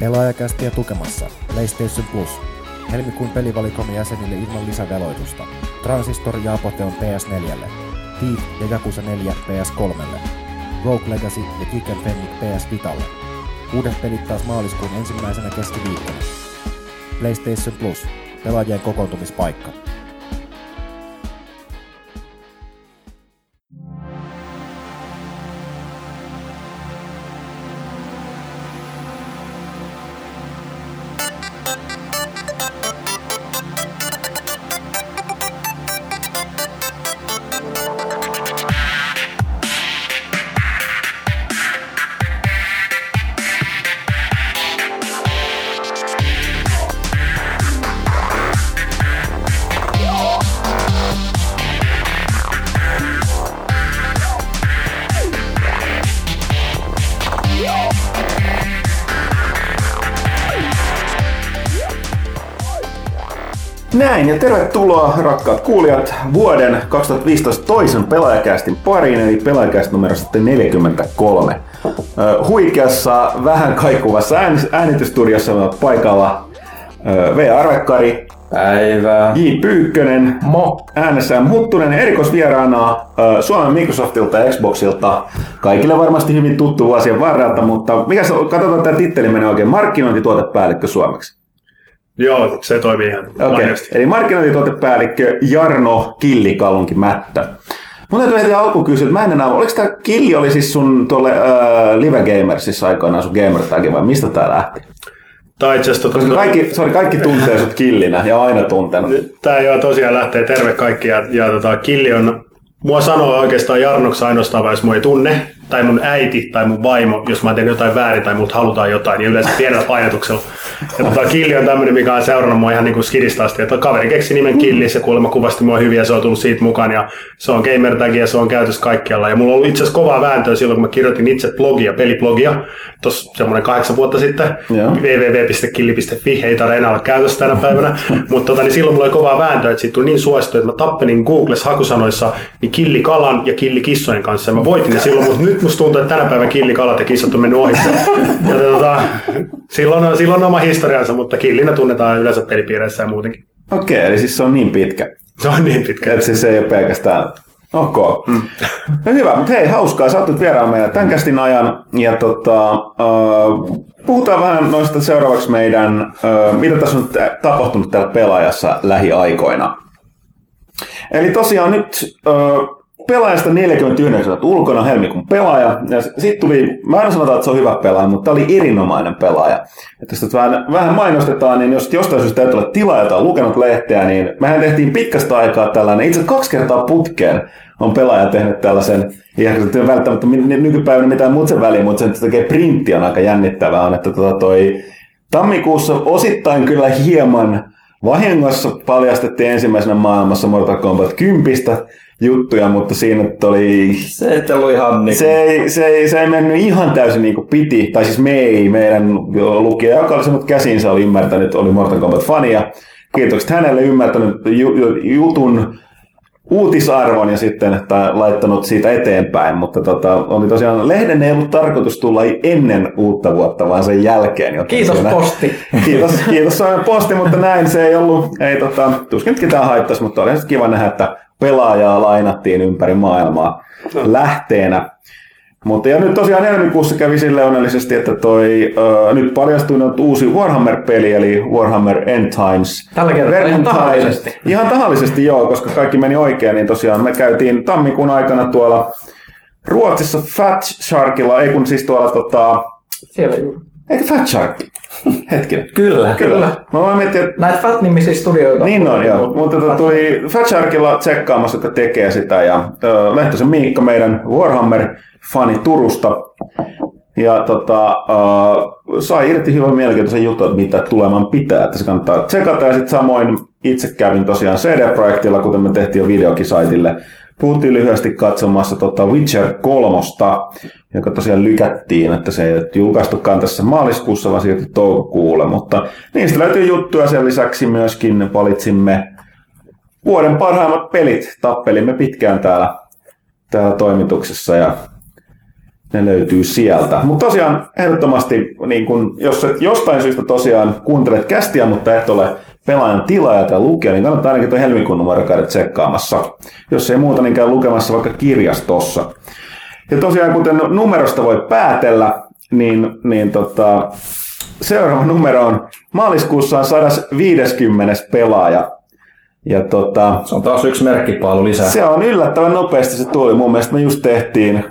Pelaajakästiä tukemassa PlayStation Plus. Helmikuun pelivalikomme jäsenille ilman lisäveloitusta. Transistor ja Apoteon PS4. Thief ja Jakusa 4 PS3. Rogue Legacy ja Kick and Fennic PS Vitalle. Uudet pelit taas maaliskuun ensimmäisenä keskiviikkona. PlayStation Plus. Pelaajien kokoontumispaikka. Tervetuloa rakkaat kuulijat vuoden 2015 toisen pelaajakästin pariin, eli pelaajakäst numero sitten 43. Huikeassa, vähän kaikuvassa äänitystudiossa on paikalla V. Arvekkari, Päivää. J. Pyykkönen, Mo. äänessä Huttunen erikoisvieraana Suomen Microsoftilta ja Xboxilta. Kaikille varmasti hyvin tuttu vuosien varrelta, mutta mikä se, katsotaan tämä titteli menee oikein, markkinointituotepäällikkö suomeksi. Joo, se toimii ihan Okei, okay. eli markkinointituotepäällikkö Jarno Killikalunki Mättö. Mun täytyy heti alkuun kysyä, että mä en enää, oliko tämä Killi oli siis sun tuolle äh, Live Gamersissa aikoinaan sun gamertagi vai mistä tää lähti? Tai itse asiassa Koska kaikki, sorry, kaikki tuntee sut Killinä ja aina tuntenut. Tää joo tosiaan lähtee terve kaikki ja, ja tota, Killi on, mua sanoo oikeastaan Jarnoksi ainoastaan, jos mua ei tunne, tai mun äiti tai mun vaimo, jos mä teen jotain väärin tai mut halutaan jotain, niin yleensä pienellä painotuksella. Ja tota, Killi on tämmöinen, mikä on seurannut mua ihan niin kuin skidista asti. Että kaveri keksi nimen Killi, se kuulemma kuvasti mua hyvin ja se on tullut siitä mukaan. Ja se on gamer tag ja se on käytössä kaikkialla. Ja mulla on ollut itse asiassa kovaa vääntöä silloin, kun mä kirjoitin itse blogia, peliblogia, tuossa semmoinen kahdeksan vuotta sitten. Joo. www.killi.fi, ei tarvitse enää olla käytössä tänä päivänä. Mutta tota, niin silloin mulla oli kovaa vääntöä, että siitä tuli niin suosittu, että mä tappelin Googles hakusanoissa niin Killi kalan ja Killi kissojen kanssa. Ja mä voitin ne silloin, mutta nyt musta tuntuu, että tänä päivänä Killi kalat ja kissat on mennyt ohi. Ja tota, silloin, on, silloin on oma historiansa, mutta Killinä tunnetaan yleensä pelipiireissä ja muutenkin. Okei, eli siis se on niin pitkä. Se on niin pitkä. Että siis se ei ole pelkästään Ok. Mm. No hyvä, mutta hei, hauskaa. Sä oot nyt vieraan meidän tämän kästin ajan. Ja tota, uh, puhutaan vähän noista seuraavaksi meidän, uh, mitä tässä on nyt tapahtunut täällä pelaajassa lähiaikoina. Eli tosiaan nyt uh, pelaajasta 49 olet ulkona helmikuun pelaaja. Ja sitten tuli, mä en sanota, että se on hyvä pelaaja, mutta tämä oli erinomainen pelaaja. Että jos vähän, vähän mainostetaan, niin jos jostain syystä täytyy olla tilaa, jota on lukenut lehteä, niin mehän tehtiin pitkästä aikaa tällainen, itse kaksi kertaa putkeen on pelaaja tehnyt tällaisen, ihan välttämättä nykypäivänä mitään muut sen väliin, mutta sen tekee printti on aika jännittävää, on, että tota toi, tammikuussa osittain kyllä hieman vahingossa paljastettiin ensimmäisenä maailmassa Mortal Kombat 10 juttuja, mutta siinä oli... Se ei ollut ihan niin se, ei, se, ei, se ei mennyt ihan täysin niin kuin piti, tai siis me ei, meidän lukija, joka oli sanonut käsinsä, oli ymmärtänyt, oli Mortal Kombat fania. Kiitokset hänelle ymmärtänyt jutun uutisarvon ja sitten että laittanut siitä eteenpäin, mutta tota, oli tosiaan, lehden ei ollut tarkoitus tulla ennen uutta vuotta, vaan sen jälkeen. Joten kiitos siinä, posti. Kiitos, kiitos Suomen posti, mutta näin se ei ollut, ei tota, tuskin ketään haittaisi, mutta oli kiva nähdä, että pelaajaa lainattiin ympäri maailmaa no. lähteenä. Mutta ja nyt tosiaan helmikuussa kävi sille onnellisesti, että toi ö, nyt paljastui nyt uusi Warhammer-peli, eli Warhammer End Times. Tällä kertaa ihan tahallisesti. Ihan tahallisesti joo, koska kaikki meni oikein, niin tosiaan me käytiin tammikuun aikana tuolla Ruotsissa Fat Sharkilla, ei kun siis tuolla tota... Siellä juuri. Eikö Fat Shark? Hetkinen. Kyllä, kyllä. kyllä. Mä voin miettiä, että... Näitä Fat-nimisiä studioita. Niin on, joo. Mutta tota, tuli Fat Sharkilla tsekkaamassa, että tekee sitä. Ja uh, Lehtosen Miikka, meidän Warhammer-fani Turusta, ja tota, uh, sai irti hyvän mielenkiintoisen jutun, että mitä tulemaan pitää, että se kannattaa tsekata. Ja sitten samoin itse kävin tosiaan CD-projektilla, kuten me tehtiin jo videokisaitille. Puhuttiin lyhyesti katsomassa tota Witcher 3, joka tosiaan lykättiin, että se ei julkaistukaan tässä maaliskuussa, vaan siirtyi toukokuulle. Mutta niistä löytyy juttuja. Sen lisäksi myöskin valitsimme vuoden parhaimmat pelit. Tappelimme pitkään täällä, täällä toimituksessa ja ne löytyy sieltä. Mutta tosiaan ehdottomasti, niin kun, jos et jostain syystä tosiaan kuuntelet kästiä, mutta et ole pelaajan tilaaja tai lukija, niin kannattaa ainakin tuo helmikuun numero käydä tsekkaamassa. Jos ei muuta, niin käy lukemassa vaikka kirjastossa. Ja tosiaan, kuten numerosta voi päätellä, niin, niin tota, seuraava numero on maaliskuussa on 150. pelaaja. Ja tota, Se on taas yksi merkkipaalu lisää. se on yllättävän nopeasti se tuli. Mun mielestä me just tehtiin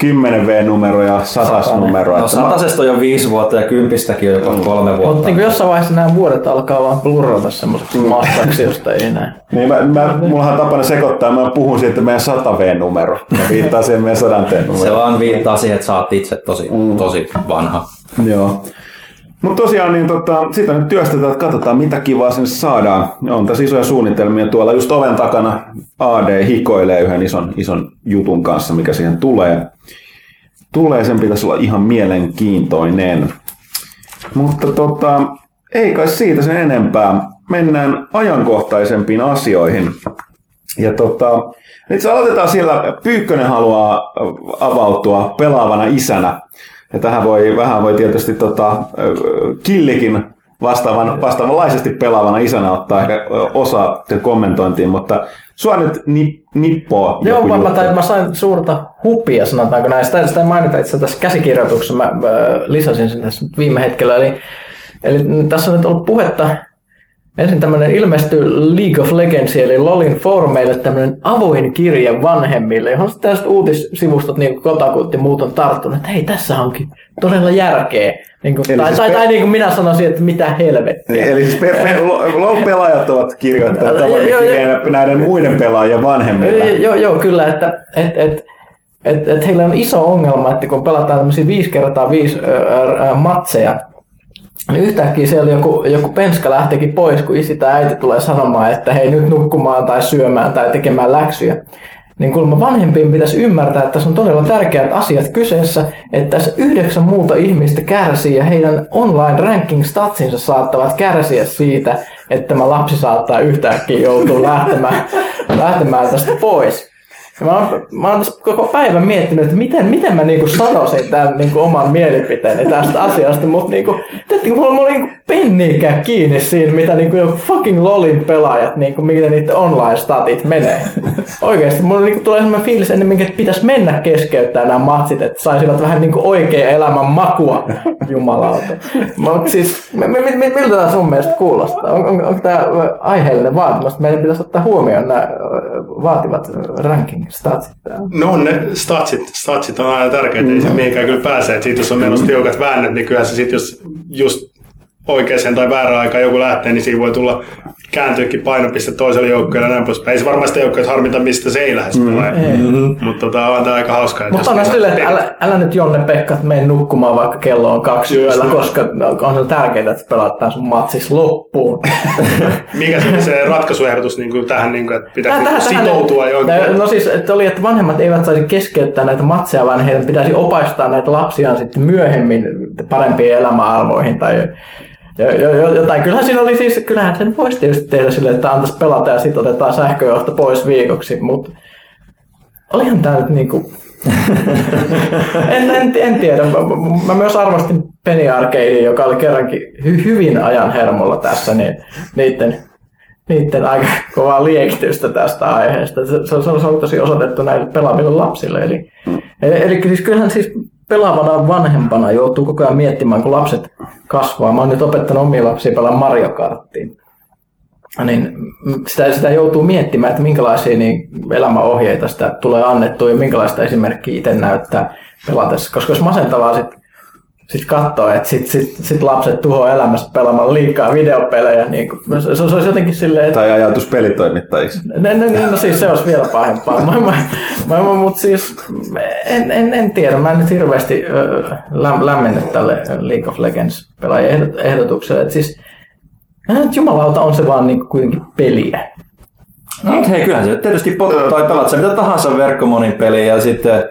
10 V-numero ja 100 numero. No satasesta on jo viisi vuotta ja kympistäkin on jopa kolme Mutta vuotta. niin jossain vaiheessa nämä vuodet alkaa vaan blurrata semmoiseksi massaksi, josta ei näe. Niin mä, mä, mullahan on tapana sekoittaa, mä puhun siitä, että meidän 100 V-numero. Mä viittaan siihen meidän 100 Se V-numero. vaan viittaa siihen, että sä oot itse tosi, tosi vanha. Joo. Mutta tosiaan niin tota, sitä nyt työstetään, että katsotaan mitä kivaa sinne saadaan. On tässä isoja suunnitelmia tuolla just oven takana. AD hikoilee yhden ison, ison jutun kanssa, mikä siihen tulee. Tulee, sen pitäisi olla ihan mielenkiintoinen. Mutta tota, ei kai siitä sen enempää. Mennään ajankohtaisempiin asioihin. Ja tota, nyt aloitetaan siellä. Pyykkönen haluaa avautua pelaavana isänä. Ja tähän voi vähän voi tietysti tota, Killikin vastaavan, vastaavanlaisesti pelaavana isänä ottaa ehkä sen kommentointiin, mutta sua nyt ni, nippoo Joo, joku mä, mä, tai, mä sain suurta hupia, sanotaanko näin. Sitä, sitä mainita itse tässä käsikirjoituksessa, mä, mä lisäsin sen tässä viime hetkellä. Eli, eli tässä on nyt ollut puhetta, ensin tämmöinen ilmestyy League of Legends, eli LOLin foorumeille tämmöinen avoin kirje vanhemmille, johon sitten tällaiset uutissivustot, niin kuin Kotakut ja muut on tarttunut, että hei, tässä onkin todella järkeä. Niin kuin, tai, siis tai, pe- tai, niin kuin minä sanoisin, että mitä helvettiä. Niin, Eli siis pe, pe, LOL-pelaajat ovat kirjoittaneet tämän kirjeen näiden muiden pelaajien vanhemmille. Joo, joo, kyllä, että et, et, et, et heillä on iso ongelma, että kun pelataan tämmöisiä 5 kertaa 5 matseja, niin yhtäkkiä siellä joku, joku penska lähteekin pois, kun isi tai äiti tulee sanomaan, että hei nyt nukkumaan tai syömään tai tekemään läksyjä. Niin kuulemma vanhempien pitäisi ymmärtää, että tässä on todella tärkeät asiat kyseessä, että tässä yhdeksän muuta ihmistä kärsii ja heidän online ranking statsinsa saattavat kärsiä siitä, että tämä lapsi saattaa yhtäkkiä joutua lähtemään, lähtemään tästä pois. Ja mä, oon, mä oon koko päivän miettinyt, että miten, miten mä niinku sanoisin tämän niinku oman mielipiteeni tästä asiasta, mutta niinku, tietenkin mulla, mulla niinku penniikään kiinni siinä, mitä niinku fucking LOLin pelaajat, niinku, miten niiden online-statit menee. Oikeasti, mulla niinku tulee sellainen fiilis ennemminkin, että pitäisi mennä keskeyttää nämä matsit, että saisivat vähän niinku oikea elämän makua, jumalauta. Mutta siis, mi- mi- mi- miltä tämä sun mielestä kuulostaa? On, on, onko tämä aiheellinen vaatimus, meidän pitäisi ottaa huomioon nämä vaativat ranking statsit täällä? No on ne statsit, statsit on aina tärkeitä, ei se mihinkään kyllä pääse. Et sit jos on menossa tiukat väännöt, niin kyllähän se sit, jos just oikeaan tai väärään aikaan joku lähtee, niin siinä voi tulla kääntyykin painopiste toiselle joukkueelle ja näin poispäin. Ei se varmasti joukkueet harmita, mistä se ei lähde mm. Mutta tota, on tämä aika hauskaa. että Mutta on silleen, että älä, älä nyt Jonne Pekka, että mene nukkumaan vaikka kello on kaksi Just yöllä, näin. koska on se tärkeää, että pelataan sun matsis loppuun. Mikä se, se ratkaisuehdotus niin kuin tähän, niin kuin, että pitää Tähän- niin tähän- sitoutua johonkin? No siis, että oli, että vanhemmat eivät saisi keskeyttää näitä matseja, vaan heidän pitäisi opastaa näitä lapsiaan sitten myöhemmin parempiin elämäarvoihin tai jo- jo- jo- jotain. Kyllähän siinä oli siis, kyllähän sen voisi tietysti tehdä silleen, että antaisi pelata ja sitten otetaan sähköjohto pois viikoksi, mutta olihan tämä nyt niinku... en, en, en tiedä. Mä, mä myös arvostin Penny Arcadea, joka oli kerrankin hy, hyvin ajan hermolla tässä, niin niiden, niiden aika kovaa liekitystä tästä aiheesta. Se, se, se on tosi osoitettu näille pelaaville lapsille. Eli, eli, eli siis kyllähän siis pelaavana vanhempana joutuu koko ajan miettimään, kun lapset kasvaa. Mä oon nyt opettanut omia lapsia pelaamaan Mario Karttiin niin sitä, sitä joutuu miettimään, että minkälaisia niin elämäohjeita sitä tulee annettua ja minkälaista esimerkkiä itse näyttää pelatessa. Koska jos masentavaa sitten sit katsoo, että sit, sit, sit lapset tuhoaa elämässä pelaamalla liikaa videopelejä, niin kun- se, se olisi jotenkin silleen, että Tai ajatus pelitoimittajiksi. No, no, no, no siis se olisi vielä pahempaa. Mä, mä, mä, mä, mutta siis en, en, en tiedä, mä en nyt hirveästi läm, lämmennyt tälle League of Legends pelaajien ehdot- ehdotukselle. Et siis, nyt jumalauta on se vaan niinku kuitenkin peliä. No, hei, kyllähän se tietysti potuttaa, pelaat sä mitä tahansa verkkomonin peliä ja sitten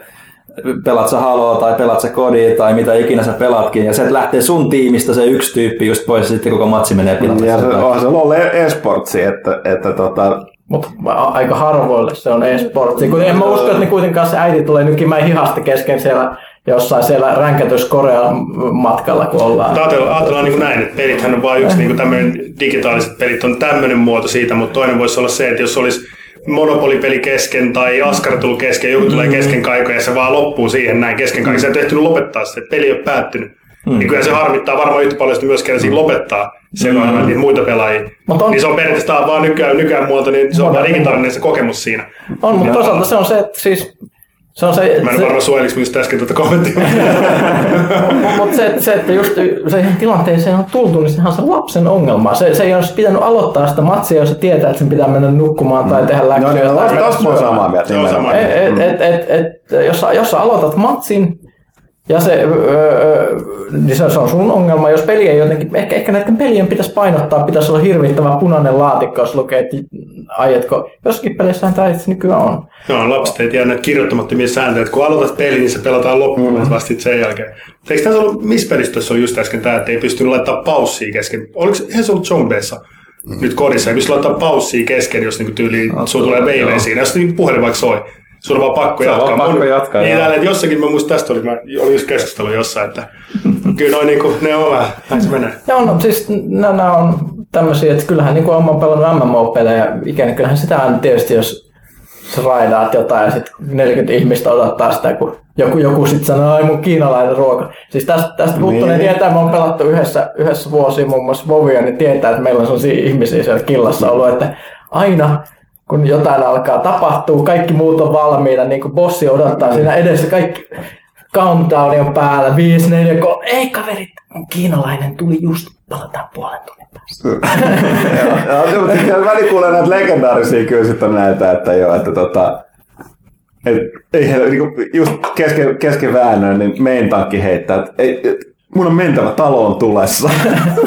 pelaat sä Haloa tai pelaat sä Kodia tai mitä ikinä sä pelaatkin ja sieltä lähtee sun tiimistä se yksi tyyppi just pois ja sitten koko matsi menee pilalle. Ja se, onhan se LOL eSportsi, että, että tota, Mutta aika harvoille se on e-sportsi. Kun en mä usko, että ne kuitenkaan se äiti tulee nykimään hihasta kesken siellä jossain siellä ränkätys Korean matkalla, kun ollaan. Ajatellaan, ajatellaan niin kuin näin, että pelithän on vain yksi niin kuin tämmöinen, digitaaliset pelit on tämmöinen muoto siitä, mutta toinen voisi olla se, että jos olisi monopolipeli kesken tai askartelu kesken, joku tulee kesken kaiken ja se vaan loppuu siihen näin kesken kaiken. Se ei ehtinyt lopettaa sitä, että peli ei ole päättynyt. Mm. Niin kyllä se harmittaa varmaan yhtä paljon myös siinä lopettaa seuraavana mm. niitä muita pelaajia. Mutta niin se on periaatteessa vaan nykyään, nykyään muoto, niin se on vaan digitaalinen se kokemus siinä. On, mutta toisaalta se on se, että siis se on se, Mä en se, varmaan suojeliko just äsken tuota kommenttia. Mutta se, se, että just se tilanteeseen on tultu, niin sehän on se lapsen ongelma. Se, se ei olisi pitänyt aloittaa sitä matsia, jos se tietää, että sen pitää mennä nukkumaan tai tehdä läksyjä. No, niin, tästä on samaa mieltä. Et, et, et, et, jos, jos sä aloitat matsin, ja se, öö, niin se, on sun ongelma, jos peli ei jotenkin, ehkä, ehkä näiden pelien pitäisi painottaa, pitäisi olla hirvittävä punainen laatikko, jos lukee, että aiotko, joskin peleissä tämä itse nykyään on. Joo, lapset ei tiedä näitä kirjoittamattomia sääntöjä, että kun aloitat peli, niin se pelataan loppuun mm. vasta sen jälkeen. Eikö tässä ollut, missä pelissä on just äsken tämä, että ei pystynyt laittaa paussia kesken? Oliko se ollut zombeissa? Mm. Nyt kodissa ei pysty laittaa paussia kesken, jos niinku tyyliin sulla tulee veiveen siinä, jos niinku puhelin vaikka soi sun on vaan pakko se jatkaa. On pakko jatkaa niin, täällä, että jossakin, mä muistan tästä oli, mä olin just keskustelu jossain, että kyllä noin niinku, ne on vähän, näin se menee. Joo, no siis nämä on tämmöisiä, että kyllähän niin kuin olen pelannut MMO-pelejä ikinä, niin kyllähän sitä on tietysti, jos sä raidaat jotain ja sitten 40 ihmistä odottaa sitä, kun joku, joku sitten sanoo, ai mun kiinalainen ruoka. Siis tästä, tästä Huttunen niin. tietää, me on pelattu yhdessä, yhdessä vuosia muun muassa Vovia, niin tietää, että meillä on sellaisia ihmisiä siellä killassa ollut, että aina kun jotain alkaa tapahtua, kaikki muut on valmiina, niin kuin bossi odottaa siinä edessä, kaikki countdown on päällä, 5, 4, 3, ei kaverit, kiinalainen tuli just, palataan puolen tunnin päästä. joo, väli kuulee näitä legendaarisia kyllä sitten näitä, että joo, että tota, et, ei, niinku, just kesken, kesken väännön, niin main tankki heittää, että et, mun on mentävä taloon tulessa.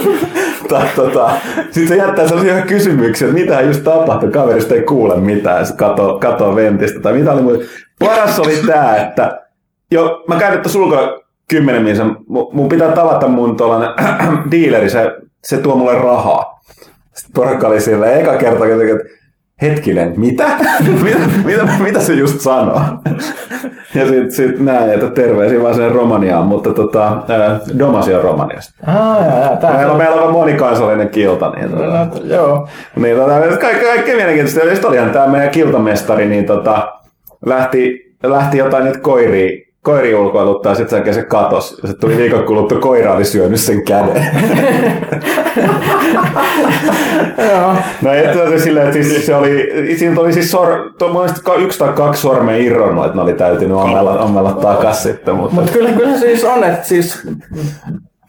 tai, tota, sitten se jättää sellaisia kysymyksiä, että mitä just tapahtui, kaverista ei kuule mitään, ja katoo, katoo ventistä. Tai mitä oli muuta. Paras oli tämä, että jo, mä käyn nyt sulko kymmenen minsa, mun pitää tavata mun tuollainen dealeri, se, se tuo mulle rahaa. Sitten porukka oli sillä, eka kerta, että hetkinen, mitä? mitä, mitä, mitä se just sanoo? ja sitten sit näin, että terveisiä vaan sen Romaniaan, mutta tota, Domasi on Romaniasta. Ah, jaa, jaa, meillä, on, meillä on monikansallinen kilta. Niin, tota, no, joo. Niin, tota, kaikki, kaikki mielenkiintoista. Ja sitten olihan tämä meidän kiltamestari, niin tota, lähti, lähti jotain nyt koiria koiri ulkoiluttaa, sitten sen se katos. Ja se tuli viikon kuluttua, koira oli syönyt sen käden. no ei se silleen, että siis se oli, siinä oli siis sor, yksi tai kaksi sormea irronnut, että ne oli täytynyt ommella, ommella takas sitten. Mutta Mut kyllä, kyllä siis on, että siis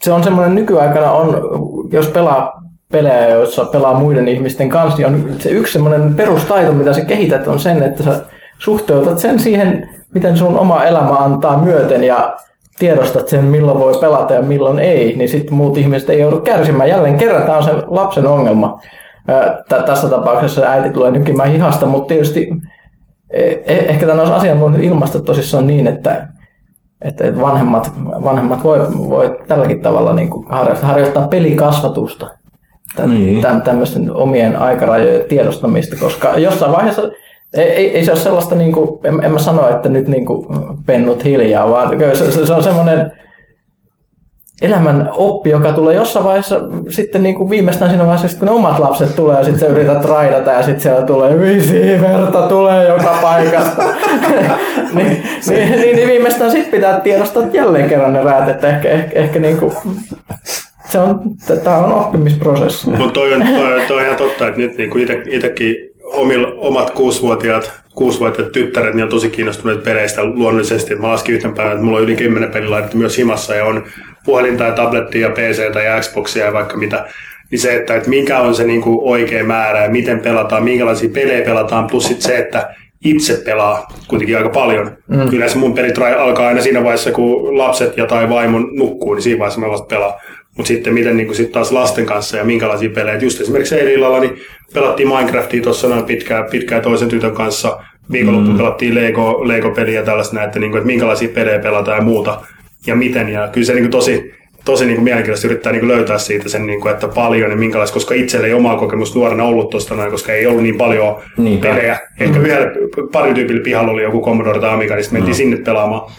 se on semmoinen nykyaikana on, jos pelaa pelejä, joissa pelaa muiden ihmisten kanssa, niin on se yksi semmoinen perustaito, mitä sä kehität, on sen, että sä suhteutat sen siihen miten sun oma elämä antaa myöten ja tiedostat sen, milloin voi pelata ja milloin ei, niin sitten muut ihmiset ei joudu kärsimään. Jälleen kerran tämä on se lapsen ongelma. Tässä tapauksessa äiti tulee nykimään hihasta, mutta tietysti e, e, ehkä tämän asian voi ilmaista tosissaan niin, että, että vanhemmat, vanhemmat voi, voi tälläkin tavalla niin kuin harjoittaa pelikasvatusta. Niin. Tämmöisten omien aikarajojen tiedostamista, koska jossain vaiheessa ei, ei, ei se ole sellaista, niin kuin, en, en mä sano, että nyt niin kuin pennut hiljaa, vaan se, se, se on semmoinen elämän oppi, joka tulee jossain vaiheessa sitten niin kuin viimeistään siinä vaiheessa, kun ne omat lapset tulee ja sitten sä yrität raidata ja sitten siellä tulee visi verta tulee joka paikasta. niin, niin, niin, niin, viimeistään sitten pitää tiedostaa jälleen kerran ne räät, että ehkä, ehkä, ehkä niin kuin, se on, tämä on oppimisprosessi. Mutta toi on, toi, toi on ihan totta, että nyt niin itsekin omil, omat kuusivuotiaat, kuusivuotiaat tyttäret niin on tosi kiinnostuneet peleistä luonnollisesti. Mä laskin yhten päivän, että mulla on yli kymmenen pelilaitetta myös himassa ja on puhelinta ja tablettia ja PC ja Xboxia ja vaikka mitä. Niin se, että, että mikä on se niin kuin oikea määrä ja miten pelataan, minkälaisia pelejä pelataan, plus sit se, että itse pelaa kuitenkin aika paljon. Mm. Kyllä se mun pelit alkaa aina siinä vaiheessa, kun lapset ja tai vaimon nukkuu, niin siinä vaiheessa mä vasta pelaan. Mutta sitten miten niin sit taas lasten kanssa ja minkälaisia pelejä. Just esimerkiksi eilen illalla niin pelattiin Minecraftia tuossa noin pitkään, pitkään toisen tytön kanssa. Viikonloppu mm. pelattiin Lego, Lego-peliä ja tällaista näin, että, niin kuin, että minkälaisia pelejä pelataan ja muuta ja miten. Ja kyllä se niin kuin tosi, tosi niin kuin mielenkiintoista yrittää niin kuin löytää siitä sen, niin kuin, että paljon ja minkälaista, koska itselle ei omaa kokemusta nuorena ollut tuosta noin, koska ei ollut niin paljon Niinpä. pelejä. Ehkä mm. yhdellä pari tyypillä pihalla oli joku Commodore tai Amiga, niin sitten mentiin sinne pelaamaan.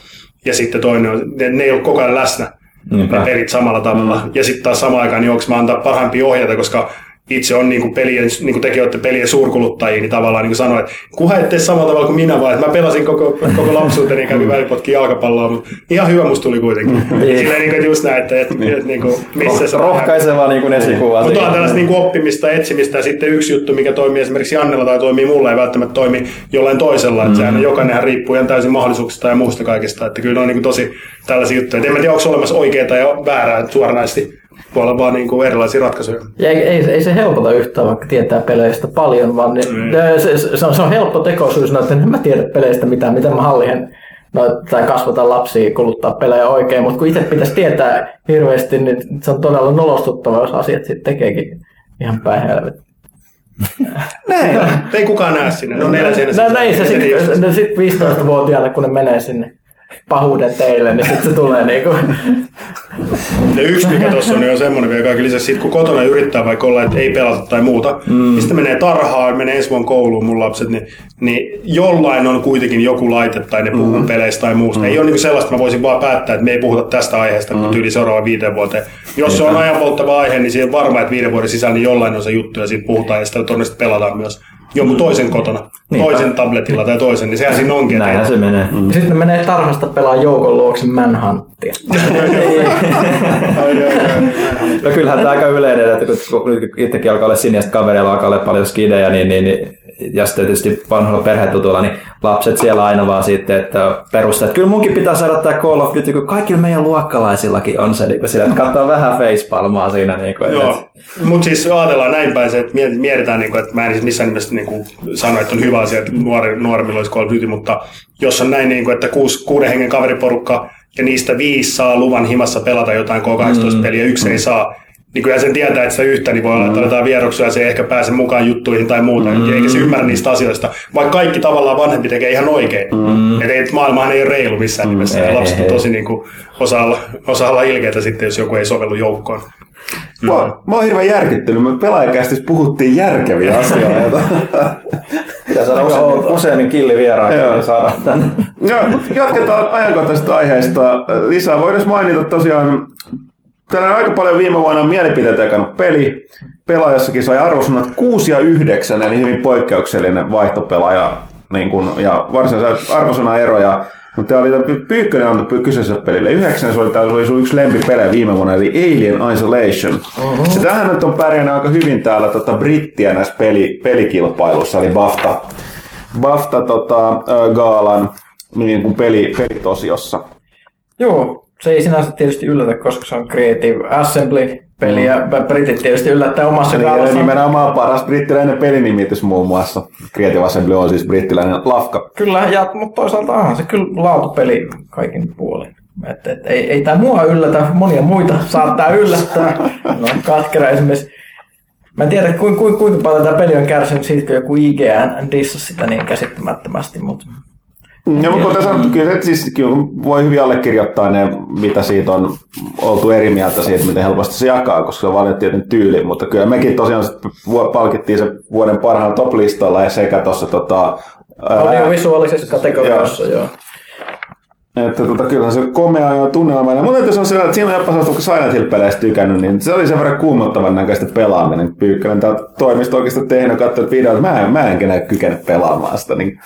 Ja sitten toinen, on- ne, ne ei ollut koko ajan läsnä Niinpä. ne pelit samalla tavalla. Mm. Ja sitten taas samaan aikaan, niin onko mä antaa parhaimpia ohjeita, koska itse on niin kuin pelien, niin kuin tekin olette pelien suurkuluttajia, niin tavallaan niin sanoin, että kunhan et tee samalla tavalla kuin minä, vaan että mä pelasin koko, koko lapsuuteni ja kävin välipotkin jalkapalloa, mutta ihan hyvä musta tuli kuitenkin. Silleen niin kuin just näin, että, että, että niin kuin, missä se Rohkaiseva niin kuin esikuva. mutta on tällaista niin kuin oppimista, etsimistä ja sitten yksi juttu, mikä toimii esimerkiksi Jannella tai toimii mulla, ei välttämättä toimi jollain toisella. Että sehän jokainenhan riippuu ihan täysin mahdollisuuksista ja muusta kaikesta. Että kyllä on niin kuin tosi tällaisia juttuja. Et en mä tiedä, onko olemassa oikeaa ja väärää suoranaisesti. Voi olla vaan niin kuin erilaisia ratkaisuja. Ja ei, ei, ei, se helpota yhtään, vaikka tietää peleistä paljon, vaan niin, se, se, se, on, se on helppo tekosyys, no, että en mä tiedä peleistä mitään, miten mä hallin no, tai kasvatan lapsia kuluttaa pelejä oikein, mutta kun itse pitäisi tietää hirveästi, niin se on todella nolostuttava, jos asiat sitten tekeekin ihan päin helvetti. Näin. Ei kukaan näe sinne. No, No näin se sitten sit 15-vuotiaille, kun ne menee sinne pahuuden teille, niin sitten se tulee niinku... Ja yksi mikä tuossa on, niin on semmoinen vielä kaiken lisäksi, sit kun kotona yrittää vaikka olla, että ei pelata tai muuta, mm. niin sitten menee tarhaan, menee ensi vuonna kouluun mun lapset, niin, niin jollain on kuitenkin joku laite tai ne puhuu mm. peleistä tai muusta. Mm. Ei ole niin sellaista, että mä voisin vaan päättää, että me ei puhuta tästä aiheesta mm. tyyli seuraavaan viiteen vuoteen. Jos se on ajanpolttava aihe, niin siihen on varma, että viiden vuoden sisällä niin jollain on se juttu ja siitä puhutaan ja sitä todennäköisesti pelataan myös jonkun toisen kotona, Niinpä. toisen tabletilla tai toisen, niin sehän siinä onkin. Näinhän se menee. Ja sitten ne menee tarhasta pelaa joukon luokse Manhunttia. No kyllähän tämä aika yleinen, että kun, kun nyt itsekin alkaa olla sinistä kavereilla, alkaa olla paljon skidejä, niin, niin, niin ja sitten tietysti vanhoilla perhetutuilla, niin lapset siellä aina vaan sitten, että perustaa, että kyllä munkin pitää saada tämä Call of Duty, kun kaikilla meidän luokkalaisillakin on se, niin kuin sillä, että katsoo vähän facepalmaa siinä. Niin kuin, Joo, mutta siis ajatellaan näin päin se, että miet- mietitään, niin kuin, että mä en siis missään nimessä niin kuin sano, että on hyvä asia, että nuori, nuoremmilla olisi Call of Duty, mutta jos on näin, niin kuin, että kuusi, kuuden hengen kaveriporukka ja niistä viisi saa luvan himassa pelata jotain K18-peliä, yksi ei saa, niin kyllä sen tietää, että sitä yhtä, niin voi olla, että aletaan vieroksia ja se ei ehkä pääse mukaan juttuihin tai muuta, mm. eikä se ymmärrä niistä asioista, vaikka kaikki tavallaan vanhempi tekee ihan oikein. Mm. Että ei, maailmahan ei ole reilu missään nimessä, Ei, ja lapset on tosi niin kuin, osaa, olla, osaa olla ilkeitä sitten, jos joku ei sovellu joukkoon. Mä, oon- mä oon hirveän järkyttynyt. Me pelaajakästissä puhuttiin järkeviä asioita. Pitää saada useammin, useammin killi vieraan, Joo. niin saadaan tänne. Joo, jatketaan ajankohtaisesta aiheesta. Lisää voidaan mainita tosiaan, täällä on aika paljon viime vuonna mielipiteitä jakanut peli. Pelaajassakin sai arvosanat 6 ja 9, eli hyvin poikkeuksellinen vaihtopelaaja. Niin kun, ja varsinaisia arvosanaeroja. Mutta tämä oli Pyykkönen antoi kyseiselle pelille yhdeksän, se oli, tämä oli sun yksi lempipelejä viime vuonna, eli Alien Isolation. Uh-huh. Ja tähän nyt on pärjännyt aika hyvin täällä tota, brittiä näissä peli, pelikilpailuissa, eli BAFTA, BAFTA tota, Gaalan niin kuin peli, pelitosiossa. Joo, se ei sinänsä tietysti yllätä, koska se on Creative Assembly-peli ja britit tietysti yllättää omassa Eli kaalassaan. nimenomaan paras brittiläinen pelinimitys muun muassa. Creative Assembly on siis brittiläinen lafka. Kyllä, ja, mutta toisaalta onhan se kyllä laatupeli kaikin puolin. Et, et, ei, ei tämä mua yllätä, monia muita saattaa yllättää. No, katkera esimerkiksi. Mä en tiedä, kuinka, kuinka, kuinka paljon tämä peli on kärsinyt siitä, kun joku IGN dissasi sitä niin käsittämättömästi, mutta Ja mutta sanottu, kyllä, se, siis, kyllä voi hyvin allekirjoittaa ne, mitä siitä on oltu eri mieltä siitä, miten helposti se jakaa, koska se on valinnut tietyn tyyli, mutta kyllä mekin tosiaan palkittiin se vuoden parhaan top-listalla ja sekä tuossa tota, audiovisuaalisessa kategoriassa, joo. Että tota, kyllä se komea ja tunnelmainen. Mutta jos on se, että siinä on jopa sellaista, kun Silent Hill-peleistä tykännyt, niin se oli sen verran kuumottavan näköistä pelaaminen. Pyykkönen tää toimisto oikeastaan tehnyt, katsonut videoita, mä en, mä en kykene pelaamaan sitä. Niin,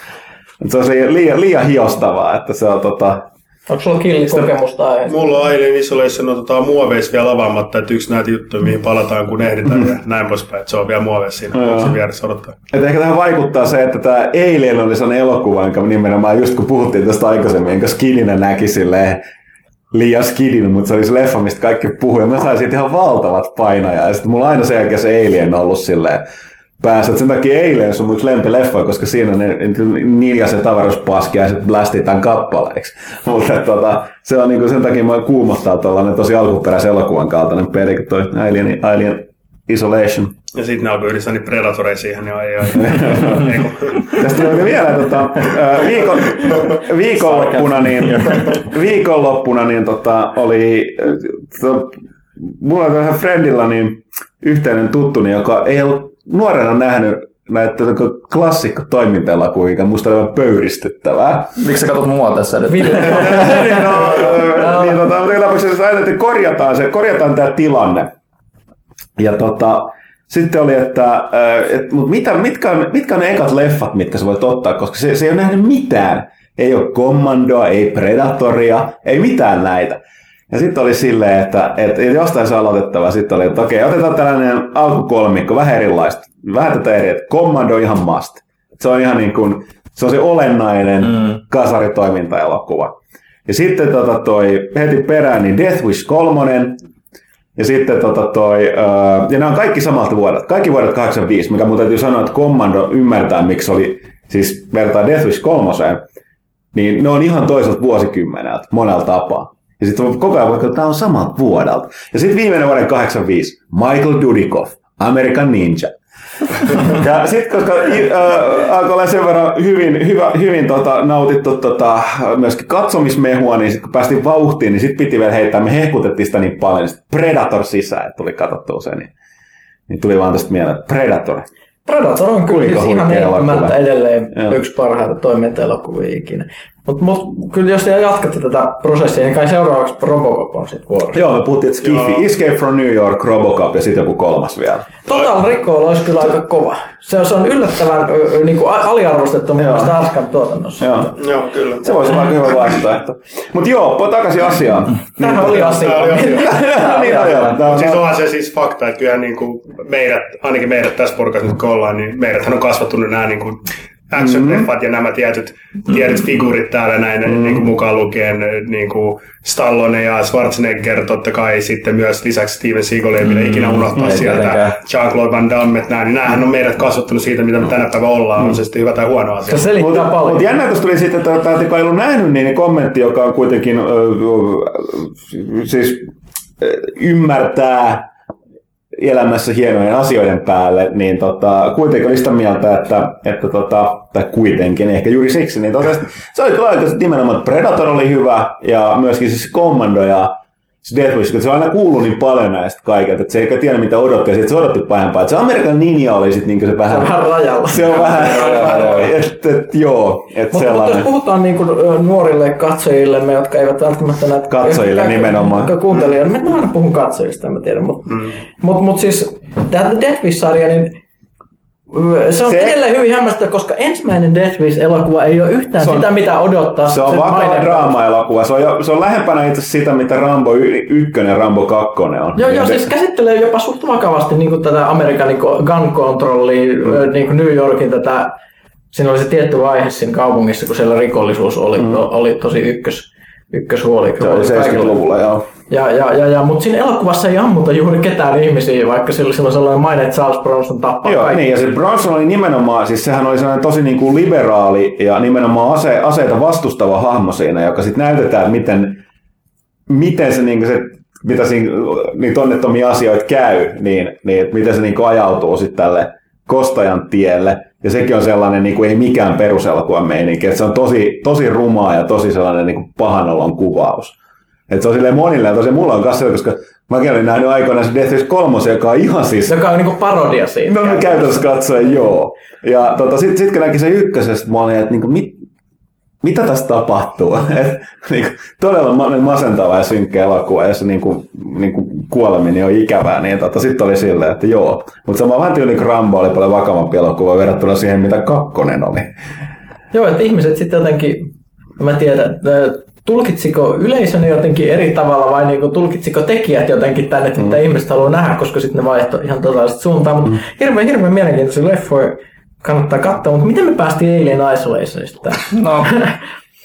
että se on se liian, liian hiostavaa, että se on tota, Onko sulla killikokemusta aiheesta? Mulla on Alien Isolation otetaan muoveissa vielä avaamatta, että yksi näitä juttuja, mihin palataan kun ehditään ja näin poispäin, että se on vielä muoveissa siinä Joo. boksin vieressä odottaa. että ehkä tähän vaikuttaa se, että tämä Alien oli sellainen elokuva, jonka nimenomaan just kun puhuttiin tästä aikaisemmin, jonka skidinä näki silleen liian skidin, mutta se oli se leffa, mistä kaikki puhui. Ja mä sain siitä ihan valtavat painoja. Ja sitten mulla on aina sen jälkeen se Alien ollut silleen päässä. Sen takia on mun yksi lempileffa, koska siinä ne, niljaset ja sitten blästitään kappaleiksi. Mutta tota, se on niinku sen takia mä kuumottaa tuollainen tosi alkuperäisen elokuvan kaltainen peli, kun toi Alien, Alien Isolation. Ja sitten ne alkoi yhdistää niin Predatoreja siihen, niin ai ai. Ei kun- Tästä tuli vielä tota, viikon, viikonloppuna, niin, viikonloppuna niin tota, oli, to, mulla on tähän friendillä niin yhteinen tuttuni, joka ei ollut nuorena nähnyt näitä tota, klassikko toimintaelokuvia, musta aivan pöyristyttävää. Miksi sä katsot mua tässä nyt? niin, no, niin, tota, mutta tapauksessa ajateltiin, että korjataan, se, korjataan tämä tilanne. Ja tota, sitten oli, että äh, et, mut mitä, mitkä, on, mitkä on ne ekat leffat, mitkä sä voit ottaa, koska se, se ei ole nähnyt mitään. Ei ole Commandoa, ei Predatoria, ei mitään näitä. Ja sitten oli silleen, että, että jostain se aloitettava. Sitten oli, että okei, otetaan tällainen alkukolmikko, vähän erilaista. Vähän tätä eri, että Commando on ihan must. Se on ihan niin kuin, se on se olennainen mm. kasaritoimintaelokuva. Ja sitten tota toi, heti perään niin Death Wish 3, ja sitten tota toi, ää, ja nämä on kaikki samalta vuodelta, kaikki vuodet 85, mikä mun täytyy sanoa, että Commando ymmärtää, miksi oli, siis vertaa Death Wish 3, niin ne on ihan toiselta vuosikymmeneltä monella tapaa. Ja sitten koko ajan että tämä on samalta vuodelta. Ja sitten viimeinen vuoden 85, Michael Dudikoff, American Ninja. Ja sitten koska äh, alkoi olla sen verran hyvin, hyvä, hyvin tota, nautittu tota, myöskin katsomismehua, niin sitten kun päästiin vauhtiin, niin sitten piti vielä heittää, me hehkutettiin sitä niin paljon, niin Predator sisään, että tuli katsottua se, niin, niin tuli vaan tästä mieleen, että Predator. Predator on kyllä siis ihan edelleen Joo. yksi parhaita toimintaelokuvia ikinä. Mutta mut, kyllä jos te jatkatte tätä prosessia, niin kai seuraavaksi Robocop on sitten vuorossa. Joo, me puhuttiin, että Skiffy, Joo. Escape from New York, Robocop ja sitten joku kolmas vielä. Total Recall olisi kyllä aika kova. Se, se on yllättävän niin kuin aliarvostettu mun Joo. mielestä Arskan tuotannossa. Joo. Joo, kyllä. Se voisi olla aika hyvä vaihtoehto. Mutta joo, takaisin asiaan. Tämähän oli asia. Tää oli asia. niin, no, Siis onhan se siis fakta, että kyllähän niin kuin meidät, ainakin meidät tässä porukassa nyt kun ollaan, niin meidäthän on kasvattunut nämä niin kuin action-leffat ja nämä tietyt, tietyt figuurit täällä näin niin kuin mukaan lukien niin kuin Stallone ja Schwarzenegger totta kai sitten myös lisäksi Steven Seagal ei millä ikinä unohtaa ei sieltä. Jean-Claude Van Damme, nää, niin näähän on meidät kasvattanut siitä, mitä me tänä päivänä ollaan, on se sitten hyvä tai huono asia. Se selittää Mutta paljon. mut jännä tuossa tuli sitten, että tämä ei ollut nähnyt, niin kommentti, joka on kuitenkin ö, siis ö, ymmärtää elämässä hienojen asioiden päälle, niin tota, kuitenkin oli sitä mieltä, että, että tota, tai kuitenkin, ehkä juuri siksi, niin tosiaan, se oli kyllä aika nimenomaan, että Predator oli hyvä, ja myöskin siis Commando ja Death Wish, kun se on aina kuullut niin paljon näistä kaikilta, että se ei tiedä mitä odotti, ja sitten se odotti pahempaa. Että se Amerikan Ninja oli sitten niin se vähän... Vähän rajalla. Se on vähän, että et, joo, että Mutta sellainen. jos puhutaan niin kuin, nuorille katsojillemme, jotka eivät välttämättä näitä... Katsojille jotka- nimenomaan. Jotka kuuntelijoille. Mä aina puhun katsojista, en mä tiedä. Mutta mm. mut, mut siis tämä Death Wish-sarja, niin se on Se- edelleen hyvin hämmästyttävä, koska ensimmäinen Death Wish-elokuva ei ole yhtään on- sitä, mitä odottaa. Se on vakava draama-elokuva. Se on, se on lähempänä itse sitä, mitä Rambo 1 ja Rambo 2 on. Joo, joo, siis käsittelee jopa suht vakavasti niin kuin tätä Amerikan niin kuin gun controllia, mm. niin kuin New Yorkin tätä, siinä oli se tietty vaihe siinä kaupungissa, kun siellä rikollisuus oli, mm. oli tosi ykkös, ykköshuoli. Se oli kaikilla. 70-luvulla, joo. Ja, ja, ja, ja, mutta siinä elokuvassa ei ammuta juuri ketään ihmisiä, vaikka sillä sillä on sellainen maine, että Charles Bronson tappaa Joo, kaikki. niin, ja se Bronson oli nimenomaan, siis sehän oli sellainen tosi niin kuin liberaali ja nimenomaan ase, aseita vastustava hahmo siinä, joka sitten näytetään, että miten, miten se, niin kuin se mitä siinä, niitä onnettomia asioita käy, niin, niin miten se niin kuin ajautuu sitten tälle kostajan tielle. Ja sekin on sellainen, niin kuin ei mikään peruselokuvan meininki, että se on tosi, tosi rumaa ja tosi sellainen niin kuin pahanolon kuvaus. Että se on silleen monille, ja tosi mulla on kanssa, koska mäkin olin nähnyt aikoinaan se Death Wish 3, joka on ihan siis Joka on niin kuin parodia siitä. No käytännössä katsoen joo. Ja tota, sitten sit kun näki sen ykkösestä, mä olin, että niinku, mit, mitä tässä tapahtuu? Et, niinku, todella ma- masentava ja synkkä elokuva, jossa niinku, niinku, kuoleminen on ikävää. Niin tota, sitten oli silleen, että joo. Mutta sama vähän tyyli kuin Rambo oli paljon vakavampi elokuva verrattuna siihen, mitä kakkonen oli. Joo, että ihmiset sitten jotenkin, mä tiedän, että tulkitsiko yleisö ne jotenkin eri tavalla vai niinku tulkitsiko tekijät jotenkin tänne, että mitä ihmiset haluaa nähdä, koska sitten ne vaihtoi ihan totaalisesti suuntaan. Mutta Mm. hirveän, hirveän mielenkiintoisia leffoja kannattaa katsoa, mutta miten me päästiin Alien Isolationista? No,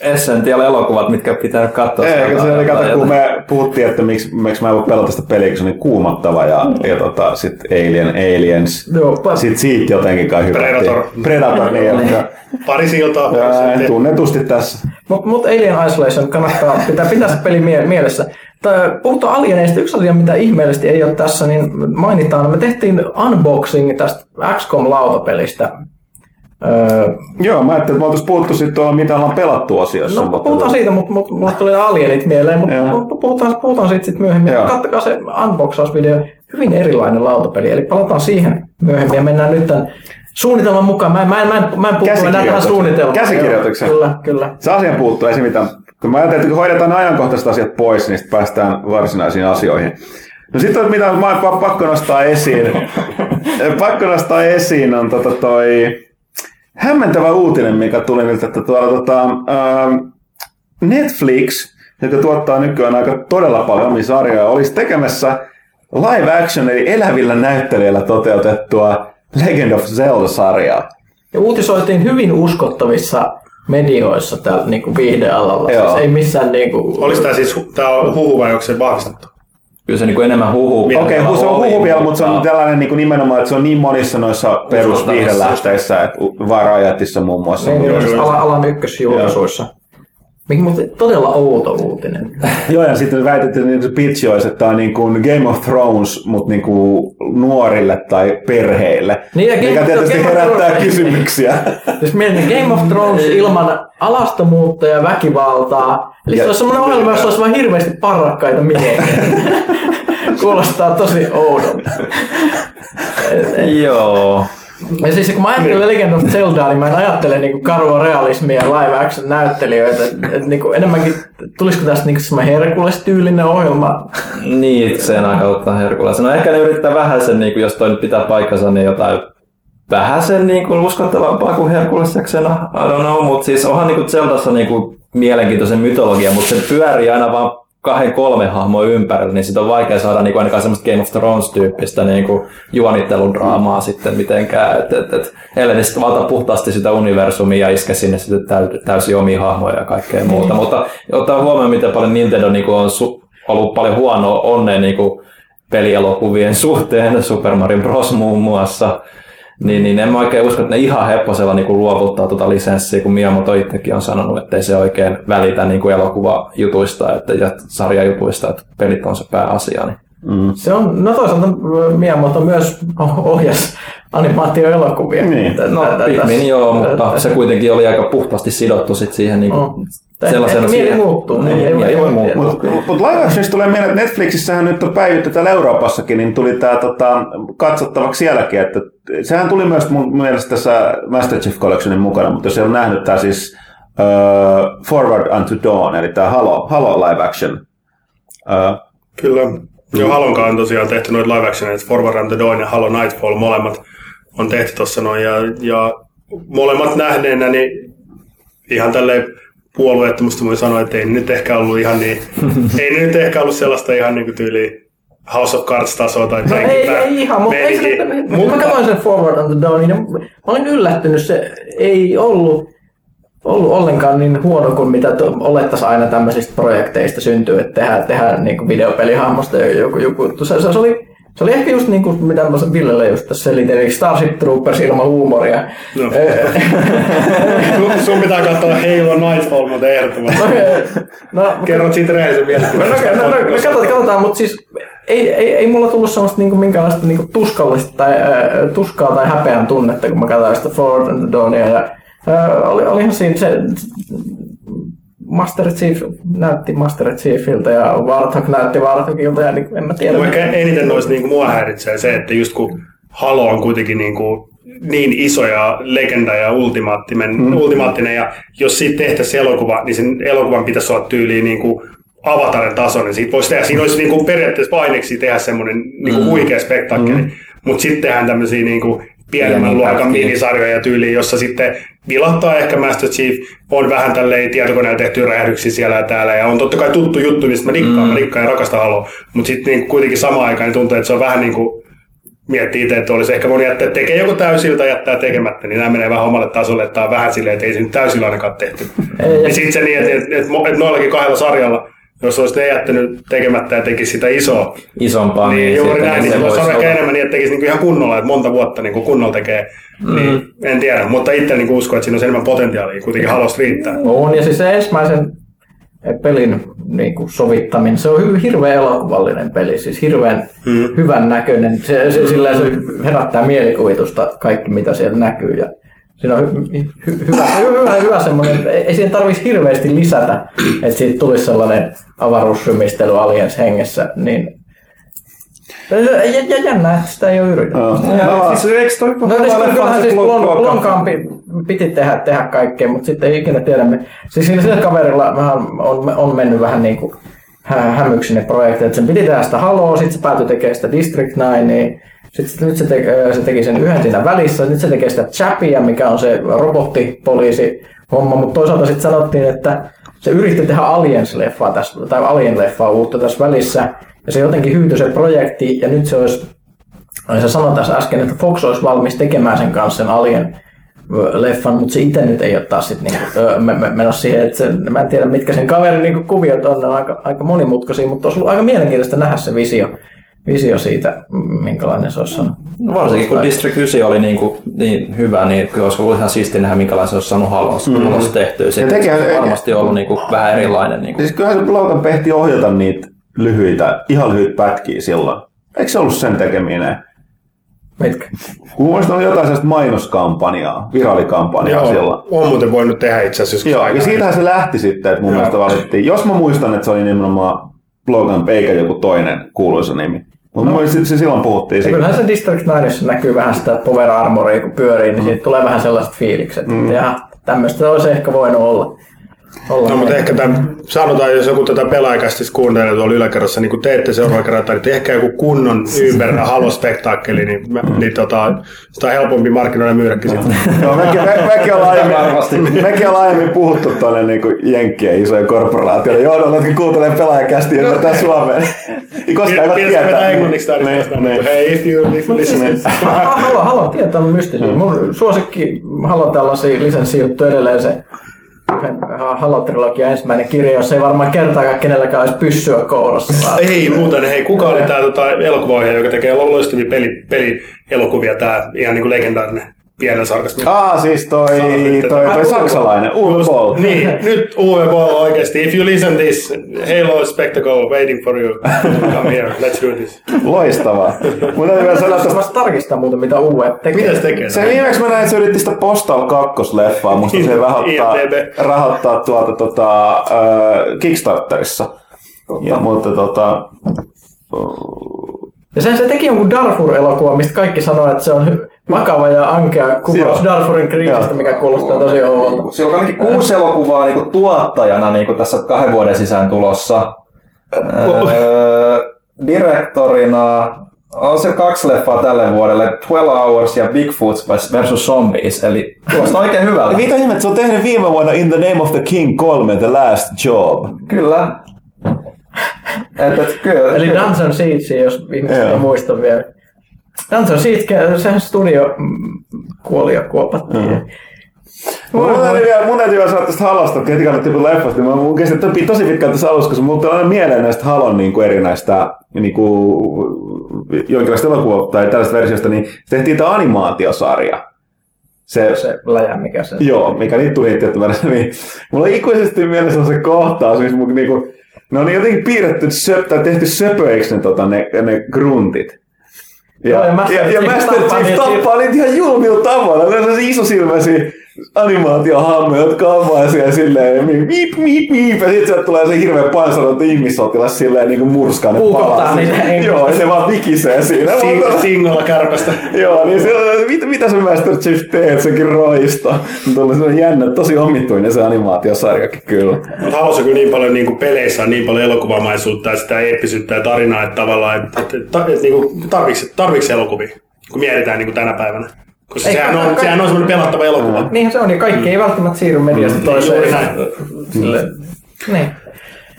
Essential-elokuvat, mitkä pitää katsoa. Eikö se oli, kato, kun me puhuttiin, että miksi, miksi mä en voi pelata sitä peliä, kun se on niin kuumottava ja, ja tota, sitten Alien, Aliens. Joo, Sitten siitä jotenkin kai hypättiin. Predator. Predator, niin. ja- Pari siltaa. ja tunnetusti tässä. Mutta mut Alien Isolation kannattaa pitää, pitää se peli mie- mielessä. Tää- puhutaan alieneista. Yksi asia, mitä ihmeellisesti ei ole tässä, niin mainitaan. Me tehtiin unboxing tästä XCOM-lautapelistä. Öö, Joo, mä ajattelin, että me oltaisiin puhuttu sitten tuolla, mitä ollaan pelattu osiossa. no, mutta- puhutaan siitä, mutta mut, mulle tuli alienit mieleen, mutta mut, puhutaan, puhutaan siitä sitten myöhemmin. Joo. Kattokaa se unboxausvideo. Hyvin erilainen lautapeli, eli palataan siihen myöhemmin ja mennään nyt tämän suunnitelman mukaan. Mä en, mä en, mä en, mä en puuttu enää tähän suunnitelmaan. Käsikirjoituksen. Kyllä, kyllä. Se asian puuttuu, ei se mitään. Kun mä ajattelin, että kun hoidetaan ajankohtaiset asiat pois, niin sitten päästään varsinaisiin asioihin. No sitten mitä mä oon pakko nostaa esiin. pakko nostaa esiin on tota toi hämmentävä uutinen, mikä tuli nyt, että tuolla tota, ähm, Netflix, joka tuottaa nykyään aika todella paljon omia sarjoja, olisi tekemässä live action eli elävillä näyttelijöillä toteutettua Legend of Zelda-sarjaa. Ja uutisoitiin hyvin uskottavissa medioissa täällä niin kuin viihdealalla. Joo. Siis ei missään niin kuin... Oliko tämä siis, tämä on huhu vai onko se vahvistettu? Kyllä se niin kuin enemmän huhu. Okei, okay, se on huhu vielä, mutta se on tällainen niin kuin nimenomaan, että se on niin monissa noissa perusviihdelähteissä, että Varietissa muun muassa. Niin, niin, alan ykkösjulkaisuissa. Mikä muuten todella outo uutinen. Joo, ja sitten väitettiin, että se pitch olisi, että tämä on niin kuin Game of Thrones, mutta niin kuin nuorille tai perheille. Niin, ja Game- mikä tietysti Game of herättää Thrones- kysymyksiä. Jos mietin Game of Thrones ilman alastomuutta ja väkivaltaa, eli se Ja- olisi semmoinen ohjelma, jossa olisi vain hirveästi parrakkaita miehiä. Kuulostaa tosi oudolta. Joo. Ja siis kun mä ajattelen Legend of Zeldaa, niin mä en ajattele niinku karua realismia ja live action näyttelijöitä. Et, et niinku enemmänkin, tulisiko tästä niinku semmoinen Herkules-tyylinen ohjelma? Niin, se on aika ottaa herkulla. No ehkä ne yrittää vähän sen, niin kuin, jos toi nyt pitää paikkansa, niin jotain vähän sen niin kuin, uskottavampaa kuin Herkules jaksena. I don't know, mutta siis onhan niin kuin Zeldassa niin kuin, mielenkiintoisen mytologia, mutta se pyörii aina vaan kahden kolme hahmoa ympärillä, niin sit on vaikea saada niin kuin, ainakaan semmoista Game of Thrones-tyyppistä niin kuin, juonitteludraamaa sitten mitenkään. Et, et, et, ellei ne sitten valta puhtaasti sitä universumia ja iske sinne sitten täy, täysin omia hahmoja ja kaikkea muuta. Mutta ottaa huomioon, miten paljon Nintendo niin kuin, on su- ollut paljon huonoa onnea niin kuin, pelielokuvien suhteen, Super Mario Bros. muun muassa, niin, niin en mä oikein usko, että ne ihan hepposella niin kuin luovuttaa tuota lisenssiä, kun Miyamoto itsekin on sanonut, että ei se oikein välitä niin kuin elokuvajutuista että, ja sarjajutuista, että pelit on se pääasia. Niin. Se on, no toisaalta Miyamoto myös ohjas animaatioelokuvia. Niin. No Pikmin joo, mutta se kuitenkin oli aika puhtaasti sidottu sit siihen niin kuin, Mm. Sellaisena siihen- muuttuu. Niin, Ei- ei, voi muuttua. Mutta mut live actionista tulee mieleen, että Netflixissähän nyt on päivitty täällä Euroopassakin, niin tuli tämä tota, katsottavaksi sielläkin, että sehän tuli myös mun mielestä tässä Master Chief Collectionin mukana, mutta jos ei ole nähnyt tämä siis uh, Forward Unto Dawn, eli tämä Halo, Halo live action. Uh, Kyllä. Joo, Halonkaan on tosiaan tehty noita live actioneita, Forward and the Dawn ja Halo Nightfall, molemmat on tehty tuossa noin, ja, ja molemmat nähneenä, niin ihan tälleen puolueettomasti voi sanoa, että ei nyt ehkä ollut ihan niin, ei nyt ehkä ollut sellaista ihan niin kuin tyyliin House of Cards-tasoa tai No ei, ei ihan, mutta ei se, mutta mä katsoin sen Forward on the Dawn, niin mä olin yllättynyt, se ei ollut, ollut ollenkaan niin huono kuin mitä olettaisiin aina tämmöisistä projekteista syntyy, että tehdään, tehdään niin kuin videopelihahmosta joku, joku juttu. Se, se, oli, se oli ehkä just niin kuin mitä mä Villelle just tässä selitin, eli Starship Troopers ilman huumoria. No. Sun, pitää katsoa Halo Nightfall, mutta ehdottomasti. no, mutta- Kerrot siitä rehellisen vielä. No, no, no, no, no katsotaan, katsotaan, mutta siis ei, ei, ei mulla tullut semmoista niinku minkäänlaista niinku tuskallista tai ää, tuskaa tai häpeän tunnetta, kun mä katsoin sitä Forward and the Dawnia. Ja, ää, oli, olihan siinä se Master Chief näytti Master Chiefiltä ja Warthog näytti Warthogilta ja niin, en mä tiedä. Mua ehkä eniten noista niin mua häiritsee se, että just kun Halo on kuitenkin niin, kuin niin iso ja legenda ja ultimaattinen, mm. ultimaattinen ja jos siitä tehtäisiin elokuva, niin sen elokuvan pitäisi olla tyyliin niin kuin Avatarin tasoinen. Siitä voisi tehdä, siinä olisi niin kuin periaatteessa paineksi tehdä semmoinen niin kuin huikea spektaakkeli, mm. mutta sitten tehdään tämmöisiä niin kuin pienemmän luokan minisarjoja tyyliin, jossa sitten vilahtaa ehkä Master Chief, on vähän tälleen tietokoneella tehty räjähdyksiä siellä ja täällä, ja on totta kai tuttu juttu, mistä mä dikkaan, mm. mä dikkaan ja rakastan Haloa, mutta sitten niin kuitenkin samaan aikaan niin tuntuu, että se on vähän niin kuin miettii itse, että olisi ehkä voinut jättää, että tekee joku täysiltä tai jättää tekemättä, niin nämä menee vähän omalle tasolle, että tämä on vähän silleen, että ei se nyt täysillä ainakaan tehty. Ja sitten se niin, että, että, että, että noillakin kahdella sarjalla, jos olisi ne jättänyt tekemättä ja tekisi sitä isoa, Isompaa, niin, niin, juuri näin, niin se olla ehkä enemmän niin, että tekisi niin kuin ihan kunnolla, että monta vuotta niin kuin kunnolla tekee. Mm. Niin, en tiedä, mutta itse niin uskon, että siinä on enemmän potentiaalia, kuitenkin haluaisi riittää. On, ja siis se ensimmäisen, pelin niin kuin sovittaminen. Se on hirveän elokuvallinen peli, siis hirveän mm. hyvän näköinen. Se, se, sillä se herättää mielikuvitusta kaikki, mitä siellä näkyy. Ja siinä on hy- hy- hyvä, hyvä, hyvä semmoinen, ei siihen tarvitsisi hirveästi lisätä, että siitä tulisi sellainen avaruussymistely aliens hengessä, niin ja, ja jännä, että sitä ei ole yritetty. No, Siis eikö toi No siis kyllähän siis piti tehdä, tehdä kaikkea, mutta sitten ei ikinä tiedä. Siis sillä, sillä kaverilla vähän on, on mennyt vähän niin kuin hä- hämyksi ne projektit, että sen piti tehdä sitä Haloa, sitten se päätyi tekemään sitä District 9, niin sitten nyt se, te, se teki sen yhden siinä välissä, nyt se tekee sitä Chappia, mikä on se robottipoliisi homma, mutta toisaalta sitten sanottiin, että se yritti tehdä Aliens-leffaa tässä, tai Alien-leffaa uutta tässä välissä, ja se jotenkin hyytyi se projekti, ja nyt se olisi Ai sä sanoit tässä äsken, että Fox olisi valmis tekemään sen kanssa sen Alien leffan, mutta se itse nyt ei ole taas sit niinku, menossa siihen, että se, mä en tiedä mitkä sen kaverin niinku kuviot on, ne on aika, aika monimutkaisia, mutta olisi ollut aika mielenkiintoista nähdä se visio, visio siitä, minkälainen se olisi saanut. No varsinkin kun District 9 oli niin, kuin, niin hyvä, niin kyllä olisi ollut ihan siistiä nähdä, minkälainen se olisi saanut halossa, mm. halossa tehtyä. Se olisi varmasti ollut niin kuin, vähän erilainen. Niin kuin. Siis kyllähän se Blaukan pehti ohjata niitä lyhyitä, ihan lyhyitä pätkiä silloin. Eikö se ollut sen tekeminen? Mitkä? Kun mun mielestä oli jotain sellaista mainoskampanjaa, viraalikampanjaa silloin. on muuten voinut tehdä itse asiassa. Joo, ja siitähän se lähti sitten, että mun Joo. mielestä valittiin. Jos mä muistan, että se oli nimenomaan Logan eikä joku toinen kuuluisa nimi. Mutta no. se, se silloin puhuttiin siitä. kyllähän se District 9 näkyy vähän sitä Power Armoria, kun pyörii, niin siitä tulee vähän sellaiset fiilikset. Mm. Ja tämmöistä olisi ehkä voinut olla. Olla No, mutta ehkä tämän, sanotaan, jos joku tätä pelaajakästi kuuntelee tuolla yläkerrassa, niin kun teette seuraava kerran, niin tehkää joku kunnon Uber halospektaakkeli, niin, mä, niin tota, sitä on helpompi markkinoida myydäkin sitten. Joo, mekin, me, mekin, ollaan Varmasti. aiemmin, mekin ollaan aiemmin puhuttu tuonne niin jenkkien isojen korporaatioiden johdolla, jotka kuuntelee pelaajakästi ja ymmärtää suomeen. Koska mennä tietää. englanniksi tai Niin, niin, niin. Hei, if you listen. Haluan, haluan tietää mystisiä. Mun suosikki Halo tällaisia lisenssijuttuja edelleen se Halo-trilogia ensimmäinen kirja, jossa ei varmaan kertaakaan kenelläkään olisi pyssyä kourassa. Ei muuten, hei, kuka oli tämä tota, elokuvaohjaaja, joka tekee loistavia peli, pelielokuvia, tämä ihan niin kuin legendaarinen pienen sarkasmi. Aa, siis toi, toi, toi saksalainen, Uwe Boll. Niin, nyt Uwe Boll oikeasti. If you listen this, Halo spectacle waiting for you. Come here, let's do this. Loistavaa. Mun täytyy vielä sanoa, että Vasta tarkistaa muuten, mitä Uwe tekee. Mitä se tekee? Se viimeksi mä näin, että se yritti sitä Postal 2-leffaa, musta se rahoittaa, rahoittaa tuolta tota, äh, Kickstarterissa. Ja, mutta tota, Ja sen se teki jonkun Darfur-elokuva, mistä kaikki sanoo, että se on vakava ja ankea kuvaus Joo. Darfurin kriisistä, Joo. mikä kuulostaa tosi oudolta. Siellä on ainakin kuusi elokuvaa niin kuin tuottajana niin kuin tässä kahden vuoden sisään tulossa. Öö, direktorina on se kaksi leffaa tälle vuodelle, 12 Hours ja Bigfoot versus Zombies, eli kuulostaa oikein hyvältä. mitä ihmettä, se on tehnyt viime vuonna In the Name of the King 3, The Last Job. Kyllä. Et, et, kyllä. Eli Dungeon Siege, jos ihmiset ei muista vielä. Dungeon Siege, sehän studio kuoli ja kuopattiin. Mm. Mun täytyy vielä, mun täytyy vielä sanoa tästä Halosta, kun heti kannatti puhua leffasta. Mä mun kesti tosi, tosi pitkään tässä alussa, koska mulla tulee aina mieleen näistä Halon niin kuin erinäistä niin kuin, jonkinlaista elokuvaa tai tällaista versiosta, niin tehtiin tämä animaatiosarja. Se, Se läjä, mikä se Joo, mikä niitä tuli tietty niin mulla on ikuisesti mielessä se kohtaus, missä mun niinku, ne on jotenkin piirretty söp, tai tehty söpöiksi ne, tota, ne, ne gruntit. Ja, Joo, ja Master ja, ja Master Chief tappaa niitä ihan julmilla tavalla. Ne on isosilmäisiä animaatiohammoja, jotka on vaan siellä silleen, ja miip, miip, miip, ja sitten sieltä tulee se hirveä pansaroitu ihmissotilas silleen niin kuin murskaa ne Puukottaa niitä. Joo, ja se vaan vikisee siinä. Sing- Singolla kärpästä. Joo, niin se, mitä, mitä se Master Chief teet, sekin roista. Mutta oli sellainen jännä, tosi omituinen se animaatiosarjakin kyllä. Mutta on kyllä niin paljon niin kuin peleissä on niin paljon elokuvamaisuutta ja sitä eeppisyyttä ja tarinaa, että tavallaan että, että, että, että niin kuin tarviksi, tarviksi elokuvia, kun mietitään niin kuin tänä päivänä. Koska Ei, sehän, on, kaikki- sehän on semmoinen pelattava elokuva. Niinhän se on, ja kaikki ei välttämättä siirry mediasta Mm, toiseen. näin. Sille, niin.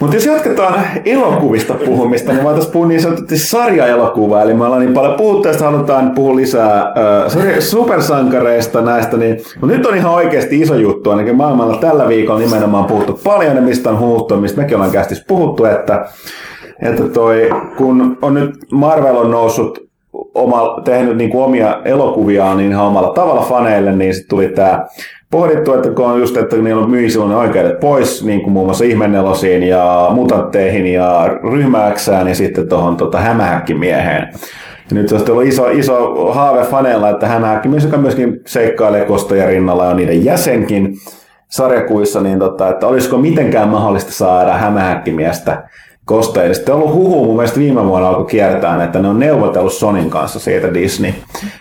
Mutta jos jatketaan elokuvista puhumista, niin mä tässä puhua niin sanotusti sarjaelokuvaa, eli me ollaan niin paljon puhuttu, ja halutaan puhua lisää äh, supersankareista näistä, niin, mutta nyt on ihan oikeasti iso juttu, ainakin maailmalla tällä viikolla nimenomaan puhuttu paljon, ja mistä on huuttu, mistä mekin ollaan kästissä puhuttu, että, että toi, kun on nyt Marvel on noussut oma, tehnyt niin kuin omia elokuviaan niin ihan omalla tavalla faneille, niin sitten tuli tämä pohdittu, että kun on just, että niillä on myy silloin ne oikeudet pois, niin kuin muun muassa ihmennelosiin ja mutantteihin ja ryhmääksään ja sitten tuohon tota, hämähäkkimieheen. Ja nyt olisi ollut iso, iso haave faneilla, että hämähäkkimies, joka myöskin seikkailee kostoja rinnalla ja on niiden jäsenkin sarjakuissa, niin tota, että olisiko mitenkään mahdollista saada hämähäkkimiestä kosteille. Sitten on ollut huhu, mun mielestä viime vuonna alkoi kiertää, että ne on neuvotellut Sonin kanssa siitä Disney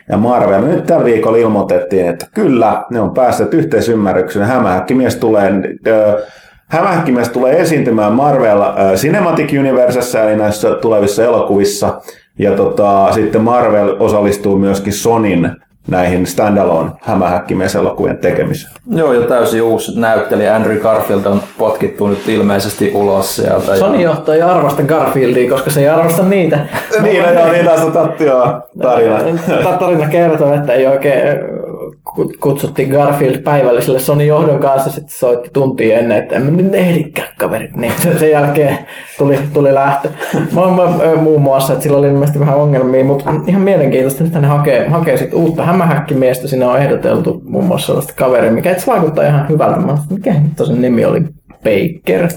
ja Marvel. Nyt tällä viikolla ilmoitettiin, että kyllä, ne on päässeet yhteisymmärrykseen. Hämähäkkimies tulee, äh, Hämähäkkimies tulee esiintymään Marvel Cinematic Universessa, eli näissä tulevissa elokuvissa. Ja tota, sitten Marvel osallistuu myöskin Sonin näihin standalone hämähäkkimieselokuvien tekemiseen. Joo, ja täysin uusi näyttelijä Andrew Garfield on potkittu nyt ilmeisesti ulos sieltä. Sony johto ei arvosta Garfieldia, koska se ei arvosta niitä. niin, no joo, niin on tarina. tarina kertoo, että ei oikein kutsuttiin Garfield päivälliselle Sony johdon kanssa, sitten soitti tuntia ennen, että emme nyt ehdikään kaverit. Niin sen jälkeen tuli, tuli lähtö. Mä, mä, muun muassa, että sillä oli ilmeisesti vähän ongelmia, mutta ihan mielenkiintoista, että ne hakee, hakee sit uutta hämähäkkimiestä. Siinä on ehdoteltu muun muassa sellaista kaveria, mikä itse vaikuttaa ihan hyvältä. Mä, mikä tosen nimi oli? Baker,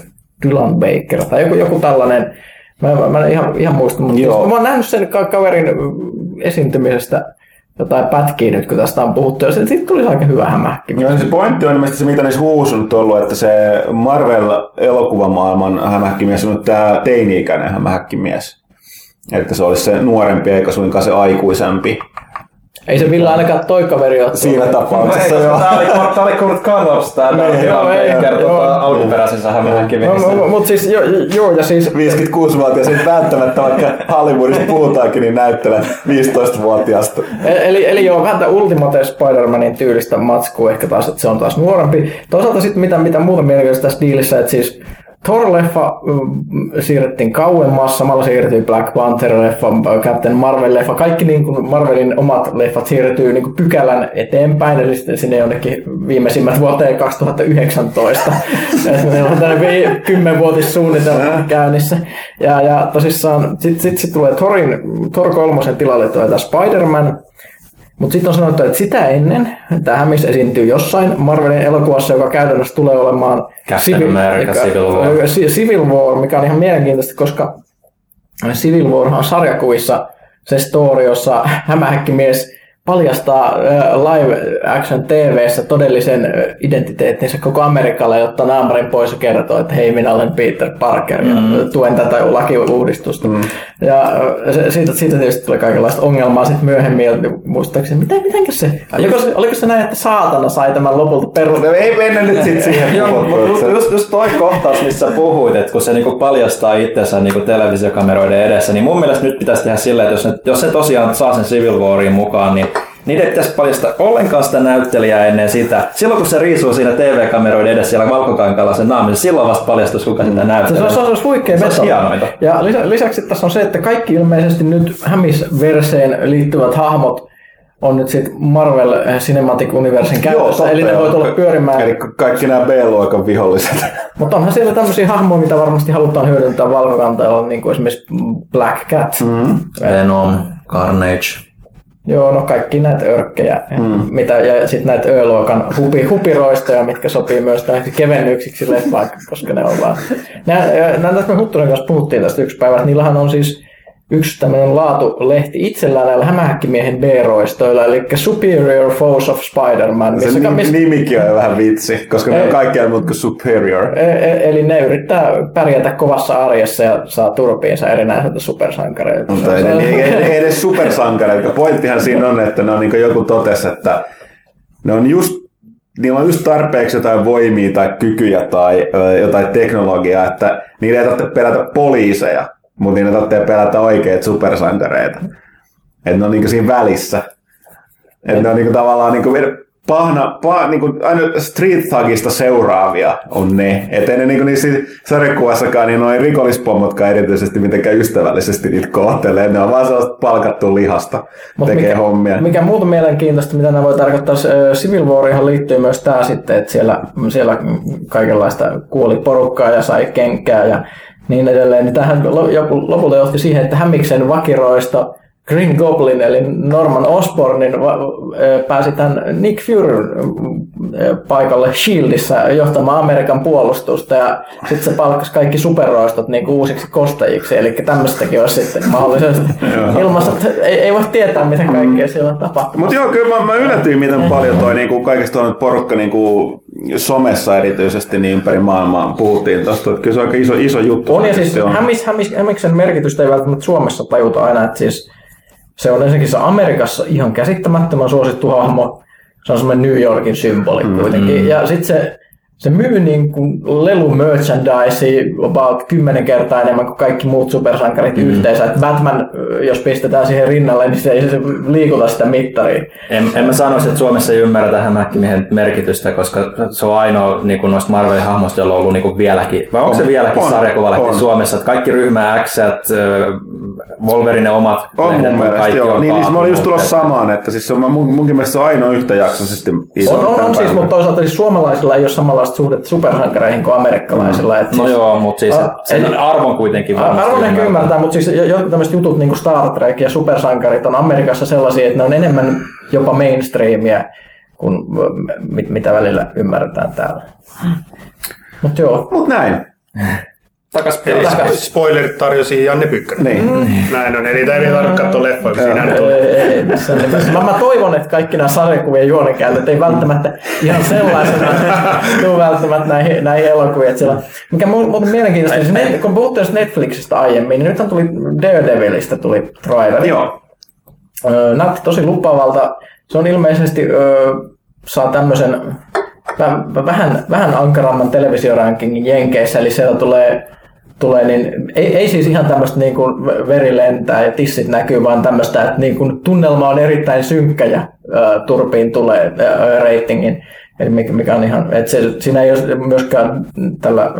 Dylan Baker tai joku, joku tällainen. Mä, mä, mä en ihan, ihan muista, mutta Joo. mä oon nähnyt sen kaverin esiintymisestä jotain pätkiä nyt, kun tästä on puhuttu, ja sitten tuli aika hyvä hämähäkki. Joo, se pointti on ilmeisesti se, mitä niissä huus on ollut, että se Marvel-elokuvamaailman hämähäkkimies on tämä teini-ikäinen hämähäkkimies. Että se olisi se nuorempi eikä suinkaan se aikuisempi. Ei se Ville ainakaan toi kaveri ole. Siinä tapauksessa no, joo. Tää oli, tää oli tää niin, joo, ei, kertoo alkuperäisensä hämähäkkimiehessä. No, Mut siis joo, joo ja siis... 56-vuotias ei välttämättä vaikka Hollywoodista puhutaankin, niin näyttelee 15-vuotiaasta. E- eli, eli joo, vähän Ultimate Spider-Manin tyylistä matskua ehkä taas, että se on taas nuorempi. Toisaalta sitten mitä, mitä muuta mielenkiintoista tässä diilissä, että siis Thor-leffa mm, siirrettiin kauemmas, samalla siirtyi Black Panther-leffa, Captain Marvel-leffa, kaikki niin kuin Marvelin omat leffat siirtyy niin kuin pykälän eteenpäin, eli sitten sinne jonnekin viimeisimmät vuoteen 2019. Meillä on tämmöinen kymmenvuotissuunnitelma käynnissä. Ja, ja tosissaan sitten sit, sit tulee Thorin, Thor kolmosen tilalle tulee Spider-Man, mutta sitten on sanottu, että sitä ennen tämä Hämis esiintyy jossain Marvelin elokuvassa, joka käytännössä tulee olemaan Civil, America, Civil War. Civil War, mikä on ihan mielenkiintoista, koska Civil War on sarjakuvissa se story, jossa hämähäkkimies paljastaa live action TVssä todellisen identiteettinsä koko Amerikalle, jotta naamarin pois ja kertoo, että hei, minä olen Peter Parker ja mm. tuen tätä lakiuudistusta. Mm. Ja siitä, siitä tietysti tulee kaikenlaista ongelmaa sitten myöhemmin, muistaakseni, mitä, mitenkä se, oliko, se, oliko se näin, että saatana sai tämän lopulta perus? No, ei mennä nyt sitten siihen. Joo, mutta just, just toi kohtaus, missä puhuit, että kun se niinku paljastaa itsensä niinku televisiokameroiden edessä, niin mun mielestä nyt pitäisi tehdä silleen, että jos, ne, jos se tosiaan saa sen Civil Warin mukaan, niin niitä ei pitäisi paljastaa ollenkaan sitä näyttelijää ennen sitä. Silloin kun se riisuu siinä TV-kameroiden edessä siellä valkokankalla sen naamin, niin silloin vasta paljastus, kuka sitä näyttelee. Se, se, se, se huikea se Ja lisä, lisäksi tässä on se, että kaikki ilmeisesti nyt Hämis-verseen liittyvät hahmot on nyt sitten Marvel Cinematic Universen käytössä, Joo, eli ne voi tulla pyörimään. Eli kaikki nämä B-luokan viholliset. Mutta onhan siellä tämmöisiä hahmoja, mitä varmasti halutaan hyödyntää valkokantajalla, niin kuin esimerkiksi Black Cat. Mm. Venom, Carnage. Joo, no kaikki näitä örkkejä. Mm. Mitä, ja sitten näitä Ö-luokan hupi, hupiroistoja, mitkä sopii myös tähän kevennyksiksi leffaan, koska ne on vaan... Näitä me Huttunen kanssa puhuttiin tästä yksi päivä, että niillähän on siis yksi tämmöinen laatulehti itsellään näillä hämähäkkimiehen B-roistoilla, eli Superior Foes of Spider-Man. Se nimi, missä... nimikin on vähän vitsi, koska ne on kaikkea muuta kuin Superior. E- e- eli ne yrittää pärjätä kovassa arjessa ja saa turpiinsa erinäisiltä supersankareilta. Mutta ei, ei, ei, ei edes supersankareilta. Pointtihan siinä on, että ne on niin joku totesi, että ne on just niillä on just tarpeeksi jotain voimia tai kykyjä tai jotain teknologiaa, että niillä ei tarvitse pelätä poliiseja, mutta niin ne tarvitsee pelätä oikeat supersankareita. Että ne on niinku siinä välissä. Että ne on niinku tavallaan niinku pahna, pah, niinku, aina Street Thugista seuraavia on ne. Että ei ne niinku niissä sarjakuvassakaan, niin noin rikollispommotkaan erityisesti mitenkään ystävällisesti niitä kohtelee. Ne on vaan sellaista palkattua lihasta, Mut tekee mikä, hommia. Mikä muuta mielenkiintoista, mitä ne voi tarkoittaa, Civil Warihan liittyy myös tämä sitten, että siellä, siellä kaikenlaista kuoli porukkaa ja sai kenkää ja niin edelleen. Niin tähän lopulta johti siihen, että Hämiksen vakiroista Green Goblin eli Norman Osbornin pääsi tämän Nick Fury paikalle Shieldissä johtamaan Amerikan puolustusta ja sitten se palkkasi kaikki superroistot niin uusiksi kostajiksi, eli tämmöistäkin olisi sitten mahdollisesti ilmassa, että ei, ei voi tietää mitä kaikkea siellä on tapahtunut. Mutta joo, kyllä mä, mä yllätyin, miten paljon toi niinku, kaikesta on nyt porukka niinku, somessa erityisesti niin ympäri maailmaa puhuttiin tosta. Että kyllä se on aika iso, iso juttu. On ja siis on. hämis, hämis, hämiksen merkitystä ei välttämättä Suomessa tajuta aina, että siis se on ensinnäkin se Amerikassa ihan käsittämättömän suosittu hahmo, se on semmoinen New Yorkin symboli kuitenkin, ja sitten se, se myy niin kuin lelu merchandise about kymmenen kertaa enemmän kuin kaikki muut supersankarit yhteensä. Et Batman, jos pistetään siihen rinnalle, niin se ei se liikuta sitä mittaria. En, en mä sanoisi, että Suomessa ei ymmärretä hämähäkkimiehen merkitystä, koska se on ainoa niin kuin noista Marvelin hahmoista, jolla on ollut niin kuin vieläkin, vai onko se On, vieläkin on, sarjakuvalehti on. Suomessa, että kaikki ryhmä X, Wolverine omat On lehdet, mun mielestä, kaikki joo. on Niin, niin mä olin just tulossa samaan, että siis se on, mun, munkin mielestä se on ainoa yhtäjaksoisesti iso. On, on, on siis, mutta toisaalta siis suomalaisilla ei ole samanlaista suhdetta supersankareihin kuin amerikkalaisilla. Et No siis, joo, mutta siis Ah, sen eli- arvon kuitenkin varmasti Arvon ehkä ymmärtää. ymmärtää, mutta siis jo- jotkut tämmöiset jutut niin kuin Star Trek ja supersankarit on Amerikassa sellaisia, että ne on enemmän jopa mainstreamia kuin mit, mitä välillä ymmärretään täällä. Mutta joo, Mut näin. Takas Eli peliin. spoilerit tarjosi Janne Pykkönen. Niin. Näin on, eli ei tarvitse katsoa leffoja, kun siinä nyt on. Mä, mä toivon, että kaikki nämä sarjakuvien juonenkäytöt ei välttämättä ihan sellaisena tule välttämättä näihin, näihin elokuviin. Että siellä, mikä mu- muuten mielenkiintoista, niin kun puhuttiin Netflixistä aiemmin, niin nythän tuli Daredevilistä tuli traileri. Joo. Näytti tosi lupaavalta. Se on ilmeisesti öö, saa tämmöisen vä- vähän, vähän ankaramman televisiorankingin Jenkeissä, eli siellä tulee, tulee niin, ei, ei siis ihan tämmöistä niin kuin veri lentää ja tissit näkyy, vaan tämmöistä, että niin kuin tunnelma on erittäin synkkä ja öö, turpiin tulee öö, ratingin. Eli mikä, mikä on ihan, että se, siinä ei ole myöskään tällä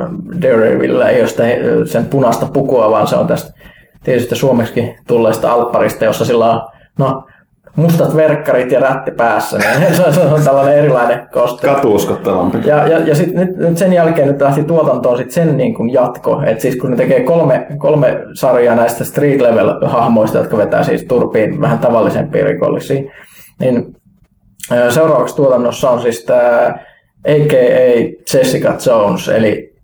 Daredevilillä ei ole sitä, sen punaista pukua, vaan se on tästä tietysti suomeksi tulleesta alpparista, jossa sillä on no, mustat verkkarit ja rätti päässä, niin se on, se on tällainen erilainen koste. Katuuskottavampi. Ja, ja, ja sit nyt, nyt, sen jälkeen nyt lähti tuotantoon sit sen niin kuin jatko, että siis kun ne tekee kolme, kolme sarjaa näistä street level hahmoista, jotka vetää siis turpiin vähän tavallisempia rikollisia, niin seuraavaksi tuotannossa on siis tämä a.k.a. Jessica Jones, eli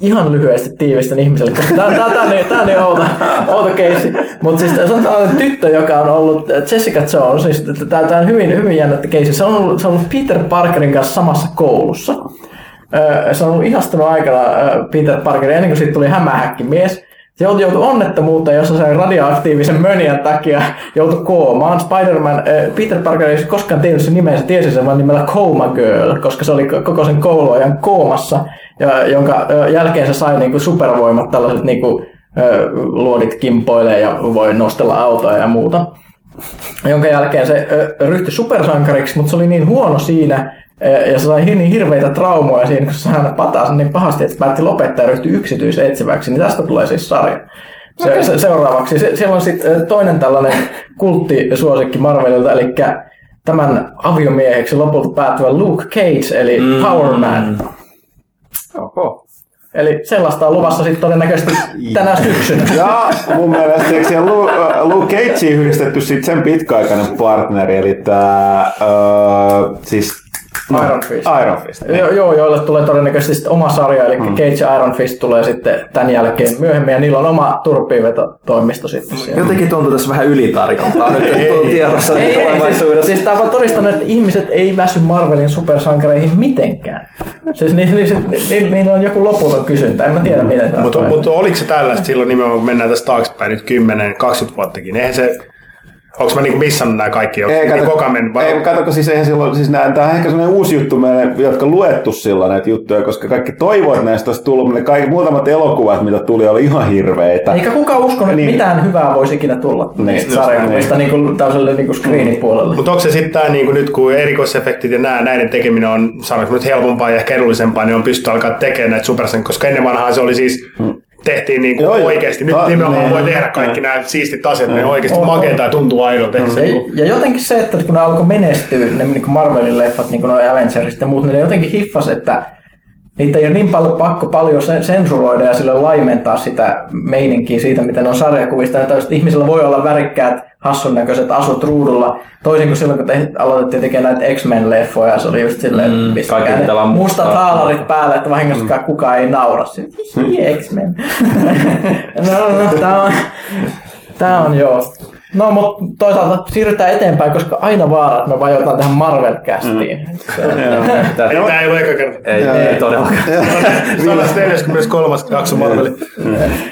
ihan lyhyesti tiivistän ihmiselle, koska tämä, tämä, on niin- outo, outo keissi. Mutta siis tällainen tyttö, joka on ollut Jessica Jones, siis tämä, on hyvin, hyvin jännä keissi. Se on, ollut, se on ollut Peter Parkerin kanssa samassa koulussa. Se on ollut ihastunut aikana Peter Parkerin ennen kuin siitä tuli hämähäkkimies. Se joutui, joutui onnettomuuteen, jossa sen radioaktiivisen mönjän takia joutui koomaan. Spider-Man, ö, Peter Parker ei koskaan tiennyt sen nimen, se tiesi sen vain nimellä Coma Girl, koska se oli koko sen kouluajan koomassa, ja, jonka ö, jälkeen se sai niinku supervoimat, tällaiset niinku, ö, luodit kimpoilee ja voi nostella autoa ja muuta jonka jälkeen se ö, ryhtyi supersankariksi, mutta se oli niin huono siinä, ja se sai niin hirveitä traumoja siinä, kun hän patasi niin pahasti, että se päätti lopettaa ja ryhtyi yksityisetsiväksi, niin tästä tulee siis sarja. Se, se, seuraavaksi. Se, siellä on sitten toinen tällainen kulttisuosikki Marvelilta, eli tämän aviomieheksi lopulta päättyvä Luke Cage, eli mm. Power Man. Oho. Eli sellaista on luvassa sitten todennäköisesti tänä syksynä. Ja mun mielestä eikö siellä Lu- Luke Cageen yhdistetty sit sen pitkäaikainen partneri, eli tää, öö, siis Iron Fist. Iron Fist. niin. Jo, joo, joille tulee todennäköisesti sitten oma sarja, eli mm. Cage ja Iron Fist tulee sitten tämän jälkeen myöhemmin, ja niillä on oma turppiinvetotoimisto sitten siellä. Jotenkin tuntuu tässä vähän ylitarjontaa nyt, että on tiedossa Ei, ei, siis, tulevaisuudessa. siis tämä on todistanut, että ihmiset ei väsy Marvelin supersankareihin mitenkään. Siis ni, ni, ni, ni, niillä on joku loputon kysyntä, en mä tiedä miten tämä Mutta mut oliko se tällaista silloin nimenomaan, kun mennään tästä taaksepäin nyt 10-20 vuottakin? Eihän se, onko mä niinku missannut nämä kaikki? Onko Ei, niin kato, koko ajan vai? ei, kato, kun siis eihän silloin, siis nää, tämä on ehkä sellainen uusi juttu meille, jotka luettu silloin näitä juttuja, koska kaikki toivoivat, että näistä olisi tullut, ne kaikki muutamat elokuvat, mitä tuli, oli ihan hirveitä. Eikä kukaan uskonut, että Niin. mitään hyvää voisi ikinä tulla Niin, sarjakuvista niin kuin tällaiselle niin kuin screenin puolelle. Mutta onko se sitten tämä niinku nyt, kun erikoisefektit ja nää, näiden tekeminen on, sanoinko nyt helpompaa ja ehkä edullisempaa, niin on pysty alkaa tekemään näitä supersen, koska ennen vanhaa se oli siis, tehtiin niinku Joo, joo. oikeasti. Nyt Ta- nimenomaan niin. voi tehdä kaikki nämä siistit asiat, ne Niin. oikeasti On, makeita ja tuntuu aidolta. Se Ja, ja jotenkin se, että kun ne alkoi menestyä, ne niin kuin Marvelin leffat, niin kuin Avengersit ja muut, niin ne jotenkin hiffas, että niitä ei ole niin paljon pakko paljon sen- sensuroida ja sille laimentaa sitä meininkiä siitä, miten on sarjakuvista. Että ihmisillä voi olla värikkäät, hassun näköiset asut ruudulla, toisin kuin silloin, kun te aloitettiin tekemään näitä X-Men-leffoja, se oli just silleen, Mm, pitää vaan mustat haalarit päälle, että vahingossakaan mm. kukaan ei naura. Sitten, "Hihi, X-Men. no, no, tää on, tää on joo. No, mutta toisaalta siirrytään eteenpäin, koska aina vaara, että me vajotaan tähän Marvel-kästiin. Mm. Ei, tämä ei ole eka kerta. Ei, ei todellakaan. 143. jakso Marveli.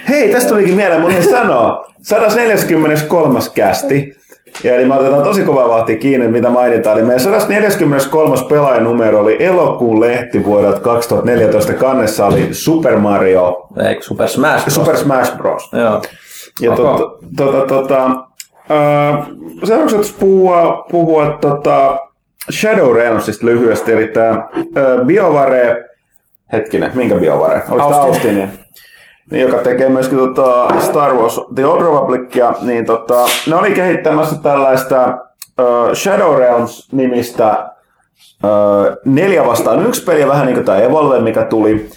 Hei, tästä tulikin mieleen, mun ei sanoa. 143. kästi. Ja eli me otetaan tosi kovaa vahtia kiinni, mitä mainitaan. Eli meidän 143. pelaajanumero oli elokuun lehti vuodelta 2014. Kannessa oli Super Mario, Eikö Super Smash Bros? Super Smash Bros. Joo. Ja tota, tota, tota, äh, seuraavaksi puhua, puhua tota Shadow Realmsista lyhyesti, eli tämä äh, BioWare, hetkinen, minkä BioWare? Oliko Austin. Niin, joka tekee myöskin tota Star Wars The Old Republicia, niin tota, ne oli kehittämässä tällaista äh, Shadow Realms-nimistä äh, neljä vastaan yksi peliä, vähän niin kuin tämä Evolve, mikä tuli.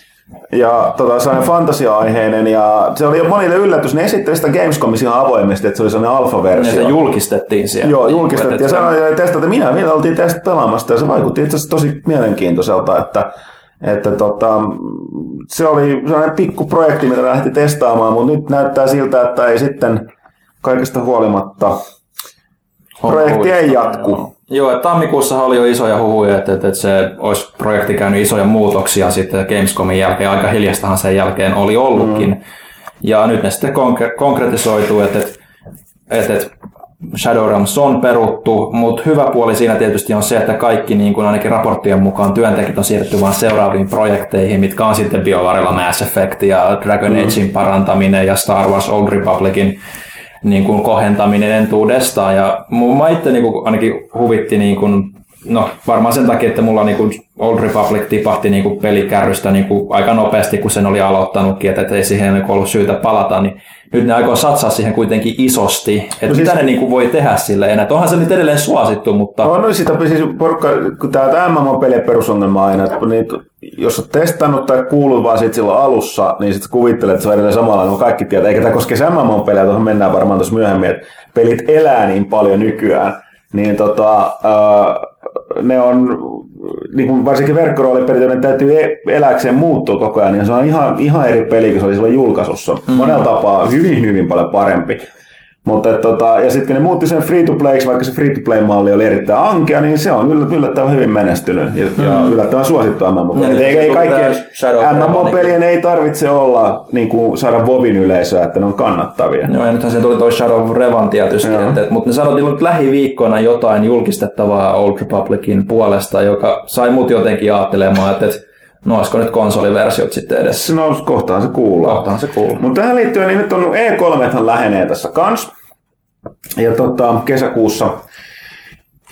Ja tota, sellainen fantasia-aiheinen ja se oli monille yllätys. Ne esitteli sitä Gamescomissa ihan avoimesti, että se oli sellainen Ja alfa-versio. se julkistettiin siellä. Joo, julkistettiin ja sanoi, että testata. Minä vielä oltiin test pelaamassa ja se vaikutti itse asiassa tosi mielenkiintoiselta, että, että tota, se oli sellainen pikku projekti, mitä lähti testaamaan, mutta nyt näyttää siltä, että ei sitten kaikesta huolimatta projekti ei jatku. Joo. Joo, että tammikuussa oli jo isoja huhuja, että, että, että se olisi projekti käynyt isoja muutoksia sitten Gamescomin jälkeen. Aika hiljastahan sen jälkeen oli ollutkin. Mm. Ja nyt ne sitten konkre- konkretisoituu, että, että, että, että Shadow Realms on peruttu, mutta hyvä puoli siinä tietysti on se, että kaikki niin kuin ainakin raporttien mukaan työntekijät on siirretty vaan seuraaviin projekteihin, mitkä on sitten BioWarella Mass Effect ja Dragon mm. Agein parantaminen ja Star Wars Old Republicin niin kuin kohentaminen entuudestaan. Ja mä itse niin kuin ainakin huvitti, niin kuin, no varmaan sen takia, että mulla niin kuin Old Republic tipahti niin kuin pelikärrystä niin kuin aika nopeasti, kun sen oli aloittanutkin, että, ei siihen niin ollut syytä palata, niin nyt ne aikoo satsaa siihen kuitenkin isosti, että no siis- mitä ne niin kuin voi tehdä sille enää. Onhan se nyt edelleen suosittu, mutta On no, sitä siis porukka, kun tämä MMO-pelien perusongelma aina, että niitä, jos olet testannut tai kuullut vaan siitä silloin alussa, niin sitten kuvittelet, että se on edelleen samalla, no kaikki tietää. Eikä tämä koske MMO-pelejä, tuohon mennään varmaan tuossa myöhemmin, että pelit elää niin paljon nykyään, niin tota, äh, ne on, niin kuin varsinkin verkkoroolipelit, ne täytyy e- eläkseen muuttua koko ajan, niin se on ihan, ihan eri peli kuin se oli silloin julkaisussa. Monella tapaa hyvin, hyvin paljon parempi. Mutta et tota, ja sitten kun ne muutti sen free to playksi, vaikka se free to play malli oli erittäin ankea, niin se on yllä- yllättävän hyvin menestynyt ja, mm. ja yllättävän suosittu MMO. Ja Ei, nyt ei, se ei tuli kaikkien MMO-pelien ei tarvitse olla niin kuin saada Vovin yleisöä, että ne on kannattavia. Joo, ja nythän se tuli toi Shadow of Revan tietysti, että, mutta ne sanottiin nyt lähiviikkoina jotain julkistettavaa Old Republicin puolesta, joka sai mut jotenkin ajattelemaan, että, että no olisiko nyt konsoliversiot sitten edessä. No, kohtaan se kuuluu. Kohtahan se kuuluu. Mutta tähän liittyen, niin nyt on E3 lähenee tässä kans. Ja tota, kesäkuussa.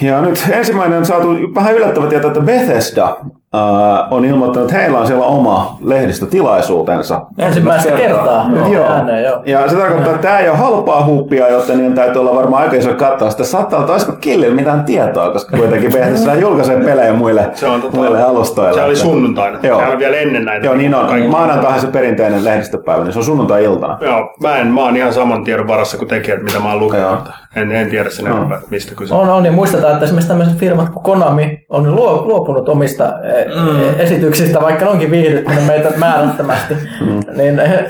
Ja nyt ensimmäinen on saatu vähän yllättävä tieto, että Bethesda äh, on ilmoittanut, että heillä on siellä oma lehdistötilaisuutensa. Ensimmäistä kertaa. Joo. Ääneen, joo. Ja se tarkoittaa, että tämä ei ole halpaa huuppia, joten niin täytyy olla varmaan aika iso kattaus. Sitten saattaa olla, että olisiko Killillä mitään tietoa, koska kuitenkin Bethesda julkaisee pelejä muille, Se on tota- muille alustoille. Se oli sunnuntaina. Joo. Se on vielä ennen näitä. Joo, niin on. Maanantaihan se perinteinen lehdistöpäivä, niin se on sunnuntai-iltana. Joo, mä, en, mä oon ihan saman tiedon varassa kuin tekijät, mitä mä oon lukenut. Joo. En, en tiedä sen enempää, että mistä kyse. On, on, ja muistetaan, että esimerkiksi tämmöiset firmat kuin Konami on luo- luopunut omista mm. esityksistä, vaikka ne onkin viihdyttänyt meitä määrättömästi. Mm. Niin eh,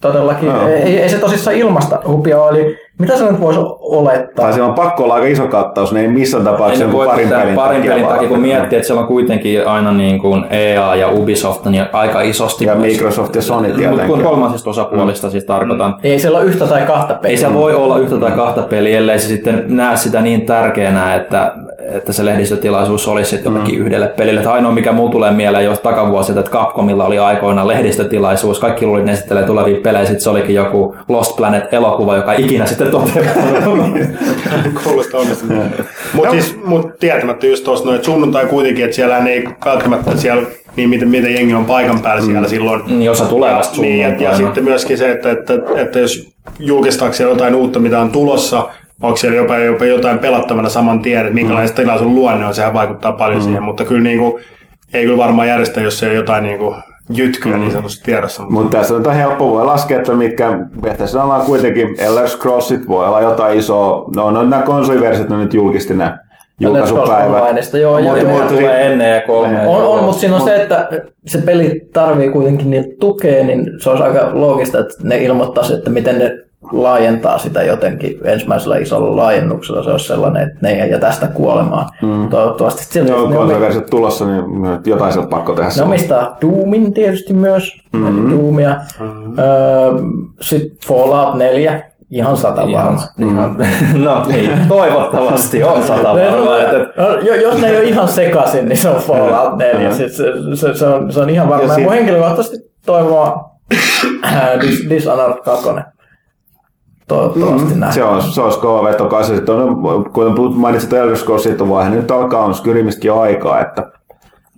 todellakin, Joo. ei, ei se tosissaan ilmasta hupia ole. Eli mitä se nyt voisi olettaa? Tai siellä on pakko olla aika iso kattaus, niin ei missään tapauksessa Ei ne jonkun voi parin parin pelin, parin pelin vaan. takia, kun miettii, että siellä on kuitenkin aina niin kuin EA ja Ubisoft niin aika isosti. Ja Microsoft ja Sony Mutta tietenkin. kun kolmansista osapuolista siis tarkoitan. Ei siellä ole yhtä tai kahta peliä. Ei se voi olla yhtä tai kahta peliä, ellei se sitten näe sitä niin tärkeänä, että, että se lehdistötilaisuus olisi sitten jollekin yhdelle pelille. Että ainoa, mikä muu tulee mieleen jos takavuosilta, että Capcomilla oli aikoinaan lehdistötilaisuus, kaikki luulivat, että ne esittelee tulevia pelejä, sitten se olikin joku Lost Planet-elokuva, joka ikinä sitten toteutunut. Kuulostaa onnistunut. Mutta siis, mut tietämättä just tuossa noin, että sunnuntai kuitenkin, että siellä ei välttämättä siellä niin miten, miten jengi on paikan päällä siellä silloin. Niin, osa tulee vasta niin, ja, ja sitten myöskin se, että, että, että jos julkistaako siellä jotain uutta, mitä on tulossa, onko siellä jopa, jopa jotain pelattavana saman tien, että minkälainen mm. tilaisuuden luonne on, sehän vaikuttaa paljon mm. siihen, mutta kyllä niin kuin, ei kyllä varmaan järjestä, jos ei ole jotain niin kuin jytkyä Mm. niin sanotusti tiedossa. Mutta Mutta tässä on helppo, voi laskea, että mitkä Bethesdalla on kuitenkin Elder Scrollsit, voi olla jotain isoa, no, no nämä konsoliversiot on nyt julkisti ne julkaisupäivät. Onlineista, joo, joo, Mutta- joo. mutta tulee ennen ja kolme. On, on mutta siinä on se, että se peli tarvii kuitenkin niitä tukea, niin se olisi aika loogista, että ne ilmoittaisi, että miten ne laajentaa sitä jotenkin ensimmäisellä isolla laajennuksella. Se olisi sellainen, että ne ei jätä sitä kuolemaan. Mm. Toivottavasti sillä Joo, ne, omi- konsoliversiot tulossa, niin jotain sieltä pakko tehdä. ne omistaa Doomin tietysti myös. Mm-hmm. Doomia. Mm-hmm. Öö, Sitten Fallout 4, ihan sata varma. Ihan, no niin, toivottavasti on sata varma. Että, No, jo- jos ne ei ole ihan sekaisin, niin se on Fallout 4. Se, se, se, se, on, se on ihan varma. Ja Ja sit- mun henkilökohtaisesti toivoa äh, Dis- Dishonored 2. Toivottavasti mm, näin. Se on, se olisi kova veto kanssa. Sitten on, kun puhut- mainitsit Elder Scrollsit vaihe, niin nyt alkaa on Skyrimistäkin aikaa, että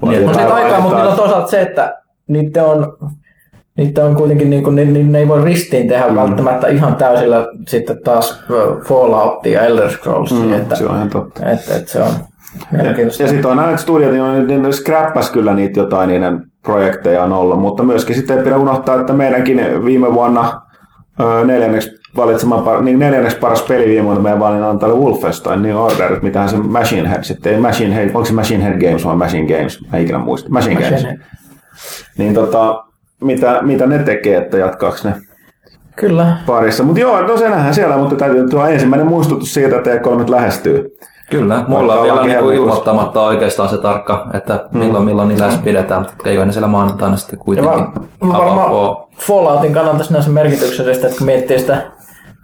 Niin, on siitä jotain aikaa, mutta niillä on toisaalta se, että niitä on, niitä on kuitenkin, niin kuin, ne, ne, ne ei voi ristiin tehdä mm. välttämättä ihan täysillä sitten taas Falloutia ja Elder Scrollsia. Mm, että, se on ihan totta. että, että se on mielenkiintoista. Ja sitten on näitä studiot, niin ne, ne scrappas kyllä niitä jotain niiden projekteja on ollut, mutta myöskin sitten ei pidä unohtaa, että meidänkin viime vuonna neljänneksi valitsemaan, par- niin neljänneksi paras peli viime vuonna meidän valinnan antaa Wolfenstein New Order, mitähän se Machine Head sitten, ei Machine Head, onko se Machine Head Games vai Machine Games, mä ikinä muista, Machine, Games. Machine Head. Niin tota, mitä, mitä ne tekee, että jatkaako ne Kyllä. parissa. Mutta joo, no se nähdään siellä, mutta täytyy tuo ensimmäinen muistutus siitä, että E3 nyt lähestyy. Kyllä, mulla on vielä niinku ilmoittamatta oikeastaan se tarkka, että milloin, milloin niillä edes pidetään, mutta eikö ne siellä maanantaina sitten Ja kuitenkin var, varmaan avaa. Falloutin kannalta sinänsä merkityksellistä, että kun miettii sitä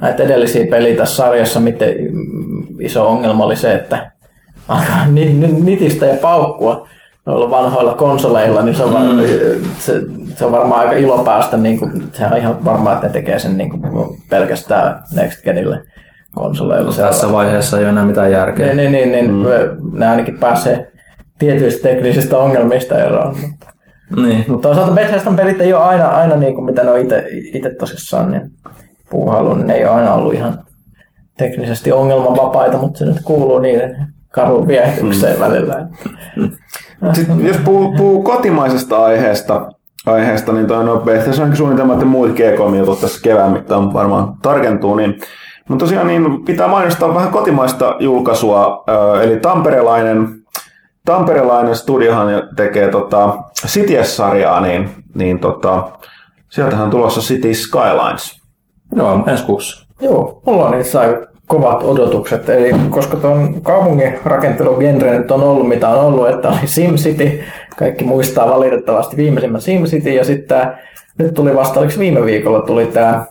näitä edellisiä pelejä tässä sarjassa, miten iso ongelma oli se, että alkaa ni- ni- nitistä ja paukkua noilla vanhoilla konsoleilla, niin se on, mm. se, se on varmaan aika ilo päästä, niin kuin, se on ihan varmaa, että ne tekee sen niin kuin, pelkästään Next Genille konsoleilla. On- Tässä vaiheessa ei ole enää mitään järkeä. niin, niin, niin, niin mm. ne ainakin pääsee tietyistä teknisistä ongelmista eroon. Mutta, Niin. mutta toisaalta Bethesdan pelit ei ole aina, aina niin kuin mitä ne on itse tosissaan niin puuhailu, niin ne ei ole aina ollut ihan teknisesti ongelmanvapaita, mutta se nyt kuuluu niiden karun viehdykseen mm. välillä. Sitten jos puhuu, puhuu kotimaisesta aiheesta, aiheesta niin toi no Bethesdan suunnitelma, että muut G3-jutut tässä kevään mittaan varmaan tarkentuu, niin mutta tosiaan niin pitää mainostaa vähän kotimaista julkaisua, eli tamperelainen, tamperelainen studiohan tekee tota Cities-sarjaa, niin, niin tota, sieltähän on tulossa City Skylines. Joo, ensi kuussa. Joo, mulla on niissä aika kovat odotukset, eli koska tuon kaupungin rakentelu-genre nyt on ollut mitä on ollut, että oli SimCity, kaikki muistaa valitettavasti viimeisimmän SimCity, ja sitten nyt tuli vasta, oliko viime viikolla tuli tämä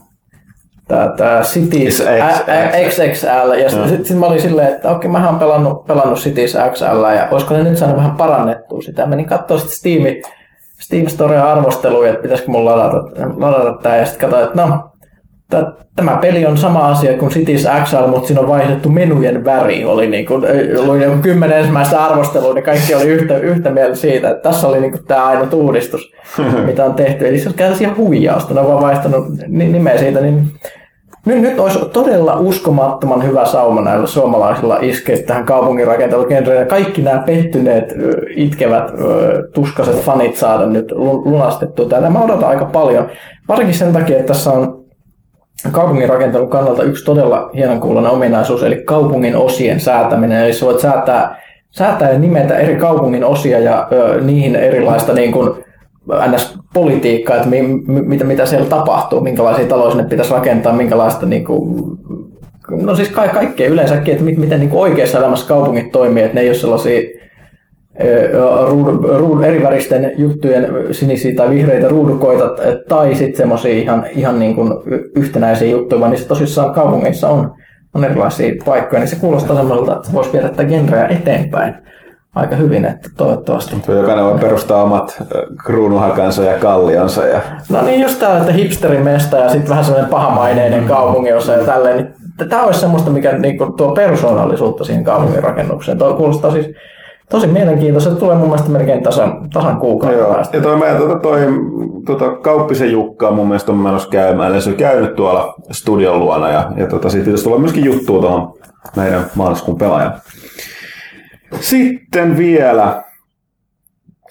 tää, tää Cities XXL, ja sitten sit, sit mä olin silleen, että okei, mähän oon pelannut, pelannut Cities XL, ja olisiko ne nyt saanut vähän parannettua sitä. Menin katsoa sitten Steam, Steam Storea arvosteluja, että pitäisikö mun ladata, ladata tää, ja sitten katsoin, että no, Tämä peli on sama asia kuin Cities XL, mutta siinä on vaihdettu menujen väri. Oli niin kuin, oli joku kymmenen ensimmäistä arvostelua, niin kaikki oli yhtä, yhtä mieltä siitä, että tässä oli niin kuin tämä ainut uudistus, mitä on tehty. Eli se on käytännössä ihan huijausta, ne on vaan vaihtanut ni- nimeä siitä. Niin nyt, nyt olisi todella uskomattoman hyvä sauma näillä suomalaisilla iskeä tähän kaupunkirakentelugenreen. Ja kaikki nämä pettyneet, itkevät, tuskaset fanit saada nyt lu- lunastettua. Tätä mä odotan aika paljon. Varsinkin sen takia, että tässä on kaupungin rakentelun kannalta yksi todella hienon kuulonen ominaisuus, eli kaupungin osien säätäminen. Eli voit säätää, säätää ja nimetä eri kaupungin osia ja ö, niihin erilaista niin kuin, NS-politiikkaa, että mi, mi, mitä, mitä siellä tapahtuu, minkälaisia taloja sinne pitäisi rakentaa, minkälaista niin kuin, no siis ka- kaikkea yleensäkin, että mit, miten niin kuin oikeassa elämässä kaupungit toimii, että ne ei ole sellaisia ruud, ruud, eriväristen juttujen sinisiä tai vihreitä ruudukoita tai sitten semmoisia ihan, ihan niin kuin yhtenäisiä juttuja, vaan niissä tosissaan kaupungeissa on, on erilaisia paikkoja, niin se kuulostaa semmoiselta, että voisi viedä tätä genreä eteenpäin aika hyvin, että toivottavasti. Jokainen voi perustaa omat kruunuhakansa ja kallionsa. Ja... No niin, just tää, että hipsterimesta ja sitten vähän semmoinen pahamaineinen kaupunginosa ja tälleen, niin tämä olisi semmoista, mikä niin kuin, tuo persoonallisuutta siihen kaupungin rakennukseen. Tuo kuulostaa siis tosi mielenkiintoista. Se tulee mun mielestä melkein tasan, tasan kuukauden Joo. päästä. Ja toi, meidän, tota, toi tota, Kauppisen Jukka mun mielestä on menossa käymään. Eli se on käynyt tuolla studion luona ja, ja tota, siitä pitäisi tulla myöskin juttua tuohon meidän maaliskuun pelaajan. Sitten vielä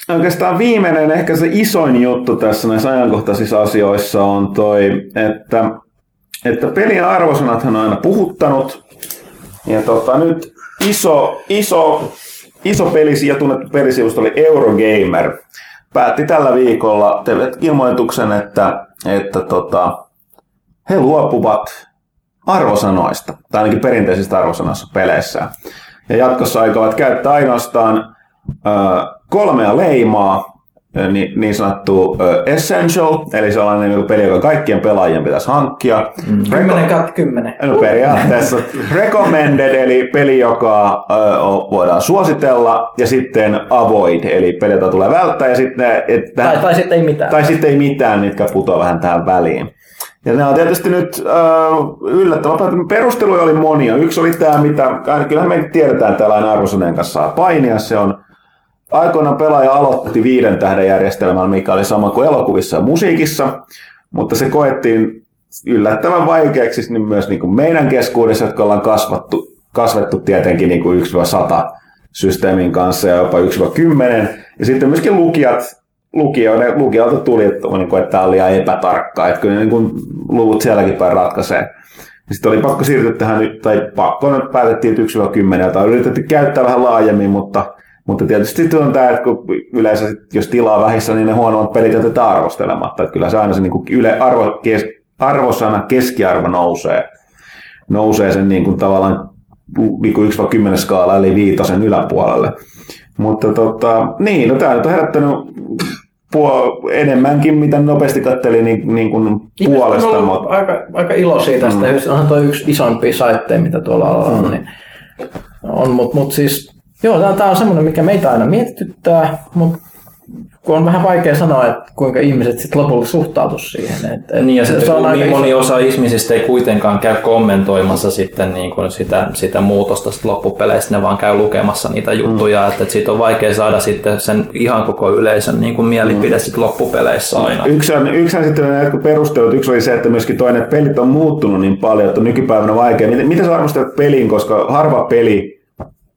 oikeastaan viimeinen, ehkä se isoin juttu tässä näissä ajankohtaisissa asioissa on toi, että, että pelien arvosanathan on aina puhuttanut. Ja tota, nyt iso, iso, iso pelisi ja tunnettu pelisivusto oli Eurogamer. Päätti tällä viikolla ilmoituksen, että, että tota, he luopuvat arvosanoista, tai ainakin perinteisistä arvosanoista peleissä. Ja jatkossa aikovat käyttää ainoastaan ö, kolmea leimaa, niin, niin sanottu Essential, eli sellainen niin peli, joka kaikkien pelaajien pitäisi hankkia. Mm. 10 kautta 10. No periaatteessa recommended, eli peli, joka ö, voidaan suositella, ja sitten avoid, eli peli, jota tulee välttää, ja sitten, että, Tai, tai sitten ei mitään. tai sitten ei mitään, mitkä putoaa vähän tähän väliin. Ja nämä on tietysti nyt äh, yllättävän Perusteluja oli monia. Yksi oli tämä, mitä, kyllähän me tiedetään, että tällainen arvosaneen kanssa saa painia. Se on aikoinaan pelaaja aloitti viiden tähden järjestelmällä, mikä oli sama kuin elokuvissa ja musiikissa, mutta se koettiin yllättävän vaikeaksi niin myös niin kuin meidän keskuudessa, jotka ollaan kasvattu, kasvettu tietenkin niin kuin 1-100 systeemin kanssa ja jopa 1-10. Ja sitten myöskin lukijat, lukijoiden, lukijoilta tuli, että, niin kuin, että tämä oli liian epätarkkaa, että kyllä niin kuin luvut sielläkin päin ratkaisee. Sitten oli pakko siirtyä tähän, tai pakko nyt päätettiin, että 1-10, jota on yritetty käyttää vähän laajemmin, mutta, mutta tietysti on tämä, että kun yleensä jos tilaa vähissä, niin ne huonommat pelit jätetään arvostelematta. Että kyllä se aina se niin kuin yle, arvo, kes, arvosana keskiarvo nousee, nousee sen niin kuin tavallaan niin kuin 1-10 skaala, eli viitosen yläpuolelle. Mutta tota, niin, no tämä nyt on herättänyt puo- enemmänkin, mitä nopeasti katselin niin, niin kuin puolesta. on Mutta, aika, aika iloisia tästä. Mm. Onhan tuo yksi isoimpia saitteja, mitä tuolla on. Niin on mutta mut siis, joo, tämä on semmoinen, mikä meitä aina mietityttää, mutta kun on vähän vaikea sanoa, että kuinka ihmiset sitten lopulta suhtautuu siihen. Et, et Niin ja sitten on kun aika niin iso- moni osa ihmisistä ei kuitenkaan käy kommentoimassa sitten niin kuin sitä, sitä muutosta sit loppupeleissä, ne vaan käy lukemassa niitä juttuja, mm. että, että siitä on vaikea saada sitten sen ihan koko yleisön niin kuin mielipide sit loppupeleissä aina. Yksi on, yksi on sitten näitä perustelut. Yksi oli se, että myöskin toinen, että pelit on muuttunut niin paljon, että on nykypäivänä vaikea. Miten, miten sä arvostelet pelin, koska harva peli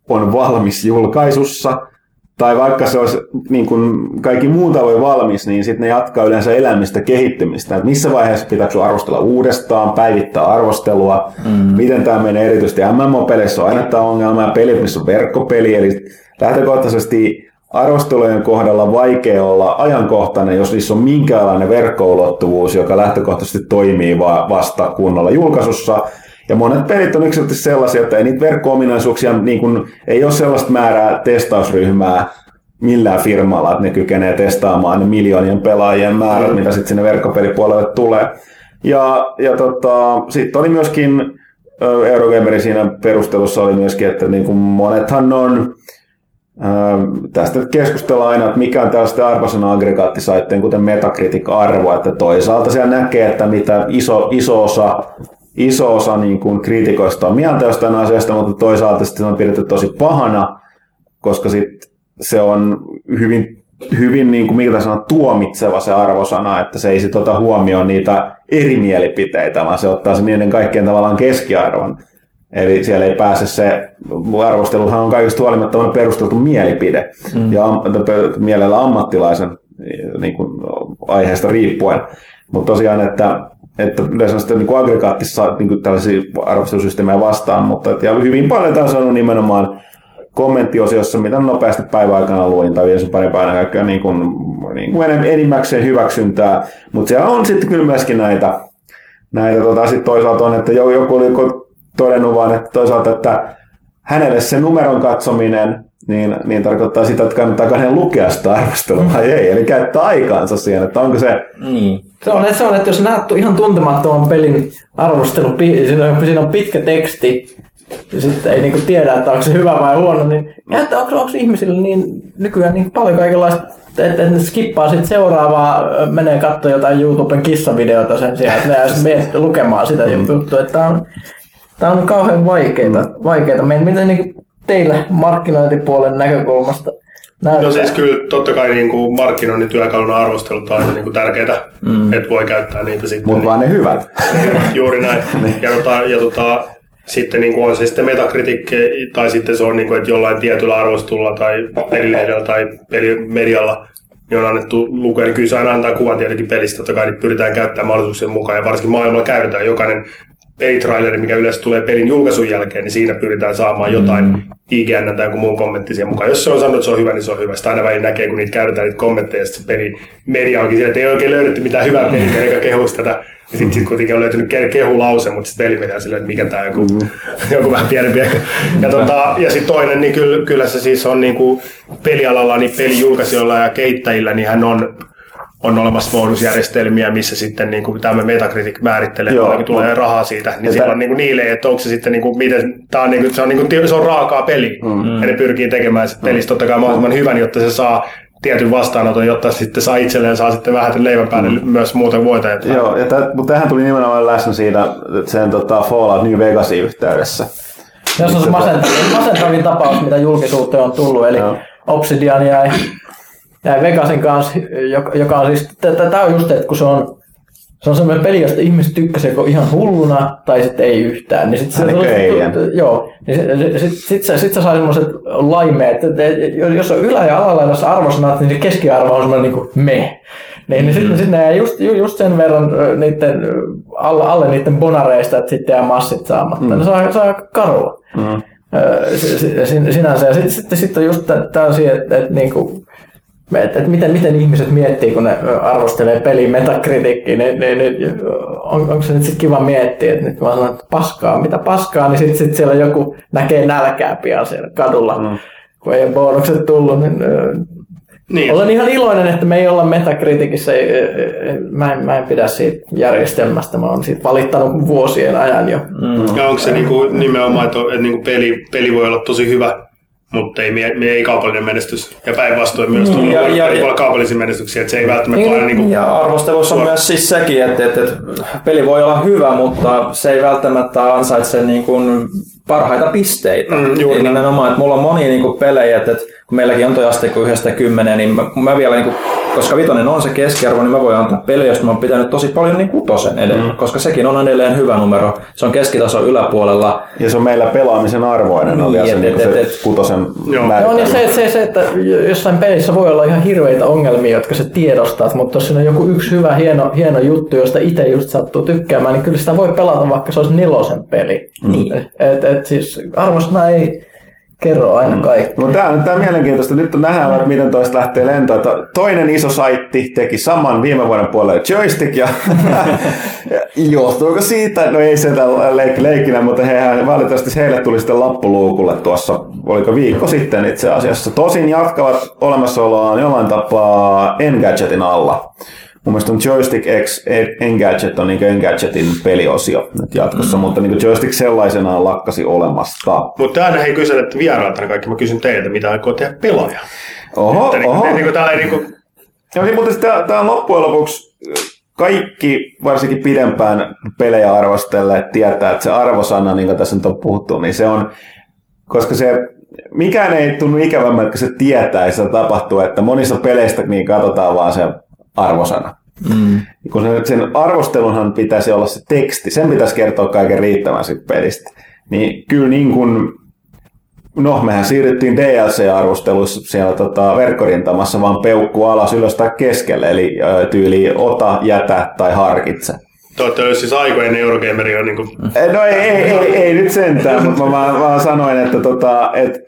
on valmis julkaisussa, tai vaikka se olisi niin kuin kaikki muu tavoin valmis, niin sitten ne jatkaa yleensä elämistä kehittymistä. Et missä vaiheessa pitääkö sun arvostella uudestaan, päivittää arvostelua, mm. miten tämä menee erityisesti MMO-peleissä on aina tämä ongelma, ja pelit, missä on verkkopeli, eli lähtökohtaisesti arvostelujen kohdalla on vaikea olla ajankohtainen, jos niissä on minkäänlainen verkkoulottuvuus, joka lähtökohtaisesti toimii va- vasta kunnolla julkaisussa. Ja monet pelit on yksilöllisesti sellaisia, että ei niitä verkko-ominaisuuksia, niin kuin, ei ole sellaista määrää testausryhmää millään firmalla, että ne kykenee testaamaan ne miljoonien pelaajien määrät, mitä sitten sinne verkkopelipuolelle tulee. Ja, ja tota, sitten oli myöskin Eurogamerin siinä perustelussa oli myöskin, että niin kuin monethan on Tästä keskustellaan aina, että mikä on tällaisten arvosana aggregaattisaitteen, kuten Metacritic-arvo, että toisaalta siellä näkee, että mitä iso, iso osa, iso osa niin kuin kriitikoista on mieltä jostain asiasta, mutta toisaalta sitten se on pidetty tosi pahana, koska sit se on hyvin, hyvin niin kuin, mikä sanoa, tuomitseva se arvosana, että se ei sit ota huomioon niitä eri mielipiteitä, vaan se ottaa sen niiden kaikkien tavallaan keskiarvon. Eli siellä ei pääse se, arvosteluhan on kaikista huolimatta on perusteltu mielipide mm. ja am, mielellä ammattilaisen niin kuin, aiheesta riippuen. Mutta tosiaan, että, että yleensä sitten niin aggregaattissa niin tällaisia arvostelusysteemejä vastaan, mutta että, ja hyvin paljon tämä on sanonut nimenomaan kommenttiosiossa, mitä nopeasti päiväaikana luin tai vielä pari päivänä kaikkea niin kuin, niin kuin enimmäkseen hyväksyntää, mutta siellä on sitten kyllä myöskin näitä, näitä tota, sit toisaalta on, että joku oli todennut vaan, että toisaalta, että hänelle se numeron katsominen niin, niin tarkoittaa sitä, että kannattaako hänen lukea sitä arvostelua vai ei. Eli käyttää aikaansa siihen, että onko se... Niin. Se on, se on, että jos näet ihan tuntemattoman pelin arvostelu, siinä on, siinä on pitkä teksti, ja sitten ei niinku tiedä, että onko se hyvä vai huono, niin ja että onko, onko ihmisillä niin, nykyään niin paljon kaikenlaista, että, että ne skippaa sitten seuraavaa, menee katsoa jotain YouTuben kissavideota sen sijaan, että ne mene lukemaan sitä juttua, että tämä on, tää on kauhean vaikeita, vaikeita. Meidän, miten niin teille markkinointipuolen näkökulmasta näyttää? No siis kyllä totta kai niin kuin markkinoinnin työkalun arvostelut on aina niin kuin tärkeitä, mm. että voi käyttää niitä sitten. Mutta vaan ne hyvät. Juuri näin. ja tota, ja tota, sitten niin kuin on se sitten metakritikki tai sitten se on, niin kuin, että jollain tietyllä arvostulla tai pelilehdellä tai pelimedialla niin on annettu lukea, niin kyllä se aina antaa kuvan tietenkin pelistä, totta kai niitä pyritään käyttämään mahdollisuuksien mukaan ja varsinkin maailmalla käytetään jokainen pelitraileri, mikä yleensä tulee pelin julkaisun jälkeen, niin siinä pyritään saamaan jotain mm. IGN tai joku muun kommentti siihen mukaan. Jos se on sanonut, että se on hyvä, niin se on hyvä. Sitä aina välillä näkee, kun niitä käytetään niitä kommentteja, ja se peli media onkin siellä, että ei oikein löydetty mitään hyvää peliä, eikä kehuisi tätä. Ja sitten sit kuitenkin on löytynyt kehulause, mutta sitten peli menee silleen, että mikä tämä joku, mm. joku vähän pienempi. Ja, tota, ja sitten toinen, niin kyllä, kyllä se siis on niin kuin pelialalla, niin pelijulkaisijoilla ja keittäjillä, niin hän on on olemassa bonusjärjestelmiä, missä sitten niin kuin tämä Metacritic määrittelee, Joo, tulee rahaa siitä, niin siellä on niin kuin niille, että onko se sitten, niin kuin, miten, tämä on, niin kuin, se, on, niin kuin, se on raakaa peli, mm. ja ne pyrkii tekemään sitten pelistä totta kai mahdollisimman hyvän, jotta se saa tietyn vastaanoton, jotta sitten saa itselleen saa sitten vähän leivän päälle mm. myös muuten voitajat. Joo, ja täh, mutta tähän tuli nimenomaan läsnä siinä sen tota, Fallout New Vegasin yhteydessä. Jos on se masentavin, masentavin tapaus, mitä julkisuuteen on tullut, eli Joo. Obsidian jäi jäi Vegasin kanssa, joka, joka on siis, tämä on just, että kun se on, se on semmoinen peli, josta ihmiset tykkäsivät joko ihan hulluna tai sitten ei yhtään. Niin sit se, ei. Joo, niin sitten sit, sit, sit, sit se sai semmoiset laimeet, että jos on ylä- ja alalaidassa arvosanat, niin se keskiarvo on semmoinen niin kuin me. Niin, niin sitten sit ne just, just sen verran niiden, alle, alle niiden bonareista, että sitten jää massit saamatta. Mm. Ne saa, saa karua. Mm. Sinänsä. Ja sitten sit, sit on just tällaisia, että, että niin kuin, että et miten, miten ihmiset miettii, kun ne arvostelee peli metakritiikkiä, niin, niin, niin on, onko se nyt sitten kiva miettiä, että nyt mä sanon, että paskaa, mitä paskaa, niin sitten sit siellä joku näkee nälkää pian siellä kadulla, mm. kun ei ole bonukset tullut, niin, niin. Olen ihan iloinen, että me ei olla metakritikissä. Mä en, mä en pidä siitä järjestelmästä. Mä oon siitä valittanut vuosien ajan jo. Mm. Ja onko se niinku nimenomaan, että, että niinku peli, peli voi olla tosi hyvä mutta ei, me, me ei kaupallinen menestys. Ja päinvastoin myös tullut ja, ja, ja, kaupallisia menestyksiä, että se ei välttämättä niin, ole niin kuin, Ja arvostelussa on myös siis sekin, että, että, että, peli voi olla hyvä, mutta se ei välttämättä ansaitse niin kuin parhaita pisteitä. Mm, juuri. Nimenomaan, että mulla on monia niin kuin pelejä, että, että kun meilläkin on tuo asteikko yhdestä kymmeneen, niin mä, mä vielä, niin kuin, koska vitonen on se keskiarvo, niin mä voin antaa peli, josta mä oon pitänyt tosi paljon niin kutosen edelleen, mm. koska sekin on edelleen hyvä numero. Se on keskitason yläpuolella. Ja se on meillä pelaamisen arvoinen, on niin, se, et, et, et, kutosen Joo, Joo niin se, se, se, että jossain pelissä voi olla ihan hirveitä ongelmia, jotka sä tiedostat, mutta jos siinä on joku yksi hyvä, hieno, hieno juttu, josta itse just sattuu tykkäämään, niin kyllä sitä voi pelata, vaikka se olisi nelosen peli. Niin. Et, et, siis arvosana ei kerro aina mm. kaikki. No tämä on, tämä on mielenkiintoista. Nyt on nähdään, miten toista lähtee lentoon. Toinen iso saitti teki saman viime vuoden puolella joystick. Ja johtuuko siitä? No ei se leik- leikkinä, mutta hehän, valitettavasti heille tuli sitten lappuluukulle tuossa, oliko viikko sitten itse asiassa. Tosin jatkavat olemassaoloaan jollain tapaa Engadgetin alla. Mun mielestä on Joystick X Engadget on niin Engadgetin peliosio nyt jatkossa, mm. mutta niin Joystick sellaisenaan lakkasi olemasta. Mutta aina hei kyselet vierailta kaikki, mä kysyn teiltä, mitä aikoo tehdä pelaaja. Oho, että, niinku- oho. Niin, niin, täällä niin kuin... Ja, niin, mutta tämä on loppujen lopuksi kaikki varsinkin pidempään pelejä arvostelleet tietää, että se arvosana, niin kuin tässä nyt on puhuttu, niin se on, koska se mikään ei tunnu ikävämmän, että se tietää ja se tapahtuu, että monissa peleistä niin katsotaan vaan se arvosana. Mm. Kun sen, sen arvostelunhan pitäisi olla se teksti, sen pitäisi kertoa kaiken riittävän siitä pelistä. Niin kyllä niin kuin, no mehän siirryttiin DLC-arvosteluissa siellä tota, verkkorintamassa vaan peukku alas ylös tai keskelle, eli tyyli ota, jätä tai harkitse. Te olette siis aikojen Eurogameri on niin kuin... No ei, ei, ei, ei nyt sentään, mutta mä vaan, vaan sanoin, että tota, et,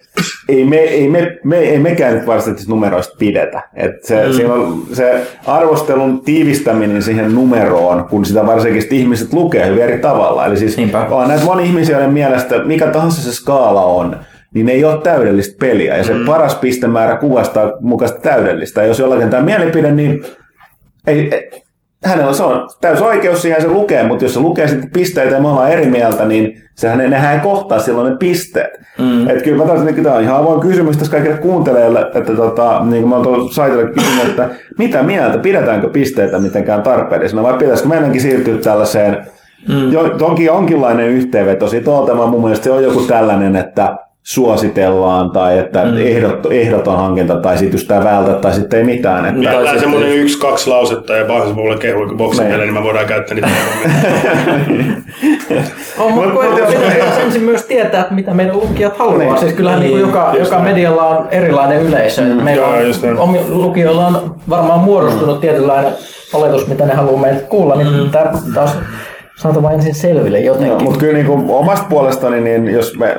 ei, me, ei, me, me, ei mekään nyt varsinaisesti numeroista pidetä. Et se, mm. siellä on se arvostelun tiivistäminen siihen numeroon, kun sitä varsinkin ihmiset lukee hyvin eri tavalla. Eli siis Niinpä. on näitä moni ihmisiä, joiden mielestä mikä tahansa se skaala on, niin ne ei ole täydellistä peliä. Ja se mm. paras pistemäärä kuvastaa mukaista täydellistä. Ja jos jollakin tämä mielipide, niin ei, hänellä se on täysin oikeus siihen se lukee, mutta jos se lukee sitten pisteitä ja me ollaan eri mieltä, niin sehän nehän ei kohtaa silloin ne pisteet. Mm. Että kyllä mä taas, että tämä on ihan avoin kysymys tässä kaikille kuuntelijoille, että tota, niin kuin mä oon tuolla saitille kysynyt, että mitä mieltä, pidetäänkö pisteitä mitenkään tarpeellisena vai pitäisikö meidänkin siirtyä tällaiseen Mm. Jo, onkin jonkinlainen yhteenveto. Siitä on mun mielestä se on joku tällainen, että suositellaan tai että mm. ehdot, ehdoton hankinta tai sitten just tämä vältä tai sitten ei mitään. Että Tämä sitten... semmoinen yksi, kaksi lausetta ja pahassa mulle kehui, kun boksin niin me voidaan käyttää niitä. on, mutta sen tietää, että mitä meidän lukijat haluaa. Niin. Siis kyllähän Niin, niin, joka, joka näin. medialla on erilainen yleisö. Mm, meillä joo, on, omi, lukijoilla on varmaan muodostunut mm. tietynlainen oletus, mitä ne haluaa meiltä kuulla. Niin mm. tämä taas saatava ensin selville jotenkin. Mutta kyllä niin kuin omasta puolestani, niin jos me,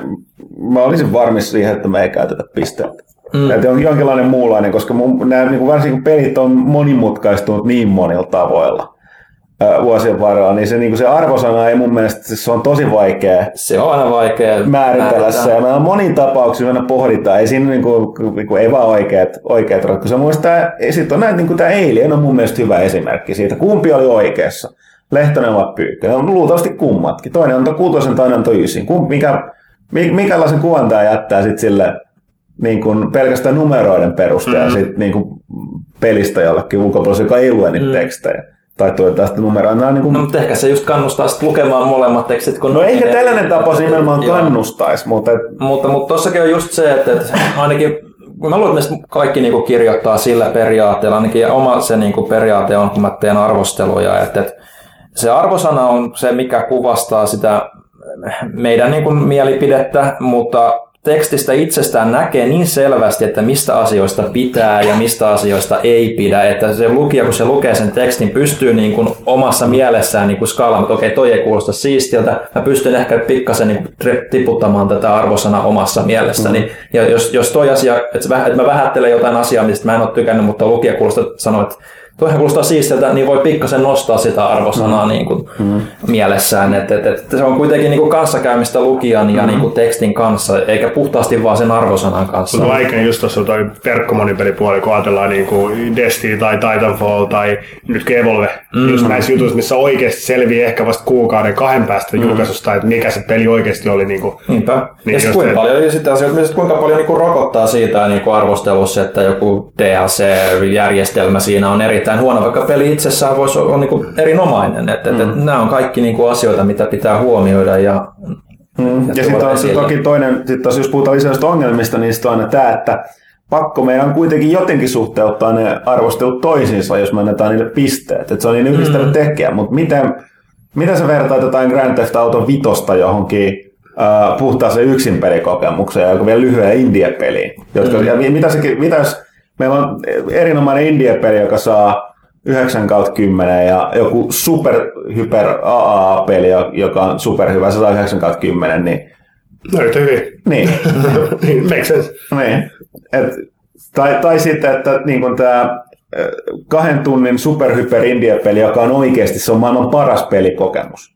mä olisin varmis siihen, että me ei käytetä pisteitä. Mm. Että on jonkinlainen muunlainen, koska mun, nämä, niin kuin varsinkin kun pelit on monimutkaistunut niin monilla tavoilla ää, vuosien varrella, niin se, niin kuin se arvosana ei mun mielestä, siis se on tosi vaikea Se on aina vaikea määritellä se. Ja meillä on monin tapauksia, aina pohditaan, ei siinä niinku, niinku, ei vaan oikeat, oikeat ratkaisuja. Mun mielestä tää, sit on näin, niinku tämä Alien on mun mielestä hyvä esimerkki siitä, kumpi oli oikeassa. Lehtonen vai Pyykkä. Ne on luultavasti kummatkin. Toinen on kuutosen, toinen on ysin. Kum, mikä, mi- mikälaisen kuvan tämä jättää sit sille niin kuin pelkästään numeroiden perusteella mm. sit niin kuin pelistä jollekin ulkopuoliselle, joka ei lue niitä mm. tekstejä. Tai tuottaa sitä numeroa. Nämä niin kuin, No, mutta ehkä se just kannustaa sit lukemaan molemmat tekstit. Kun no ne- tällainen tapa nimenomaan kannustaisi, mutta et, Mutta, mutta tossakin on just se, että, että ainakin kun mä luulen, että kaikki niinku kirjoittaa sillä periaatteella, ainakin oma se niinku periaate on, kun mä teen arvosteluja, että, että se arvosana on se, mikä kuvastaa sitä meidän niinku mielipidettä, mutta tekstistä itsestään näkee niin selvästi, että mistä asioista pitää ja mistä asioista ei pidä, että se lukija, kun se lukee sen tekstin, pystyy niin kuin omassa mielessään niin kuin skaalaamaan, että okei, toi ei kuulosta siistiltä, mä pystyn ehkä pikkasen niin kuin tiputtamaan tätä arvosana omassa mielessäni. Mm. Ja jos, jos toi asia, että, mä vähättelen jotain asiaa, mistä mä en ole tykännyt, mutta lukija kuulostaa, sanoo, että toihan kuulostaa siistiltä, niin voi pikkasen nostaa sitä arvosanaa mm. niin kuin mm. mielessään. Että et, et, se on kuitenkin niin kuin kanssakäymistä lukijan ja niin kuin tekstin kanssa, eikä puhtaasti vaan sen arvosanan kanssa. Mutta vaikea just tuossa toi verkkomonipelipuoli, kun ajatellaan niin kuin Destiny tai Titanfall tai nyt Evolve, mm. just näissä jutuissa, missä oikeasti selviää ehkä vasta kuukauden kahden päästä mm. julkaisusta, että mikä se peli oikeasti oli. Niin kuin, Niinpä. Niin Niin ja just, kuinka et- paljon, ja sitten asioita, kuinka paljon niinku rokottaa siitä niinku arvostelussa, että joku DLC-järjestelmä siinä on erittäin huono, vaikka peli itsessään voisi olla niinku erinomainen. Et, et, et, nämä on kaikki niinku asioita, mitä pitää huomioida. Ja, Mm. Ja tuoda sitten on esille. toki toinen, sit taas jos puhutaan näistä ongelmista, niin sitten on aina tämä, että pakko meidän on kuitenkin jotenkin suhteuttaa ne arvostelut toisiinsa, jos me annetaan niille pisteet. Et se on niin yhdistävä mm. tekijä, mutta miten, miten sä vertaat jotain Grand Theft Auto vitosta johonkin äh, puhtaaseen yksin pelikokemukseen, joka vielä lyhyen indie-peliin. Jotka, mm. ja mitä, se, mitä jos meillä on erinomainen indie-peli, joka saa 9 kautta 10 ja joku super hyper AAA-peli, joka on superhyvä, se saa 9 kautta 10, niin, no nyt hyvin. niin, Niin, Makes sense. niin. Et, tai, tai sitten, että niin tämä kahden tunnin superhyper indie-peli, joka on oikeasti se on maailman paras pelikokemus.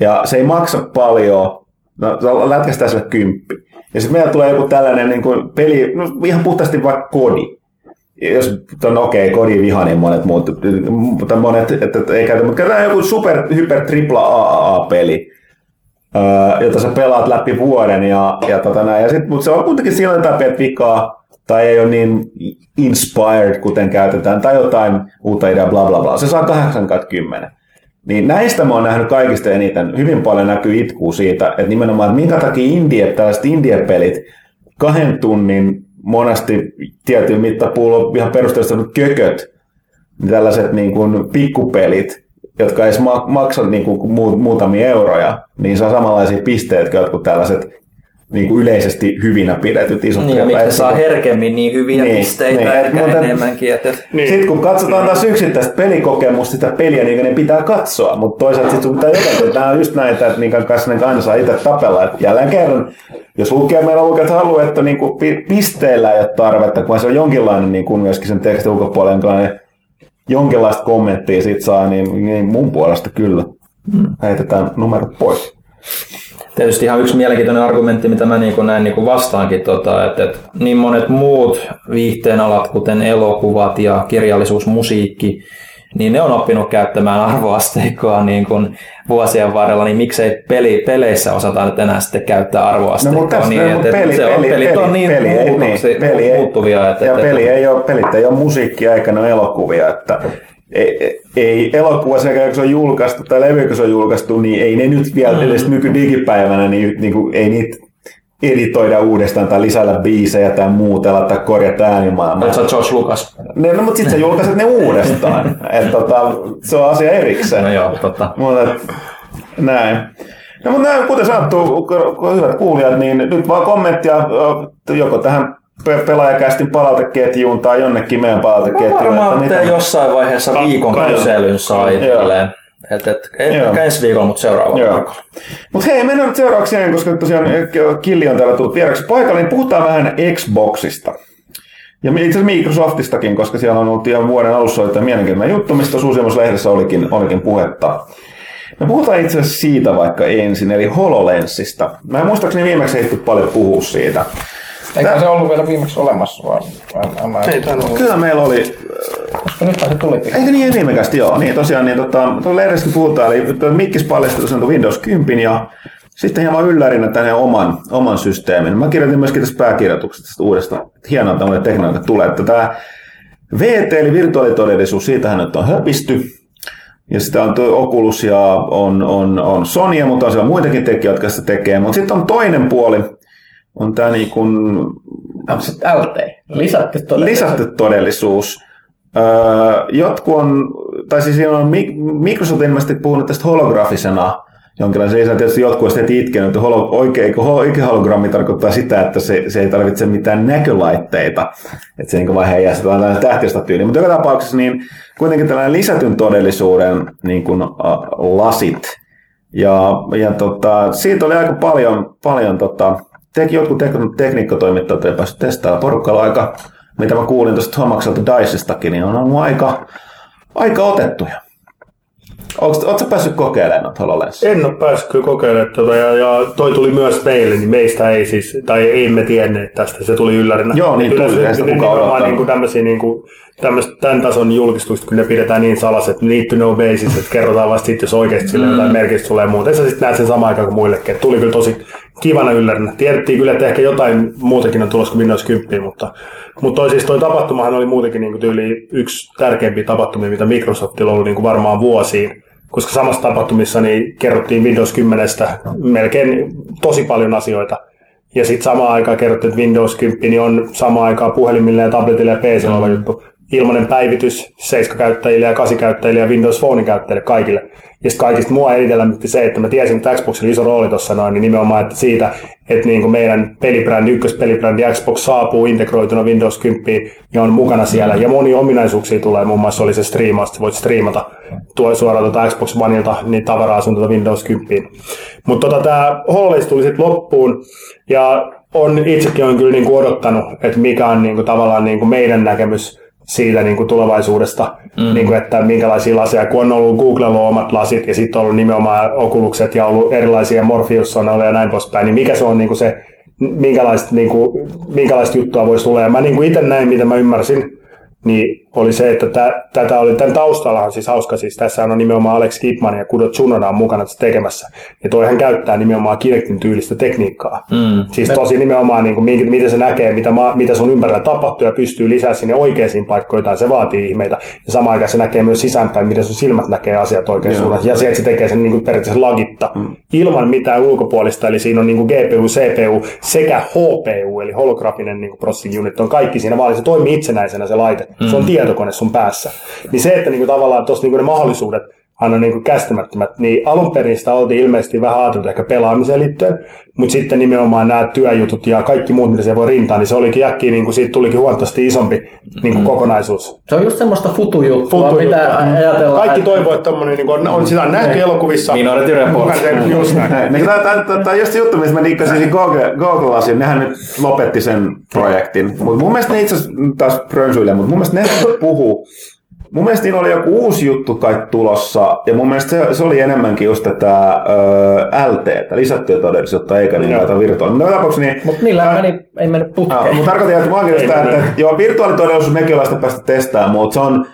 Ja se ei maksa paljon, no lätkästään sille kymppi. Ja sitten meillä tulee joku tällainen niin kuin peli, no ihan puhtaasti vaikka kodi. Jos on okei, okay, kodi viha, niin monet muut, mutta monet, että, että ei käytä, mutta käytetään joku super, hyper, tripla AAA-peli, öö, jota sä pelaat läpi vuoden ja, ja, tota näin. ja sit, mutta se on kuitenkin sillä jotain vikaa, tai ei ole niin inspired, kuten käytetään, tai jotain uutta ideaa, bla bla bla. Se saa 8 10. Niin näistä mä oon nähnyt kaikista eniten. Hyvin paljon näkyy itkuu siitä, että nimenomaan, että minkä takia indie, tällaiset indie-pelit, kahden tunnin monesti tietyn mittapuulla ihan perusteellisesti kököt, niin tällaiset niin kuin pikkupelit, jotka ei maksa niin kuin mu- muutamia euroja, niin saa samanlaisia pisteitä kuin jotkut tällaiset niin kuin yleisesti hyvinä pidetyt isot niin, miksi saa herkemmin niin hyviä Niin, pisteitä, niin, ehkä mutta- enemmänkin. Että, Niin. Sitten kun katsotaan taas yksittäistä pelikokemusta, sitä peliä, niin ne pitää katsoa, mutta toisaalta sitten sun pitää jotenkin, nämä on just näitä, että minkä kanssa ne aina saa itse tapella. Että jälleen kerran, jos lukee meillä lukee, että haluaa, että niin kuin pisteillä ei ole tarvetta, kun se on jonkinlainen niin kuin myöskin sen tekstin ulkopuolella jonkinlainen jonkinlaista kommenttia sit saa, niin, niin mun puolesta kyllä. Heitetään numerot pois. Tietysti ihan yksi mielenkiintoinen argumentti, mitä mä niin näin niin vastaankin, tota, että, että niin monet muut viihteen alat, kuten elokuvat ja kirjallisuus, musiikki, niin ne on oppinut käyttämään arvoasteikkoa niin kuin vuosien varrella, niin miksei peli, peleissä osata nyt enää sitten käyttää arvoasteikkoa. No, mutta tässä- niin, no, että, peli- se on, peli- pelit on niin, peli muutoksi, niin, peli ei- muuttuvia. Että, ja että, peli ei ole, pelit ei ole musiikkia eikä ne ole elokuvia. Että ei, ei elokuva sekä kun se on julkaistu tai levy kun se on julkaistu, niin ei ne nyt vielä Mm. edes nykydigipäivänä, niin, niin kuin, ei niitä editoida uudestaan tai lisäillä biisejä tai muutella tai korjata äänimaailmaa. Oletko sä Josh Lucas? Ne, no, mutta sitten sä julkaiset ne uudestaan. Et, tota, se on asia erikseen. No joo, totta. Mutta näin. No, mutta näin, kuten sanottu, kun hyvät kuulijat, niin nyt vaan kommenttia joko tähän pelaajakästin palauteketjuun tai jonnekin meidän palauteketjuun. Varmaan että teen jossain vaiheessa Ka- viikon kyselyn sai. Et, et, ei Joo. ehkä ensi viikolla, mutta seuraavalla Joo. viikolla. Mutta hei, mennään nyt seuraavaksi siihen, koska tosiaan eh, Killi on täällä tullut vieraksi paikalle, niin puhutaan vähän Xboxista. Ja itse asiassa Microsoftistakin, koska siellä on ollut ihan vuoden alussa tämä mielenkiintoinen juttu, mistä Suusimus-lehdessä olikin, olikin puhetta. Me puhutaan itse asiassa siitä vaikka ensin, eli HoloLensista. Mä en muistaakseni viimeksi ehditty paljon puhua siitä. Eikä se ollut vielä viimeksi olemassa, vaan... vaan mä, Ei tainnut olla. Kyllä meillä oli, koska nythän se tuli eikö niin viimekästi joo, niin tosiaan, niin tota, tuolla lehdessäkin puhutaan, eli tuo Mikkis paljastui tuon Windows 10 ja sitten hieman yllärinä tänne oman, oman systeemin. Mä kirjoitin myöskin tässä pääkirjoituksesta tästä uudesta, että hienoa tämmöinen tekniikka tulee, että tämä VT eli virtuaalitodellisuus, siitähän nyt on höpisty. Ja sitä on tuo Oculus ja on, on, on Sony, mutta on siellä muitakin tekijöitä, jotka sitä tekee. Mutta sitten on toinen puoli, on tämä niin kuin LT? Lisätty todella. lisätty todellisuus. Öö, jotkut on, tai siis siinä on Mi- Microsoft ilmeisesti puhunut tästä holografisena jonkinlaisen lisän. Tietysti jotkut heti itkenyt, että holo, oikea, oikea hologrammi tarkoittaa sitä, että se, se ei tarvitse mitään näkölaitteita. Että se niin vaan heijastaa vaan tällainen tähtistä tyyli. Mutta joka tapauksessa niin kuitenkin tällainen lisätyn todellisuuden niin kuin, uh, lasit. Ja, ja tota, siitä oli aika paljon, paljon tota, teki jotkut tek- tekniikkotoimittajat ei päässyt testaamaan porukalla aika, mitä mä kuulin tuosta Thomakselta Dicestakin, niin on ollut aika, aika otettuja. Oletko sä päässyt kokeilemaan noita HoloLens? En ole päässyt kyllä kokeilemaan tuota, ja, ja toi tuli myös meille, niin meistä ei siis, tai ei me tienneet tästä, se tuli yllärinä. Joo, niin Kyllä tuli, se- sitä kukaan odottanut. niin kuin tämmöisiä niin kuin, tämmöistä, tämän tason julkistukset, kun ne pidetään niin salaset, need to know basis, että kerrotaan vasta sitten, jos oikeasti sille jotain merkitystä tulee muuta. Ja sä sitten näet sen samaan aikaan kuin muillekin. että tuli kyllä tosi kivana yllärinä. Tiedettiin kyllä, että ehkä jotain muutakin on tulossa kuin Windows 10, mutta, mutta toi, siis toi tapahtumahan oli muutenkin niin kuin tyyli yksi tärkeimpiä tapahtumia, mitä Microsoftilla on ollut niin kuin varmaan vuosiin koska samassa tapahtumissa niin kerrottiin Windows 10 melkein tosi paljon asioita. Ja sitten samaan aikaan kerrottiin, että Windows 10 niin on samaan aikaan puhelimille ja tabletille ja PC oleva juttu. Ilmainen päivitys 7-käyttäjille ja 8-käyttäjille ja Windows Phone käyttäjille kaikille. Ja sitten kaikista mua lämmitti se, että mä tiesin, että Xboxilla iso rooli tuossa noin, niin nimenomaan että siitä, että niin kuin meidän pelibrändi, ykköspelibrändi Xbox saapuu integroituna Windows 10 ja on mukana siellä. Ja moni ominaisuuksia tulee, muun muassa oli se striimaus, että voit striimata tuo suoraan tuota Xbox Oneilta niin tavaraa sun tuota Windows 10. Mutta tota, tämä HoloLens tuli sitten loppuun ja on itsekin on kyllä niinku odottanut, että mikä on niinku tavallaan niinku meidän näkemys siitä niin kuin tulevaisuudesta, mm. niin kuin, että minkälaisia laseja, kun on ollut Googlella omat lasit ja sitten on ollut nimenomaan okulukset ja ollut erilaisia Morpheus ja näin poispäin, niin mikä se on niin kuin se, minkälaista, niin kuin, minkälaista juttua voisi tulla. Ja mä niin kuin itse näin, mitä mä ymmärsin, niin oli se, että tä, tätä oli, tämän taustallahan siis hauska, siis tässä on nimenomaan Alex Kipman ja Kudo Tsunoda on mukana tässä tekemässä. Ja toihan käyttää nimenomaan Kinectin tyylistä tekniikkaa. Mm. Siis tosi nimenomaan, niin kuin, miten se näkee, mitä, ma, mitä sun ympärillä tapahtuu ja pystyy lisää sinne oikeisiin paikkoihin, tai se vaatii ihmeitä. Ja samaan aikaan se näkee myös sisäänpäin, miten sun silmät näkee asiat oikein suunnassa. Ja se, että se tekee sen niin kuin periaatteessa lagitta, mm. ilman mitään ulkopuolista. Eli siinä on niin kuin GPU, CPU sekä HPU, eli holografinen niin kuin processing unit, on kaikki siinä vaan. Se toimii itsenäisenä se laite. Mm. Se on tietokone sun päässä. Niin se, että niin kuin tavallaan tuossa niin kuin ne mahdollisuudet aina niin kuin käsittämättömät, niin alun perin sitä oltiin ilmeisesti vähän ajateltu ehkä pelaamiseen liittyen, mutta sitten nimenomaan nämä työjutut ja kaikki muut, mitä se voi rintaa, niin se olikin äkkiä, niin kuin siitä tulikin huomattavasti isompi niin kuin kokonaisuus. Se on just semmoista futujuttua, Futujuttua. mitä ajatellaan. Kaikki toivoo, että tommonen, niin kuin, on, sitä on nähty elokuvissa. Minority Report. Just näin. Niin, tämä, tämä just se juttu, mistä mä diikkasin siinä Google, Google asian, nehän nyt lopetti sen projektin. Mutta mun mielestä ne itse asiassa taas prönsyille, mutta mun mielestä ne puhuu. Mun mielestä niillä oli joku uusi juttu kai tulossa, ja mun mielestä se, se oli enemmänkin just tätä ö, LT, lisättyä todellisuutta, eikä niin virtuaalista. No, tapauksessa niin, Mutta millään meni, ei mennyt putkeen. Ah, mutta tarkoitin, että mä oon sitä, että, että joo, virtuaalitodellisuus mekin ollaan sitä päästä testaamaan, mutta se on,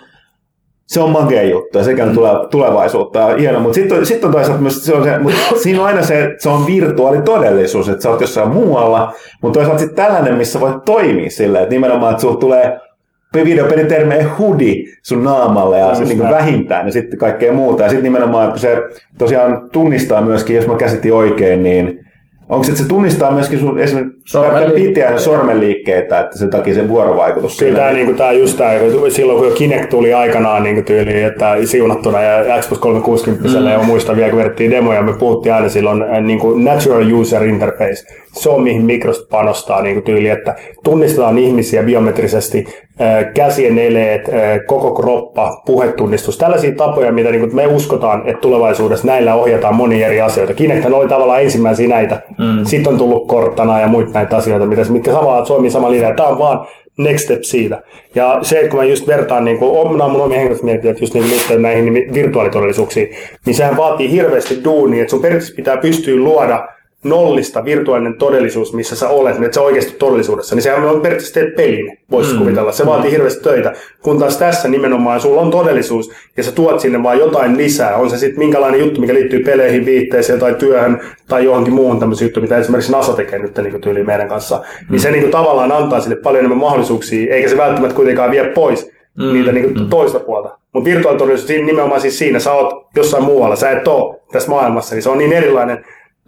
se on makea juttu ja sekä tulee tulevaisuutta ja hieno, mutta sitten on, sit on toisaalta myös se on se, mutta siinä on aina se, että se on virtuaalitodellisuus, että sä oot jossain muualla, mutta toisaalta sitten tällainen, missä voit toimia silleen, että nimenomaan, että sulla tulee videopelitermejä hudi sun naamalle ja se niin vähintään ja sitten kaikkea muuta. Ja sitten nimenomaan, että se tosiaan tunnistaa myöskin, jos mä käsitin oikein, niin Onko se, että se tunnistaa myöskin sun esimerkiksi Sormenliikkeitä. pitää sormenliikkeitä, että sen takia se vuorovaikutus Kyllä tämä, niin kuin, tämä just tämä, silloin kun jo Kinect tuli aikanaan niin tyyliin, että siunattuna ja Xbox 360 mm. ja muistan vielä kun vedettiin demoja, me puhuttiin aina silloin äh, niin kuin natural user interface. Se on mihin Microsoft panostaa niin kuin tyyli, että tunnistetaan ihmisiä biometrisesti, äh, käsien eleet, äh, koko kroppa, puhetunnistus, tällaisia tapoja, mitä niin kuin me uskotaan, että tulevaisuudessa näillä ohjataan monia eri asioita. Kinect oli tavallaan ensimmäisiä näitä. Mm. Sitten on tullut Cortana ja muita näitä asioita, mitä, mitkä samalla toimii sama linja. Tämä on vaan next step siitä. Ja se, että kun mä just vertaan, niin kuin, on mun omia henkilöstömielipiteitä just niin liittyen näihin nimi- virtuaalitodellisuuksiin, niin sehän vaatii hirveästi duunia, että sun periaatteessa pitää pystyä luoda nollista virtuaalinen todellisuus, missä sä olet, niin että sä oikeasti todellisuudessa, niin sehän on periaatteessa teet pelin, voisi mm. kuvitella. Se vaatii hirveästi töitä, kun taas tässä nimenomaan sulla on todellisuus ja sä tuot sinne vaan jotain lisää. On se sitten minkälainen juttu, mikä liittyy peleihin, viitteeseen tai työhön tai johonkin muuhun tämmöisen juttu, mitä esimerkiksi NASA tekee nyt niin tyyliin meidän kanssa. Mm. Niin se niin kuin, tavallaan antaa sille paljon enemmän mahdollisuuksia, eikä se välttämättä kuitenkaan vie pois mm. niitä niin kuin, toista puolta. Mutta virtuaalitodellisuus nimenomaan siis siinä, sä oot jossain muualla, sä et ole tässä maailmassa, niin se on niin erilainen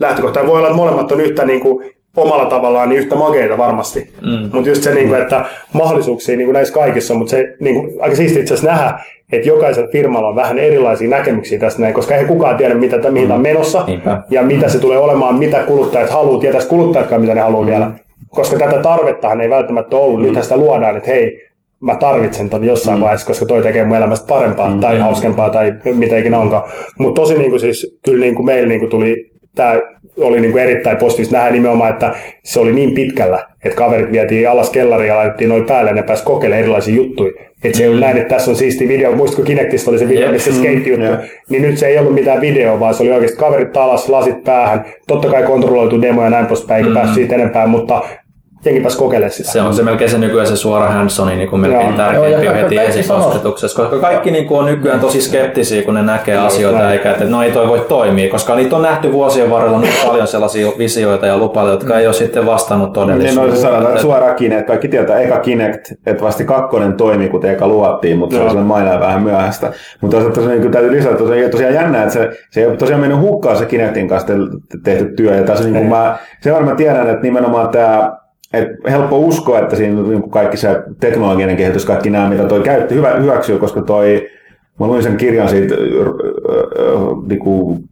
lähtökohta. Voi olla, että molemmat on yhtä niin kuin, omalla tavallaan niin yhtä makeita varmasti. Mm. Mutta just se, niin kuin, että mahdollisuuksia niin kuin näissä kaikissa, mutta se niin kuin, aika siisti itse asiassa nähdä, että jokaisella firmalla on vähän erilaisia näkemyksiä tästä näin, koska eihän kukaan tiedä, mitä, mihin mm. tämä on menossa Niinpä. ja mitä se tulee olemaan, mitä kuluttajat haluaa, tietäisi kuluttajatkaan, mitä ne haluaa vielä. Koska tätä tarvettahan ei välttämättä ollut. Mm. Nythän sitä luodaan, että hei, mä tarvitsen ton jossain mm. vaiheessa, koska toi tekee mun elämästä parempaa mm. tai hauskempaa tai mitä ikinä onkaan. Mutta tosi niin kuin siis, kyllä niin kuin meillä niin kuin tuli, tämä oli niin kuin erittäin positiivista nähdä nimenomaan, että se oli niin pitkällä, että kaverit vietiin alas kellariin ja laitettiin noin päälle ja ne pääsi kokeilemaan erilaisia juttuja. Että se ei ollut näin, että tässä on siisti video. Muistatko Kinectista oli se video, missä se skate-juttu? Jep. Niin nyt se ei ollut mitään videoa, vaan se oli oikeasti kaverit alas, lasit päähän. Totta kai kontrolloitu demo ja näin poispäin, eikä mm. päässyt siitä enempää, mutta jengi pääsi kokeilemaan sitä. Se on se melkein se nykyään se suora hands-on niin kuin melkein Joo. tärkeimpiä Joo, heti kaikki esikosketuksessa, koska kaikki niin kuin on nykyään tosi skeptisiä, kun ne näkee asioita, näin. eikä että no ei toi voi toimia, koska niitä on nähty vuosien varrella niin paljon sellaisia visioita ja lupailuja, jotka ei ole sitten vastannut Niin no, se todellisuuteen. sanotaan suoraan Kinect. Kaikki tietää, eka Kinect, että vasti kakkonen toimi, kuten eka luvattiin, mutta se Joo. on sellainen mainaa vähän myöhäistä. Mutta tosiaan, tosiaan niin täytyy lisätä, tosiaan, tosiaan jännää, että se, se ei ole tosiaan mennyt hukkaan se Kinectin kanssa te- tehty työ. Ja tässä niin kuin mä, verran mä tiedän, että nimenomaan tämä et helppo uskoa, että siinä niin kaikki se teknologinen kehitys, kaikki nämä, mitä toi käytti, hyvä, hyväksyy, koska toi, mä luin sen kirjan siitä niin kuin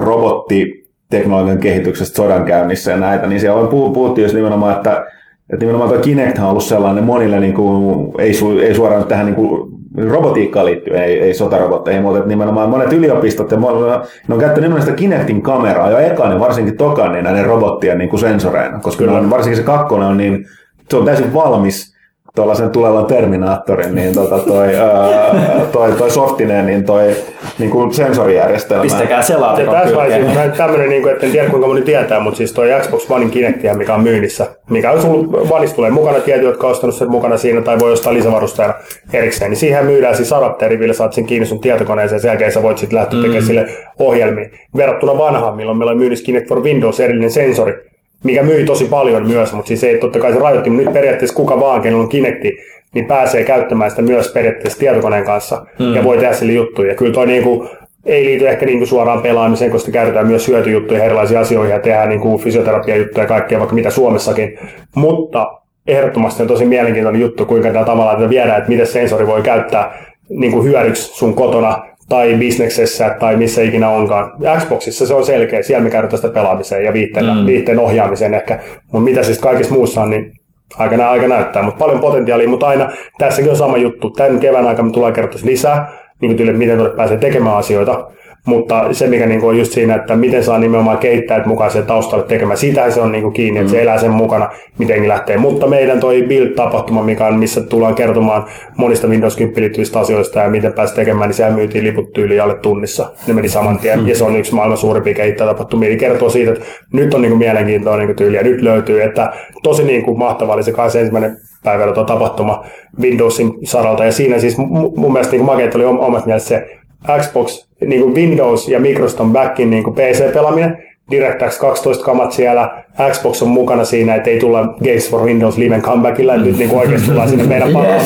robottiteknologian kehityksestä sodankäynnissä ja näitä, niin siellä on puhu- puhuttiin just nimenomaan, että, että nimenomaan tuo Kinect on ollut sellainen monille, niin kuin, ei, su, ei suoraan tähän niin kuin, robotiikkaan liittyen, ei, ei sotarobotteihin, mutta nimenomaan monet yliopistot ja monet, ne on käyttänyt nimenomaan sitä Kinectin kameraa jo ekan ja varsinkin tokan niin näiden robottien niin kuin sensoreina, koska on, varsinkin se kakkonen on niin, se on täysin valmis tuollaisen tulevan Terminaattorin, niin tota toi, ää, toi, toi softinen, niin toi niin kuin sensorijärjestelmä. Pistäkää Ja selaatikon tässä kylkeen. vaiheessa tämmöinen, niin kuin, että en tiedä kuinka moni tietää, mutta siis toi Xbox Onein Kinectia, mikä on myynnissä, mikä on tullut, Oneissa tulee mukana tietyt, jotka on ostanut sen mukana siinä tai voi ostaa lisävarusteena erikseen, niin siihen myydään siis adapteri, millä saat sen kiinni sun tietokoneeseen, sen jälkeen sä voit sitten lähteä tekemään sille ohjelmiin. Verrattuna vanhaan, milloin meillä on myynnissä Kinect for Windows erillinen sensori, mikä myi tosi paljon myös, mutta siis ei totta kai se rajoitti, mutta nyt periaatteessa kuka vaan, kenellä on Kinecti, niin pääsee käyttämään sitä myös periaatteessa tietokoneen kanssa mm. ja voi tehdä sille juttuja. Ja kyllä toi niinku, ei liity ehkä niinku suoraan pelaamiseen, koska sitä käytetään myös hyötyjuttuja erilaisiin asioihin ja tehdään niinku fysioterapiajuttuja ja kaikkea, vaikka mitä Suomessakin. Mutta ehdottomasti on tosi mielenkiintoinen juttu, kuinka tämä tavallaan tätä viedään, että miten sensori voi käyttää niin kuin hyödyksi sun kotona tai bisneksessä tai missä ikinä onkaan. Xboxissa se on selkeä, siellä me käytetään sitä pelaamiseen ja viitteen, mm. viitteen ohjaamiseen ehkä, mutta mitä siis kaikissa muussa on, niin aika, nä- aika näyttää, mutta paljon potentiaalia, mutta aina tässäkin on sama juttu. Tämän kevään aikana me tullaan kertoa lisää, niin kuin tyyli, miten tuolle pääsee tekemään asioita, mutta se, mikä niin kuin on just siinä, että miten saa nimenomaan kehittäjät mukaan sen taustalle tekemään, siitähän se on niin kuin kiinni, että se elää sen mukana, miten lähtee. Mutta meidän toi Build-tapahtuma, mikä on, missä tullaan kertomaan monista Windows 10 liittyvistä asioista ja miten pääsi tekemään, niin sehän myytiin liput tyyliin alle tunnissa. Ne meni saman tien, ja se on yksi maailman suurimpia kehittäjätapahtumia. Niin kertoo siitä, että nyt on niin kuin mielenkiintoinen niin kuin tyyli, ja nyt löytyy, että tosi niin kuin mahtava oli se 21 päivä tuo tapahtuma Windowsin saralta, ja siinä siis mu- mun mielestä niin makeet oli om- omasta mielestä se Xbox, niin kuin Windows ja Microsoft on backin niin kuin PC-pelaaminen, DirectX 12 kamat siellä, Xbox on mukana siinä, että ei tulla Games for Windows liven comebackilla, että nyt niin kuin oikeasti tullaan sinne meidän parhaan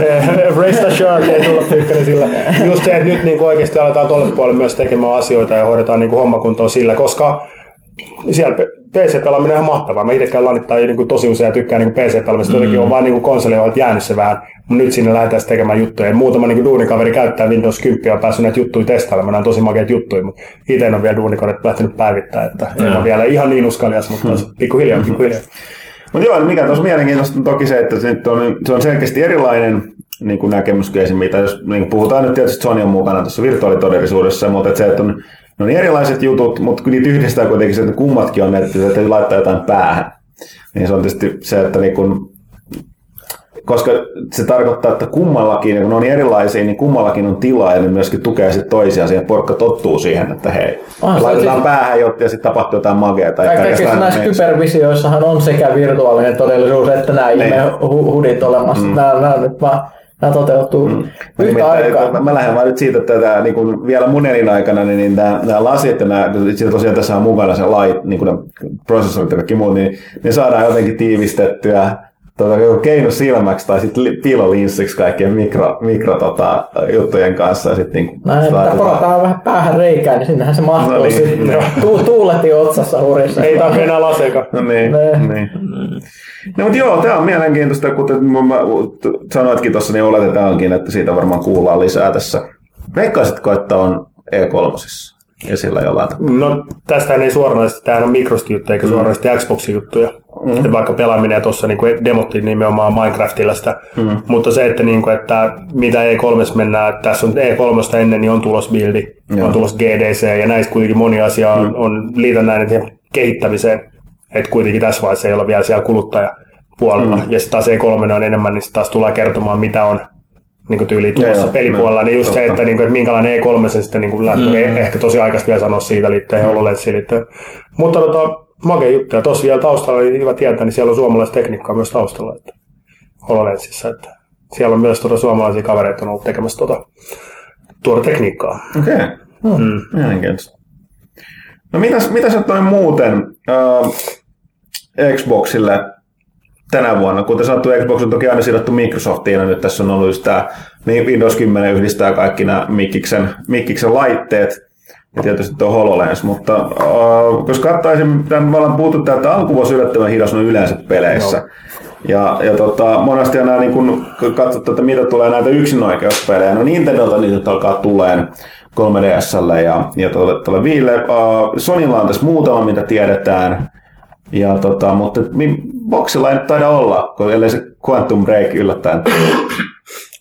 Yes. Rest assured, ei tulla pyykkäinen sillä. Just se, että nyt niin kuin oikeasti aletaan tuolle puolelle myös tekemään asioita ja hoidetaan niin kuin hommakuntoon sillä, koska siellä PC-pelaaminen on ihan mahtavaa. Mä itsekään lanittaa niin tosi usein ja tykkään niin PC-pelaamista. Mm. Jotenkin on vaan niin konsoli on jäänyt se vähän. Mutta nyt sinne lähdetään tekemään juttuja. Ja muutama niin duunikaveri käyttää Windows 10 ja on päässyt näitä juttuja testailemaan. Nämä on tosi makeita juttuja, mutta itse en ole vielä duunikoneet lähtenyt päivittämään. Että mm. en ole vielä ihan niin uskalias, mutta mm. pikkuhiljaa, pikkuhiljaa. Mutta joo, mikä tuossa mielenkiintoista on toki se, että se, on, se on selkeästi erilainen niin kuin näkemys kuin mitä jos niin puhutaan nyt tietysti Sony on mukana tuossa virtuaalitodellisuudessa, mutta että se, että on, no niin erilaiset jutut, mutta niitä yhdistää kuitenkin se, että kummatkin on, että täytyy laittaa jotain päähän. Niin se on tietysti se, että niin kun, koska se tarkoittaa, että kummallakin, kun ne on erilaisia, niin kummallakin on tilaa ja ne myöskin tukee sitten toisiaan. Siihen porukka tottuu siihen, että hei, ah, laitetaan siis... päähän jotta ja sitten tapahtuu jotain magia. Tai Kaikissa näissä kybervisioissahan on sekä virtuaalinen todellisuus että nämä niin. ihme hudit olemassa. Mm. Nämä, nämä nyt vaan nämä toteutuu mm. yhtä aikaa. Mä, mä lähden vaan nyt siitä, että tämä, niin kuin vielä mun elinaikana, niin, niin nämä, nämä lasit ja nämä, siitä tosiaan tässä on mukana se lait, niin kuin prosessorit ja kaikki muut, niin ne saadaan jotenkin tiivistettyä tuota, keino silmäksi tai sitten piilolinssiksi kaikkien mikro, mikro tota, juttujen kanssa. Ja sit, niin, no, porataan vähän päähän reikään, niin sinnehän se mahtuu no niin, sitten. Niin. Tu, tuuletti otsassa hurissa. Ei tarvitse enää laseka. No niin, ne. niin. No mutta joo, tämä on mielenkiintoista, kuten mä sanoitkin tuossa, niin oletetaankin, että siitä varmaan kuullaan lisää tässä. Veikkaisitko, että on E3? ja sillä jollain No tästä ei suoranaisesti, tämä on Microsoft juttu eikä mm. suoranaisesti Xboxin juttuja. Mm. Vaikka pelaaminen tuossa niin demottiin nimenomaan Minecraftilla sitä. Mm. Mutta se, että, niin kuin, että mitä E3 mennään, tässä on E3 ennen, niin on tulos buildi, Joo. on tulos GDC ja näistä kuitenkin moni asia on, mm. on liitännäinen kehittämiseen. Että kuitenkin tässä vaiheessa ei ole vielä siellä kuluttaja puolella. Mm. Ja sitten taas E3 on enemmän, niin taas tulee kertomaan, mitä on niin tyyli tuossa joo, pelipuolella, niin just totta. se, että, niin kuin, että minkälainen E3 se sitten niin kuin lähtee, mm. ehkä tosi aikaisesti vielä sanoa siitä liittyen mm. HoloLensiin liittyen. Mutta tota, makea juttu, ja tuossa vielä taustalla, niin hyvä tietää, niin siellä on suomalaista tekniikkaa myös taustalla, että HoloLensissa, että siellä on myös tuota suomalaisia kavereita on ollut tekemässä tuota, tuota tekniikkaa. Okei, okay. mm. mielenkiintoista. No mitäs, mitäs noin muuten uh, Xboxille tänä vuonna. Kuten sanottu, Xbox on toki aina sidottu Microsoftiin, ja nyt tässä on ollut just tämä Windows 10 yhdistää kaikki nämä Mikkiksen, Mikkiksen laitteet, ja tietysti tuo HoloLens, mutta uh, jos katsaisin, tämän me ollaan puhuttu, että alkuvuosi yllättävän hidas on yleensä peleissä. No. Ja, ja tota, monesti on nämä, niin kun katsottu, että mitä tulee näitä yksinoikeuspelejä, no Nintendolta niitä alkaa tuleen 3DSlle ja, ja tuolle, tuolle Viille. Uh, Sonylla on tässä muutama, mitä tiedetään. Ja tota, mutta boksilla ei nyt taida olla, kun ellei se Quantum Break yllättäen.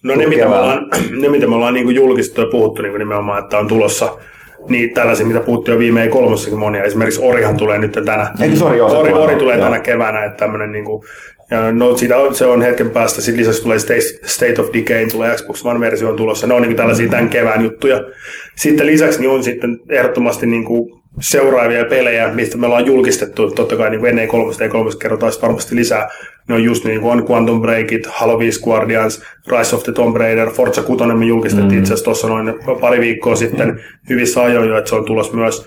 No ne mitä, me ollaan, ne, mitä me ollaan niin julkistettu ja puhuttu niin nimenomaan, että on tulossa niin tällaisia, mitä puhuttiin jo viime kolmossakin monia. Esimerkiksi Orihan tulee nyt tänä. Eikö Ori, Ori, Ori tulee joo. tänä keväänä, että tämmöinen niin kuin, ja no, siitä on, se on hetken päästä. Sitten lisäksi tulee State of Decay, tulee Xbox One-versio on tulossa. Ne on niin tällaisia tämän kevään juttuja. Sitten lisäksi niin on sitten ehdottomasti niin kuin seuraavia pelejä, mistä me ollaan julkistettu, totta kai niin kuin ennen kolmesta ja kolmesta kerrotaan varmasti lisää, ne on just niin kuin on Quantum Breakit, Halo 5 Guardians, Rise of the Tomb Raider, Forza 6 me julkistettiin mm. itse asiassa tuossa noin pari viikkoa sitten hyvissä ajoin jo, että se on tulos myös.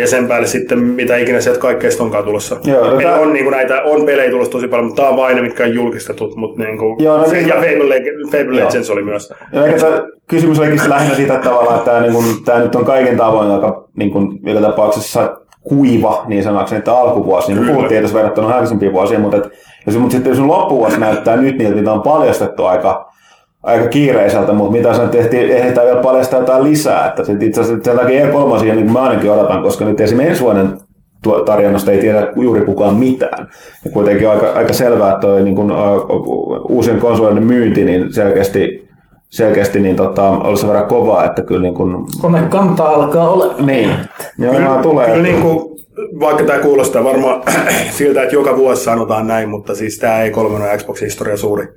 Ja sen päälle sitten mitä ikinä sieltä kaikkeista onkaan tulossa. Joo, no tämä... on, niin kuin näitä, on pelejä tulossa tosi paljon, mutta tämä on vain ne, mitkä on julkistetut. Mutta niin kuin, Joo, no, se, niin, ja Fable, Fable Legends oli myös. Ja eikä tämä kysymys olikin lähinnä siitä että tavallaan, että tämä, niin kuin, tämä nyt on kaiken tavoin aika niin kuin, joka tapauksessa kuiva, niin sanoakseni, että alkuvuosi, niin kuin puhuttiin tässä verrattuna aikaisempiin vuosiin, mutta, että, jos, mutta sitten jos loppuvuosi näyttää nyt niiltä, mitä on paljastettu aika aika kiireiseltä, mutta mitä sen tehtiin, ehditään vielä paljastaa jotain lisää. Että sit itse asiassa sen takia E3 niin kuin mä ainakin odotan, koska nyt esimerkiksi ensi vuoden tarjonnasta ei tiedä juuri kukaan mitään. Ja kuitenkin aika, aika selvää, että toi, niin kun, uh, uusien konsolien myynti niin selkeästi selkeästi niin tota, olisi sen verran kovaa, että kyllä niin kun... Kone kantaa alkaa olla. Niin. Joo, kyllä, tulee. Kyllä niin kuin, vaikka tämä kuulostaa varmaan siltä, että joka vuosi sanotaan näin, mutta siis tämä ei kolmen Xbox historia suuri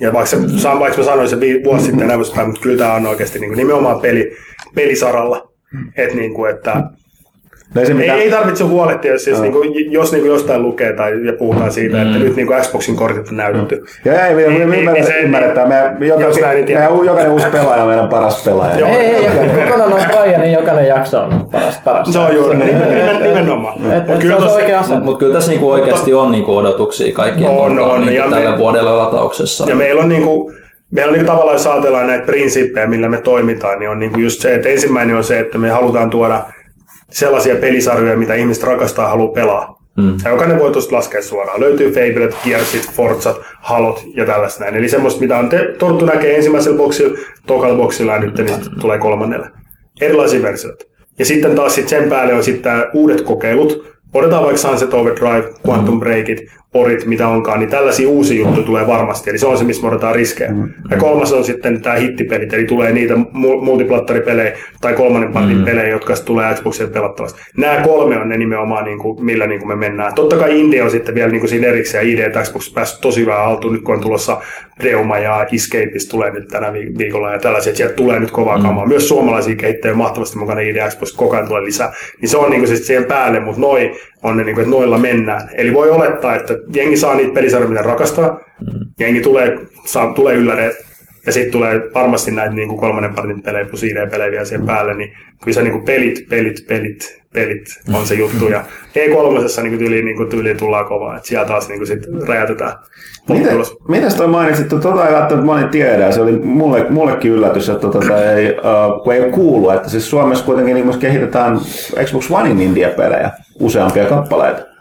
ja vaikka, se, vaikka mä sanoin se vuosi sitten näin, mutta kyllä tämä on oikeasti niin kuin nimenomaan peli, pelisaralla. Että, niin kuin, että No ei, mitä... ei, tarvitse huolehtia, jos, jos, no. niin kuin, jos niin kuin jostain lukee tai ja puhutaan siitä, että mm. nyt niin kuin Xboxin kortit on näytetty. Ja ei, me, niin, me, niin, niin, se, ymmärretään. Me, jokainen, näin, niin me, jokainen uusi pelaaja on meidän paras pelaaja. Joo, ei, ei, kokonaan on paija, niin jokainen jakso on paras. paras. Se on juuri, nimenomaan. Mutta kyllä tässä niinku oikeasti on niinku odotuksia kaikkien on, on, niinku tällä vuodella latauksessa. Ja meillä on niinku, meillä on niin tavallaan, jos ajatellaan näitä prinsiippejä, millä me toimitaan, niin on niin just se, että ensimmäinen on se, että me halutaan tuoda sellaisia pelisarjoja, mitä ihmiset rakastaa ja haluaa pelaa. Mm. Ja jokainen voi tuosta laskea suoraan. Löytyy Fablet, Gearsit, Forzat, Halot ja tällaista näin. Eli semmoista, mitä on te- totuttu näkee ensimmäisellä boksilla, tokalla boksilla ja nyt niin sitten tulee kolmannelle. Erilaisia versioita. Ja sitten taas sit sen päälle on sitten uudet kokeilut. Otetaan vaikka Sunset Overdrive, Quantum Breakit, Orit, mitä onkaan, niin tällaisia uusia juttuja tulee varmasti. Eli se on se, missä me otetaan riskejä. Ja kolmas on sitten tämä hittipelit, eli tulee niitä mu- multiplattaripelejä tai kolmannen partin pelejä, jotka tulee Xboxille pelattavasti. Nämä kolme on ne nimenomaan, niin kuin, millä niin kuin me mennään. Totta kai Indie on sitten vielä niin kuin siinä erikseen, ID että Xbox päässyt tosi hyvää altuun, nyt kun on tulossa Reuma ja Escapist tulee nyt tänä vi- viikolla ja tällaisia, että sieltä tulee nyt kovaa kamaa. Myös suomalaisia kehittäjiä mahtavasti mukana ID Xbox, koko ajan tulee lisää. Niin se on niin kuin sitten siihen päälle, mutta noi on ne, niin kuin, että noilla mennään. Eli voi olettaa, että jengi saa niitä pelisarjoja, mitä rakastaa, jengi tulee, saa, tulee ylläreet, ja sitten tulee varmasti näitä niin kuin kolmannen partin pelejä plus ID-pelejä vielä siihen päälle, niin kyllä se niin kuin pelit, pelit, pelit, pelit on se juttu. Ja E3 niin kuin tyyliin, niin kuin tyyliin tullaan kovaa, että siellä taas niin kuin sit räjäytetään. Miten, mitäs toi mainitsit, että tota ei välttämättä moni tiedä, se oli mulle, mullekin yllätys, että tota ei, uh, kun ei ole kuullut, että siis Suomessa kuitenkin niin kehitetään Xbox Onein India-pelejä, useampia kappaleita.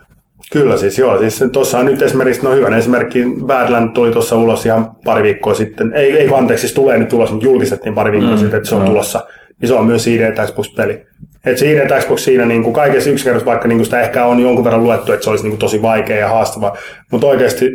Kyllä siis joo, siis tuossa nyt esimerkiksi, no hyvän esimerkki, Badland tuli tuossa ulos ihan pari viikkoa sitten, ei, ei anteeksi, siis tulee nyt tulos, mutta julkistettiin pari viikkoa mm, sitten, että se on no. tulossa, niin se on myös ID Xbox-peli. Että se ID Xbox siinä niin kuin kaikessa yksinkertaisesti, vaikka niin kuin sitä ehkä on jonkun verran luettu, että se olisi niin kuin tosi vaikea ja haastava, mutta oikeasti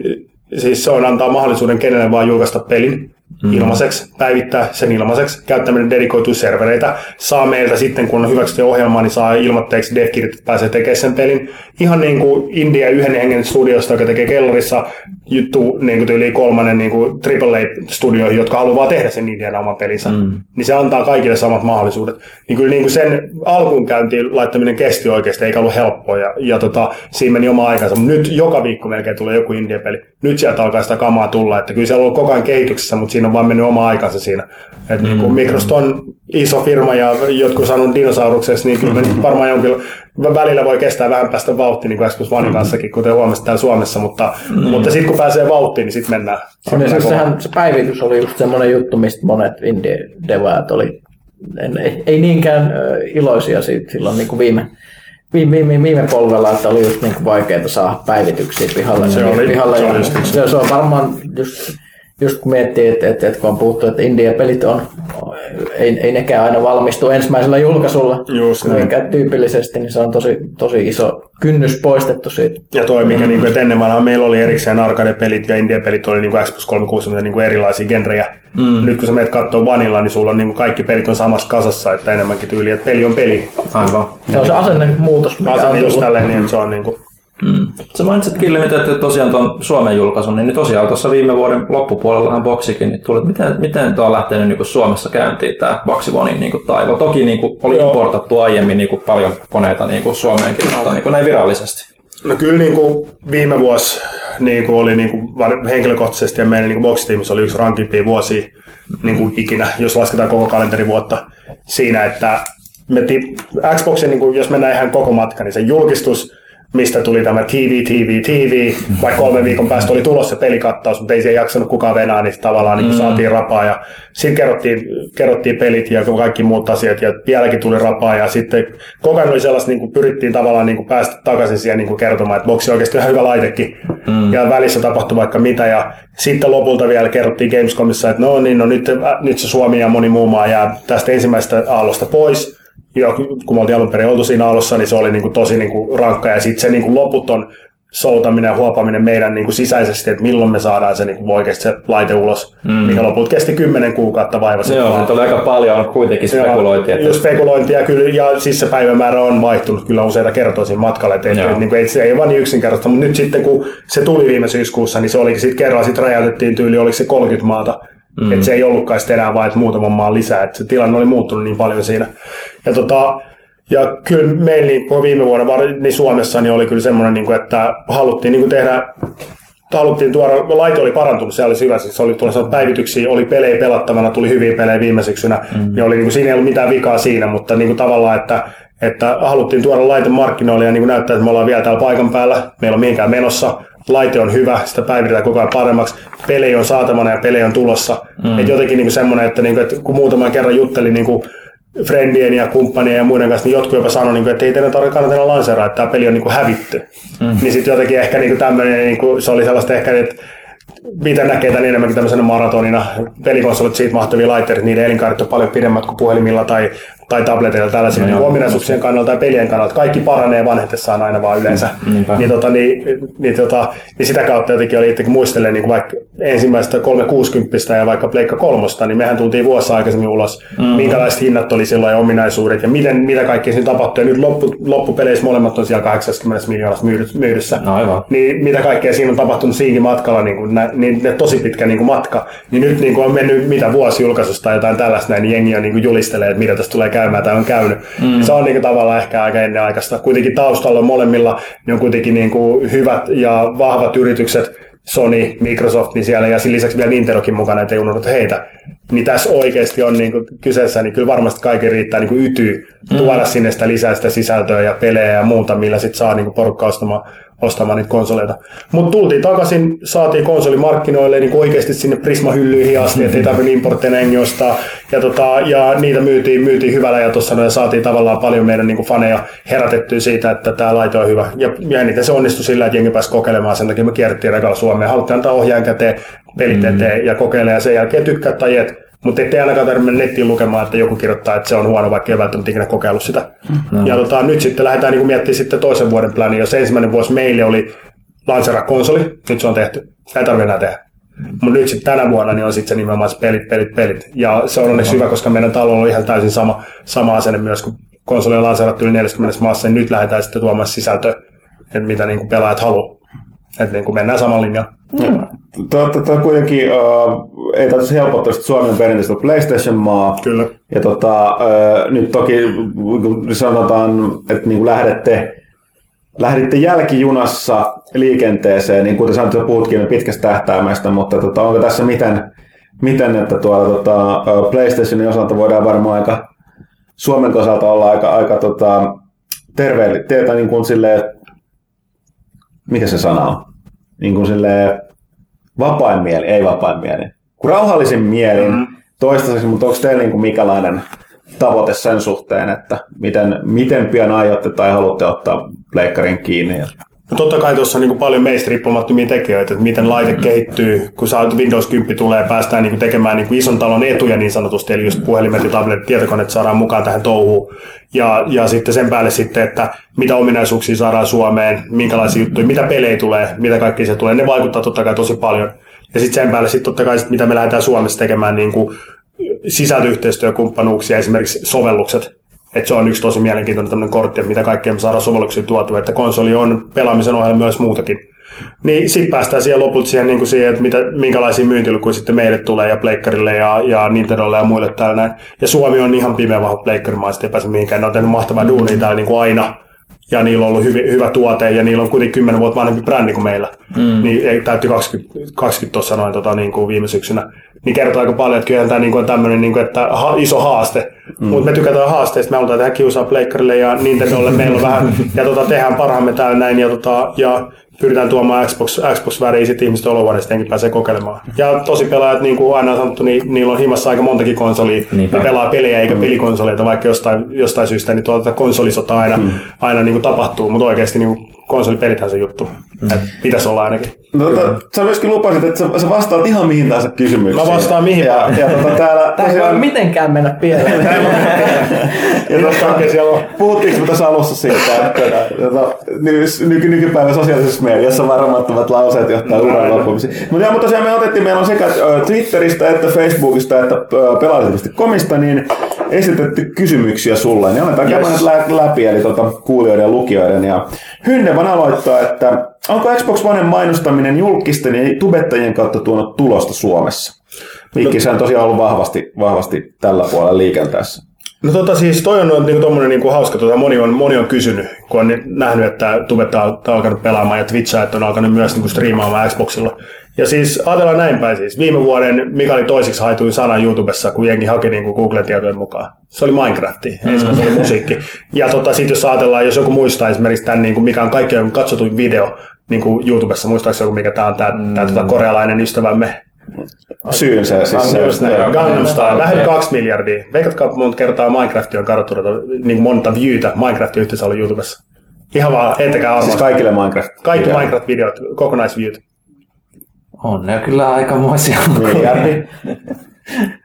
siis se on antaa mahdollisuuden kenelle vaan julkaista pelin mm. ilmaiseksi, päivittää sen ilmaiseksi, käyttäminen dedikoituu servereitä, saa meiltä sitten, kun on hyväksytty ohjelmaa, niin saa ilmoitteeksi että pääsee tekemään sen pelin. Ihan niin kuin India yhden hengen studiosta, joka tekee kellarissa juttu niin kuin tyyli kolmannen niin kuin AAA-studioihin, jotka haluaa tehdä sen Indian oman pelinsä. Mm. Niin se antaa kaikille samat mahdollisuudet. Niin kyllä niin kuin sen alkuunkäyntiin laittaminen kesti oikeasti, eikä ollut helppoa. Ja, ja tota, siinä meni oma aikansa. Mutta nyt joka viikko melkein tulee joku India-peli. Nyt sieltä alkaa sitä kamaa tulla. Että kyllä se on koko ajan kehityksessä, mutta siinä on vaan mennyt oma aikansa siinä. Et niin kuin Microsoft on iso firma ja jotkut sanoo dinosauruksessa, niin kyllä nyt varmaan jonkin välillä voi kestää vähän päästä vauhtiin, niin kuin Xbox One kanssakin, kuten huomasit täällä Suomessa, mutta, mm. mutta sitten kun pääsee vauhtiin, niin sitten mennään. Siis sehän, se päivitys oli just semmoinen juttu, mistä monet indie-devaat oli en, ei, ei niinkään iloisia siitä silloin niin kuin viime, viime, viime, viime polvella, että oli just niin kuin vaikeaa saada päivityksiä pihalle. Se ja oli- pihalle se ja, oli just se, se on varmaan just, just kun miettii, että, että, että kun on puhuttu, että India-pelit on, ei, ei nekään aina valmistu ensimmäisellä julkaisulla, Just näin. mikä tyypillisesti, niin se on tosi, tosi iso kynnys poistettu siitä. Ja toi, mikä niin kuin, että ennen vanhaa meillä oli erikseen arcade-pelit ja India-pelit oli niin kuin Xbox 360 niin kuin erilaisia genrejä. Mm. Nyt kun sä menet kattoo Vanilla, niin sulla on niin kuin kaikki pelit on samassa kasassa, että enemmänkin tyyli, että peli on peli. Aivan. Se on se asennemuutos, mikä Asenne on just tullut. tälleen, niin se on niin kuin, Mm. Sä mainitsit Kille nyt, että tosiaan tuon Suomen julkaisun, niin tosiaan tuossa viime vuoden loppupuolellahan boksikin, niin tuli, että miten, miten tuo on lähtenyt niin kuin Suomessa käyntiin tämä Boxi Onein niin kuin taival. Toki niin kuin, oli Joo. importattu aiemmin niin kuin paljon koneita niin kuin Suomeenkin, mutta niin kuin näin virallisesti. No kyllä niin kuin viime vuosi niin kuin oli niin kuin var- henkilökohtaisesti ja meidän niin kuin box-tiimissä oli yksi rankimpia vuosia niin kuin ikinä, jos lasketaan koko kalenterivuotta siinä, että me Xboxin, niin kuin, jos mennään ihan koko matka, niin se julkistus, mistä tuli tämä TV, TV, TV, vaikka kolmen viikon päästä oli tulossa pelikattaus, mutta ei siihen jaksanut kukaan venää, niin tavallaan niin kuin saatiin rapaa ja sitten kerrottiin, kerrottiin pelit ja kaikki muut asiat ja vieläkin tuli rapaa ja sitten koko ajan oli sellaista, niin kuin pyrittiin tavallaan niin kuin päästä takaisin siihen niin kuin kertomaan, että boksi on oikeasti ihan hyvä laitekin. Mm. ja välissä tapahtui vaikka mitä ja sitten lopulta vielä kerrottiin Gamescomissa, että no niin, no nyt, äh, nyt se Suomi ja moni muu maa jää tästä ensimmäisestä aallosta pois, ja kun me oltiin alun perin oltu siinä alussa, niin se oli niin kuin tosi niin kuin rankka. Ja sitten se niin kuin loputon soutaminen ja huopaminen meidän niin kuin sisäisesti, että milloin me saadaan se niin kuin oikeasti se laite ulos, mm. mikä lopulta kesti kymmenen kuukautta vaivasi. Joo, nyt oli aika paljon kuitenkin spekulointia. Joo, spekulointia kyllä, ja siis se päivämäärä on vaihtunut kyllä useita kertoja siinä matkalla, että et, niin kuin, et se ei vaan niin yksinkertaista, mutta nyt sitten kun se tuli viime syyskuussa, niin se olikin sitten kerran, sitten räjäytettiin tyyli, oliko se 30 maata, mm. että se ei ollutkaan sitten enää vain, että muutaman maan lisää, että se tilanne oli muuttunut niin paljon siinä. Ja tota, ja kyllä meillä niin viime vuonna niin Suomessa niin oli kyllä semmoinen, niin kuin, että haluttiin niin kuin tehdä haluttiin tuoda, laite oli parantunut, se oli hyvä, siis se oli tuolla päivityksiä, oli pelejä pelattavana, tuli hyviä pelejä viime syksynä, mm. niin oli, niin kuin, siinä ei ollut mitään vikaa siinä, mutta niin kuin, tavallaan, että, että haluttiin tuoda laite markkinoille ja niin kuin näyttää, että me ollaan vielä täällä paikan päällä, meillä on mihinkään menossa, laite on hyvä, sitä päivitetään koko ajan paremmaksi, pelejä on saatavana ja pelejä on tulossa. Mm. Et jotenkin niin kuin semmoinen, että, niin kuin, että kun muutaman kerran juttelin niin kuin friendien ja kumppanien ja muiden kanssa, niin jotkut jopa sanoi, niin kuin, että ei teidän tarvitse kannatella lanseraa, että tämä peli on niin kuin hävitty. Mm. Niin sitten jotenkin ehkä niin kuin tämmöinen, niin kuin, se oli sellaista ehkä, että mitä näkee tämän enemmänkin tämmöisenä maratonina. Pelikonsolit siitä mahtavia laitteita, niiden elinkaaret on paljon pidemmät kuin puhelimilla tai, tai tableteilla tällaisia niin ominaisuuksien kannalta ja pelien kannalta. Kaikki paranee vanhetessaan aina vaan yleensä. Mm, niin, tota, niin, niin, tota, niin, sitä kautta jotenkin oli itsekin muistellen niin vaikka ensimmäistä 360 ja vaikka Pleikka kolmosta, niin mehän tultiin vuosi aikaisemmin ulos, mm. minkälaiset hinnat oli silloin ja ominaisuudet ja miten, mitä kaikkea siinä tapahtui. Ja nyt loppu, loppupeleissä molemmat on siellä 80 miljoonassa myydyssä. No, aivan. Niin mitä kaikkea siinä on tapahtunut siinkin matkalla, niin, kuin, niin ne tosi pitkä niin kuin matka. Niin nyt niin kuin on mennyt mitä vuosi julkaisusta tai jotain tällaista, niin jengi on niin kuin julistelee, että mitä tästä tulee käymään tai on käynyt. Mm. Se on niin kuin tavallaan ehkä aika ennenaikaista. Kuitenkin taustalla molemmilla niin on kuitenkin niin kuin hyvät ja vahvat yritykset, Sony, Microsoft, niin siellä ja sen lisäksi vielä Nintendokin mukana, ettei unohdeta heitä. Niin tässä oikeasti on niin kuin kyseessä, niin kyllä varmasti kaikki riittää niin kuin ytyy tuoda mm. sinne sitä lisää sitä sisältöä ja pelejä ja muuta, millä sitten saa niin kuin porukka ostamaan ostamaan niitä konsoleita. Mutta tultiin takaisin, saatiin konsolimarkkinoille niin oikeasti sinne Prisma-hyllyihin asti, ettei tarvitse importteja engi ostaa. Ja, tota, ja niitä myytiin, myytiin hyvällä ja tuossa ja saatiin tavallaan paljon meidän niin faneja herätettyä siitä, että tämä laite on hyvä. Ja, ja eniten se onnistui sillä, että jengi pääsi kokeilemaan, sen takia me kierrettiin rekalla Suomeen. Haluttiin antaa ohjaan käteen, pelit eteen mm. ja kokeilla ja sen jälkeen tykkää tai et. Mutta ettei ainakaan tarvitse nettiin lukemaan, että joku kirjoittaa, että se on huono, vaikka ei välttämättä ikinä kokeillut sitä. No. Ja tota, nyt sitten lähdetään niin miettimään sitten toisen vuoden plani. Jos ensimmäinen vuosi meille oli lansera konsoli, nyt se on tehty. Ei tarvitse enää tehdä. Mutta nyt sitten tänä vuonna niin on sitten se nimenomaan se pelit, pelit, pelit. Ja se on onneksi hyvä, koska meidän talo on ihan täysin sama, sama asenne myös, kun konsoli on lanseerattu yli 40 maassa, niin nyt lähdetään sitten tuomaan sisältöä, että mitä niin kuin pelaajat haluaa. Että niin kuin mennään saman linjan. Mm. Tuo kuitenkin ei tarvitse helpottaa, on perinteisesti PlayStation-maa. Kyllä. Ja tota, nyt toki sanotaan, että niin lähdette, lähditte jälkijunassa liikenteeseen, niin kuten sanoit, puhutkin pitkästä tähtäimestä, mutta tota, onko tässä miten, miten että tuolla tota, PlayStationin osalta voidaan varmaan aika Suomen osalta olla aika, aika tota, terveellinen, niin kuin silleen, mikä se sana on? Niin kuin silleen, vapain mieli, ei vapain mieli, kun rauhallisin mielin mm. toistaiseksi, mutta onko teillä niin mikälainen tavoite sen suhteen, että miten, miten pian aiotte tai haluatte ottaa pleikkarin kiinni? No totta kai tuossa on niin paljon meistä riippumattomia tekijöitä, että miten laite mm. kehittyy, kun saa Windows 10 tulee, päästään niin tekemään niin ison talon etuja niin sanotusti, eli just puhelimet ja tabletit, tietokoneet saadaan mukaan tähän touhuun. Ja, ja sitten sen päälle sitten, että mitä ominaisuuksia saadaan Suomeen, minkälaisia juttuja, mitä pelejä tulee, mitä kaikki se tulee, ne vaikuttaa totta kai tosi paljon. Ja sitten sen päälle sitten totta kai, sit, mitä me lähdetään Suomessa tekemään niin kuin sisältöyhteistyökumppanuuksia, esimerkiksi sovellukset. Että se on yksi tosi mielenkiintoinen tämmöinen kortti, että mitä kaikkea me saadaan sovelluksia tuotua, että konsoli on pelaamisen ohella myös muutakin. Niin sitten päästään siihen lopulta siihen, niin kuin siihen että mitä, minkälaisia myyntilukuja sitten meille tulee ja Pleikkarille ja, ja Nintendolle ja muille täällä näin. Ja Suomi on ihan pimeä vahva Pleikkarimaa, ei pääse mihinkään. Ne on tehnyt mahtavaa duunia täällä niin kuin aina ja niillä on ollut hyvi, hyvä tuote ja niillä on kuitenkin 10 vuotta vanhempi brändi kuin meillä. Mm. Niin ei, täytti 20, 20 tuossa noin tota, niin kuin viime syksynä. Niin kertoo aika paljon, että kyllä tämä niin kuin, on tämmöinen niin kuin, että ha, iso haaste. Mm. Mutta me tykätään haasteista, me halutaan tehdä kiusaa Pleikkarille ja Nintendolle. Meillä on vähän, ja tota, tehdään parhaamme täällä näin. Ja, tota, ja pyritään tuomaan Xbox, Xbox väriä sitten ihmisten olohuoneesta pääsee kokeilemaan. Ja tosi pelaajat, niin kuin aina on sanottu, niin niillä on himassa aika montakin konsolia. Niinpä. Ne pelaa pelejä eikä mm. pelikonsoleita, vaikka jostain, jostain syystä niin tuota konsolisota aina, mm. aina niin kuin tapahtuu, mutta oikeasti niin kuin konsoliperithän se juttu. Mm. pitäisi olla ainakin. No, to, sä myöskin lupasit, että sä, sä vastaat ihan mihin tahansa kysymykseen. Mä vastaan mihin ja, ja tota, täällä, Tämä ei voi mitenkään mennä pieleen. ja tuossa, puhuttiinko me tässä alussa siitä, että tota, nyky, nykypäivän sosiaalisessa mediassa varmattomat lauseet johtaa no, uran loppumiseen. Mutta, mutta tosiaan me otettiin, meillä on sekä Twitteristä että Facebookista että komista, niin esitetty kysymyksiä sulle. Niin aletaan yes. käydä läpi, eli tuota, kuulijoiden ja lukijoiden. Ja Hynnevan aloittaa, että onko Xbox One mainostaminen julkisten ja tubettajien kautta tuonut tulosta Suomessa? Mikki, se on tosiaan ollut vahvasti, vahvasti tällä puolella liikenteessä. No tota siis toi on niinku tommonen niinku hauska, tota, moni, on, moni on kysynyt, kun on nähnyt, että tubetta on, on alkanut pelaamaan ja Twitch että on alkanut myös niinku striimaamaan Xboxilla. Ja siis ajatellaan näin päin siis. Viime vuoden mikä oli toisiksi haituin sana YouTubessa, kun jengi haki niin kuin Googlen tietojen mukaan. Se oli Minecraft, mm. ensimmäinen oli musiikki. Ja tota, sitten jos ajatellaan, jos joku muistaa esimerkiksi tämän, niin kuin mikä on kaikkein katsotuin video niin kuin YouTubessa, muistaakseni joku mikä tämä on, tämä, mm. tämä tota, korealainen ystävämme, syynsä. Siis se, Just näin, Gangnam Style, lähes kaksi miljardia. Veikatkaa monta kertaa Minecraft on katsottu niin monta viewtä Minecraftin yhteensä ollut YouTubessa. Ihan vaan, heittäkää arvoa. siis kaikille Minecraft. Kaikki Minecraft-videot, kokonaisviewt. On ne kyllä aikamoisia. Miljardi.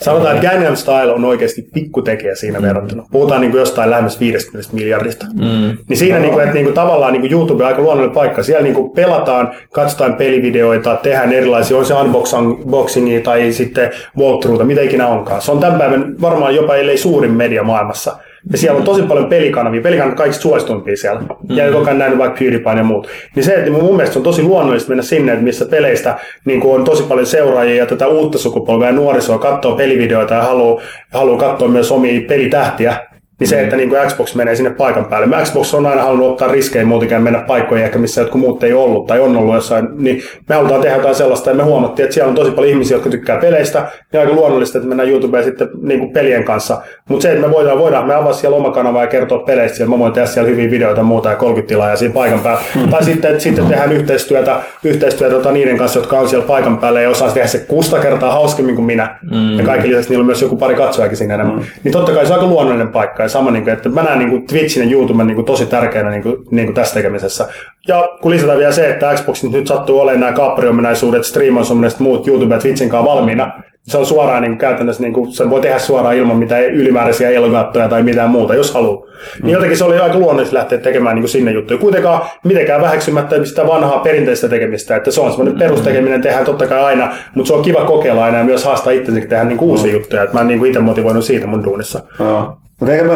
Sanotaan, että Gangnam Style on oikeasti pikkutekijä siinä verrattuna. Puhutaan niin kuin jostain lähemmäs 50 miljardista. Mm. Niin siinä niin kuin, että niin kuin, tavallaan niin kuin YouTube on aika luonnollinen paikka. Siellä niin kuin pelataan, katsotaan pelivideoita, tehdään erilaisia, on se unboxingia tai sitten walkthroughta, mitä ikinä onkaan. Se on tämän päivän varmaan jopa ellei suurin media maailmassa. Ja siellä on tosi paljon pelikanavia, pelikanavat kaikista suosituimpia siellä. Mm. Ja koko ajan nähnyt vaikka PewDiePie ja muut. Niin se, että mun mielestä on tosi luonnollista mennä sinne, että missä peleistä niin on tosi paljon seuraajia ja tätä uutta sukupolvea ja nuorisoa katsoo pelivideoita ja haluaa, haluaa katsoa myös omia pelitähtiä. Niin se, että niin kuin Xbox menee sinne paikan päälle. Mä Xbox on aina halunnut ottaa riskejä muutenkin mennä paikkoihin, ehkä missä jotkut muut ei ollut tai on ollut jossain. Niin me halutaan tehdä jotain sellaista ja me huomattiin, että siellä on tosi paljon ihmisiä, jotka tykkää peleistä. Ja aika luonnollista, että mennään YouTubeen sitten niin kuin pelien kanssa. Mutta se, että me voidaan, voidaan me avaa siellä oma kanava ja kertoa peleistä. Siellä mä voin tehdä siellä hyviä videoita ja muuta ja 30 tilaa ja siinä paikan päällä. Mm. Tai sitten, että sitten tehdään yhteistyötä, yhteistyötä tota, niiden kanssa, jotka on siellä paikan päällä ja osaa tehdä se kusta kertaa hauskemmin kuin minä. Mm. Ja kaikki lisäksi niillä on myös joku pari katsojakin siinä enemmän. Mm. Niin totta kai se on aika luonnollinen paikka. Ja sama, niin kuin, että mä näen niin kuin Twitchin ja YouTuben niin kuin tosi tärkeänä niin kuin, niin kuin tässä tekemisessä. Ja kun lisätään vielä se, että Xboxin nyt sattuu olemaan nämä kaappiriominaisuudet, striimausominaiset muut YouTube ja Twitchin kanssa valmiina, se on suoraan niin kuin käytännössä, niin kuin, sen voi tehdä suoraan ilman mitään ylimääräisiä elgattoja tai mitään muuta, jos haluaa. Mm. Niin jotenkin se oli aika luonnollista lähteä tekemään niin kuin sinne juttuja. Kuitenkaan mitenkään väheksymättä sitä vanhaa perinteistä tekemistä, että se on semmoinen perustekeminen, tehdään totta kai aina, mutta se on kiva kokeilla aina ja myös haastaa itsensäkin tehdä niin kuin uusia juttuja. Että mä oon niin kuin itse motivoinut siitä mun duunissa. Joo. Mutta eikä mä,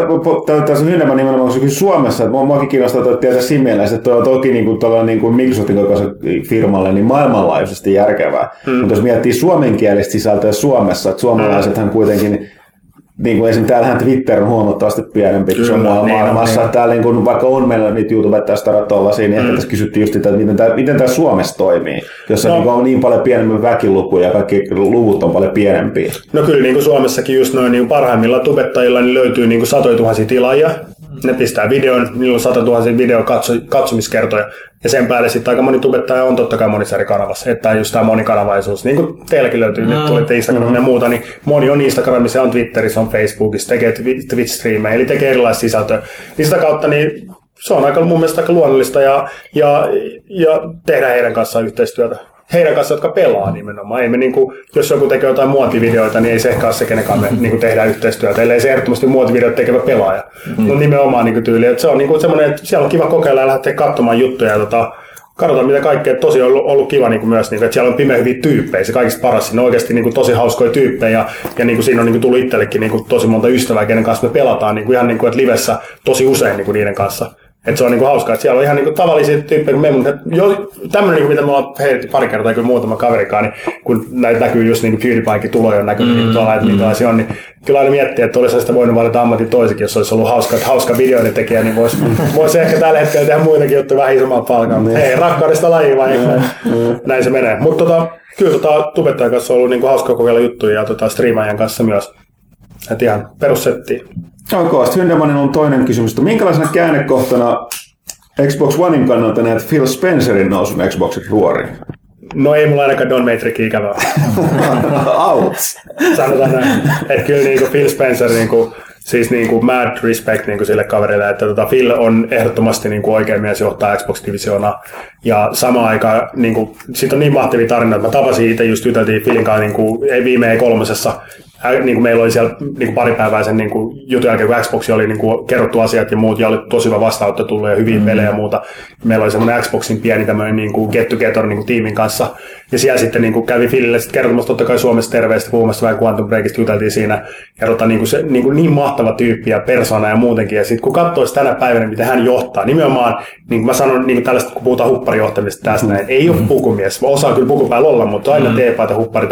tässä Hynnämä nimenomaan se Suomessa, että muakin kiinnostaa että tietää siinä mielessä, että on toki niin kuin, niin kuin Microsoftin kokoisen firmalle niin maailmanlaajuisesti järkevää. Hmm. Mutta jos miettii suomenkielistä sisältöä Suomessa, että suomalaisethan kuitenkin niin kuin esimerkiksi täällähän Twitter on huomattavasti pienempi kuin muualla niin, maailmassa. Niin. Täällä niin kuin, vaikka on meillä niitä YouTubettajia tollaisia, niin mm. ehkä tässä kysyttiin just sitä, että miten tämä, miten tämä Suomessa toimii, jossa no. niin on niin paljon pienemmän väkiluku ja kaikki luvut on paljon pienempiä. No kyllä niin kuin Suomessakin just noin niin parhaimmilla tubettajilla niin löytyy niin kuin satoja tuhansia tilaajia. Ne pistää videon, niillä on sata tuhansia video katso, katsomiskertoja. Ja sen päälle sitten aika moni tubettaja on totta kai monissa eri kanavassa. Että just tämä monikanavaisuus, niin kuin teilläkin löytyy, no. nyt tulitte Instagramin mm-hmm. ja muuta, niin moni on Instagramissa, on Twitterissä, on Facebookissa, tekee Twitch-striimejä, eli tekee erilaista sisältöä. Niin sitä kautta niin se on aika, mun mielestä aika luonnollista ja, ja, ja tehdä heidän kanssaan yhteistyötä heidän kanssa, jotka pelaa nimenomaan. Ei me niin kuin, jos joku tekee jotain muotivideoita, niin ei se ehkä ole se, kenen kanssa me niin kuin tehdään yhteistyötä, ellei se ehdottomasti muotivideot tekevä pelaaja. Mm. No nimenomaan niin kuin tyyli. Että se on niin kuin semmoinen, että siellä on kiva kokeilla ja lähteä katsomaan juttuja ja tota, katsotaan mitä kaikkea. Tosi on ollut, ollut kiva niin kuin myös, niin kuin, että siellä on pimeä hyviä tyyppejä, se kaikista paras. Siinä on oikeasti niin kuin, tosi hauskoja tyyppejä ja, ja niin kuin, siinä on niin kuin, tullut itsellekin niin kuin, tosi monta ystävää, kenen kanssa me pelataan niin kuin, ihan niin kuin, että livessä tosi usein niin kuin, niiden kanssa. Et se on niinku hauskaa, että siellä on ihan niinku tavallisia tyyppejä kuin me, mutta jo, tämmöinen, niinku, mitä me ollaan heitetty pari kertaa, kuin muutama kaverikaan, niin kun näitä näkyy just niinku PewDiePiekin tuloja on näkynyt mm, niin tuolla, että mm. minkälaisia on, niin kyllä aina miettiä, että olisi sitä voinut valita ammatin toisikin, jos olisi ollut hauska, että hauska videoiden tekijä, niin voisi vois ehkä tällä hetkellä tehdä muitakin juttuja vähän isommalla palkalla. Mm. Hei, rakkaudesta lajiin vai mm. näin se menee. Mutta tota, kyllä tota, tubettajan kanssa on ollut niinku hauska kokeilla juttuja ja tota, striimaajan kanssa myös. Et ihan perussettiin. Ok, sitten Hyndemanin on toinen kysymys. Minkälaisena käännekohtana Xbox Onein kannalta näet Phil Spencerin nousun Xboxin ruoriin? No ei mulla ainakaan Don Matrixia ikävää. Outs. Sanotaan näin. Että kyllä niin kuin Phil Spencer niin kuin, siis niin kuin mad respect niin kuin sille kaverille, että tota Phil on ehdottomasti niin kuin oikein mies johtaa Xbox-divisiona. Ja samaan aikaan, niin kuin, siitä on niin mahtavia tarinoita. Mä tapasin itse just juteltiin Philin kanssa niin kuin, ei viime kolmosessa niin kuin meillä oli siellä niin kuin pari päivää sen niin kuin jutun jälkeen, kun Xbox oli niin kuin kerrottu asiat ja muut, ja oli tosi hyvä vastaanotto tullut ja hyviä mm. pelejä ja muuta. Meillä oli semmoinen Xboxin pieni tämmöinen niin kuin get together niin kuin tiimin kanssa. Ja siellä sitten niin kuin kävi Filille sitten kertomassa totta kai Suomessa terveistä, puhumassa vähän Quantum Breakista, juteltiin siinä. Kerrotaan niin, kuin se, niin, kuin niin mahtava tyyppi ja persona ja muutenkin. Ja sitten kun katsoisi tänä päivänä, mitä hän johtaa, nimenomaan, niin kuin mä sanon niin kuin tällaista, kun puhutaan hupparijohtamista tästä, mm. näin, ei ole pukumies. Osaa kyllä pukupäällä olla, mutta aina mm. teepaita huppari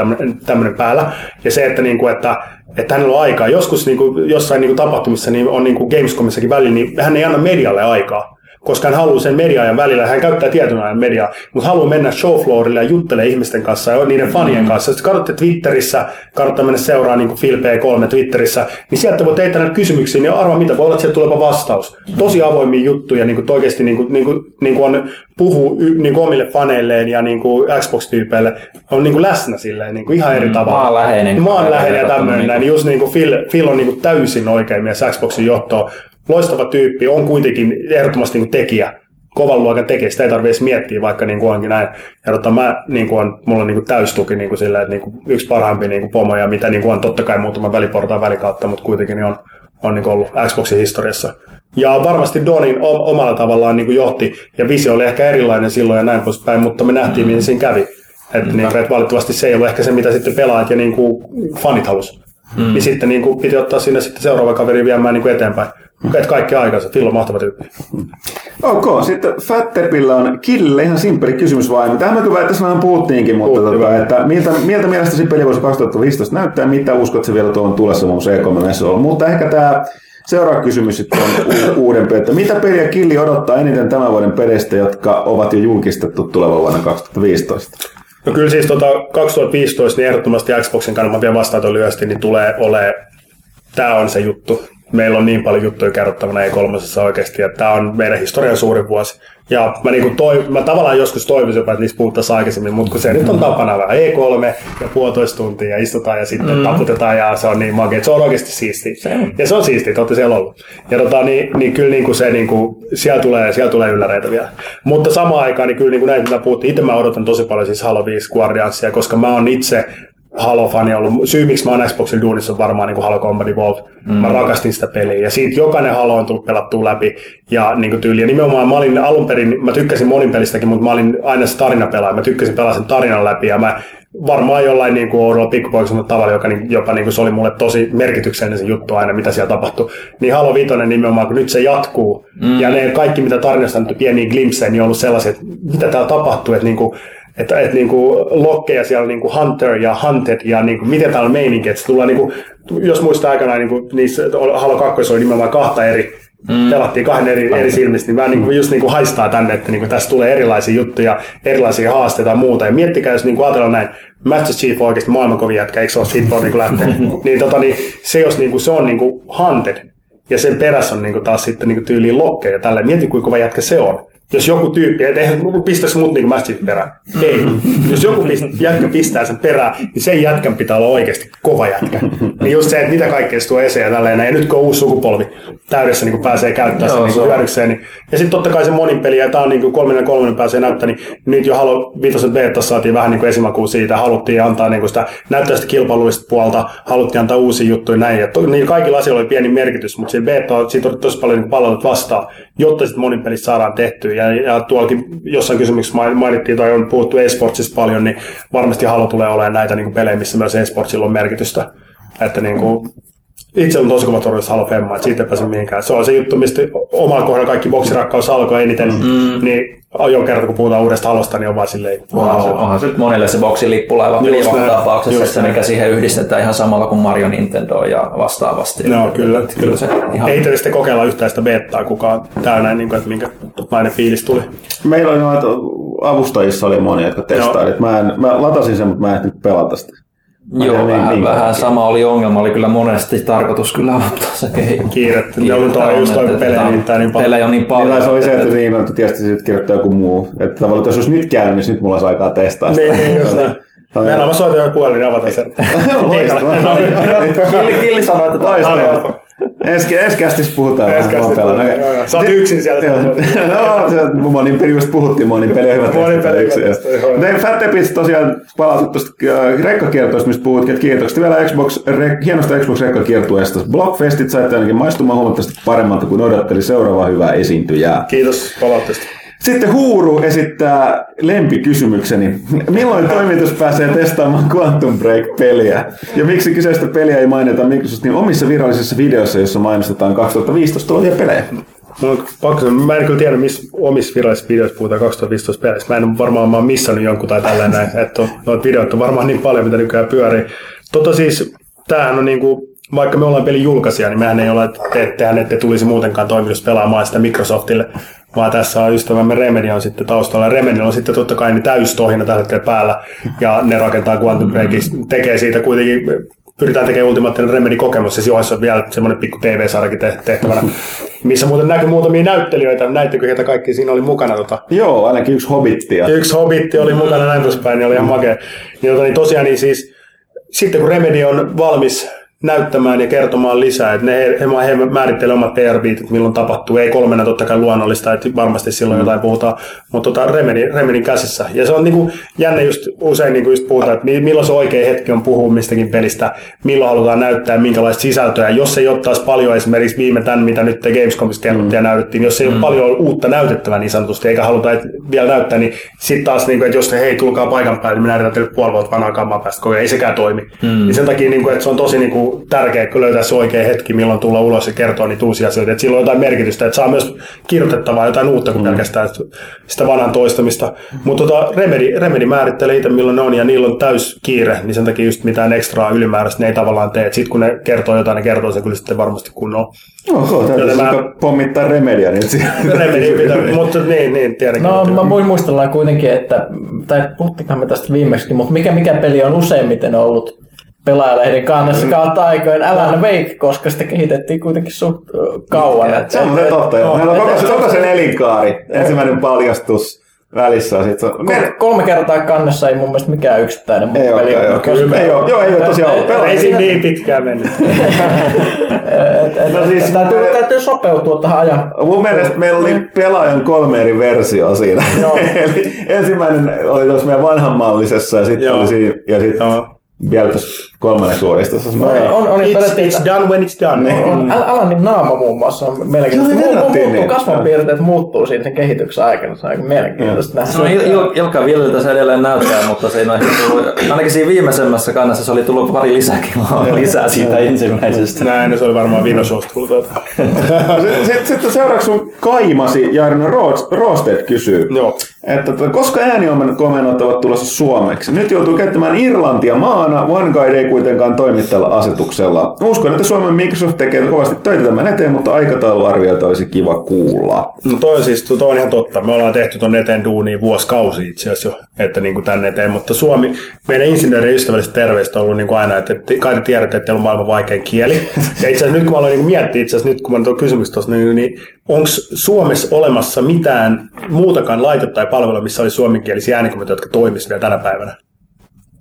tämmöinen päällä. Ja se, että, niin kuin, että että hänellä on aikaa. Joskus niin kuin, jossain niin kuin, tapahtumissa niin on niin kuin Gamescomissakin välillä, niin hän ei anna medialle aikaa. Koska hän haluaa sen media-ajan välillä, hän käyttää tietyn ajan mediaa, mutta haluaa mennä showfloorille ja juttelee ihmisten kanssa ja niiden fanien kanssa. Jos katsotte Twitterissä, kannattaa mennä seuraa niin Phil P3 Twitterissä, niin sieltä voi teitä näitä kysymyksiä, niin arva mitä, voi olla, että sieltä tuleva vastaus. Tosi avoimia juttuja, niin kuin oikeasti niin kuin, niin kuin, niin kuin on puhu niin kuin omille faneilleen ja niin kuin Xbox-tyypeille, on niin kuin läsnä silleen niin kuin ihan eri Mm, tavalla. maanläheinen. Maanläheinen ja tämmöinen. Niin. Just niin kuin Phil, Phil on niin kuin täysin oikein mies Xboxin johtoon. Loistava tyyppi, on kuitenkin ehdottomasti niin kuin tekijä kovan luokan tekijä, sitä ei tarvitse edes miettiä, vaikka niin kuin onkin näin. Ja tota, mä, niin kuin on, mulla on niin kuin täystuki niin kuin sillä, että niin kuin yksi parhaimpia niin kuin pomoja, mitä niin kuin on totta kai muutama väliportaan välikautta, mutta kuitenkin niin on, on niin kuin ollut Xboxin historiassa. Ja varmasti Donin omalla tavallaan niin kuin johti, ja visio oli ehkä erilainen silloin ja näin poispäin, mutta me nähtiin, miten siinä kävi. Että, niin, että valitettavasti se ei ollut ehkä se, mitä sitten pelaajat ja niin kuin fanit halusi. Mm. Niin sitten niin kuin, piti ottaa sinne sitten seuraava kaveri viemään niin kuin eteenpäin. Että kaikki aikansa. On mahtava tyyppi. Ok, sitten Fattepillä on Kille ihan simppeli kysymys vain. Tähän me kyllä tässä vähän puhuttiinkin, mutta Puhuttiin tota, että miltä, miltä mielestäsi pelivuosi 2015 näyttää, mitä uskot se vielä tuon tulessa muun C3 Mutta ehkä tämä seuraava kysymys sitten on u- uudempi, että mitä peliä Killi odottaa eniten tämän vuoden peleistä, jotka ovat jo julkistettu tulevan vuonna 2015? No kyllä siis tota 2015 niin ehdottomasti Xboxin kannalta vielä vastaan lyhyesti, niin tulee ole, tämä on se juttu. Meillä on niin paljon juttuja kerrottavana E3 oikeasti, että tämä on meidän historian suurin vuosi. Ja mä, niin toi, mä tavallaan joskus toivoisin jopa, että niistä puhuttaisiin aikaisemmin, mutta kun se nyt on tapana vähän E3 ja puolitoista tuntia ja istutaan ja sitten mm. taputetaan ja se on niin magia, että se on oikeasti siistiä. Se on. Ja se on siistiä, te olette siellä ollut. Ja tota, niin, niin kyllä niin kuin se, niin kuin, siellä, tulee, siellä tulee ylläreitä vielä. Mutta samaan aikaan, niin kyllä niin kuin näitä, mitä puhuttiin, itse mä odotan tosi paljon siis Halo 5 Guardiansia, koska mä oon itse Halo-fani ollut. Syy, miksi mä oon Xboxin duunissa on varmaan niin kuin Halo Combat Evolved. Mm. Mä rakastin sitä peliä. Ja siitä jokainen Halo on tullut pelattua läpi. Ja niin kuin tyyli. Ja nimenomaan mä olin alun perin, mä tykkäsin monin pelistäkin, mutta mä olin aina se tarinapelaaja. Mä tykkäsin pelaa sen tarinan läpi. Ja mä varmaan jollain niin kuin oudolla pikkupoikasella tavalla, joka niin, jopa niin kuin se oli mulle tosi merkityksellinen se juttu aina, mitä siellä tapahtui. Niin Halo 5 nimenomaan, kun nyt se jatkuu, mm. ja ne kaikki, mitä tarinasta on pieniä glimpsejä, niin on ollut sellaisia, että mitä täällä tapahtuu, että niin kuin, että, että niin kuin lokkeja siellä niin kuin Hunter ja Hunted ja niin kuin, miten täällä on meininki, että tullaan niin kuin, jos muistaa aikanaan niin kuin, niissä Halo 2 oli nimenomaan kahta eri Mm. Pelattiin kahden eri, eri silmistä, niin vähän niin kuin, just niin kuin haistaa tänne, että niin kuin tässä tulee erilaisia juttuja, erilaisia haasteita ja muuta. Ja miettikää, jos niin kuin ajatellaan näin, Master Chief on oikeasti maailman kovin jätkä, eikö se ole siitä voi niin lähteä? niin, tota, niin, se, jos niin kuin, se on niin kuin hunted, ja sen perässä on niin kuin, taas sitten niin kuin, tyyliin lokkeja ja tälleen, mieti kuinka kova jätkä se on. Jos joku tyyppi, et eihän pistäisi mut niin Chief perään. Ei. Jos joku pist, jätkä pistää sen perään, niin sen jätkän pitää olla oikeasti kova jätkä. Niin just se, että mitä kaikkea se tuo esiin ja tälleen. Ja nyt kun on uusi sukupolvi täydessä niin kuin pääsee käyttämään Joo, sen niin on. hyödykseen. Niin, ja sitten totta kai se monin peli, ja tämä on niin kuin kolminen kolmonen pääsee näyttää, niin nyt jo Halo 5 beta saatiin vähän niin kuin esimakuu siitä, haluttiin antaa niin kuin sitä näyttää sitä kilpailullista puolta, haluttiin antaa uusia juttuja näin. Ja to, niin kaikilla asioilla oli pieni merkitys, mutta siinä beta, siitä oli tosi paljon niin palautetta vastaan, jotta sitten monin pelissä saadaan tehtyä. Ja, ja tuollakin jossain kysymyksessä main- mainittiin, tai on puhuttu esportsista paljon, niin varmasti Halo tulee olemaan näitä niin kuin pelejä, missä myös esportsilla on merkitystä. Että niin kuin, itse on tosi kova torjus Halo Femma, että siitä ei pääse mihinkään. Se on se juttu, mistä omalla kohdalla kaikki boksirakkaus alkoi eniten, mm. niin jo kerta kun puhutaan uudesta Halosta, niin on vaan silleen, Onhan se, onhan se nyt monille se boksin lippulaiva tapauksessa, Just mikä siihen yhdistetään ihan samalla kuin Mario Nintendo ja vastaavasti. No kyllä, että kyllä. se ihan... Ei sitten kokeilla yhtään sitä betaa kukaan täällä, niin kuin, että minkälainen fiilis tuli. Meillä oli noita avustajissa oli monia, jotka testailivat. Mä, en, mä latasin sen, mutta mä en pelata sitä. Mä Joo, en niin- vähän, niin vähän sama oli ongelma, oli kyllä monesti tarkoitus kyllä ottaa se. Kiirettä. Ne oli toi, just toi pelejä niin paljon. Pelejä on niin Niin, paljon. tai se oli se, että niin, että tietysti sitten kirjoittaa joku muu. Että tavallaan, että jos olisi nyt käynyt, niin nyt mulla olisi aikaa testaa sitä. Niin, niin, just näin. Meillä on soitan jo puhelin, niin avataan sen. Loistavaa. Killi, sanoi, että Loistavaa. Ensi, ensi kästissä puhutaan. Ensi vähän, puhutaan, joo, joo. Sä oot yksin siellä. Joo. No, se, monin peli just puhuttiin, monin peli on hyvä Monin peli yksin. Ne Fat Epits tosiaan palasit tuosta äh, rekkakiertoista, mistä puhutkin, että kiitokset vielä Xbox, re, hienosta Xbox rekkakiertueesta. Blockfestit saitte ainakin maistumaan huomattavasti paremmalta kuin odotteli seuraavaa hyvää esiintyjää. Kiitos palautteesta. Sitten Huuru esittää lempikysymykseni. Milloin toimitus pääsee testaamaan Quantum Break-peliä? Ja miksi kyseistä peliä ei mainita Microsoftin omissa virallisissa videoissa, jossa mainostetaan 2015 tulevia pelejä? Mun on pakko mä en kyllä tiedä, missä omissa virallisissa videoissa puhutaan 2015 peleissä. Mä en varmaan mä missannut jonkun tai tälleen näin. Että noita videoita on varmaan niin paljon, mitä nykyään pyörii. Tota siis, tämähän on niinku, vaikka me ollaan pelin julkaisija, niin mehän ei ole, että te, tehän ette tulisi muutenkaan toimitus pelaamaan sitä Microsoftille, vaan tässä on ystävämme Remedy on sitten taustalla. Remedy on sitten totta kai niin täystohina tällä hetkellä päällä, ja ne rakentaa Quantum Breakin, tekee siitä kuitenkin pyritään tekemään ultimaattinen Remedy-kokemus, ja johon on vielä semmoinen pikku TV-sarjakin tehtävänä, missä muuten näkyy muutamia näyttelijöitä, näittekö ketä kaikki siinä oli mukana? Tota. Joo, ainakin yksi hobitti. Ja... Yksi hobitti oli mukana näin poispäin, niin oli ihan makea. Niin, tota, niin tosiaan niin siis, sitten kun Remedy on valmis näyttämään ja kertomaan lisää. Että ne, he, he määrittelee omat PR-biitit, milloin tapahtuu. Ei kolmena totta kai luonnollista, että varmasti silloin mm. jotain puhutaan, mutta tota Remedin, Remedin käsissä. Ja se on niinku jännä just usein niinku just puhutaan, että milloin se oikea hetki on puhua mistäkin pelistä, milloin halutaan näyttää minkälaista sisältöä. Jos ei ottaisi paljon esimerkiksi viime tämän, mitä nyt Gamescomissa kerrottiin mm. ja näytettiin, jos ei mm. ole paljon uutta näytettävää niin sanotusti, eikä haluta et vielä näyttää, niin sitten taas, niinku, että jos he hei, tulkaa paikan päälle, niin minä näytän teille puoli vuotta vanhaa kammaa päästä, ei sekään toimi. Mm. Niin sen takia, niinku, että se on tosi niinku, tärkeää, kun löytää se oikea hetki, milloin tulla ulos ja kertoa niitä uusia asioita. Että sillä on jotain merkitystä, että saa myös kirjoitettavaa jotain uutta kuin mm. pelkästään sitä vanhan toistamista. Mutta tota, Remedy, Remedy määrittelee itse, milloin ne on, ja niillä on täys kiire, niin sen takia just mitään ekstraa ylimääräistä ne ei tavallaan tee. Sitten kun ne kertoo jotain, ne kertoo se kyllä sitten varmasti kunnolla. Onko, täytyy mä... pommittaa Remedia nyt Remedia pitää, mutta niin, niin tietenkin. No, mä voin muistella kuitenkin, että, tai puhuttiinkaan me tästä viimeksi, mutta mikä, mikä peli on useimmiten ollut pelaajalehden kannessa mm. kautta aikojen Alan Wake, koska sitä kehitettiin kuitenkin suht kauan. Ja, se on se totta, joo. Meillä on koko, koko sen elinkaari. Ensimmäinen paljastus välissä. Sit on, Kol- kolme kertaa kannessa ei mun mielestä mikään yksittäinen ei peli. Ole, joo, kyllä, ei, ole, joo, ei ole tosiaan ollut. Ei siinä niin pitkään mennyt. et, et, no siis, täytyy, täytyy sopeutua tähän ajan. Mun mielestä meillä oli pelaajan kolme eri versiota siinä. Eli ensimmäinen oli tuossa meidän vanhanmallisessa ja sitten oli siinä, ja sitten vielä tässä kolmanneksi uudistus. No, on, on, it's, it's done when it's done. On, on, Alanin naama muun muassa on melkein. Se muuttuu, niin. kasvonpiirteet muuttuu siinä sen kehityksen aikana. Se on aika mielenkiintoista nähdä. Se on Il- Il- Ilkka Villiltä se edelleen näyttää, mutta se on ehkä tullut, ainakin siinä viimeisemmässä kannassa se oli tullut pari lisäkiloa lisää siitä ensimmäisestä. Näin, se oli varmaan vinosuosta tullut. Sitten seuraavaksi sun kaimasi Jarno Roosted kysyy, Joo. että koska äänikomennot ovat tulossa suomeksi? Nyt joutuu käyttämään Irlantia maana, OneGuide ei kuitenkaan toimi tällä asetuksella. Uskon, että Suomen Microsoft tekee kovasti töitä tämän eteen, mutta aikatauluarvioita olisi kiva kuulla. No toi on siis, toi on ihan totta. Me ollaan tehty ton eteen duunia vuosikausi itse asiassa jo, että niin kuin tänne eteen, mutta Suomi, meidän insinöörien ystävälliset terveistä on ollut niin kuin aina, että kai te tiedätte, että on maailman vaikein kieli. Ja itse asiassa nyt kun mä aloin niin miettiä itse asiassa nyt kun mä tuon kysymys tuossa, niin, niin onko Suomessa olemassa mitään muutakaan laitetta tai palvelua, missä oli suomenkielisiä äänikomiteoita, jotka toimisivat vielä tänä päivänä?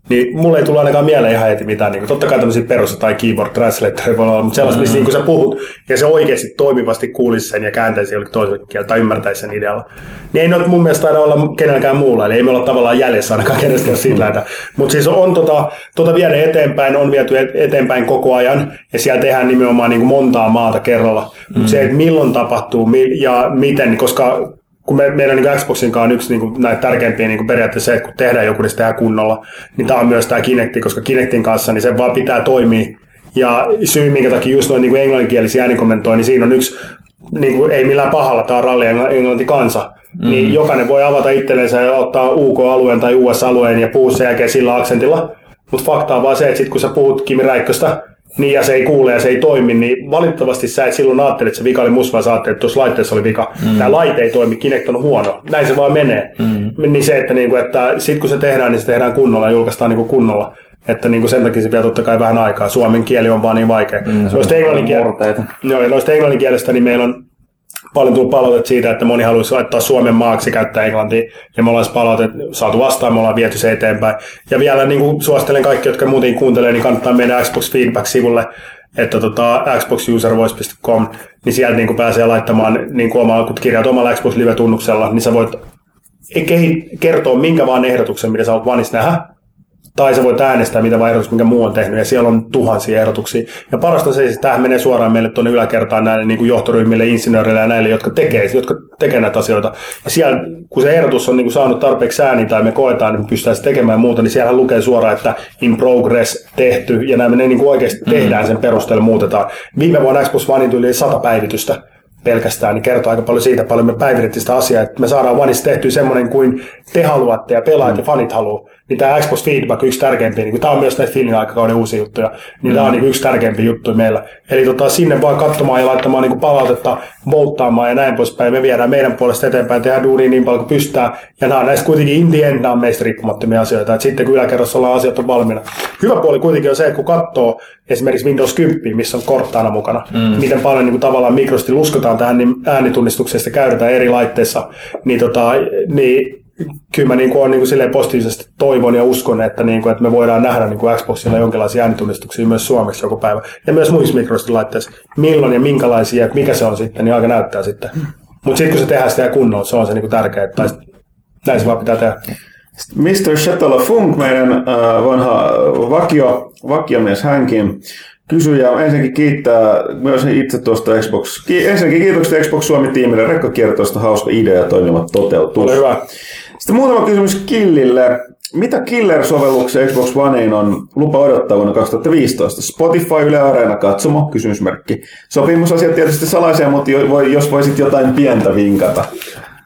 Niin mulle ei tule ainakaan mieleen ihan heti mitään. Niin kuin, totta kai tämmöisiä perus- tai keyboard translator voi olla, mutta sellaista, mm-hmm. missä niin sä puhut ja se oikeasti toimivasti kuulisi sen ja kääntäisi jollekin toiselle kielelle tai ymmärtäisi sen idealla. Niin ei noita mun mielestä taida olla kenelläkään muulla, eli ei me olla tavallaan jäljessä ainakaan kenestä siitä lähdä. Mutta siis on tota, tota viedä eteenpäin, on viety eteenpäin koko ajan ja siellä tehdään nimenomaan niin kuin montaa maata kerralla. Mm-hmm. se, että milloin tapahtuu ja miten, koska kun me, meidän niin Xboxin kanssa on yksi niin kuin, näitä tärkeimpiä niin kuin periaatteessa se, että kun tehdään joku, niin se tehdään kunnolla, niin tämä on myös tämä Kinecti, koska Kinectin kanssa niin se vaan pitää toimia. Ja syy, minkä takia just noin niin kuin englanninkielisiä äänikommentoi, niin siinä on yksi, niin kuin, ei millään pahalla, tämä on ralli englanti kansa, mm. niin jokainen voi avata itsellensä ja ottaa UK-alueen tai US-alueen ja puhua sen jälkeen sillä aksentilla. Mutta fakta on vaan se, että sit kun sä puhut Kimi Räikköstä, niin ja se ei kuule ja se ei toimi, niin valitettavasti sä et silloin ajattele, että se vika oli musta, vaan sä että tuossa laitteessa oli vika. Mm. Tämä laite ei toimi, Kinect on huono. Näin se vaan menee. Mm. Niin se, että, niinku, että sit kun se tehdään, niin se tehdään kunnolla ja julkaistaan niinku kunnolla. Että niin kuin sen takia se vie totta kai vähän aikaa. Suomen kieli on vaan niin vaikea. Mm, noista, englanninkiel- joo, noista englanninkielestä niin meillä on paljon tullut palautetta siitä, että moni haluaisi laittaa Suomen maaksi käyttää englantia, ja me ollaan palautet saatu vastaan, me ollaan viety se eteenpäin. Ja vielä niin kuin suosittelen kaikki, jotka muuten kuuntelee, niin kannattaa mennä Xbox Feedback-sivulle, että tota, xboxuservoice.com, niin sieltä niin kuin pääsee laittamaan niin kuin omaa, kun kirjaat omalla Xbox Live-tunnuksella, niin sä voit kertoa minkä vaan ehdotuksen, mitä sä haluat vanissa nähdä, tai sä voit äänestää mitä vaan ehdotus, minkä muu on tehnyt, ja siellä on tuhansia ehdotuksia. Ja parasta se, että tämähän menee suoraan meille tuonne yläkertaan näille niin kuin johtoryhmille, insinööreille ja näille, jotka tekee, jotka tekee näitä asioita. Ja siellä, kun se ehdotus on niin kuin saanut tarpeeksi ääni tai me koetaan, että me pystytään tekemään muuta, niin siellä lukee suoraan, että in progress tehty, ja näin me niin kuin oikeasti mm. tehdään sen perusteella, muutetaan. Viime vuonna Xbox One tuli sata päivitystä pelkästään, niin kertoo aika paljon siitä, paljon me päivitettiin sitä asiaa, että me saadaan Oneista tehtyä semmoinen kuin te haluatte ja pelaajat mm. ja fanit haluaa. Niin tämä Xbox Feedback yksi tärkeimpiä, niin tämä on myös näitä filmin aikakauden uusia juttuja, niin mm. tämä on niin yksi tärkeimpiä juttuja meillä. Eli tota, sinne vaan katsomaan ja laittamaan niin palautetta volttaamaan ja näin poispäin. Me viedään meidän puolesta eteenpäin, tehdään duunia niin paljon kuin pystytään. Ja nämä on näistä kuitenkin in the end, nämä on meistä riippumattomia asioita. Et sitten kun yläkerrassa ollaan asiat on valmiina. Hyvä puoli kuitenkin on se, että kun katsoo esimerkiksi Windows 10, missä on Cortana mukana, mm. miten paljon niin kuin tavallaan mikrosti luskotaan tähän niin äänitunnistuksesta käytetään eri laitteissa, niin, tota, niin kyllä mä niin kuin, on niin kuin silleen positiivisesti toivon ja uskon, että, niin kuin, että me voidaan nähdä niin kuin Xboxilla jonkinlaisia äänitunnistuksia myös Suomessa joku päivä. Ja myös muissa laitteissa. Milloin ja minkälaisia ja mikä se on sitten, niin aika näyttää sitten. Mutta sitten kun se tehdään sitä kunnolla, se on se niin kuin tärkeää. Tai näin se vaan pitää tehdä. Mr. Shetala Funk, meidän äh, vanha vakio, vakiomies hänkin, kysyjä ensinnäkin kiittää myös itse tuosta Xbox. Ki- ensinnäkin kiitoksia Xbox Suomi-tiimille rekkakiertoista, hauska idea ja toimivat toteutus. Ole hyvä. Sitten muutama kysymys Killille. Mitä Killer-sovelluksia Xbox Oneen on lupa odottaa vuonna 2015? Spotify, Yle Areena, katsomo, kysymysmerkki. Sopimusasiat tietysti salaisia, mutta jos voisit jotain pientä vinkata.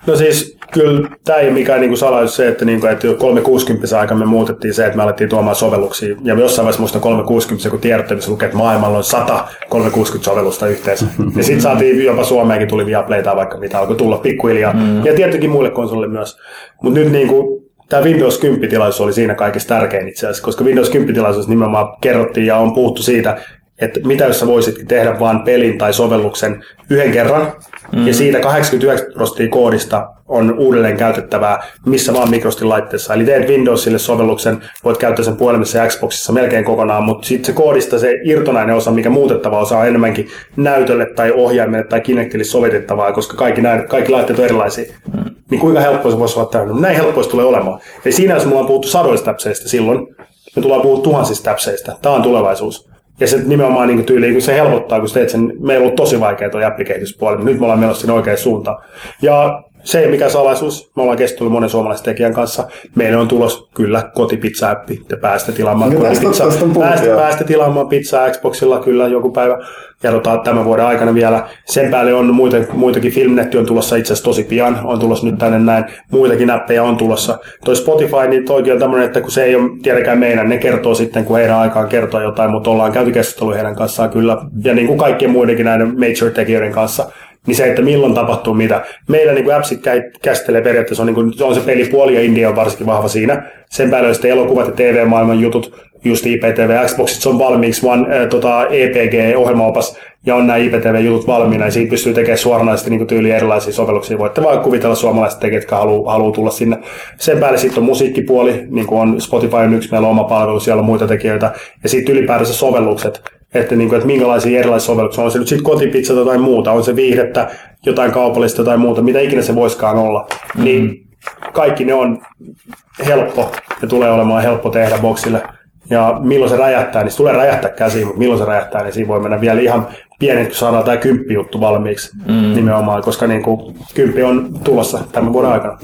No siis kyllä tämä ei ole mikään niinku salaisuus se, että, niinku, että 360 aikana me muutettiin se, että me alettiin tuomaan sovelluksia. Ja jossain vaiheessa muista 360, kun tiedotteessa lukee, että maailmalla on 100 360-sovellusta yhteensä. Ja sitten saatiin jopa Suomeenkin tuli Viaplayta vaikka mitä alkoi tulla pikkuhiljaa. Mm. Ja tietenkin muille konsolille myös. Mutta nyt niinku, tämä Windows 10-tilaisuus oli siinä kaikista tärkein itse asiassa, koska Windows 10-tilaisuus nimenomaan kerrottiin ja on puhuttu siitä, että mitä jos sä voisitkin tehdä vain pelin tai sovelluksen yhden kerran, mm. ja siitä 89 prosenttia koodista on uudelleen käytettävää missä vaan Microsoftin laitteessa. Eli teet Windowsille sovelluksen, voit käyttää sen puhelimessa ja Xboxissa melkein kokonaan, mutta sitten se koodista se irtonainen osa, mikä muutettava osa on enemmänkin näytölle tai ohjaimelle tai Kinectille sovitettavaa, koska kaikki, näin, kaikki laitteet on erilaisia. Mm. Niin kuinka helppoa se voisi olla täynnä? Näin helppoa se tulee olemaan. Eli siinä, jos mulla on puhuttu sadoista täpseistä silloin, me tullaan puhua tuhansista täpseistä. Tämä on tulevaisuus. Ja se nimenomaan niin tyyli, kun se helpottaa, kun teet sen, meillä on tosi vaikea tuo appikehityspuoli, mutta nyt me ollaan menossa sinne oikeaan suuntaan. Ja se ei mikä salaisuus, me ollaan keskustellut monen suomalaisen tekijän kanssa. Meillä on tulos kyllä kotipizza-appi, te päästä tilaamaan tästä- tästä päästä, joo. päästä tilaamaan pizzaa Xboxilla kyllä joku päivä. Ja tota, tämän vuoden aikana vielä. Sen päälle on muita, muitakin, Filmnetti on tulossa itse asiassa tosi pian, on tulossa nyt tänne näin. Muitakin appeja on tulossa. Toi Spotify, niin toikin on tämmöinen, että kun se ei ole tietenkään meidän, ne kertoo sitten, kun heidän aikaan kertoo jotain, mutta ollaan käyty keskustelua heidän kanssaan kyllä. Ja niin kuin kaikkien muidenkin näiden major-tekijöiden kanssa niin se, että milloin tapahtuu mitä. Meillä niin kuin appsit kä- käsittelee periaatteessa, on, niin kuin, on se pelipuoli ja India on varsinkin vahva siinä. Sen päälle on sitten elokuvat ja TV-maailman jutut, just IPTV, Xboxit se on valmiiksi, vaan äh, tota, EPG-ohjelmaopas, ja on nämä IPTV-jutut valmiina, ja siitä pystyy tekemään suoranaisesti niin tyyliä erilaisia sovelluksia. Voitte vaan kuvitella suomalaiset tekijät, jotka haluaa haluu tulla sinne. Sen päälle sitten on musiikkipuoli, niin kuin on Spotify on yksi, meillä on oma palvelu, siellä on muita tekijöitä, ja sitten ylipäätänsä sovellukset, että, niin kuin, että minkälaisia erilaisia sovelluksia, on se nyt sitten kotipizza tai muuta, on se viihdettä, jotain kaupallista tai muuta, mitä ikinä se voiskaan olla, mm-hmm. niin kaikki ne on helppo ja tulee olemaan helppo tehdä boksille. Ja milloin se räjähtää, niin se tulee räjähtää käsiin, mutta milloin se räjähtää, niin siinä voi mennä vielä ihan pienet, kun saadaan tämä kymppi juttu valmiiksi mm. nimenomaan, koska niin kuin, kymppi on tulossa tämän vuoden aikana.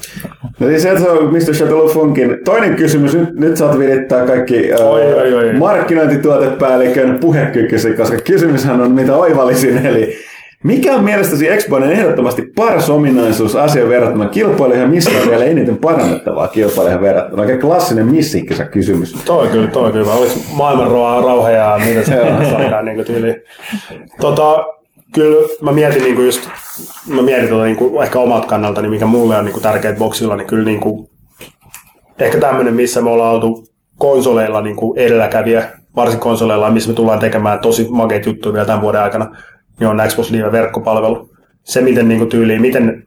No siis se, on Mr. Shuttle Funkin. Toinen kysymys, nyt, nyt saat virittää kaikki ää, Oi, oi, oi. markkinointituotepäällikön puhekykysi, koska kysymyshän on mitä oivallisin, eli mikä on mielestäsi Exponen ehdottomasti paras ominaisuus asian verrattuna kilpailijoihin ja missä on vielä eniten parannettavaa kilpailijoihin verrattuna? Oikein klassinen missikkisä kysymys. Toi kyllä, toi kyllä. Olisi maailman rauha ja mitä se saadaan niin tyyli. Tota, kyllä mä mietin niin just, mä mietin tota, niin kuin, ehkä omat kannalta, niin mikä mulle on niin tärkeät boksilla, niin kyllä niin kuin, ehkä tämmöinen, missä me ollaan oltu konsoleilla niin kuin edelläkävijä, varsinkin konsoleilla, missä me tullaan tekemään tosi makeita juttuja vielä tämän vuoden aikana, niin on Xbox Live verkkopalvelu. Se, miten niin kuin tyyliin, miten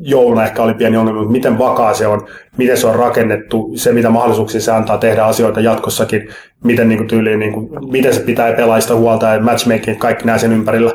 jouluna ehkä oli pieni ongelma, mutta miten vakaa se on, miten se on rakennettu, se mitä mahdollisuuksia se antaa tehdä asioita jatkossakin, miten, niin kuin tyyliin, niin kuin, miten se pitää pelaista huolta ja matchmaking, kaikki nämä sen ympärillä.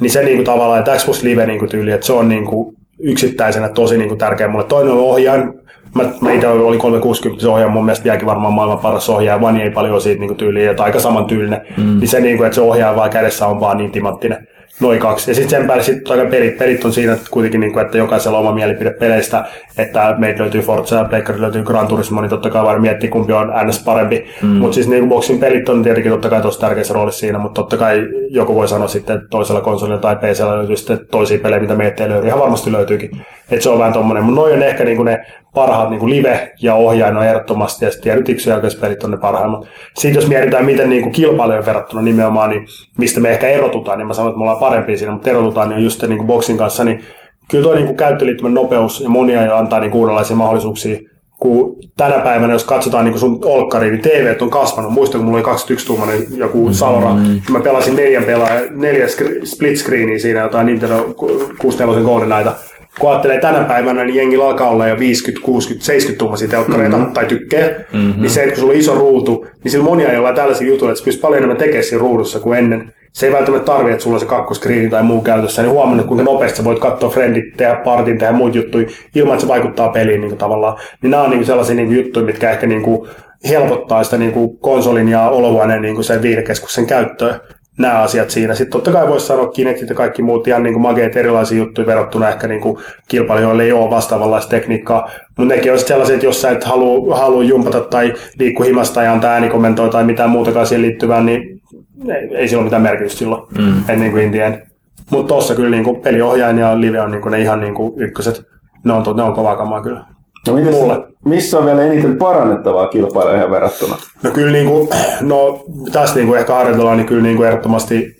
Niin se niin kuin, tavallaan, että Xbox Live niin kuin, tyyli, että se on niin kuin, yksittäisenä tosi niin kuin, tärkeä mulle. Toinen on ohjaajan, Mä, mä itse oli 360 se ohjaaja, mun mielestä vieläkin varmaan maailman paras ohjaaja, Vani ei paljon siitä niin tyyliä, että aika saman tyylinen. Mm. Niin se, niin kuin, että se ohjaaja vaan kädessä on vaan niin timanttinen. Noin kaksi. Ja sitten sen päälle sit aika pelit, pelit on siinä että kuitenkin, niin kuin, että jokaisella on oma mielipide peleistä, että meitä löytyy Forza ja Pleikkari löytyy Gran Turismo, niin totta kai vaan miettii kumpi on ns. parempi. Mm. Mutta siis niin boxin pelit on tietenkin totta kai tosi tärkeässä roolissa siinä, mutta totta kai joku voi sanoa sitten, että toisella konsolilla tai PCllä löytyy sitten toisia pelejä, mitä meitä ei löydy. Ihan varmasti löytyykin. Että se on vähän tommonen. Mutta noin on ehkä niin kuin ne parhaat niin kuin live ja ohjain on ehdottomasti, ja sitten tietyt yksinjälkeispelit on ne parhaimmat. Sitten jos mietitään, miten niin kuin verrattuna nimenomaan, niin mistä me ehkä erotutaan, niin mä sanon, että me ollaan parempia siinä, mutta erotutaan niin just niin kuin boksin kanssa, niin kyllä tuo niin kuin käyttöliittymän nopeus ja monia jo antaa niin uudenlaisia mahdollisuuksia kun tänä päivänä, jos katsotaan niin sun olkkari, niin TV on kasvanut. Muistan, kun mulla oli 21 tuumainen joku Salora, mm-hmm. mä pelasin neljän pelaa, neljä split screenia siinä, jotain Nintendo 64 Golden näitä. Kun ajattelee tänä päivänä, niin jengi alkaa olla jo 50, 60, 70 tuumaisia telkkareita mm-hmm. tai tykkejä. Mm-hmm. Niin se, että kun sulla on iso ruutu, niin sillä monia joilla tällaisia jutuja, että se pystyy paljon enemmän tekemään siinä ruudussa kuin ennen se ei välttämättä tarvitse, että sulla on se kakkoskriini tai muu käytössä, niin huomannut, kuinka nopeasti sä voit katsoa friendit, tehdä partin, tehdä muut juttuja, ilman että se vaikuttaa peliin niin kuin tavallaan. Niin nämä on niin kuin sellaisia niin kuin juttuja, mitkä ehkä niin kuin helpottaa sitä niin kuin konsolin ja olohuoneen niin kuin sen viihdekeskuksen käyttöä nämä asiat siinä. Sitten totta kai voisi sanoa Kinectit ja kaikki muut ihan niin kuin mageet erilaisia juttuja verrattuna ehkä niin kuin kilpailijoille ei ole vastaavanlaista tekniikkaa. Mutta nekin olisi sellaiset, että jos sä et halua, halua jumpata tai liikku himasta ja antaa äänikommentoa tai mitään muutakaan siihen liittyvää, niin ei, ei sillä ole mitään merkitystä silloin, mm. en niin kuin Indien. Mutta tuossa kyllä niin kuin peliohjain ja live on niin kuin ne ihan niin kuin ykköset. Ne on, ne on kovaa kamaa kyllä. No Mulle. missä on vielä eniten parannettavaa kilpailijoihin verrattuna? No kyllä niin kuin, no tässä niin kuin ehkä harjoitellaan, niin kyllä niin kuin ehdottomasti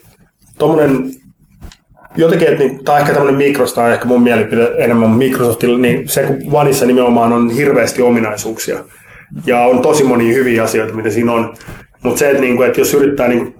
tuommoinen jotenkin, että niin, tai ehkä tämmöinen Microsoft on ehkä mun mielipide enemmän Microsoftilla, niin se kun Vanissa nimenomaan on hirveästi ominaisuuksia. Ja on tosi monia hyviä asioita, mitä siinä on. Mutta se, että, niin kuin, että jos yrittää niin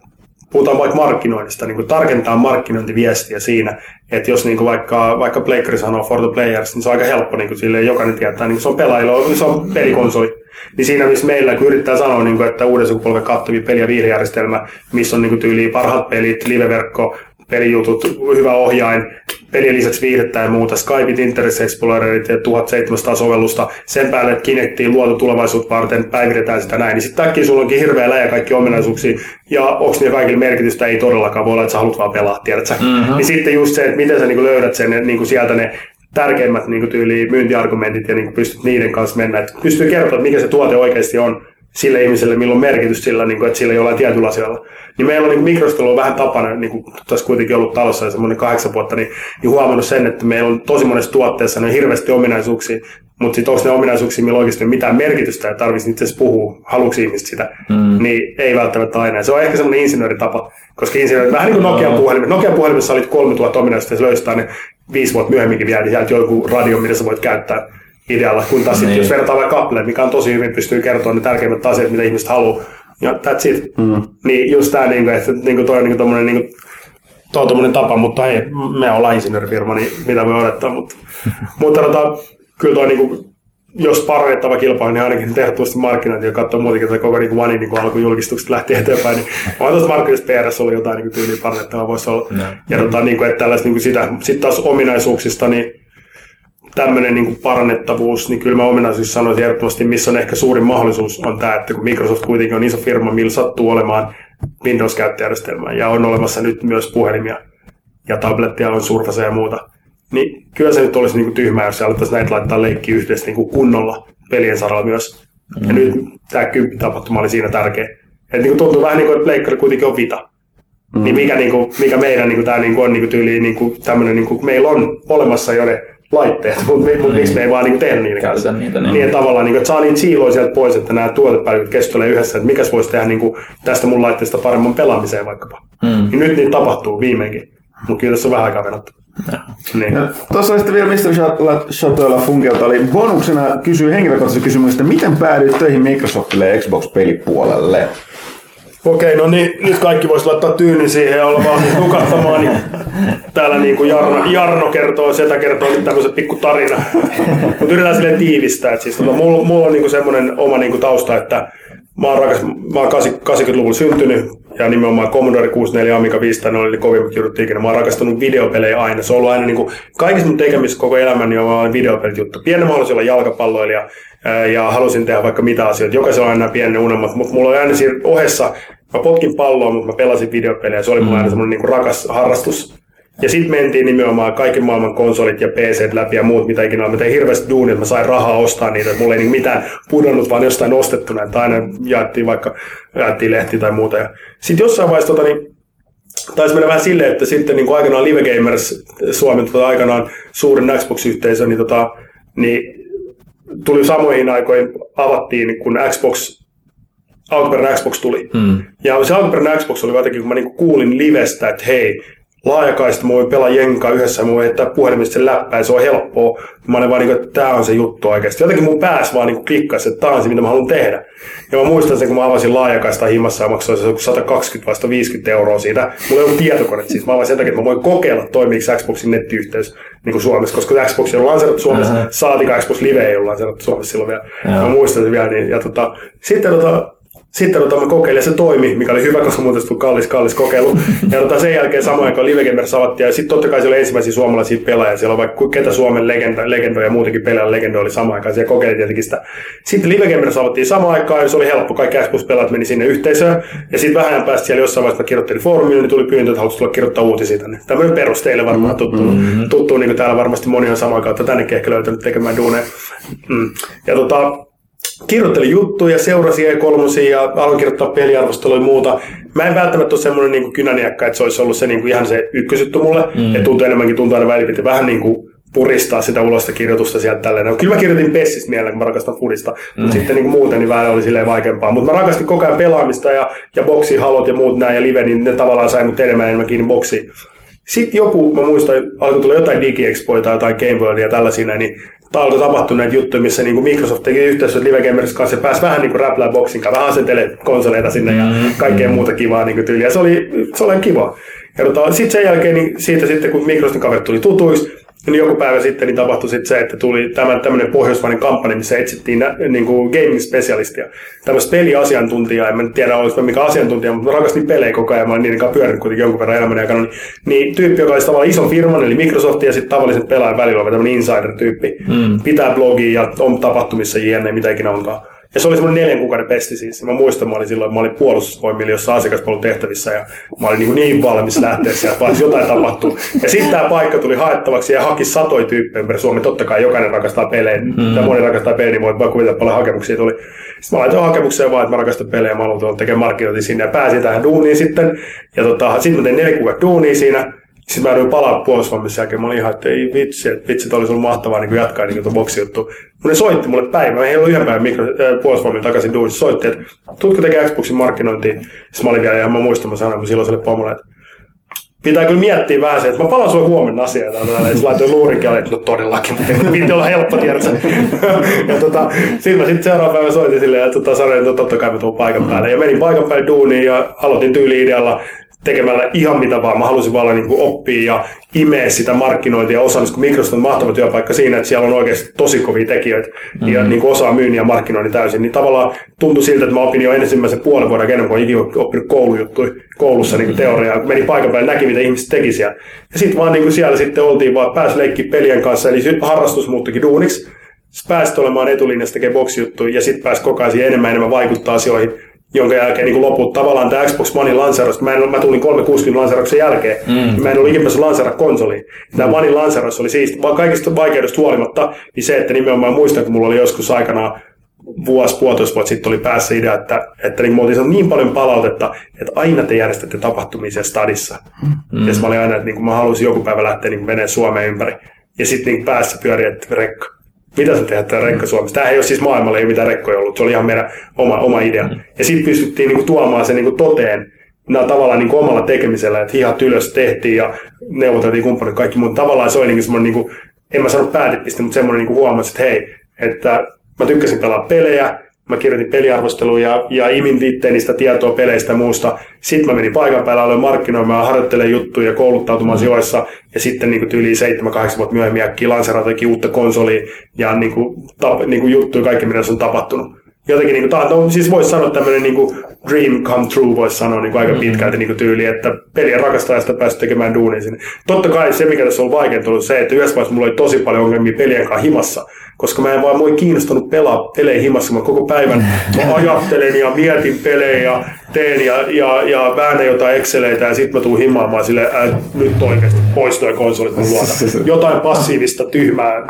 puhutaan vaikka markkinoinnista, niin kuin tarkentaa markkinointiviestiä siinä, että jos niin kuin vaikka, vaikka Playcari sanoo for the players, niin se on aika helppo, niin kuin silleen, jokainen tietää, niin se on pelaajilla, se on pelikonsoli. Niin siinä, missä meillä, kun yrittää sanoa, niin kuin, että uuden sukupolven kattavia peli- ja viihdejärjestelmä, missä on niin kuin tyyliin parhaat pelit, liveverkko, pelijutut, hyvä ohjain, pelien lisäksi viihdettä ja muuta, Skypeit, Internet Explorerit ja 1700 sovellusta, sen päälle, että Kinectiin luotu tulevaisuutta varten, päivitetään sitä näin, niin sitten äkkiä sulla onkin hirveä läjä kaikki ominaisuuksia, ja onko niillä kaikilla merkitystä, ei todellakaan. Voi olla, että sä haluat vaan pelaa, tiedätkö? Mm-hmm. Niin sitten just se, että miten sä niin löydät sen niin kuin sieltä ne tärkeimmät niin tyyli myyntiargumentit ja niin pystyt niiden kanssa mennä, että pystyy kertoa, mikä se tuote oikeasti on, sille ihmiselle, milloin on merkitys sillä, niin kuin, että sillä jollain tietyllä asialla. Niin meillä on niin on vähän tapana, niin kuin tässä kuitenkin ollut talossa ja semmoinen kahdeksan vuotta, niin, niin huomannut sen, että meillä on tosi monessa tuotteessa niin hirveästi ominaisuuksia, mutta sitten onko ne ominaisuuksia, millä oikeasti mitään merkitystä ja tarvitsisi itse asiassa puhua, haluksi ihmiset sitä, mm. niin ei välttämättä aina. Se on ehkä semmoinen insinööritapa, koska insinööri, vähän niin kuin Nokian puhelimessa. Nokian puhelimessa oli 3000 ominaisuutta ja se löystää ne viisi vuotta myöhemminkin vielä, niin sieltä joku radio, mitä sä voit käyttää idealla, kun taas niin. jos verrataan vaikka Appleen, mikä on tosi hyvin, pystyy kertoa ne tärkeimmät asiat, mitä ihmiset haluaa, ja that's it. Mm. Niin just tämä, niin että niin toi on niin tommonen, niin tuo on tommonen tapa, mutta hei, me ollaan insinöörifirma, niin mitä voi odottaa, mutta, mutta tota, kyllä toi niin kuin, jos parannettava kilpailu, niin ainakin tehtävästi markkinointi ja katsoa muutenkin tätä koko niin Vanin niin alkujulkistukset lähti eteenpäin, niin on tuossa markkinoista PRS ollut jotain niin tyyliä parannettavaa voisi olla. No. Ja tota, niin kuin, että tällaista niin sitä, sitten taas ominaisuuksista, niin tämmöinen niin parannettavuus, niin kyllä mä ominaisuus sanoisin ehdottomasti, missä on ehkä suurin mahdollisuus, on tämä, että kun Microsoft kuitenkin on iso firma, millä sattuu olemaan Windows-käyttäjärjestelmää ja on olemassa nyt myös puhelimia ja tablettia on Surface ja muuta, niin kyllä se nyt olisi niin kuin tyhmää, jos alettaisiin näitä laittaa leikki yhdessä niin kuin kunnolla pelien saralla myös. Mm. Ja nyt tämä tapahtuma oli siinä tärkeä. Että niin kuin tuntuu vähän niin kuin, että leikkari kuitenkin on vita. Mm. Niin mikä, niin kuin, mikä meidän niin kuin, tämä niin kuin on niin kuin tyyliin niin kuin, tämmöinen, niin kuin, meillä on olemassa jo ne laitteet, mutta mut, miksi me ei vaan niinku tehdä niitä kanssa. niitä. Niin, niin tavallaan, niinku, että saa niitä siiloja sieltä pois, että nämä tuotepäivät keskustelee yhdessä, että mikäs voisi tehdä niinku, tästä mun laitteesta paremman pelaamiseen vaikkapa. Mm. Niin nyt niitä tapahtuu viimeinkin, mutta kyllä tässä on vähän aikaa venattu. Niin. tuossa oli sitten vielä Mr. Shatoilla Funkelta oli bonuksena kysyy henkilökohtaisen kysymyksen, että miten päädyit töihin Microsoftille ja Xbox-pelipuolelle? Okei, no niin, nyt kaikki voisi laittaa tyynin siihen ja olla valmis nukattamaan. Niin täällä niin kuin Jarno, Jarno kertoo, Setä kertoo nyt tämmöisen pikku tarina. Mutta yritetään silleen tiivistää. Että siis, tota, mulla, mulla, on niin kuin semmoinen oma niin kuin tausta, että mä oon, rakas, mä oon 80-luvulla syntynyt ja nimenomaan Commodore 64 Amiga 500 ne oli ne kovimmat jutut ikinä. Mä oon rakastanut videopelejä aina. Se on ollut aina niin kuin, kaikissa mun tekemissä koko elämäni on videopelit juttu. Pienen mä halusin olla jalkapalloilija ja halusin tehdä vaikka mitä asioita. Jokaisella on aina pienen unelmat, mutta mulla on aina siinä ohessa mä potkin palloa, mutta mä pelasin videopelejä. Se oli mulla aina semmoinen niin rakas harrastus. Ja sitten mentiin nimenomaan kaiken maailman konsolit ja PC läpi ja muut, mitä ikinä Mä tein hirveästi duunia, että mä sain rahaa ostaa niitä. Mulla ei niin mitään pudonnut, vaan jostain ostettuna. Että aina jaettiin vaikka jaettiin lehti tai muuta. Sitten jossain vaiheessa tota, niin, taisi mennä vähän silleen, että sitten niin kuin aikanaan Live Gamers Suomen tota, aikanaan suurin Xbox-yhteisö, niin, tota, niin tuli samoihin aikoihin, avattiin, kun Xbox, alkuperäinen Xbox tuli. Mm. Ja se alkuperäinen Xbox oli jotenkin, kun mä niinku kuulin livestä, että hei, laajakaista, mä voin pelaa jenkaa yhdessä, mä voin heittää puhelimesta sen läppää, se on helppoa. Mä olin vaan niin kuin, että tää on se juttu oikeasti. Jotenkin mun pääs vaan niin klikkasi, että tää on se, mitä mä haluan tehdä. Ja mä muistan sen, kun mä avasin laajakaista himassa ja maksoin se 120 vasta 50 euroa siitä. Mulla ei ollut tietokone siis. Mä avasin sen takia, että mä voin kokeilla, toimiiko Xboxin nettiyhteys niin kuin Suomessa, koska Xbox on lanseerattu Suomessa, Aha. saatika Xbox Live ei ollut lanseerattu Suomessa silloin vielä. Joo. Mä muistan sen vielä. Niin, ja tota, sitten tota, sitten tota, mä kokeilin ja se toimi, mikä oli hyvä, koska muuten se tuli kallis, kallis kokeilu. Ja tota, sen jälkeen samoin kuin Live Gamers avattiin, ja sitten totta kai siellä oli ensimmäisiä suomalaisia pelaajia. Siellä on vaikka ketä Suomen legenda, legendoja ja muutenkin pelejä legendo oli samaan aikaan. Siellä kokeilin tietenkin sitä. Sitten Live Gamers avattiin samaan aikaan, ja se oli helppo. Kaikki Xbox-pelaajat meni sinne yhteisöön. Ja sitten vähän päästä siellä jossain vaiheessa mä kirjoittelin foorumille, niin tuli pyyntö, että haluaisit tulla kirjoittaa uutisia tänne. Tämmöinen perus teille varmaan tuttu, mm-hmm. tuttu niin kuin täällä varmasti moni on samaan kautta tännekin ehkä löytänyt tekemään duuneja. Mm. Ja tota, kirjoittelin juttuja, seurasin E3 ja aloin kirjoittaa peliarvosteluja ja muuta. Mä en välttämättä ole semmoinen niin kynäniäkkä, että se olisi ollut se niin kuin ihan se ykkösjuttu mulle. Mm. Ja tuntuu enemmänkin, tuntuu aina välillä, vähän niin kuin puristaa sitä ulosta kirjoitusta sieltä tälleen. No, kyllä mä kirjoitin Pessistä mielellä, kun mä rakastan fudista, mm. mutta sitten niin kuin muuten niin vähän oli silleen vaikeampaa. Mutta mä rakastin koko ajan pelaamista ja, ja boksiin halot ja muut näin ja live, niin ne tavallaan sai mut enemmän enemmän kiinni boksiin. Sitten joku, mä muistan, alkoi tulla jotain DigiExpoja tai jotain Game Worldia ja tällaisia, niin alkoi tapahtua näitä juttuja, missä niin Microsoft teki yhteistyötä Live Gamers kanssa ja pääsi vähän niin kuin räplää boksin kanssa, vähän asentelee konsoleita sinne ja kaikkea muuta kivaa niin kuin tyyliä. Se oli, se oli kiva. Ja tota, sitten sen jälkeen, niin siitä sitten kun Microsoftin kaverit tuli tutuiksi, niin joku päivä sitten niin tapahtui sitten se, että tuli tämmöinen pohjoismainen kampanja, missä etsittiin nä, niin kuin gaming-spesialistia. Tämmöistä peliasiantuntijaa, en mä tiedä olisiko mikä asiantuntija, mutta rakastin pelejä koko ajan, mä olen niiden kanssa pyörinyt kuitenkin jonkun verran elämäni aikana. Niin, niin tyyppi, joka olisi tavallaan ison firman, eli Microsoft ja sitten tavallisen pelaajan välillä oleva tämmöinen insider-tyyppi, mm. pitää blogia ja on tapahtumissa jne, mitä ikinä onkaan. Ja se oli semmoinen neljän kuukauden pesti siis. Mä muistan, mä olin silloin, mä olin puolustusvoimilla jossain asiakaspalvelun tehtävissä ja mä olin niin, niin valmis lähteä sieltä, vaan jotain tapahtuu. Ja sitten tämä paikka tuli haettavaksi ja haki satoi tyyppejä ympäri Suomen. Totta kai jokainen rakastaa pelejä, mm. tai moni rakastaa pelejä, niin voi vaan kuvitella paljon hakemuksia tuli. Sitten mä laitoin hakemukseen vaan, että mä rakastan pelejä, mä haluan tekemään markkinointia sinne ja pääsin tähän duuniin sitten. Ja tota, sitten mä tein neljä kuukautta duunia siinä. Sitten mä jouduin palaa puolustusvoimissa jälkeen. Mä olin ihan, että ei vitsi, että vitsi, että olisi ollut mahtavaa niin jatkaa niin tuon boksijuttu. Mun ne soitti mulle päivä. Mä en ollut yhden päivän mikro, äh, puolustusvoimilla takaisin duunissa. Soitti, että tuutko tekemään Xboxin markkinointiin. Sitten mä olin vielä, ja mä muistan, mä sanoin silloiselle pomolle, että pitää kyllä miettiä vähän se, että mä palaan sulle huomenna asiaa täällä. Ja sitten laitoin luurinkin että no todellakin, mutta piti olla helppo tiedätkö. ja tota, sitten mä sitten seuraava päivä soitin silleen, että tota, sanoin, että totta kai mä tuun paikan päälle. Ja menin paikan päälle duuniin ja aloitin tyyli-idealla tekemällä ihan mitä vaan. Mä halusin vaan niin kuin oppia ja imeä sitä markkinointia ja osaamista, kun Microsoft on mahtava työpaikka siinä, että siellä on oikeasti tosi kovia tekijöitä mm-hmm. ja niin kuin osaa myynnin ja markkinoinnin täysin. Niin tavallaan tuntui siltä, että mä opin jo ensimmäisen puolen vuoden enemmän, kun ikinä oppinut koulujuttuja koulussa niin kuin teoriaa. Kun meni paikan päälle, näki mitä ihmiset teki siellä. Ja sitten vaan niin kuin siellä sitten oltiin vaan, pääsi leikki pelien kanssa, eli harrastus muuttuikin duuniksi. Sitten pääsit olemaan etulinjassa tekemään boksijuttuja ja sitten pääsi koko ajan enemmän enemmän vaikuttaa asioihin jonka jälkeen niin loput tavallaan tämä Xbox One lanseeraus, mä, en, mä tulin 360 lanseerauksen jälkeen, mm. mä en ollut ikinä päässyt lanseeraa konsoliin. Tämä mm. One lanseeraus oli siis, kaikista vaikeudesta huolimatta, niin se, että nimenomaan muistan, kun mulla oli joskus aikanaan vuosi, puolitoista vuotta sitten oli päässä idea, että, että niin, me saanut niin paljon palautetta, että aina te järjestätte tapahtumia siellä stadissa. Mm. Ja mä olin aina, että niin mä haluaisin joku päivä lähteä niin menee Suomeen ympäri. Ja sitten niin päässä pyörii, että rekka mitä sä teet tämä rekka Suomessa? Tämä ei ole siis maailmalla, ei ole mitään rekkoja ollut, se oli ihan meidän oma, oma idea. Ja sitten pystyttiin niinku tuomaan se niinku toteen nämä tavallaan niinku omalla tekemisellä, että hihat ylös tehtiin ja neuvoteltiin kumppanit kaikki muut. Tavallaan se oli niinku semmoinen, niinku, en mä sano päätepiste, mutta semmoinen niinku huomasi, että hei, että mä tykkäsin pelaa pelejä, mä kirjoitin peliarvosteluja ja, ja imin itteen niistä tietoa peleistä ja muusta. Sitten mä menin paikan päällä, aloin markkinoimaan, harjoittelemaan juttuja, kouluttautumaan sijoissa ja sitten niin yli 7-8 vuotta myöhemmin äkkiä lanseerata uutta konsolia ja niin kuin, tap, niin kuin juttuja, kaikki mitä se on tapahtunut. Jotenkin niin kuin, no, siis voisi sanoa tämmöinen niin kuin dream come true, voisi sanoa niin kuin aika pitkälti niin kuin tyyli, että pelien rakastajasta päässyt tekemään duunia sinne. Totta kai se, mikä tässä on vaikeinta, on se, että yhdessä vaiheessa mulla oli tosi paljon ongelmia pelien kanssa himassa koska mä en vaan voi kiinnostunut pelaa pelejä himassa. Mä koko päivän mä ajattelen ja mietin pelejä ja teen ja, ja, ja väännän jotain Exceleitä ja sitten mä tuun himaamaan sille, että nyt oikeasti pois konsolit mun luota. Jotain passiivista tyhmää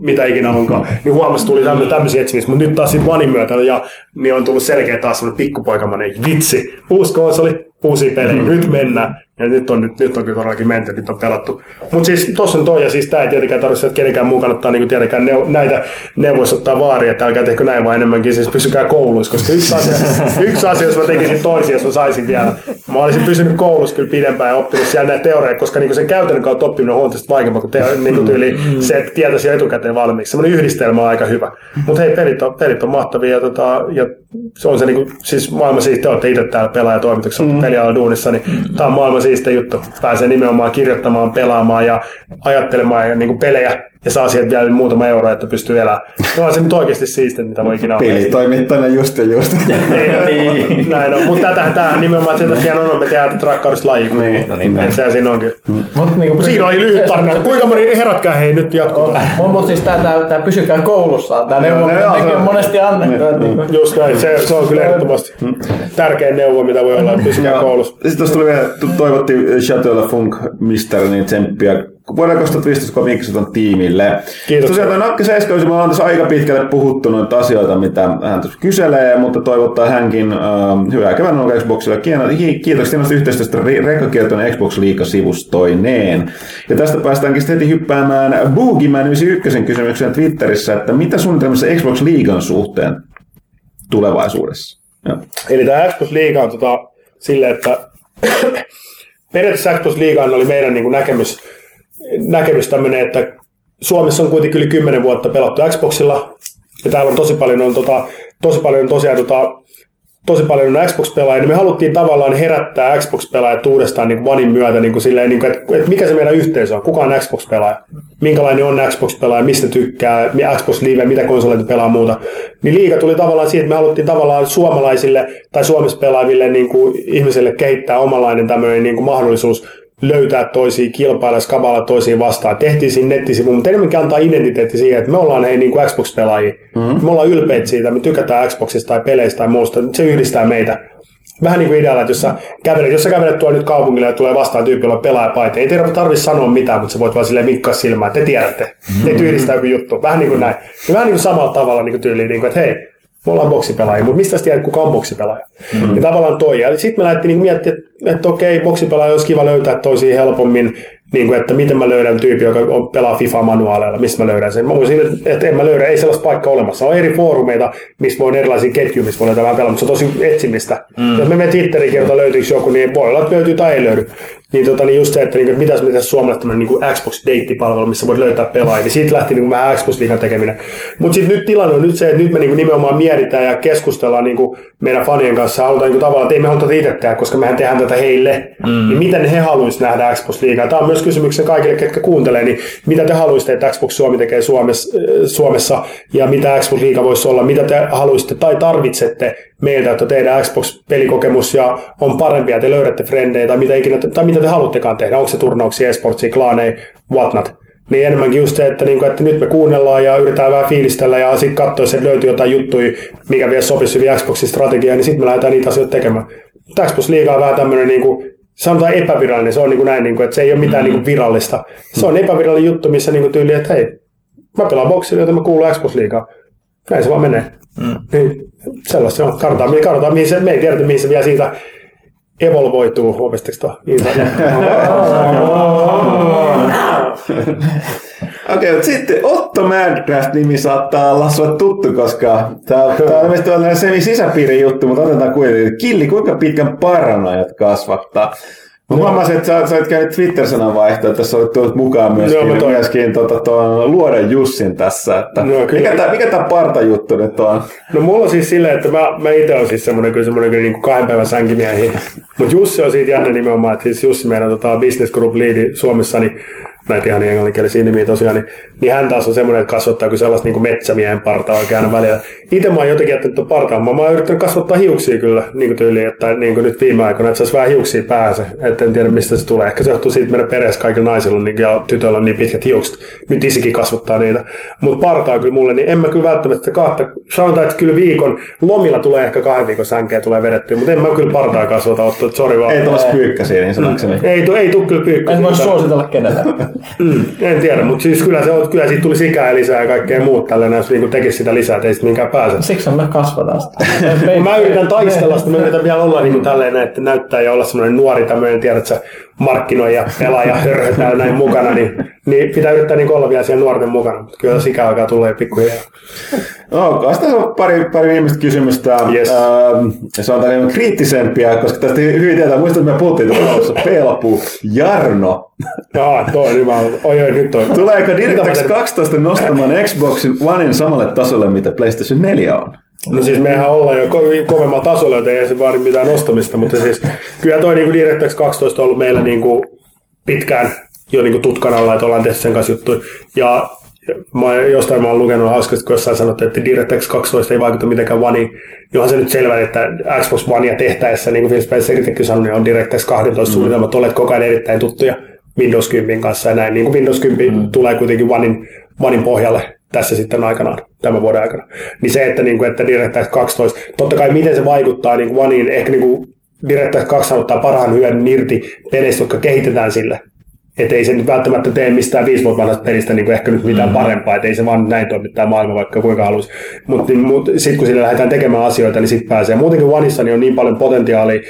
mitä ikinä onkaan, niin huomasi tuli tämmöisiä etsimistä, mutta nyt taas sitten Vanin myötä ja, niin on tullut selkeä taas semmoinen pikkupoikamainen vitsi, uusi konsoli, uusia pelejä, mm. nyt mennään. Ja nyt on, nyt, nyt on kyllä todellakin menty, nyt on pelattu. Mutta siis tuossa on toi, ja siis tämä ei tietenkään tarvitse, että kenenkään muu kannattaa niin tietenkään neu, näitä neuvoissa ottaa vaaria, että älkää tehkö näin, vaan enemmänkin siis pysykää kouluissa, koska yksi asia, yksi asia jos mä tekisin toisia, jos mä saisin vielä. Mä olisin pysynyt koulussa kyllä pidempään ja oppinut siellä näitä teoreja, koska niin sen käytännön kautta oppiminen on huomattavasti vaikeampaa kuin teo, niin kuin tyyli se, että tietäisi jo etukäteen valmiiksi. Semmoinen yhdistelmä on aika hyvä. Mutta hei, pelit on, pelit on mahtavia ja, tota, ja se on se, niin kuin, siis maailman siis te olette itse täällä pelaajatoimituksessa, mm. pelialalla duunissa, niin tämä on maailman siistein juttu. Pääsee nimenomaan kirjoittamaan, pelaamaan ja ajattelemaan ja niin kuin pelejä ja saa sieltä vielä muutama euro, että pystyy elämään. No on se nyt oikeasti siistiä, mitä voi ikinä olla. Pelitoimittajana just ja just. niin, näin on. Mutta tämähän tämä nimenomaan sen takia on, me tehdään tätä rakkaudesta laji. Niin, no niin. Sehän siinä onkin. Mut niinku Siinä oli lyhyt tarina. Kuinka moni herätkää hei nyt jatkuu. Mutta mut siis tää, tää, tää pysykää koulussa. Tää neuvo, ne- mitä ne- nekin on se- monesti annettu. että niinku- Just näin, se, se on kyllä ehdottomasti tärkein neuvo, mitä voi olla, että pysykää koulussa. Sitten tuossa tuli vielä, toivottiin Chateau Funk Mister, niin tsemppiä vuoden 2015 Komiksoton tiimille. Kiitos. Tosiaan toi Nakke Seiskausi, me ollaan tässä aika pitkälle puhuttu noita asioita, mitä hän tuossa kyselee, mutta toivottaa hänkin äh, hyvää kevään. Kiino- hi- Kiitoksia hienosta yhteistyöstä Re- Rekkakieltoinen Xbox Liiga-sivustoineen. Ja tästä päästäänkin sitten heti hyppäämään Boogieman 91 kysymykseen Twitterissä, että mitä suunnitelmissa Xbox Liigan suhteen tulevaisuudessa? Joo. Eli tämä Xbox Liiga on tota, silleen, että periaatteessa Xbox Liigaan oli meidän niin kuin näkemys, näkemys tämmöinen, että Suomessa on kuitenkin yli 10 vuotta pelattu Xboxilla, ja täällä on tosi paljon, on, tota, tosi paljon tosiaan tota, tosi paljon on Xbox-pelaajia, niin me haluttiin tavallaan herättää Xbox-pelaajat uudestaan niin Onein myötä, niin kuin silleen, niin kuin, että, että mikä se meidän yhteisö on, kuka on Xbox-pelaaja, minkälainen on Xbox-pelaaja, mistä tykkää, Xbox Live, mitä konsoleita pelaa muuta. Niin liiga tuli tavallaan siitä, että me haluttiin tavallaan suomalaisille tai Suomessa pelaaville niin kuin ihmisille kehittää omanlainen tämmöinen niin kuin mahdollisuus löytää toisia, kilpailla, skaballa toisiin vastaan. Tehtiin siinä nettisivu, mutta enemmänkin antaa identiteetti siihen, että me ollaan hei niin kuin Xbox-pelaajia. Mm-hmm. Me ollaan ylpeitä siitä, me tykätään Xboxista tai peleistä tai muusta. Se yhdistää meitä. Vähän niin kuin idealla, että jos sä kävelet, jos sä kävelet tuolla nyt kaupungilla ja tulee vastaan tyyppi, jolla on pelaajapaita, ei tarvitse sanoa mitään, mutta sä voit vaan silleen vinkkaa silmään, te tiedätte. Te yhdistää joku juttu. Vähän niin kuin näin. Ja vähän niin kuin samalla tavalla niin kuin tyyliin, niin kuin, että hei, me ollaan boksipelaajia, mutta mistä sä tiedät, kuka on boksipelaaja? Mm-hmm. Ja tavallaan toi. Ja sitten me lähdettiin niin miettiä, että, että okei, boksipelaaja olisi kiva löytää toisiin helpommin, niin kuin, että miten mä löydän tyyppi, joka on, pelaa FIFA-manuaaleilla, mistä mä löydän sen. Mä voisin, että en mä löydä, ei sellaista paikkaa olemassa. On eri foorumeita, mistä voi erilaisia ketjuja, mistä voi löytää vähän pelaa, mutta se on tosi etsimistä. Mm. Jos me menemme Twitteriin kertoa löytyykö joku, niin voi olla, että löytyy tai ei löydy. Niin, tota, niin just se, että, niin, että mitäs me tässä suomalaisessa tämmöinen niin Xbox-deittipalvelu, missä voit löytää pelaajia, niin siitä lähti niin kuin vähän Xbox-liigan tekeminen. Mutta sitten nyt tilanne on nyt se, että nyt me niin kuin nimenomaan mietitään ja keskustellaan niin kuin meidän fanien kanssa, halutaan niin kuin tavallaan, että ei me haluta itse tehdä, koska mehän tehdään tätä heille, mm. niin miten he haluaisivat nähdä Xbox-liigaa. Tämä on myös kysymyksen kaikille, ketkä kuuntelee, niin mitä te haluaisitte, että Xbox Suomi tekee Suomessa, Suomessa ja mitä Xbox-liiga voisi olla, mitä te haluaisitte tai tarvitsette meiltä, että teidän Xbox-pelikokemus ja on parempi ja te löydätte frendejä tai mitä, ikinä, tai mitä te haluttekaan tehdä, onko se turnauksia, esportsia, klaaneja, whatnot. Niin enemmänkin just se, että, niinku, että nyt me kuunnellaan ja yritetään vähän fiilistellä ja sitten katsoa, että löytyy jotain juttuja, mikä vielä sopisi hyvin Xboxin strategiaan, niin sitten me lähdetään niitä asioita tekemään. Mutta Xbox Liiga on vähän tämmöinen niinku, sanotaan epävirallinen, se on niin kuin näin, niin kuin, että se ei ole mitään mm. niin kuin virallista. Se on epävirallinen juttu, missä niin kuin tyyli, että hei, mä pelaan boksilla, joten mä kuulun Xbox Liigaan. Näin se vaan menee. Mm. Niin, sellaista se on. Katsotaan, me, katsotaan mihin se, me ei tiedetä, mihin se vielä siitä evolvoituu. Huomisteko tuo? Okei, mutta sitten Otto Madcraft-nimi saattaa olla sulle tuttu, koska tämä on ilmeisesti tällainen semi-sisäpiirin juttu, mutta otetaan kuitenkin. Killi, kuinka pitkän paranoijat kasvattaa? Mä huomasin, että sä, sä et käynyt Twitter-sananvaihtoa, että sä olet tullut mukaan myöskin, Joo, mä toin. myöskin tota, tuon Luoden Jussin tässä. Että kyllä. mikä tämä mikä tää partajuttu nyt on? No mulla on siis silleen, että mä, mä itse olen siis semmoinen kyllä semmoinen kyllä niin kuin kahden päivän sänkimiehi. Mutta Jussi on siitä jännä nimenomaan, että siis Jussi meidän tota, business group leadi Suomessa, niin näitä ihan englanninkielisiä nimiä tosiaan, niin, niin hän taas on semmoinen, että kasvattaa kyllä sellaista niin kuin metsämiehen partaa oikein aina välillä. Itse mä oon jotenkin jättänyt tuon partaan, mä, mä oon yrittänyt kasvattaa hiuksia kyllä niin kuin tyyliin, että niin kuin nyt viime aikoina, että saisi vähän hiuksia pääse, että en tiedä mistä se tulee. Ehkä se johtuu siitä, että meidän perheessä kaikilla naisilla niin, ja tytöillä on niin pitkät hiukset. Nyt isikin kasvattaa niitä. Mutta partaa kyllä mulle, niin en mä kyllä välttämättä sitä kahta, sanotaan, että kyllä viikon, lomilla tulee ehkä kahden viikon sänkeä tulee vedettyä, mutta en mä kyllä partaa kasvata, ottaa, sori vaan. Ei tuollaista pyykkäsiä niin sanakseni. Ei, tu, ei tuu kyllä pyykkä. En voi suositella kenelle. Mm, en tiedä, mutta siis kyllä, se on, kyllä siitä tuli sikää lisää ja kaikkea muut tällainen, jos niin tekisi sitä lisää, että ei sitten minkään pääse. Siksi me kasvataan sitä. Mä yritän taistella sitä, mä yritän vielä olla niin kuin tälleen, että näyttää ja olla semmoinen nuori tämmöinen, tiedät sä, markkinoija, pelaaja, hörhö täällä näin mukana, niin, niin pitää yrittää niin olla vielä siellä nuorten mukana. Mutta kyllä sikä alkaa jo pikkuhiljaa. No, tässä on pari, pari viimeistä kysymystä. Yes. Ähm, se on tällainen kriittisempiä, koska tästä hyvin tietää, muistat, että me puhuttiin tuossa Pelpu, Jarno. Jaa, toi on hyvä. Oi, oi, nyt toi. Tuleeko DirectX mä- 12 nostamaan Xboxin Onein samalle tasolle, mitä PlayStation 4 on? No siis mehän ollaan jo ko- kovemmalla tasolla, joten ei se vaadi mitään nostamista, mutta siis kyllä toi niinku DirectX 12 on ollut meillä niinku pitkään jo niinku tutkan alla, että ollaan tehty sen kanssa juttuja. Ja mä, jostain mä oon lukenut hauskasti, kun jossain sanottu, että DirectX 12 ei vaikuta mitenkään Oneiin. Johan se nyt selvä, että Xbox Onea tehtäessä, niin kuin Phil Spencer sanoi, niin on DirectX 12 mm. suunnitelmat olleet koko ajan erittäin tuttuja Windows 10 kanssa ja näin. Niin kuin Windows 10 mm. tulee kuitenkin Onein, Onein pohjalle tässä sitten aikanaan, tämän vuoden aikana. Niin se, että, niin kuin, että DirectX 12, totta kai miten se vaikuttaa niin kuin Oneiin, ehkä niin kuin DirectX 2 ottaa parhaan hyödyn irti peleistä, jotka kehitetään sille. Että ei se nyt välttämättä tee mistään viisi vuotta vanhasta pelistä niin kuin ehkä nyt mitään parempaa, että ei se vaan näin toimi tämä maailma, vaikka kuinka haluaisi. Mutta niin, mut, sitten kun sillä lähdetään tekemään asioita, niin sitten pääsee. Muutenkin Oneissa niin on niin paljon potentiaalia,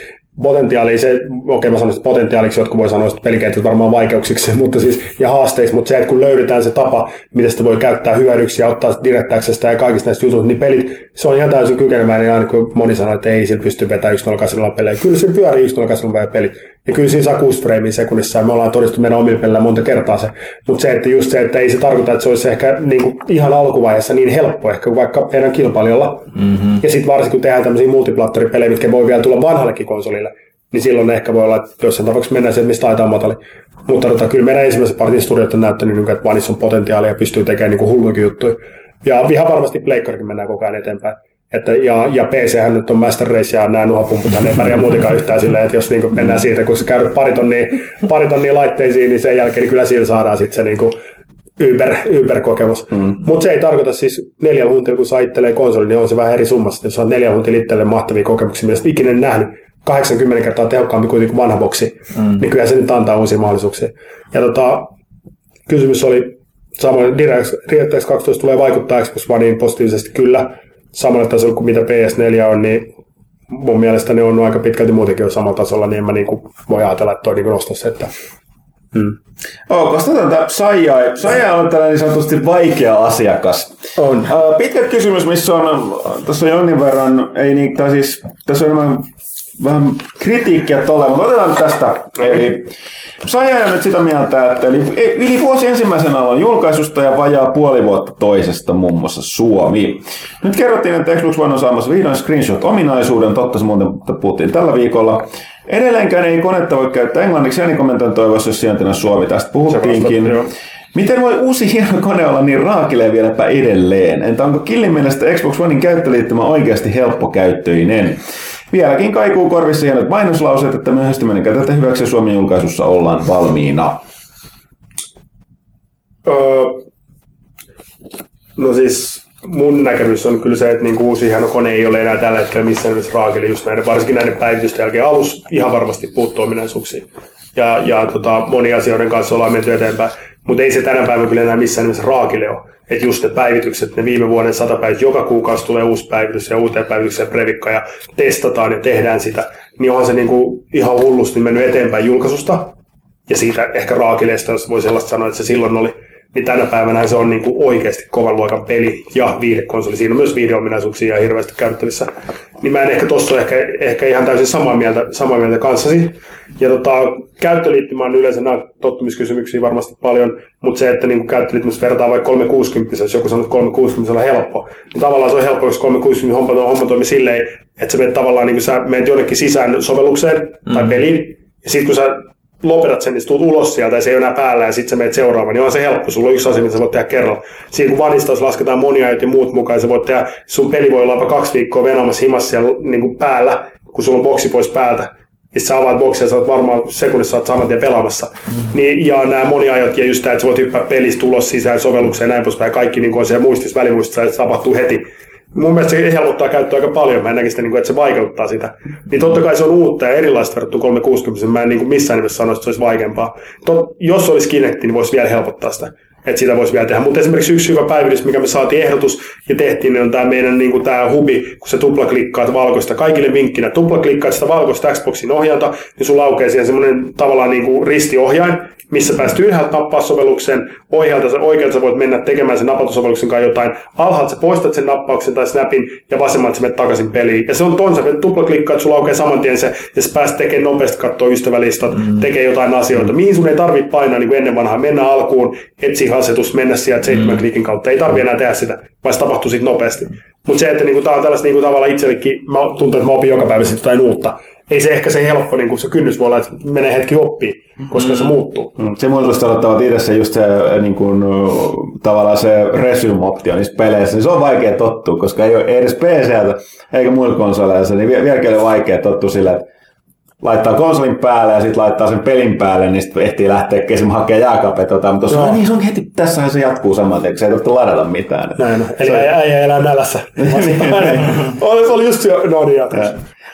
potentiaalia, se, okei mä sanon sitä potentiaaliksi, jotkut voi sanoa että pelikentät varmaan vaikeuksiksi mutta siis, ja haasteiksi, mutta se, että kun löydetään se tapa, miten sitä voi käyttää hyödyksi ja ottaa direktäksestä ja kaikista näistä jutuista, niin pelit, se on ihan täysin kykeneväinen, aina kun moni sanoo, että ei sillä pysty vetämään 1 pelejä. Kyllä se pyörii 1 pelit. Ja kyllä siinä saa 6 freimiä sekunnissa ja me ollaan todistettu meidän omilla pelillä monta kertaa se. Mutta se, että just se, että ei se tarkoita, että se olisi ehkä niin kuin ihan alkuvaiheessa niin helppo ehkä kuin vaikka meidän kilpailijalla. Mm-hmm. Ja sitten varsinkin kun tehdään tämmöisiä multiplattoripelejä, mitkä voi vielä tulla vanhallekin konsolille, niin silloin ehkä voi olla, että jossain tapauksessa mennään sieltä, mistä taitaa matali. Mutta tota, kyllä meidän ensimmäiset partin studiot on näyttänyt, niin kuin, että Vanissa on potentiaalia ja pystyy tekemään niin hulluikin juttuja. Ja ihan varmasti Pleikkarikin mennään koko ajan eteenpäin. Että, ja, ja PC nyt on Master Race ja nämä nuhapumput, ei pärjää muutenkaan yhtään silleen, että jos niin mennään siitä, kun sä käydät pari tonnia, pari tonnia laitteisiin, niin sen jälkeen niin kyllä sillä saadaan sitten se niin kuin Uber, Uber-kokemus. Mm. Mutta se ei tarkoita siis neljällä huntilla, kun itselleen konsoli, niin on se vähän eri summassa. Jos saat neljällä huntilla itselleen mahtavia kokemuksia, mitä ikinä nähnyt, 80 kertaa tehokkaampi kuin vanha boksi, mm. niin kyllä se nyt antaa uusia mahdollisuuksia. Ja tota, kysymys oli, samoin DirectX 12 tulee vaikuttaa Xbox Oneiin positiivisesti kyllä, samalla tasolla kuin mitä PS4 on, niin mun mielestä ne on aika pitkälti muutenkin jo samalla tasolla, niin en mä niinku voi ajatella, että toi niinku nostaisi, että Hmm. Oh, koska tätä Saija, Saija on tällainen niin sanotusti vaikea asiakas. On. Uh, pitkä kysymys, missä on, tässä on jonkin verran, ei niin, tai siis, tässä on enemmän vähän kritiikkiä tolle, mutta otetaan nyt tästä. Eli Saija on nyt sitä mieltä, että eli yli vuosi ensimmäisen alan julkaisusta ja vajaa puoli vuotta toisesta, muun muassa Suomi. Nyt kerrottiin, että Xbox One on saamassa vihdoin screenshot-ominaisuuden, totta se muuten puhuttiin tällä viikolla. Edelleenkään ei konetta voi käyttää englanniksi äänikommentoin toivossa, jos sijaintina Suomi. Tästä puhuttiinkin. Miten voi uusi hieno kone olla niin raakile vieläpä edelleen? Entä onko Killin mielestä Xbox Onein käyttöliittymä oikeasti helppokäyttöinen? Vieläkin kaikuu korvissa hienot mainoslauseet, että myöhästyminen käytetään hyväksi Suomen julkaisussa ollaan valmiina. Öö, no siis mun näkemys on kyllä se, että niin uusi kone ei ole enää tällä hetkellä missään nimessä raakeli just näiden, varsinkin näiden päivitysten jälkeen. Alus ihan varmasti puuttuu ominaisuuksia. Ja, ja tota, moni asioiden kanssa ollaan menty eteenpäin. Mutta ei se tänä päivänä kyllä enää missään nimessä raakile ole. Että just ne päivitykset, ne viime vuoden sata päivitys, joka kuukausi tulee uusi päivitys ja uuteen päivitykseen previkka ja testataan ja tehdään sitä. Niin onhan se niinku ihan hullusti mennyt eteenpäin julkaisusta. Ja siitä ehkä raakileesta, jos voi sellaista sanoa, että se silloin oli niin tänä päivänä se on niin kuin oikeasti kovan luokan peli ja viidekonsoli. Siinä on myös viideominaisuuksia ja hirveästi käyttävissä. Niin mä en ehkä tuossa ole ehkä, ehkä ihan täysin samaa mieltä, samaa mieltä kanssasi. Ja tota, käyttöliittymä on yleensä nämä tottumiskysymyksiä varmasti paljon, mutta se, että niin käyttöliittymässä vertaa vaikka 360, jos joku sanoo, että 360 on helppo, niin tavallaan se on helppo, jos 360 homma, homma toimii silleen, että sä menet tavallaan niin kuin sä menet jonnekin sisään sovellukseen tai peliin, ja sitten kun sä lopetat sen, niin sä tulet ulos sieltä ja se ei ole enää päällä ja sitten sä menet seuraavaan, niin on se helppo. Sulla on yksi asia, mitä sä voit tehdä kerralla. Siinä kun vanista, jos lasketaan monia ja muut mukaan, sä voit tehdä, sun peli voi olla jopa kaksi viikkoa venomassa himassa siellä niin kuin päällä, kun sulla on boksi pois päältä. Ja sä avaat boksia ja sä oot varmaan sekunnissa oot saman tien pelaamassa. Mm-hmm. Niin, ja nämä moniajat ja just tämä, että sä voit hyppää pelistä ulos sisään sovellukseen ja näin poispäin. Kaikki niin on siellä muistissa, välimuistissa, että se tapahtuu heti mun mielestä se helpottaa käyttöä aika paljon. Mä en näkisi sitä, niin kuin, että se vaikeuttaa sitä. Niin totta kai se on uutta ja erilaista verrattuna 360. Mä en niin kuin missään nimessä sano, että se olisi vaikeampaa. Tot, jos olisi Kinecti, niin voisi vielä helpottaa sitä. Että sitä voisi vielä tehdä. Mutta esimerkiksi yksi hyvä päivitys, mikä me saatiin ehdotus ja tehtiin, niin on tämä meidän niin kuin tämä hubi, kun se tuplaklikkaat valkoista. Kaikille vinkkinä, tuplaklikkaat sitä valkoista Xboxin ohjainta, niin sun laukee siihen semmoinen tavallaan niin kuin ristiohjain, missä pääst ylhäältä nappaa sovelluksen, oikealta, oikealta sä voit mennä tekemään sen napatusovelluksen kanssa jotain, alhaalta sä poistat sen nappauksen tai snapin ja vasemmalta sä menet takaisin peliin. Ja se on tonsa, että tuplaklikkaat, sulla aukeaa saman tien se, ja sä pääst tekemään nopeasti katsoa ystävälistat, mm. tekee jotain asioita, mihin sun ei tarvitse painaa niin kuin ennen vanhaa, mennä alkuun, etsiä asetus, mennä sieltä seitsemän mm. klikin kautta, ei tarvitse enää tehdä sitä, vaan se tapahtuu sitten nopeasti. Mutta se, että niinku, tämä on tällaista niinku, tavallaan itsellekin, mä tuntun, että mä opin joka päivä jotain uutta ei se ehkä se helppo, niin kuin se kynnys voi olla, että menee hetki oppii, koska mm. se muuttuu. Mm. Se muutos sanottava itse just se, niin kuin, tavallaan se resume-optio niissä peleissä, niin se on vaikea tottua, koska ei ole edes PCltä eikä muilla konsoleilla, niin vieläkin on vaikea tottua sillä, että laittaa konsolin päälle ja sitten laittaa sen pelin päälle, niin sitten ehtii lähteä esimerkiksi hakemaan jääkaapet mutta tuossa no. niin se on heti, tässähän se jatkuu saman tien, kun se ei tarvitse ladata mitään. Näin, eli äijä elää nälässä. oli, oli just se, no niin,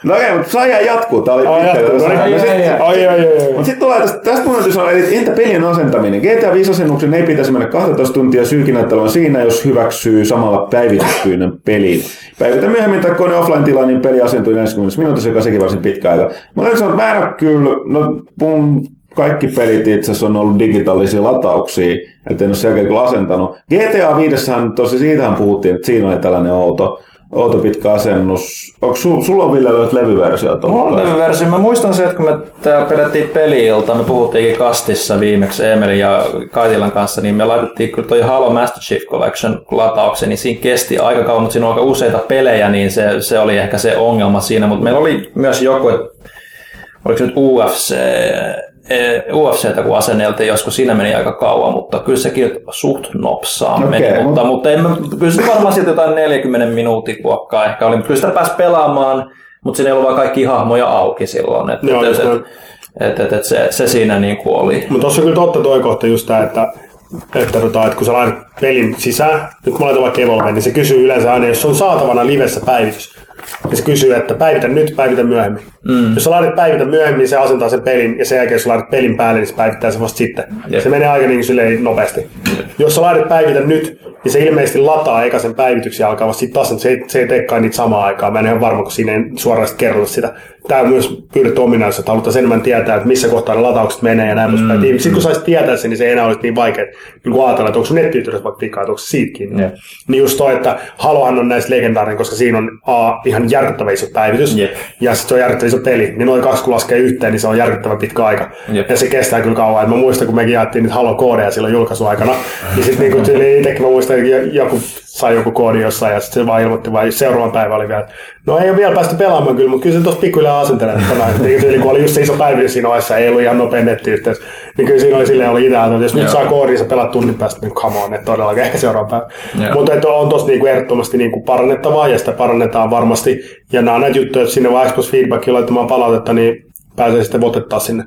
No okei, mutta saa jatkuu. Tämä oli ai, jatkuu. No, niin, ai, ai, ai, ai. Mutta sitten tulee tästä, tästä mun sanoa, että entä pelien asentaminen? GTA 5 asennuksen ei pitäisi mennä 12 tuntia syykinäyttelyyn siinä, jos hyväksyy samalla päivityspyynnön peliin. Päivitä myöhemmin tai kone offline tilaa, niin peli asentuu 40 minuutissa, joka sekin varsin pitkä aika. Mä olen sanonut, mä en ole kyllä, no mun kaikki pelit itse asiassa on ollut digitaalisia latauksia, että en ole selkeä kyllä asentanut. GTA 5 tosi siitähän puhuttiin, että siinä oli tällainen outo, outo pitkä asennus. Onko su, sulla on Ville levyversio? Mulla on levyversio. Mä muistan se, että kun me täällä pelättiin peli-ilta, me puhuttiinkin kastissa viimeksi Emelin ja Kaitilan kanssa, niin me laitettiin kyllä toi Halo Master Chief Collection latauksen, niin siinä kesti aika kauan, mutta siinä on aika useita pelejä, niin se, se oli ehkä se ongelma siinä, mutta meillä oli myös joku, että oliko se nyt UFC, UFCtä kun asenneltiin joskus, siinä meni aika kauan, mutta kyllä sekin suht nopsaa okay, meni, mutta, mutta en, kyllä se varmaan silti jotain 40 minuutin kuokkaa ehkä oli, mutta kyllä sitä pääsi pelaamaan, mutta siinä ei ollut vaan kaikki hahmoja auki silloin, että Joo, et, et, et, et, et se, se, siinä niin kuin oli. Mutta tuossa on kyllä totta toi kohta just tämä, että että, tota, että kun sä laitat pelin sisään, nyt kun mä laitan vaikka Evolve, niin se kysyy yleensä aina, jos on saatavana livessä päivitys, ja se kysyy, että päivitä nyt, päivitä myöhemmin. Mm. Jos sä laitat päivitä myöhemmin, niin se asentaa sen pelin, ja sen jälkeen jos sä laitat pelin päälle, niin se päivittää se vasta sitten. Yep. Se menee aika niin silleen nopeasti. Yep. Jos sä laitat päivitä nyt, niin se ilmeisesti lataa eka sen päivityksen alkaa vasta sitten taas, se ei, se ei teekään niitä samaan aikaan. Mä en ihan varma, kun siinä ei suoraan kerrota sitä. Tämä on myös pyydetty ominaisuus, että halutaan enemmän tietää, että missä kohtaa ne lataukset menee ja näin mm. poispäin. Sitten kun saisit tietää sen, niin se ei enää olisi niin vaikea niin kuin ajatella, että onko sun nettiyhteydessä vaikka vikaa, onko se siitäkin. Niin just toi, että Halohan on näistä legendaarinen, koska siinä on A, ihan järkyttävä iso päivitys, yep. ja sitten se on järkyttävä iso peli. Niin noin kaksi kun laskee yhteen, niin se on järkyttävä pitkä aika. Yep. Ja se kestää kyllä kauan. Et mä muistan, kun mekin jaettiin niitä Halo-koodeja silloin julkaisuaikana, niin sitten niin itsekin mä muistan, että joku sai joku koodi jossain ja sitten se vaan ilmoitti, vai seuraavan päivän oli vielä, no ei ole vielä päästy pelaamaan kyllä, mutta kyllä se tuossa pikkuhiljaa asentelee. Eli kun oli just se iso päivitys siinä ohessa, ei ollut ihan nopea nettiyhteys, niin kyllä siinä oli silleen oli idea, että jos nyt saa koodin, sä pelaat tunnin päästä, niin come on, että todellakin ehkä seuraavan päivän. Mutta että on tossa niinku ehdottomasti niinku parannettavaa ja sitä parannetaan varmasti. Ja nämä on näitä juttuja, että sinne vaan Xbox Feedbackin laittamaan palautetta, niin pääsee sitten votettaa sinne.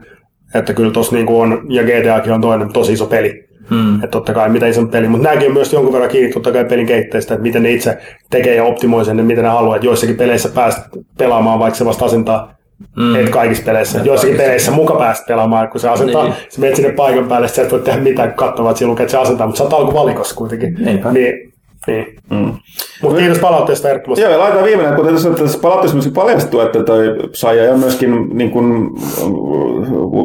Että kyllä tuossa niinku on, ja GTAkin on toinen tosi iso peli Hmm. Että totta kai mitä isompi peli, mutta nämäkin on myös jonkun verran kiinni totta kai pelin kehittäjistä, että miten ne itse tekee ja optimoi sen, mitä ne haluaa. Että joissakin peleissä päästä pelaamaan, vaikka se vasta asentaa Mm. Et kaikissa peleissä. Joissakin peleissä muka päästä pelaamaan, kun se asentaa, niin. sä menet sinne paikan päälle, sä et voi tehdä mitään katsomaan, että siinä lukee, että se asentaa, mutta sä oot valikossa kuitenkin. Niinpä. Niin, niin. Mm. Mutta kiitos palautteesta ehdottomasti. Joo, ja laitetaan viimeinen, kun tässä, tässä palautteessa myöskin paljastuu, että toi Saija ja myöskin niin kuin,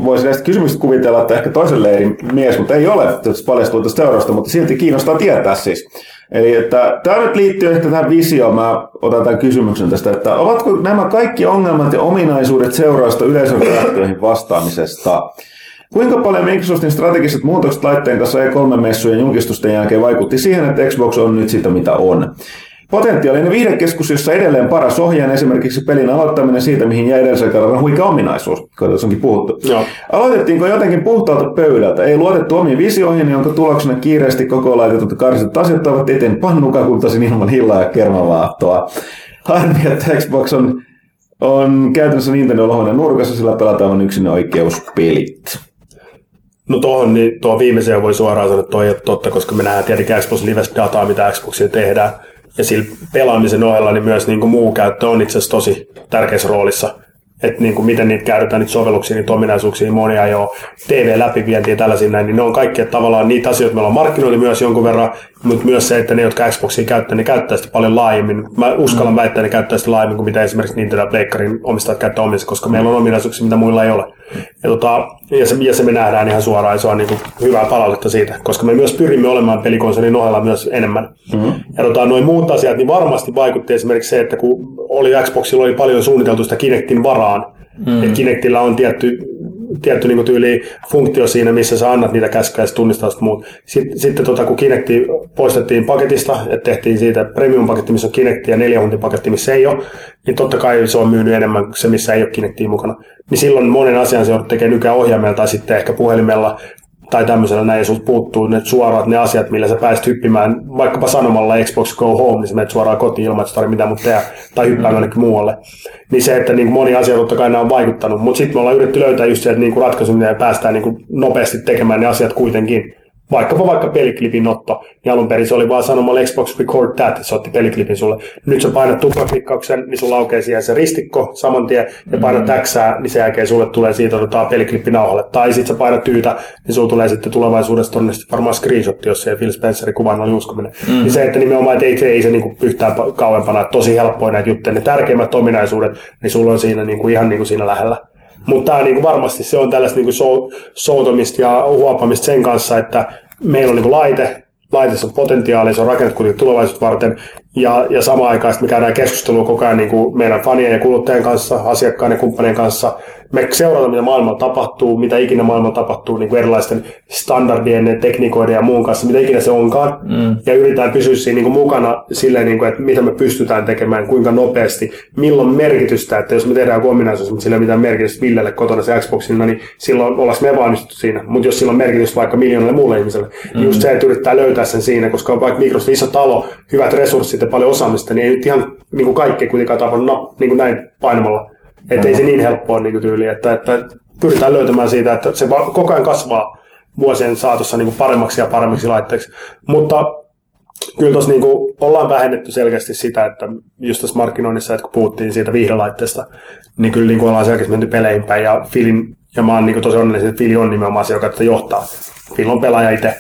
voisi näistä kysymyksistä kuvitella, että ehkä toisen leirin mies, mutta ei ole tässä paljastuu tästä seurasta, mutta silti kiinnostaa tietää siis. Eli että tämä nyt liittyy ehkä tähän visioon, mä otan tämän kysymyksen tästä, että ovatko nämä kaikki ongelmat ja ominaisuudet seurausta yleisön reaktioihin vastaamisesta? Kuinka paljon Microsoftin strategiset muutokset laitteen kanssa E3-messujen julkistusten jälkeen vaikutti siihen, että Xbox on nyt sitä mitä on? Potentiaalinen viidekeskus, jossa edelleen paras ohjaan esimerkiksi pelin aloittaminen siitä, mihin jäi edellisen kerran huikea ominaisuus, kun tässä onkin puhuttu. Joo. Aloitettiinko jotenkin puhtaalta pöydältä? Ei luotettu omiin visioihin, jonka tuloksena kiireesti koko laitetut asiat ovat eteen pannukakultaisin ilman hillaa ja kermavaahtoa. Harmi, että Xbox on, on käytännössä Nintendo olohoinen nurkassa, sillä pelataan vain yksin oikeuspelit. No tuohon, niin tuo viimeiseen voi suoraan sanoa, että toi on totta, koska me nähdään tietenkin Xbox Lives dataa, mitä Xboxilla tehdään. Ja sillä pelaamisen ohella niin myös niin kuin muu käyttö on itse asiassa tosi tärkeässä roolissa. että niin kuin miten niitä käytetään, niitä sovelluksia, niitä ominaisuuksia, monia jo TV-läpivientiä ja tällaisia näin, niin ne on kaikki tavallaan niitä asioita, meillä on markkinoilla myös jonkun verran, mutta myös se, että ne, jotka Xboxia käyttää, ne käyttää sitä paljon laajemmin. Mä uskallan mm. väittää, että ne käyttää sitä laajemmin kuin mitä esimerkiksi Nintendo Pleikkarin omistajat käyttää omissa, koska meillä on ominaisuuksia, mitä muilla ei ole. Ja, tota, ja, se, ja se me nähdään ihan suoraan, ja se on niin kuin hyvää palautetta siitä, koska me myös pyrimme olemaan pelikonsolin ohella myös enemmän. Mm-hmm. Ja tota, noin muut asiat, niin varmasti vaikutti esimerkiksi se, että kun oli Xboxilla oli paljon suunniteltu sitä Kinectin varaan, mm. että Kinectillä on tietty tietty niin tyyli funktio siinä, missä sä annat niitä käskyjä ja tunnistaa muut. Sitten, sitten tota, kun Kinecti poistettiin paketista, että tehtiin siitä premium-paketti, missä on Kinecti ja neljä paketti, missä ei ole, niin totta kai se on myynyt enemmän kuin se, missä ei ole Kinectia mukana. Niin silloin monen asian se tekee nykään ohjaimella tai sitten ehkä puhelimella tai tämmöisellä näin, ja sulta puuttuu ne suorat ne asiat, millä sä pääsit hyppimään, vaikkapa sanomalla Xbox Go Home, niin sä menet suoraan kotiin ilman, että mitä muuta tehdä, tai hyppää mm. muualle. Niin se, että niin kuin moni asia totta kai nämä on vaikuttanut, mutta sitten me ollaan yritetty löytää just se, että niin kuin ratkaisu, miten päästään niin kuin nopeasti tekemään ne asiat kuitenkin vaikkapa vaikka peliklipin otto, niin alun perin se oli vaan sanomalla Xbox Record That, se otti peliklipin sulle. Nyt sä painat tuplaklikkauksen, niin sulla aukeaa siihen se ristikko saman tien, ja painat mm. X, niin sen jälkeen sulle tulee siitä otetaan peliklippi nauhalle. Tai sitten sä painat tyytä, niin sulla tulee sitten tulevaisuudessa tonne varmaan screenshot, jos se Phil Spencerin kuvan oli uskominen. Mm. Niin se, että nimenomaan, että ei, se, ei se niinku yhtään kauempana, että tosi helppoja näitä juttuja. Ne tärkeimmät ominaisuudet, niin sulla on siinä niinku ihan niinku siinä lähellä. Mutta tämä niinku varmasti se on tällaista niinku soutomista ja huopamista sen kanssa, että meillä on niin laite, laitessa on potentiaalia, se on rakennettu kuitenkin tulevaisuutta varten, ja, ja samaan aikaan me käydään keskustelua koko ajan niin kuin meidän fanien ja kuluttajien kanssa, asiakkaiden ja kumppanien kanssa, me seurataan, mitä maailmalla tapahtuu, mitä ikinä maailmalla tapahtuu niin kuin erilaisten standardien, tekniikoiden ja muun kanssa, mitä ikinä se onkaan. Mm. Ja yritetään pysyä siinä niin kuin mukana silleen, niin kuin, että mitä me pystytään tekemään, kuinka nopeasti, milloin merkitystä, että jos me tehdään joku ominaisuus, mutta sillä ei mitään merkitystä Villelle kotona se Xboxilla, niin silloin ollaan me epäonnistuttu siinä. Mutta jos sillä on merkitystä vaikka miljoonalle muulle ihmiselle, niin mm. niin just se, että yrittää löytää sen siinä, koska vaikka Microsoft iso talo, hyvät resurssit ja paljon osaamista, niin ei nyt ihan niin kuin kaikkea kuitenkaan tapahdu no, niin kuin näin painamalla että ei se niin helppoa niin tyyli, että, että pyritään löytämään siitä, että se koko ajan kasvaa vuosien saatossa niin kuin paremmaksi ja paremmiksi laitteeksi. Mutta kyllä tuossa niin ollaan vähennetty selkeästi sitä, että just tässä markkinoinnissa, että kun puhuttiin siitä viihdelaitteesta, niin kyllä niin kuin ollaan selkeästi menty peleihin päin ja Filin, ja mä oon niin tosi onnellinen, että Fili on nimenomaan se, joka tätä johtaa. Fil on pelaaja itse.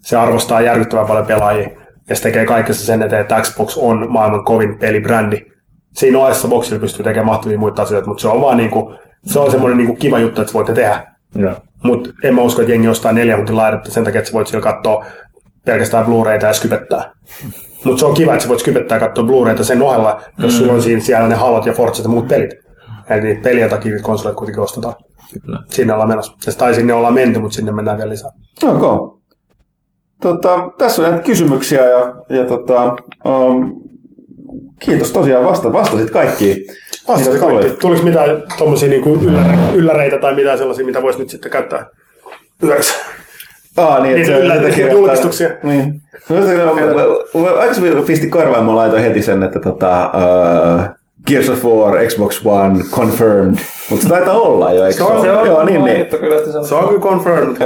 Se arvostaa järkyttävän paljon pelaajia ja se tekee kaikessa sen eteen, että Xbox on maailman kovin pelibrändi siinä ohessa boksilla pystyy tekemään mahtavia muita asioita, mutta se on vaan niinku, se on semmoinen niinku kiva juttu, että voitte tehdä. Mutta en mä usko, että jengi ostaa neljä minuutin laidetta sen takia, että sä voit siellä katsoa pelkästään Blu-rayta ja skypettää. Mutta se on kiva, että sä voit skypettää ja katsoa Blu-rayta sen ohella, jos mm. sulla on siinä siellä ne halot ja Forzat ja muut pelit. Eli niitä peliä takia konsoleita kuitenkin ostetaan. Kyllä. Sinne ollaan menossa. Tai sinne ollaan menty, mutta sinne mennään vielä lisää. Okay. Tota, tässä on näitä kysymyksiä ja, ja tota, um, Kiitos tosiaan, vasta, vastasit kaikkiin. Vastasit kaikki. Tuliko mitään tuommoisia niinku ylläreitä tai mitään sellaisia, mitä voisi nyt sitten käyttää hyväksi? Aa, niin, Niitä ylläreitä, julkistuksia. Niin. Aikaisemmin pisti korvaan, mä laitoin heti sen, että tota, uh, Gears of War, Xbox One, confirmed. Mutta se taitaa olla jo, eikö se on? Se on, Joo, niin, niin. Se on kyllä confirmed.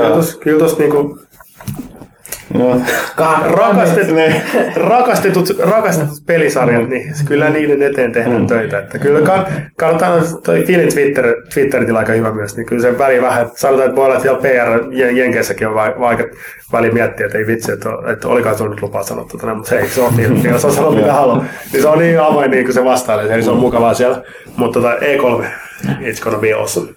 Kyllä tuossa niinku Rakastetut, rakastetut, rakastetut pelisarjat, mm. niin kyllä niiden eteen tehdään mm. töitä. Että kyllä kann, kannattaa, toi Filin Twitter, Twitteritillä aika hyvä myös, niin kyllä se väli vähän, sanotaan, että voi olla, että PR Jenkeissäkin on vaikka väli miettiä, että ei vitsi, että, että olikaan tuo nyt lupaa sanoa tuota, mutta se ei, se on Filin, se on sanonut mitä haluaa. Niin se on niin avoin, niin kuin se vastailee, eli se on mukavaa siellä. Mutta tota, E3, it's gonna be awesome.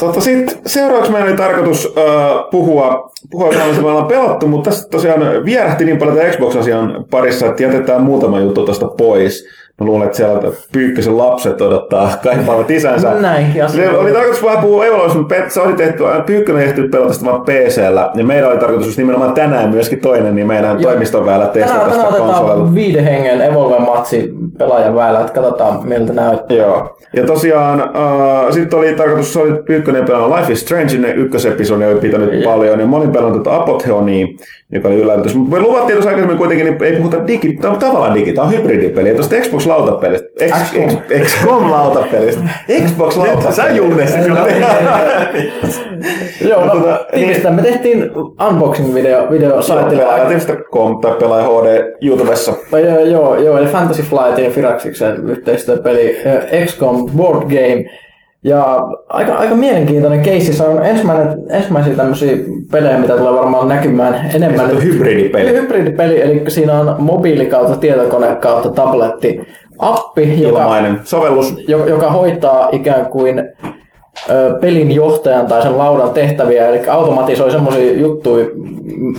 Totta, sitten seuraavaksi meillä oli tarkoitus uh, puhua, puhua sellaista, me ollaan pelattu, mutta tässä tosiaan vierähti niin paljon Xbox-asian parissa, että jätetään muutama juttu tuosta pois. Mä luulen, että siellä Pyykkösen lapset odottaa kaipaavat isänsä. Näin, se oli tarkoitus vähän puhua Evolution, se oli tehty, Pyykkönen ehti pelata sitä vaan PC-llä. Ja meillä oli tarkoitus nimenomaan tänään myöskin toinen, niin meidän Joo. toimiston väellä testata tästä konsolilla. Tänään otetaan viiden hengen Evolve-matsi pelaajan väellä, että katsotaan miltä näyttää. Joo. Ja tosiaan uh, sitten oli tarkoitus, se oli Pyykkönen pelannut Life is Strange, ne ykkösepisodi oli pitänyt ja. paljon, ja mä olin pelannut tuota Apotheonia, joka oli yllätys. Mutta me luvattiin tuossa aikaisemmin kuitenkin, niin ei puhuta digi, tämä on tavallaan digi, tämä on hybridipeli. Ja tuosta Xbox lautapelistä, XCOM lautapelistä, Xbox lautapelistä. Sä julkaisit kyllä. Joo, no, tota, niin, me tehtiin unboxing-video video saitille. Joo, Pelaaja.com tai Pelaaja HD YouTubessa. Joo, joo, joo, eli Fantasy Flight ja Firaxiksen yhteistyöpeli XCOM Board Game Ja aika, aika mielenkiintoinen keissi. Se on ensimmäinen, ensimmäisiä tämmöisiä pelejä, mitä tulee varmaan näkymään enemmän. Se on hybridipeli. Hybridipeli, eli siinä on mobiili kautta tietokone kautta tabletti appi, joka, Ilmainen sovellus. jo- joka hoitaa ikään kuin pelin johtajan tai sen laudan tehtäviä, eli automatisoi semmoisia juttuja,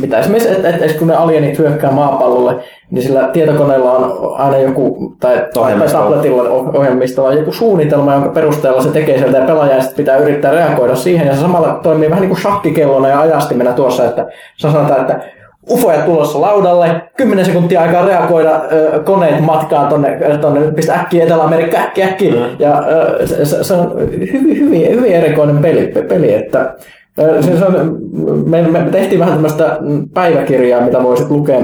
mitä esimerkiksi, että et, et, kun ne alienit hyökkää maapallolle, niin sillä tietokoneella on aina joku, tai, tai tabletilla on ohjelmistolla joku suunnitelma, jonka perusteella se tekee sieltä ja pelaaja sitten pitää yrittää reagoida siihen, ja se samalla toimii vähän niin kuin shakkikellona ja ajastimena tuossa, että sanotaan, että ufoja tulossa laudalle, 10 sekuntia aikaa reagoida, ö, koneet matkaan tonne, tonne pistä äkkiä Etelä-Amerikka, äkkiä, äkkiä. Mm. Ja ö, se, se, on hyvin, hyvin, hyvin erikoinen peli, pe- peli että ö, se, se on, me, me tehtiin vähän tämmöistä päiväkirjaa, mitä voisit lukea,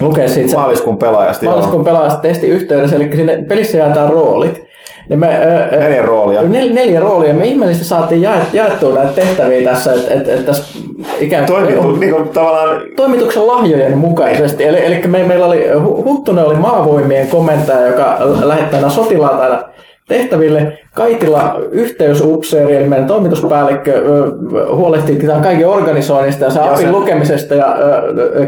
lukea siitä. Maaliskuun pelaajasta. Maaliskuun pelaajasta testiyhteydessä, eli sinne pelissä jaetaan roolit. Niin me, ö, ö, Neljä roolia. Nel, neljä roolia. Me ihmeellisesti saatiin jaet, jaettua näitä tehtäviä tässä, että et, et tässä ikään kuin Toimittu, niin kuin tavallaan toimituksen lahjojen mukaisesti. Eli, eli me, meillä oli, Hu- Huttunen oli maavoimien komentaja, joka lähettää nämä sotilaat aina tehtäville. Kaitila yhteysupseeri, eli meidän toimituspäällikkö, huolehtii tämän kaiken organisoinnista ja se Ja apin se- lukemisesta ja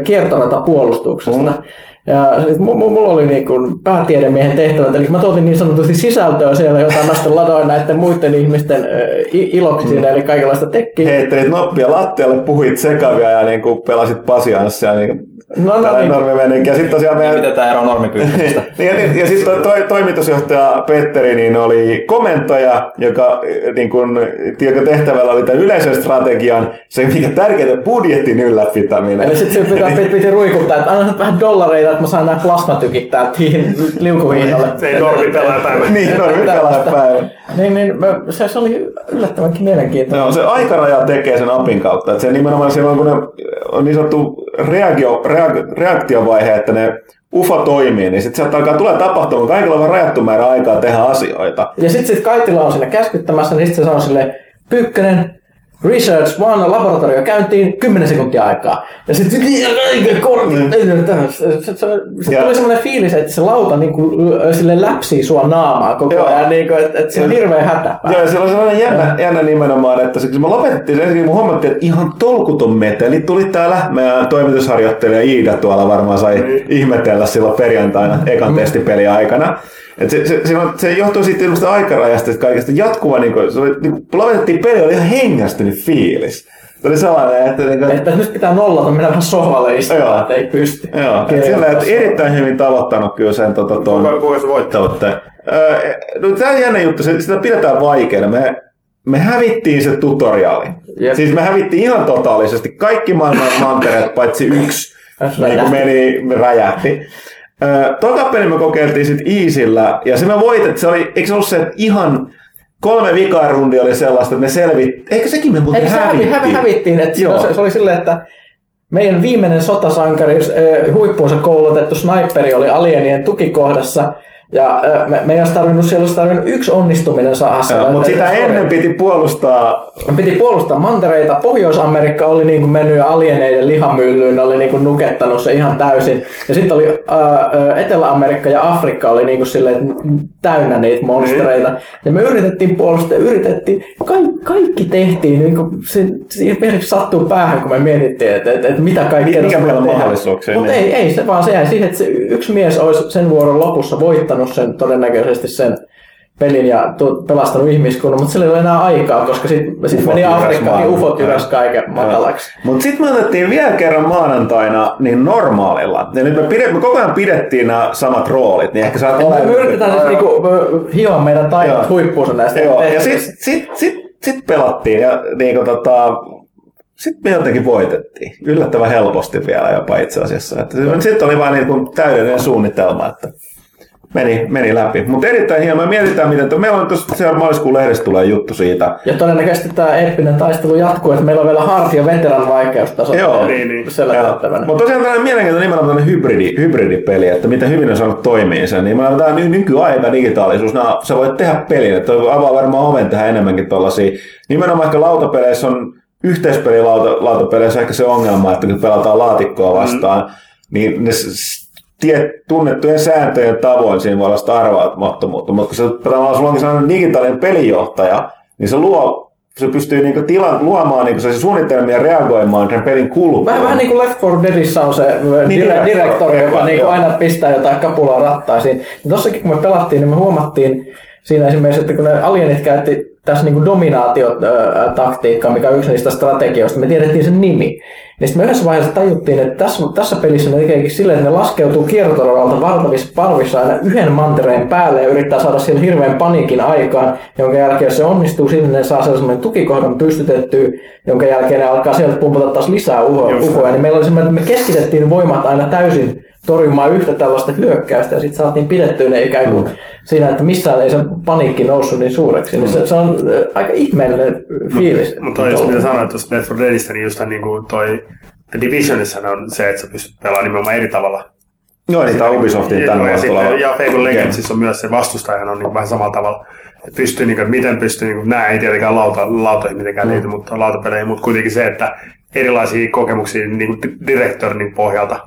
kiertorata puolustuksesta. Mm. Ja mu- mulla oli niin kuin päätiedemiehen tehtävät, eli mä tuotin niin sanotusti sisältöä siellä, jota mä sitten ladoin näiden muiden ihmisten iloksi siinä, eli kaikenlaista tekkiä. heittelit noppia lattialle, puhuit sekavia ja niin kuin pelasit pasianssia. Niin No, no, tällainen niin. normimeininki. Ja sitten tosiaan meidän Miten tämä ero normipyynnöstä? ja, ja, ja sitten toi, toi, toimitusjohtaja Petteri niin oli komentaja, joka, eh, niin kun, joka tehtävällä oli tämän yleisen strategian, se mikä tärkeintä, budjetin ylläpitäminen. Eli sitten piti, piti, piti ruikuttaa, että anna vähän dollareita, että mä saan nämä plasmatykit täältä liukuhiinalle. Se ei normi pelaajapäivä. niin, no pelaajapäivä. Niin, niin mä- se, se oli yllättävänkin mielenkiintoinen. No, se aikaraja tekee sen apin kautta. Että se nimenomaan silloin, kun ne on niin sanottu reagio, reag, reaktiovaihe, että ne UFO toimii, niin sitten sieltä alkaa tulee tapahtumaan, kaikilla on rajattu määrä aikaa tehdä asioita. Ja sitten sit Kaitila on siinä käskyttämässä, niin sitten se sanoo silleen, Pyykkönen, Research One laboratorio käyntiin 10 sekuntia aikaa. Ja sitten. Se, se, se, se tuli semmoinen fiilis, että se lauta niin kuin, sille läpsii sua naamaa koko Joo. ajan, niin kuin, että, että se on hirveä hätä. Joo, siellä on sellainen jännä, jännä nimenomaan, että se, kun me lopetettiin sen, ensin me huomattiin, että ihan tolkuton meteli tuli täällä. Meidän toimitusharjoittelija Iida tuolla varmaan sai ihmetellä silloin perjantaina ekan testipeli aikana. Et se, se, se, on- se johtuu siitä ilmeisesti aikarajasta, että kaikesta jatkuva, niin kuin, se oli, niin kuin, lopetettiin peli, oli ihan hengästynyt fiilis. Se oli sellainen, että, niin kuin, Että nyt pitää nollata, mennä vähän sohvalle Joo. istumaan, että ei pysty. Joo, et sillä, että erittäin hyvin tavoittanut kyllä sen tota, tuon Kuka, kuka se voittaa? Öö, no, tämä on jännä juttu, se, sitä pidetään vaikeana. Me, me hävittiin se tutoriaali. Jep. Siis me hävittiin ihan totaalisesti kaikki maailman mantereet, paitsi yksi niin kuin meni, me räjähti. Öö, toka peli me kokeiltiin sitten Easillä, ja se me voitettiin, se oli, eikö se ollut se, että ihan kolme vikaa rundia oli sellaista, että me selvit, eikö sekin me muuten Eikö se hävi, hävittiin? hävi, hävittiin, että Joo. se, se, oli silleen, että meidän viimeinen sotasankari, huippuunsa koulutettu sniperi oli alienien tukikohdassa, ja me, me ei olisi tarvinnut, siellä olisi tarvinnut yksi onnistuminen saada siellä. Mutta sitä Että- ennen piti puolustaa Piti puolustaa mantereita. Pohjois-Amerikka oli niin kuin mennyt alieneiden lihamyllyyn, ne oli niin kuin nukettanut se ihan täysin. Ja sitten oli ää, Etelä-Amerikka ja Afrikka oli niin kuin silleen täynnä niitä monstereita. Ja me yritettiin puolustaa, yritettiin, kaikki, kaikki tehtiin, niin kuin se, pelkästään sattuu päähän, kun me mietittiin, että, että, että mitä kaikkea Mikä meillä on mahdollisuuksia, Mutta niin. ei, ei, se vaan se jäi siihen, että se yksi mies olisi sen vuoron lopussa voittanut sen todennäköisesti sen pelin ja tu- pelastanut ihmiskunnan, mutta sillä ei ole enää aikaa, koska sitten sit meni jyräs Afrikkaan, niin ufot jyräs kaiken matalaksi. Mutta sitten me otettiin vielä kerran maanantaina niin normaalilla. Ja nyt me, pidet, me koko ajan pidettiin nämä samat roolit, niin ehkä sä oot Me, yritetään nyt niinku, hioa meidän taidot huippuunsa näistä Joo, ja sitten sit, sit, sit pelattiin ja niinku tota, sitten me jotenkin voitettiin. Yllättävän helposti vielä jopa itse asiassa. Sitten oli vain niinku täydellinen suunnitelma, että meni, meni läpi. Mutta erittäin hieno. Me mietitään, miten... To, meillä on tuossa seuraava maaliskuun lehdessä tulee juttu siitä. Ja todennäköisesti tämä eeppinen taistelu jatkuu, että meillä on vielä hard ja veteran vaikeustaso Joo, niin, niin. Mutta tosiaan tällainen mielenkiintoinen nimenomaan tällainen hybridi, hybridipeli, että miten hyvin on saanut toimia sen. Niin tämä ny- nykyaika digitaalisuus, nää, sä voit tehdä pelin, että avaa varmaan oven tehdä enemmänkin tuollaisia. Nimenomaan ehkä lautapeleissä on yhteispelilautapeleissä ehkä se ongelma, että kun pelataan laatikkoa vastaan, mm. niin ne tiet, tunnettujen sääntöjen tavoin siinä voi olla sitä arvaamattomuutta, mutta kun se, tavallaan sulla onkin sellainen digitaalinen pelijohtaja, niin se luo se pystyy niinku tilan, luomaan niinku se suunnitelmia ja reagoimaan sen pelin kulkuun. Vähän, vähän niin kuin Left 4 Deadissä on se niin, dire, direktori, joka joo, niinku aina pistää jotain kapulaa rattaisiin. Niin tossakin kun me pelattiin, niin me huomattiin siinä esimerkiksi, että kun ne alienit käytti tässä niinku dominaatiotaktiikkaa, mikä on yksi niistä strategioista, me tiedettiin sen nimi. Niin sitten me yhdessä vaiheessa tajuttiin, että tässä, tässä pelissä ne tekeekin silleen, että ne laskeutuu kiertoradalta valtavissa palvissa aina yhden mantereen päälle ja yrittää saada siellä hirveän paniikin aikaan, jonka jälkeen jos se onnistuu, sinne ne saa sellaisen tukikohdan pystytettyä, jonka jälkeen ne alkaa sieltä pumpata taas lisää uhoja. Niin meillä oli semmoinen, että me keskitettiin voimat aina täysin torjumaan yhtä tällaista hyökkäystä ja sitten saatiin pidettyä ne ikään kuin siinä, että missään ei se paniikki noussut niin suureksi. Niin se, se on aika ihmeellinen fiilis. Mutta jos mitä sanoit tuosta Left 4 Deadistä, niin just niin kuin toi The Divisionissa on se, että sä pystyt pelaamaan nimenomaan eri tavalla. Joo, niin tämä Ubisoftin Ja, tänne ja, sitten, tuleva. ja Fable Legendsissa on myös se vastustajan on niin vähän samalla tavalla. Että pystyy, niin kuin, miten pystyy, niin kuin, nämä ei tietenkään lauta, lautoihin mitenkään liity, mutta lautapeleihin, mutta kuitenkin se, että erilaisia kokemuksia niin kuin direktorin pohjalta.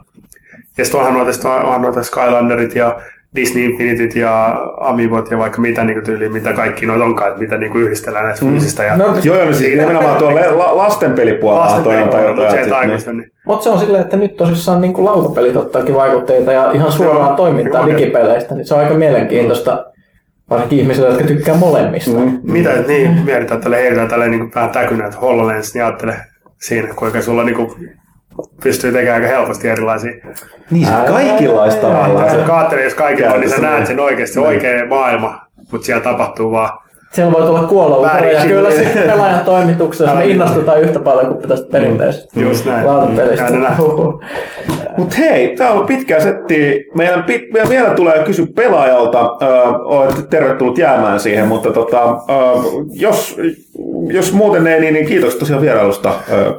Ja sitten onhan noita, sit onhan noita Skylanderit ja Disney Infinityt ja Amibot ja vaikka mitä niin tyyliä, mitä kaikki noita onkaan, että mitä niin kuin yhdistellään näistä fyysistä ja No, Joo, joo, no siis nimenomaan tuolla la, lastenpelipuolella toi on tai jotain. aikuisten, niin. Mutta se on silleen, että nyt tosissaan niin kuin lautapelit ottaakin vaikutteita ja ihan suoraan Joo. toimintaa Joo. digipeleistä, niin se on aika mielenkiintoista, varsinkin ihmisille, jotka tykkää molemmista. Mm. Mitä, niin, mietitään tälle heitetään tälle niin vähän täkynä, että HoloLens, niin ajattele siinä, kuinka sulla niin kuin, pystyy tekemään aika helposti erilaisia. Niin, se kaikenlaista tavallaan. Se kaattelee, jos kaikilla on, niin sä näet sen oikeasti, se oikea maailma, mutta siellä tapahtuu vaan. Siellä voi tulla kuolla ja kyllä sitten pelaajan toimituksessa me innostutaan yhtä paljon kuin tästä perinteisestä Just näin. lautapelistä. Mutta hei, tämä on ollut pitkää settiä. Meidän, pit, meidän vielä tulee kysy pelaajalta. Öö, olette tervetullut jäämään siihen, mutta tota, öö, jos, jos muuten ei, niin, niin kiitos tosiaan vierailusta, öö,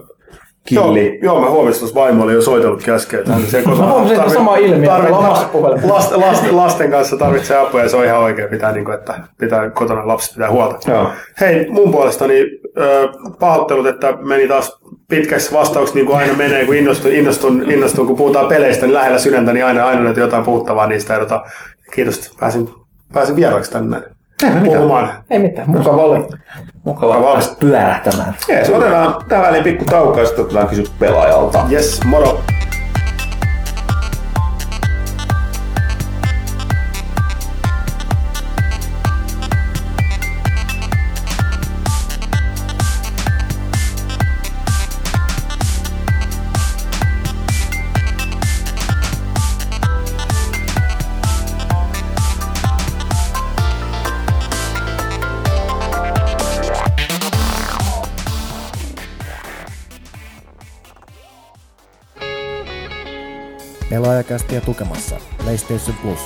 Killi. Joo, joo, mä huomasin, että vaimo oli jo soitellut hän se huomasin, että sama ilmiö, että omassa puhelimessa. lasten, lasten, lasten, kanssa tarvitsee apua ja se on ihan oikein pitää, niin kuin, että pitää kotona lapset pitää huolta. Joo. Hei, mun puolestani pahoittelut, että meni taas pitkässä vastauksessa, niin kuin aina menee, kun innostun, innostun, innostun, kun puhutaan peleistä, niin lähellä sydäntä, niin aina, aina löytyy jotain puhuttavaa niistä. Ja, tota, kiitos, että pääsin, pääsin vieraaksi tänne puhumaan. Ei mitään, mukava oli. Mukavaa päästä pyörähtämään. Jees, otetaan tähän väliin pikku tauko ja sitten otetaan kysy pelaajalta. Yes, moro. Pelaajakästiä tukemassa PlayStation Plus.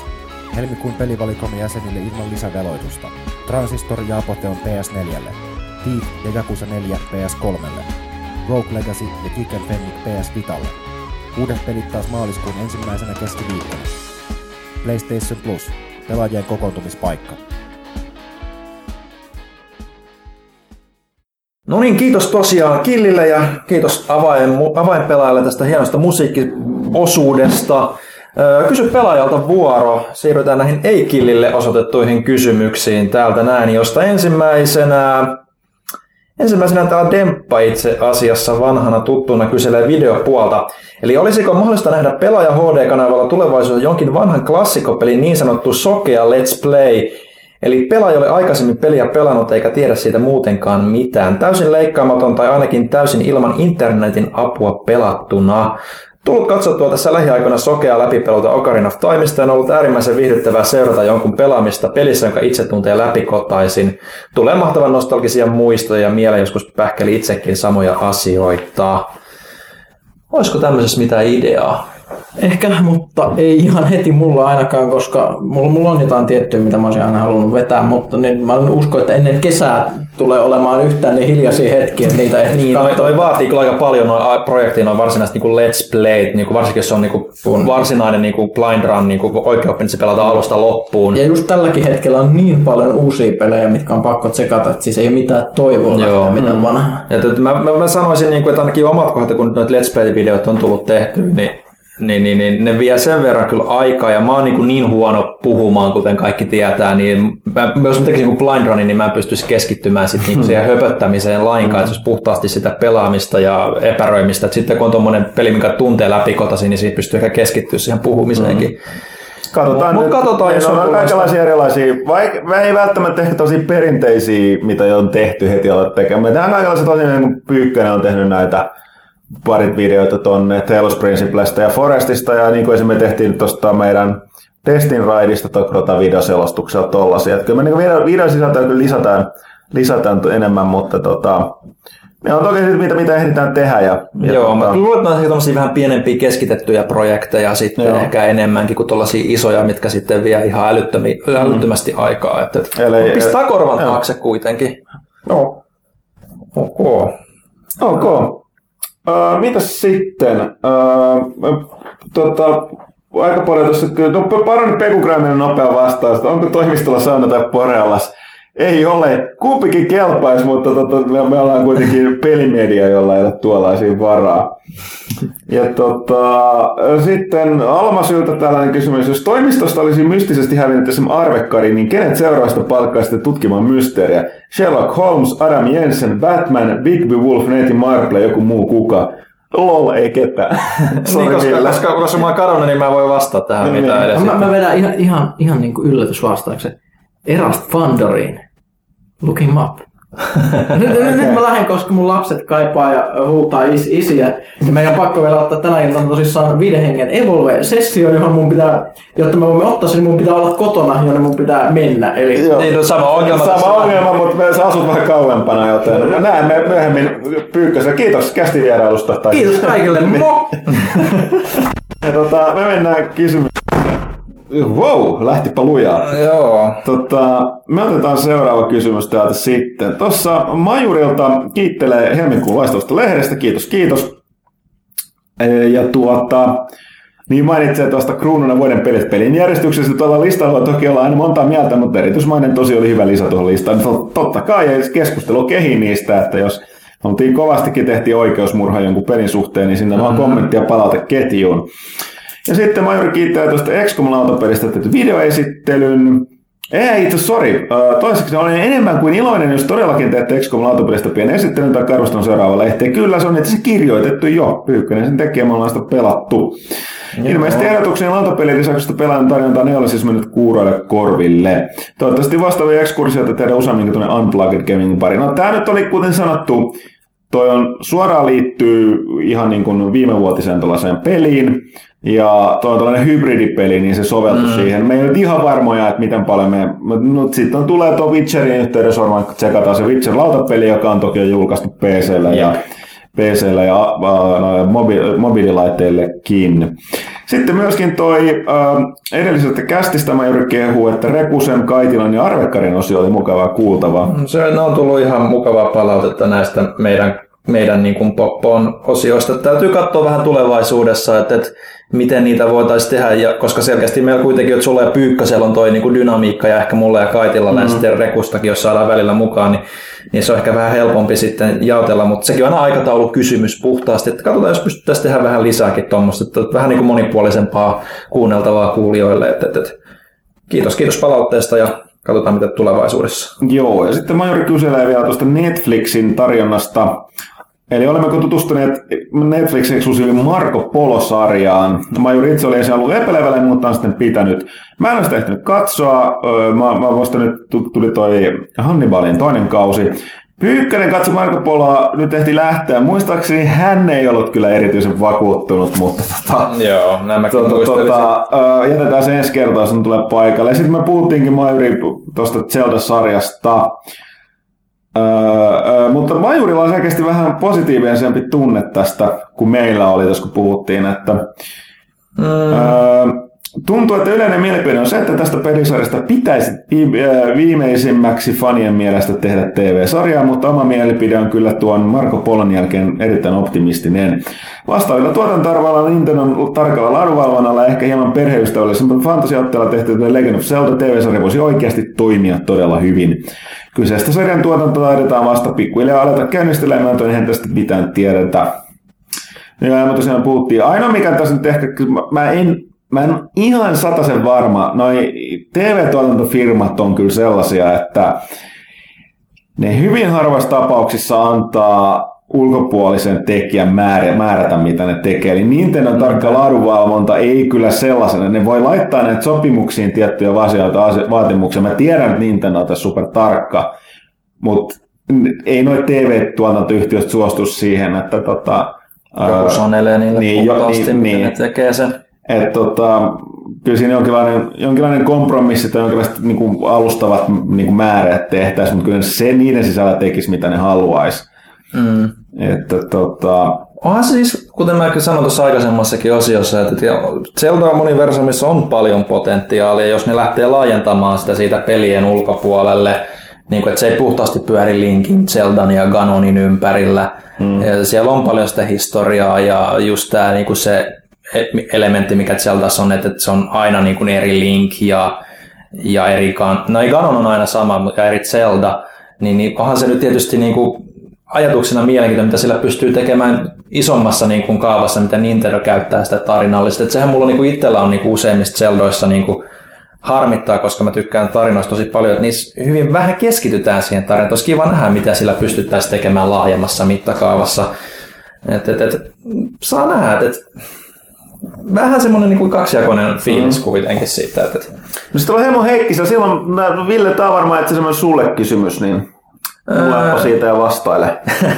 Helmikuun pelivalikoimen jäsenille ilman lisäveloitusta. Transistor ja Apoteon PS4. Thief ja Jakusa 4 PS3. Rogue Legacy ja Kick and Fennic PS Vitalle. Uudet pelit taas maaliskuun ensimmäisenä keskiviikkona. PlayStation Plus. Pelaajien kokoontumispaikka. No niin, kiitos tosiaan Killille ja kiitos avain, avainpelaajalle tästä hienosta musiikkiosuudesta. Kysy pelaajalta vuoro. Siirrytään näihin ei-Killille osoitettuihin kysymyksiin täältä näin, josta ensimmäisenä Ensimmäisenä täällä Demppa itse asiassa vanhana tuttuna kyselee videopuolta. Eli olisiko mahdollista nähdä pelaaja HD-kanavalla tulevaisuudessa jonkin vanhan klassikopelin niin sanottu sokea Let's Play, Eli pelaaja ei ole aikaisemmin peliä pelannut eikä tiedä siitä muutenkaan mitään. Täysin leikkaamaton tai ainakin täysin ilman internetin apua pelattuna. Tullut katsottua tässä lähiaikoina sokea läpipelulta Ocarina of Timeista ja on ollut äärimmäisen viihdyttävää seurata jonkun pelaamista pelissä, jonka itse tuntee läpikotaisin. Tulee mahtavan nostalgisia muistoja ja mieleen joskus pähkeli itsekin samoja asioita. Olisiko tämmöisessä mitään ideaa? Ehkä, mutta ei ihan heti mulla ainakaan, koska mulla, mulla on jotain tiettyä, mitä mä olisin aina halunnut vetää, mutta niin mä uskon, että ennen kesää tulee olemaan yhtään niin hiljaisia hetkiä, että niitä ehtii Niin, noi, katsoa. noi vaatii kyllä aika paljon noin projektiin noin varsinaiset niin let's play, niin kuin varsinkin jos se on niin kuin varsinainen niin kuin blind run, niin kuin oikein oppinut se pelata alusta loppuun. Ja just tälläkin hetkellä on niin paljon uusia pelejä, mitkä on pakko tsekata, että siis ei ole mitään toivoa Joo. mitään vanhaa. Ja tot, mä, mä, mä, sanoisin, niin kuin, että ainakin omat kohdat, kun noita let's play-videot on tullut tehty, niin niin, niin, niin, ne vie sen verran kyllä aikaa, ja mä oon niin, niin huono puhumaan, kuten kaikki tietää, niin mä, jos mä tekisin niin blind runin, niin mä en pystyisi keskittymään sit niin siihen höpöttämiseen lainkaan, että se puhtaasti sitä pelaamista ja epäröimistä, että sitten kun on tuommoinen peli, mikä tuntee läpikotasi, niin siitä pystyy ehkä keskittyä siihen puhumiseenkin. Katsotaan Mut nyt. katsotaan, jos on on kaikenlaisia erilaisia, vaikka ei välttämättä ehkä tosi perinteisiä, mitä on tehty heti aloit tekemään. Tämä on kaikenlaisia tosi, niin kuin Pyykkönen on tehnyt näitä parit videoita tuonne Talos Principlesta ja Forestista, ja niin kuin esimerkiksi me tehtiin tuosta meidän testin raidista Tokrota videoselostuksella tollasia. Että kyllä me niin video, videosisältöä kyllä lisätään, lisätään enemmän, mutta tota, ne on toki mitä, mitä ehditään tehdä. Ja, ja Joo, tota, mä luulen, että on vähän pienempiä keskitettyjä projekteja sitten Joo. ehkä enemmänkin kuin tuollaisia isoja, mitkä sitten vie ihan älyttömi, älyttömästi aikaa. Että, että Eli- pistää korvan joo. taakse kuitenkin. no, Ok. Ok. Mitäs sitten? Uh, tota, aika paljon tuossa, no parani Pekukraaminen nopea vastaus, onko toimistolla sauna tai Porealas? Ei ole. Kumpikin kelpaisi, mutta tota, me, me ollaan kuitenkin pelimedia, jolla ei ole tuollaisia varaa. Ja tota, sitten Almasyltä tällainen kysymys. Jos toimistosta olisi mystisesti hävinnyt esimerkiksi arvekkari, niin kenet seuraavasta palkkaisitte tutkimaan mysteeriä? Sherlock Holmes, Adam Jensen, Batman, Bigby Wolf, Neiti Marple, joku muu kuka? Lol, ei ketään. Sorry, Niin, koska, Ville. koska, koska mä oon kadonnut, niin mä en voi vastata tähän Niin, mitään niin. edes. Mä, mä vedän ihan, ihan, ihan niin kuin yllätysvastauksen. Erast Fandoriin. Look him up. nyt, nyt, nyt mä lähden, koska mun lapset kaipaa ja huutaa is, isiä. Ja meidän on pakko vielä ottaa tänä iltana tosissaan viiden hengen Evolve-sessio, johon mun pitää, jotta me voimme ottaa sen, mun pitää olla kotona, jonne mun pitää mennä. Eli Joo. Niin, no sama ongelma. tässä. Sama ongelma, mutta me sä asut vähän kauempana, joten näemme myöhemmin Pyykkösen. Kiitos kästivierailusta. Tai- kiitos kaikille. Mo! Ja tota, me mennään kysymykseen. Wow, lähtipä lujaa. Joo. Tota, me otetaan seuraava kysymys täältä sitten. Tuossa Majurilta kiittelee helmikuun loistavasta lehdestä. Kiitos, kiitos. E, Ja tuota, niin mainitsee tuosta Kruununa vuoden pelit pelin järjestyksessä. Tuolla listalla voi toki olla aina monta mieltä, mutta erityismainen tosi oli hyvä lisä tuohon listaan. Tot- Totta kai, ja keskustelu kehi niistä, että jos oltiin kovastikin tehtiin oikeusmurha jonkun pelin suhteen, niin sinne vaan kommenttia palauteketjuun. Ja sitten Majori kiittää tuosta XCOM-lautapelistä tehty videoesittelyn. Ei itse, sori. Toiseksi olen enemmän kuin iloinen, jos todellakin teette XCOM-lautapelistä pienen esittelyn tai arvostelun seuraavalla lehteen. Kyllä, se on itse kirjoitettu jo. Pyykkönen sen tekee, me ollaan sitä pelattu. Ilmeisesti ehdotuksen lautapelin lisäksi pelaajan tarjontaan ei ole siis mennyt kuuroille korville. Toivottavasti vastaavia ekskursioita tehdään useamminkin tuonne Unplugged Gaming pariin. No tää nyt oli kuten sanottu, toi on suoraan liittyy ihan niin kuin viimevuotiseen tuollaiseen peliin. Ja toi on tällainen hybridipeli, niin se soveltuu mm. siihen. Me ei ole ihan varmoja, että miten paljon me... No, sitten tulee tuo Witcherin yhteydessä varmaan tsekataan se Witcher lautapeli, joka on toki julkaistu PCllä ja, PCllä ja mobi, mobiililaitteillekin. Sitten myöskin toi äh, edellisestä kästistä mä juuri kehuu, että Rekusen, Kaitilan ja Arvekkarin osio oli mukavaa kuultavaa. Se ne on tullut ihan mukavaa palautetta näistä meidän, meidän niin kuin Poppon osioista. Täytyy katsoa vähän tulevaisuudessa, että, että miten niitä voitaisiin tehdä, ja, koska selkeästi meillä kuitenkin, että sulla ja Pyykkösellä on toi niin kuin dynamiikka ja ehkä mulla ja Kaitilla mm. ja sitten Rekustakin, jos saadaan välillä mukaan, niin, niin se on ehkä vähän helpompi sitten jaotella, mutta sekin on aina aikataulukysymys puhtaasti, että katsotaan, jos pystyttäisiin tehdä vähän lisääkin tuommoista, että vähän niin kuin monipuolisempaa kuunneltavaa kuulijoille, että, että, että kiitos, kiitos palautteesta ja katsotaan mitä tulevaisuudessa. Joo, ja sitten Majori kyselee vielä tuosta Netflixin tarjonnasta. Eli olemmeko tutustuneet Netflixin eksklusiivin Marco Polo-sarjaan. Majuri itse oli ensin ollut epäileväinen, mutta on sitten pitänyt. Mä en ole sitä ehtinyt katsoa. Mä, mä vasta nyt tu- tuli toi Hannibalin toinen kausi. Pyykkönen katsoi Marco Poloa, nyt ehti lähteä. Muistaakseni hän ei ollut kyllä erityisen vakuuttunut, mutta tota, Joo, nämä Tota, tota, jätetään se ensi kertaa, jos tulee paikalle. Ja sitten me puhuttiinkin Majuri tuosta Zelda-sarjasta. Uh, uh, mutta Majurilla on selkeästi vähän positiivisempi tunne tästä kuin meillä oli tässä, kun puhuttiin, että mm. uh, tuntuu, että yleinen mielipide on se, että tästä pelisarjasta pitäisi vi- viimeisimmäksi fanien mielestä tehdä TV-sarjaa, mutta oma mielipide on kyllä tuon Marko Polon jälkeen erittäin optimistinen. Vastaavilla tuotantoarvoilla Nintendon tarkalla laadunvalvonnalla ehkä hieman perheystävällisemmän fantasiaotteella tehty The Legend of Zelda TV-sarja voisi oikeasti toimia todella hyvin. Kyseistä sarjan tuotantoa taidetaan vasta pikkuhiljaa aleta käynnistelemään, mutta eihän tästä mitään tiedetä. Ja me tosiaan puhuttiin. Ainoa mikä tässä nyt ehkä, mä, mä en, mä en ole ihan sataisen varma. Noi TV-tuotantofirmat on kyllä sellaisia, että ne hyvin harvassa tapauksissa antaa ulkopuolisen tekijän määrä, määrätä, mitä ne tekee. Eli Nintendo tarkka laadunvalvonta ei kyllä sellaisena. Ne voi laittaa näitä sopimuksiin tiettyjä vasioita, vaatimuksia. Mä tiedän, että Nintendo on super tarkka, mutta ei noin TV-tuotantoyhtiöt suostu siihen, että tota, Joku sanelee niille niin, jo, niin, niin. ne tekee sen. Et, tota, kyllä siinä jonkinlainen, jonkinlainen kompromissi tai jonkinlaiset niin kuin alustavat niin kuin määrät tehtäisiin, mutta kyllä se niiden sisällä tekisi, mitä ne haluaisi. Mm. Että, tota, Onhan siis, kuten mä sanoin tuossa aikaisemmassakin osiossa, että Zelda Moniversumissa on paljon potentiaalia, jos ne lähtee laajentamaan sitä siitä pelien ulkopuolelle, niin kuin, että se ei puhtaasti pyöri Linkin, Zeldan ja Ganonin ympärillä. Mm. Ja siellä on paljon sitä historiaa ja just tämä niin kuin se elementti, mikä Zeldassa on, että se on aina niin kuin eri Link ja, ja eri Gan... No ei Ganon on aina sama, mutta eri Zelda, niin, niin onhan se nyt tietysti niin kuin ajatuksena mielenkiintoinen, mitä sillä pystyy tekemään isommassa niin kuin kaavassa, mitä Nintendo käyttää sitä tarinallista. Et sehän mulla niin kuin itsellä on niin kuin useimmissa Zeldoissa niin kuin harmittaa, koska mä tykkään tarinoista tosi paljon, että niissä hyvin vähän keskitytään siihen tarinaan. Olisi kiva nähdä, mitä sillä pystyttäisiin tekemään laajemmassa mittakaavassa. Et, et, et, saa nähdä, että et, vähän semmoinen niin kuin kaksijakoinen fiilis mm. kuitenkin siitä. Että, et. No sitten on Hemo Heikkisellä, silloin Ville, tämä on varmaan että semmoinen sulle kysymys, niin luepa siitä ja vastaile.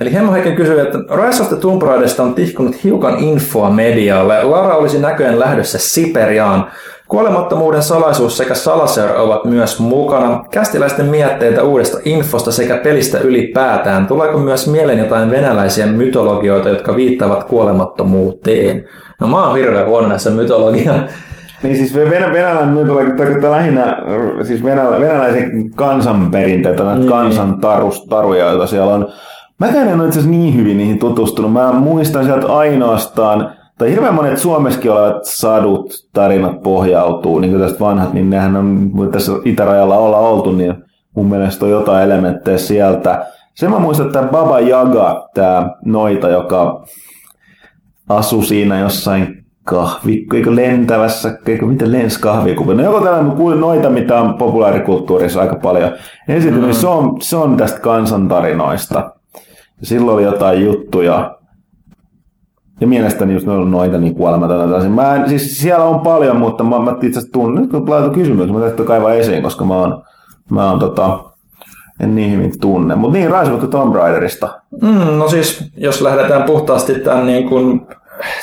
Eli Hemmo Heikken kysyy, että Rise of the Tomb Raiderista on tihkunut hiukan infoa medialle. Lara olisi näköjään lähdössä Siperiaan. Kuolemattomuuden salaisuus sekä Salaser ovat myös mukana. Kästiläisten mietteitä uudesta infosta sekä pelistä ylipäätään. Tuleeko myös mieleen jotain venäläisiä mytologioita, jotka viittaavat kuolemattomuuteen? No mä oon hirveän huono näissä mytologian. Niin siis venä, venäläinen mytologia tarkoittaa lähinnä siis venälä, venäläisen kansanperinteitä, näitä Niin. kansantaruja, joita siellä on. Mäkään en ole itse asiassa niin hyvin niihin tutustunut. Mä muistan sieltä ainoastaan, tai hirveän monet Suomessakin olevat sadut, tarinat pohjautuu, niin kuin tästä vanhat, niin nehän on, tässä itärajalla olla oltu, niin mun mielestä on jotain elementtejä sieltä. Sen mä muistan, että Baba Yaga, tämä noita, joka asui siinä jossain kahvi, eikö lentävässä, eikö mitä lens kahvikuppi. No joko tällainen kuulin noita, mitä on populaarikulttuurissa aika paljon esiintynyt, mm. se, on, se on tästä kansantarinoista. Ja silloin oli jotain juttuja. Ja mielestäni just on noita niin tällaisia. Mä en, siis siellä on paljon, mutta mä, mä itse asiassa tunnen, nyt kun laitan kysymyksen, mä täytyy kaivaa esiin, koska mä oon, mä oon tota, en niin hyvin tunne. Mutta niin, Rise of the Tomb Raiderista. Mm, no siis, jos lähdetään puhtaasti tämän niin kuin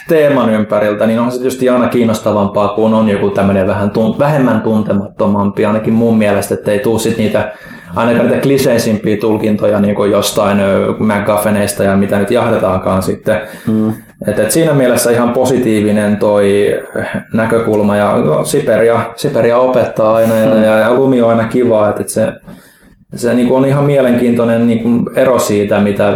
teeman ympäriltä, niin on se tietysti aina kiinnostavampaa, kun on joku tämmöinen vähän tunt- vähemmän tuntemattomampi, ainakin mun mielestä, että ei tule sit niitä ainakaan niitä kliseisimpiä tulkintoja niin kuin jostain McGuffeneista ja mitä nyt jahdetaankaan sitten. Mm. Et, et siinä mielessä ihan positiivinen toi näkökulma ja no, Siperia, Siperia opettaa aina ja, mm. ja, ja lumi on aina kiva, että et se, se niin kuin on ihan mielenkiintoinen niin kuin ero siitä, mitä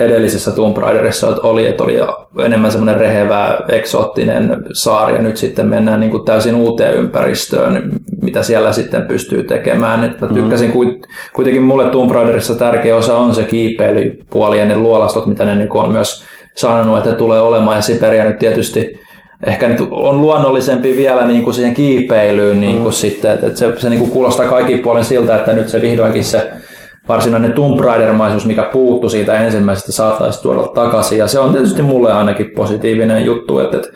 edellisessä Tomb Raiderissa oli, että oli enemmän semmoinen rehevä, eksoottinen saari, ja nyt sitten mennään niin kuin täysin uuteen ympäristöön, mitä siellä sitten pystyy tekemään. Että mä tykkäsin kuit- kuitenkin mulle Tomb Raiderissa tärkeä osa on se kiipeilypuoli ja ne luolastot, mitä ne niin kuin on myös sanonut, että tulee olemaan, ja Siberia nyt tietysti ehkä nyt on luonnollisempi vielä niin kuin siihen kiipeilyyn niin kuin sitten, että se, se niin kuin kuulostaa kaikin puolin siltä, että nyt se vihdoinkin se varsinainen Tomb Raider-maisuus, mikä puuttu siitä ensimmäisestä, saataisiin tuoda takaisin. Ja se on tietysti mulle ainakin positiivinen juttu, että, että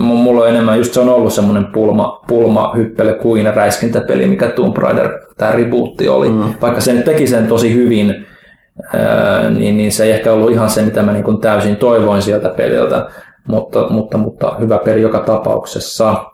mulla on enemmän, just se on ollut semmoinen pulma, pulma hyppele kuin räiskintäpeli, mikä Tomb Raider, tämä rebootti oli. Mm. Vaikka se nyt teki sen tosi hyvin, ää, niin, niin se ei ehkä ollut ihan se, mitä mä niin kuin täysin toivoin sieltä peliltä, mutta, mutta, mutta hyvä peli joka tapauksessa.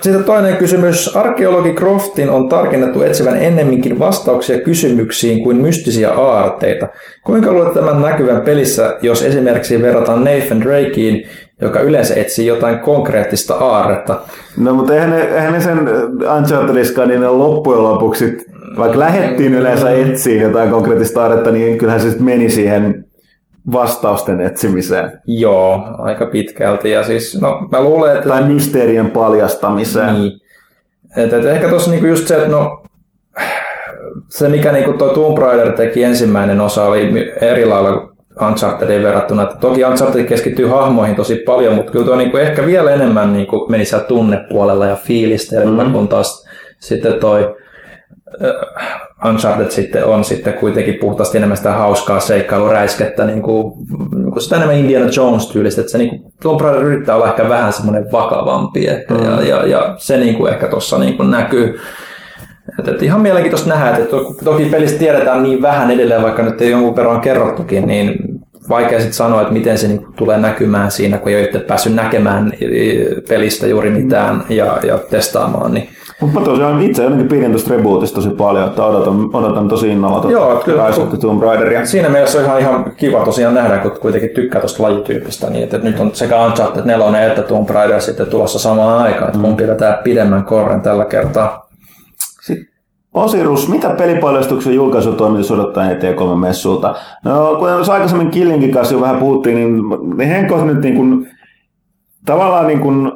Sitten toinen kysymys. Arkeologi Croftin on tarkennettu etsivän ennemminkin vastauksia kysymyksiin kuin mystisiä aarteita. Kuinka luulet tämän näkyvän pelissä, jos esimerkiksi verrataan Nathan Drakeen, joka yleensä etsii jotain konkreettista aarretta? No mutta eihän ne, eihän ne sen Unchartediskaan, niin loppujen lopuksi, vaikka lähettiin yleensä etsiä jotain konkreettista aarretta, niin kyllähän se sitten meni siihen vastausten etsimiseen. Joo, aika pitkälti. Ja siis, no, mä luulen, että... Tai mysteerien paljastamiseen. Niin. Et, et ehkä tuossa niinku just se, että no, se mikä niinku tuo Tomb Raider teki ensimmäinen osa oli eri lailla Unchartedin verrattuna. Että toki Uncharted keskittyy hahmoihin tosi paljon, mutta kyllä tuo niin kuin ehkä vielä enemmän niin kuin meni siellä tunnepuolella ja fiilistä, mm-hmm. kun taas sitten toi Uncharted sitten on sitten kuitenkin puhtaasti enemmän sitä hauskaa seikkailuräiskettä, niin kuin, niin kuin sitä enemmän Indiana Jones-tyylistä, että se niin kuin, Tomb Raider yrittää olla ehkä vähän semmoinen vakavampi ehkä, mm. ja, ja, ja, se niin kuin ehkä tuossa niin kuin näkyy. Et, et ihan mielenkiintoista nähdä, että to, toki pelistä tiedetään niin vähän edelleen, vaikka nyt ei jonkun verran kerrottukin, niin vaikea sitten sanoa, että miten se niinku tulee näkymään siinä, kun ei ole päässyt näkemään pelistä juuri mitään ja, ja testaamaan. Niin. Mutta tosiaan itse jotenkin pidin tuosta rebootista tosi paljon, että odotan, odotan tosi innolla tuota Joo, kyllä. Rise of the Tomb Raideria. Siinä mielessä on ihan, ihan kiva tosiaan nähdä, kun kuitenkin tykkää tuosta lajityypistä, niin että nyt on sekä Uncharted 4 että Tomb Raider sitten tulossa samaan aikaan, että kumpi vetää pidemmän korren tällä kertaa. Osirus, mitä pelipaljastuksen julkaisutoimitus odottaa ET3-messulta? No, kuten tuossa aikaisemmin Killingin kanssa jo vähän puhuttiin, niin Henkko nyt niin kuin, tavallaan niin kuin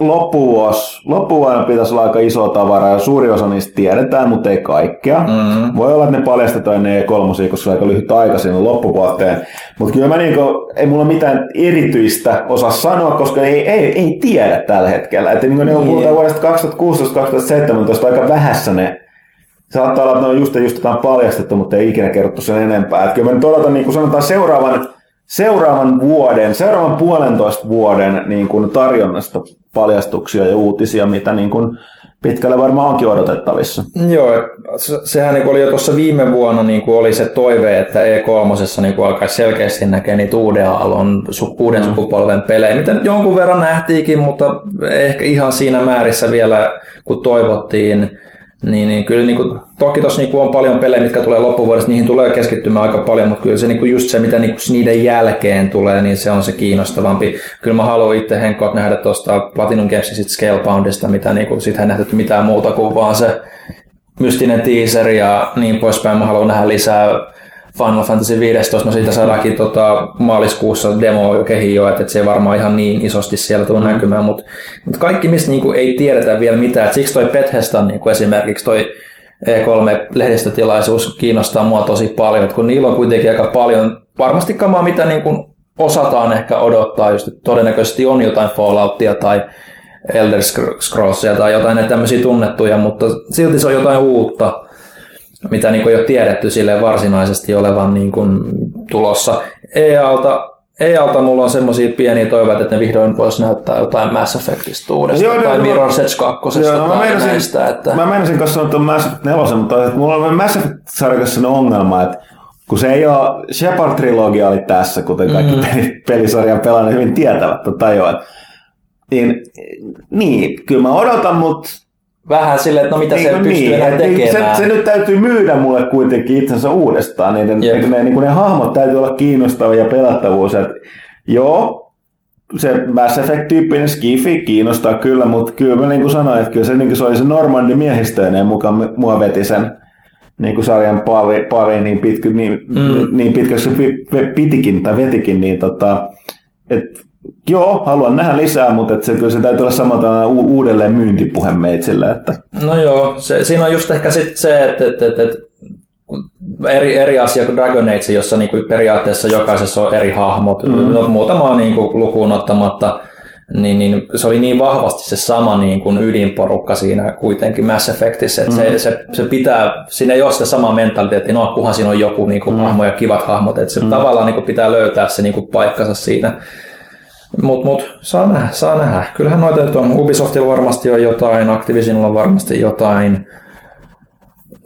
loppuvuosi, loppuvuonna pitäisi olla aika iso tavara ja suuri osa niistä tiedetään, mutta ei kaikkea. Mm-hmm. Voi olla, että ne paljastetaan ne E3, koska se on aika lyhyt aika sinne loppuvuoteen. Mutta kyllä mä niinku, ei mulla mitään erityistä osaa sanoa, koska ei, ei, ei tiedä tällä hetkellä. Että niin niin. puhutaan vuodesta 2016-2017 aika vähässä ne Saattaa olla, että ne on just, just jotain paljastettu, mutta ei ikinä kerrottu sen enempää. Että kyllä mä nyt odotan, niin kuin sanotaan, seuraavan, seuraavan vuoden, seuraavan puolentoista vuoden niin kuin tarjonnasta paljastuksia ja uutisia, mitä niin kuin pitkälle varmaan onkin odotettavissa. Joo, sehän niin oli jo tuossa viime vuonna niin kuin oli se toive, että E3 niin kuin alkaisi selkeästi näkeä niitä uuden aallon, uuden mm. sukupolven pelejä, mitä nyt jonkun verran nähtiinkin, mutta ehkä ihan siinä määrissä vielä, kun toivottiin. Niin, niin kyllä niin kuin, toki tuossa niin on paljon pelejä, mitkä tulee loppuvuodesta, niihin tulee keskittymään aika paljon, mutta kyllä se niin kuin just se, mitä niin kuin niiden jälkeen tulee, niin se on se kiinnostavampi. Kyllä mä haluan itse Henkot nähdä tuosta Platinum Gamesin Scaleboundista, mitä niin kuin, sit ei nähty mitään muuta kuin vaan se mystinen teaser ja niin poispäin. Mä haluan nähdä lisää Final Fantasy 15, no siitä saadaankin tota, maaliskuussa demo jo kehi jo, että, se ei varmaan ihan niin isosti siellä tule mm. näkymään, mutta, mutta kaikki, mistä niinku, ei tiedetä vielä mitään, että siksi toi Bethesda niinku, esimerkiksi toi E3-lehdistötilaisuus kiinnostaa mua tosi paljon, että kun niillä on kuitenkin aika paljon varmasti kamaa, mitä niinku osataan ehkä odottaa, just, että todennäköisesti on jotain Falloutia tai Elder Scrollsia tai jotain näitä tämmöisiä tunnettuja, mutta silti se on jotain uutta mitä niin kuin ei ole tiedetty sille varsinaisesti olevan niin kuin tulossa. EA-alta EA-alta mulla on semmoisia pieniä toiveita, että ne vihdoin vois näyttää jotain Mass Effectista uudestaan, joo, tai no, Mirror's Edge 2 joo, tai meinasin, näistä. Että... Mä menisin kanssa sanoa tuon Mass Effect 4, mutta että mulla on Mass Effect-sarjakassa ongelma, että kun se ei ole, Shepard-trilogia oli tässä, kuten kaikki mm. pelisarjan pelaajat hyvin tietävät tajuavat. Niin, niin, kyllä mä odotan, mutta vähän silleen, että no mitä niin, se pystyy niin, enää tekemään. Se, se, nyt täytyy myydä mulle kuitenkin itsensä uudestaan. Niiden, yep. ne, niin ne hahmot täytyy olla kiinnostavia ja pelattavuus. Että, joo, se Mass Effect-tyyppinen skifi kiinnostaa kyllä, mutta kyllä mä niin kuin sanoin, että kyllä se, niin kuin se oli se Normandi miehistöinen mukaan mua veti sen niin kuin sarjan pari, pari niin, pitkä, niin, mm. niin pitkäksi pitikin tai vetikin, niin tota, että Joo, haluan nähdä lisää, mutta et se, kyllä se täytyy olla samalla u- uudelleen myyntipuhe meitsille. Että. No joo, se, siinä on just ehkä sit se, että, että, että, että eri, eri asia kuin Dragon Age, jossa niin kuin periaatteessa jokaisessa on eri hahmot, mm. no, muutamaa niin kuin lukuun ottamatta, niin, niin se oli niin vahvasti se sama niin kuin ydinporukka siinä kuitenkin Mass Effectissä, että mm. se, se, se, pitää, siinä ei ole sitä samaa mentaliteettia, no kunhan siinä on joku niin kuin mm. hahmo ja kivat hahmot, että se mm. tavallaan niin kuin pitää löytää se niin kuin paikkansa siinä. Mutta mut, saa nähdä, saa nähdä. Kyllähän noita on. Ubisoftilla varmasti on jotain, Activisionilla on varmasti jotain.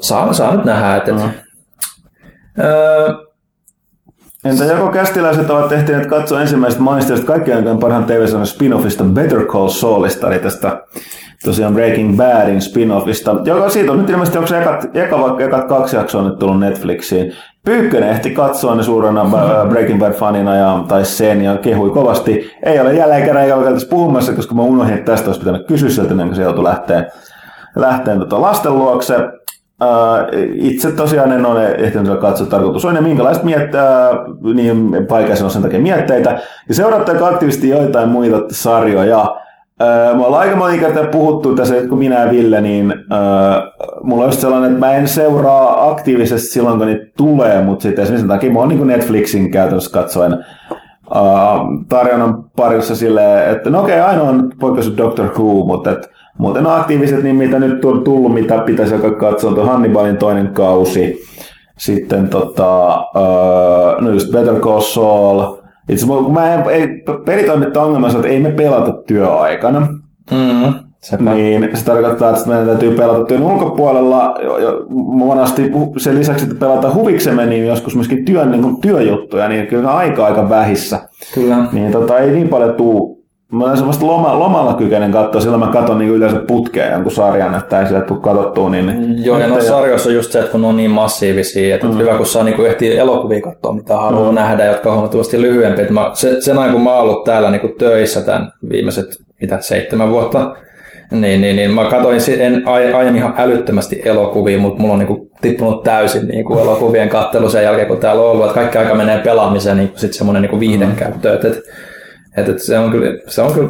Saa, saa nyt nähdä. Että, no. öö, Entä joko kästiläiset ovat tehneet katsoa ensimmäiset maistajat kaikkien aikojen parhaan tv spin-offista Better Call Saulista, eli tästä tosiaan Breaking Badin spin-offista, joka siitä on nyt ilmeisesti, onko se ekat, eka, vaikka ekat kaksi jaksoa nyt tullut Netflixiin. Pyykkönen ehti katsoa ne suurena Breaking Bad-fanina ja, tai sen ja kehui kovasti. Ei ole jälleen kerran eikä tässä puhumassa, koska mä unohdin, että tästä olisi pitänyt kysyä sieltä kuin se joutui lähteen, lähteen tota lasten luokse. Uh, itse tosiaan en ole ehtinyt katsoa tarkoitus on ja minkälaista miettää, niin paikassa on sen takia mietteitä. Ja seurattako aktiivisesti joitain muita sarjoja. Öö, me ollaan aika moni kertaa puhuttu tässä, kun minä ja Ville, niin öö, mulla on just sellainen, että mä en seuraa aktiivisesti silloin, kun niitä tulee, mutta sitten esimerkiksi takia mä oon niin Netflixin käytännössä katsoen öö, tarjonnan parissa silleen, että no okei, okay, ainoa on poikkeus Doctor Who, mutta et, muuten aktiiviset, niin mitä nyt on tullut, mitä pitäisi joka katsoa, on Hannibalin toinen kausi, sitten tota, öö, no just Better Call Saul, itse mä en, ei, pelit on nyt ongelmassa, että ei me pelata työaikana. Mm, sepä. Niin se tarkoittaa, että meidän täytyy pelata työn ulkopuolella jo, jo, monasti sen lisäksi, että pelataan huviksemme, niin joskus myöskin työn, niin kuin työjuttuja, niin kyllä aika aika vähissä. Kyllä. Niin tota, ei niin paljon tuu. Mä olen semmoista loma, lomalla kykeinen katsoa, sillä mä katson niin yleensä putkeen jonkun sarjan, että ei sieltä tule katsottua. Niin, Joo, ja noissa sarjoissa on just se, että kun ne on niin massiivisia, että mm. hyvä kun saa niinku ehtiä elokuvia katsoa, mitä haluaa mm. nähdä, jotka on huomattavasti lyhyempiä. Että Mä, se, sen ajan, kun mä oon ollut täällä niinku töissä tämän viimeiset mitä, seitsemän vuotta, niin, niin, niin mä katsoin en ai- aiemmin ihan älyttömästi elokuvia, mutta mulla on niinku tippunut täysin niinku elokuvien kattelu sen jälkeen, kun täällä on ollut. Että kaikki aika menee pelaamiseen, niin sitten semmoinen niinku viihdenkäyttö. Että et, et, se, on kyllä, se on kyllä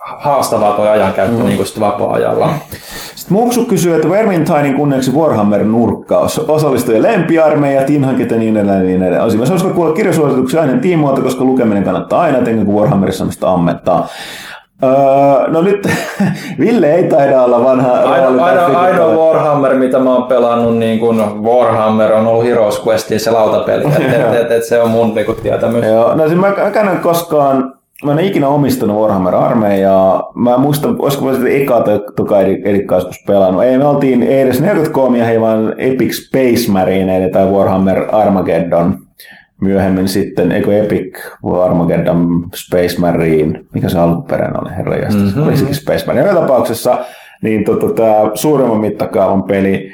haastavaa tuo ajankäyttö mm. niin sit vapaa-ajalla. Sitten Muksu kysyy, että Vermintinein kunniaksi Warhammer-nurkkaus, osallistujien lempiarmeija, tinhankit ja niin edelleen. Niin edelleen. Olisi myös hauska kuulla kirjasuosituksia aina tiimoilta, koska lukeminen kannattaa aina, etenkin kun Warhammerissa mistä ammettaa. Öö, no nyt Ville ei taida olla vanha Ainoa, ainoa, Warhammer, mitä mä oon pelannut, niin kuin Warhammer on ollut Heroes Questin se lautapeli. Et, et, et, et, se on mun niin tietämys. Joo, no siis mä, mäkään en koskaan, mä en ikinä omistanut Warhammer-armeijaa. Mä muistan, olisiko mä sitten eka tai toka joskus pelannut. Ei, me oltiin ei edes 40 hei vaan Epic Space Marine tai Warhammer Armageddon. Myöhemmin sitten, eikö Epic Armageddon Space Marine, mikä se alkuperäinen oli, herra mm-hmm. oli sekin Space Marine. Joka tapauksessa, niin tota, tämä suuremman mittakaavan peli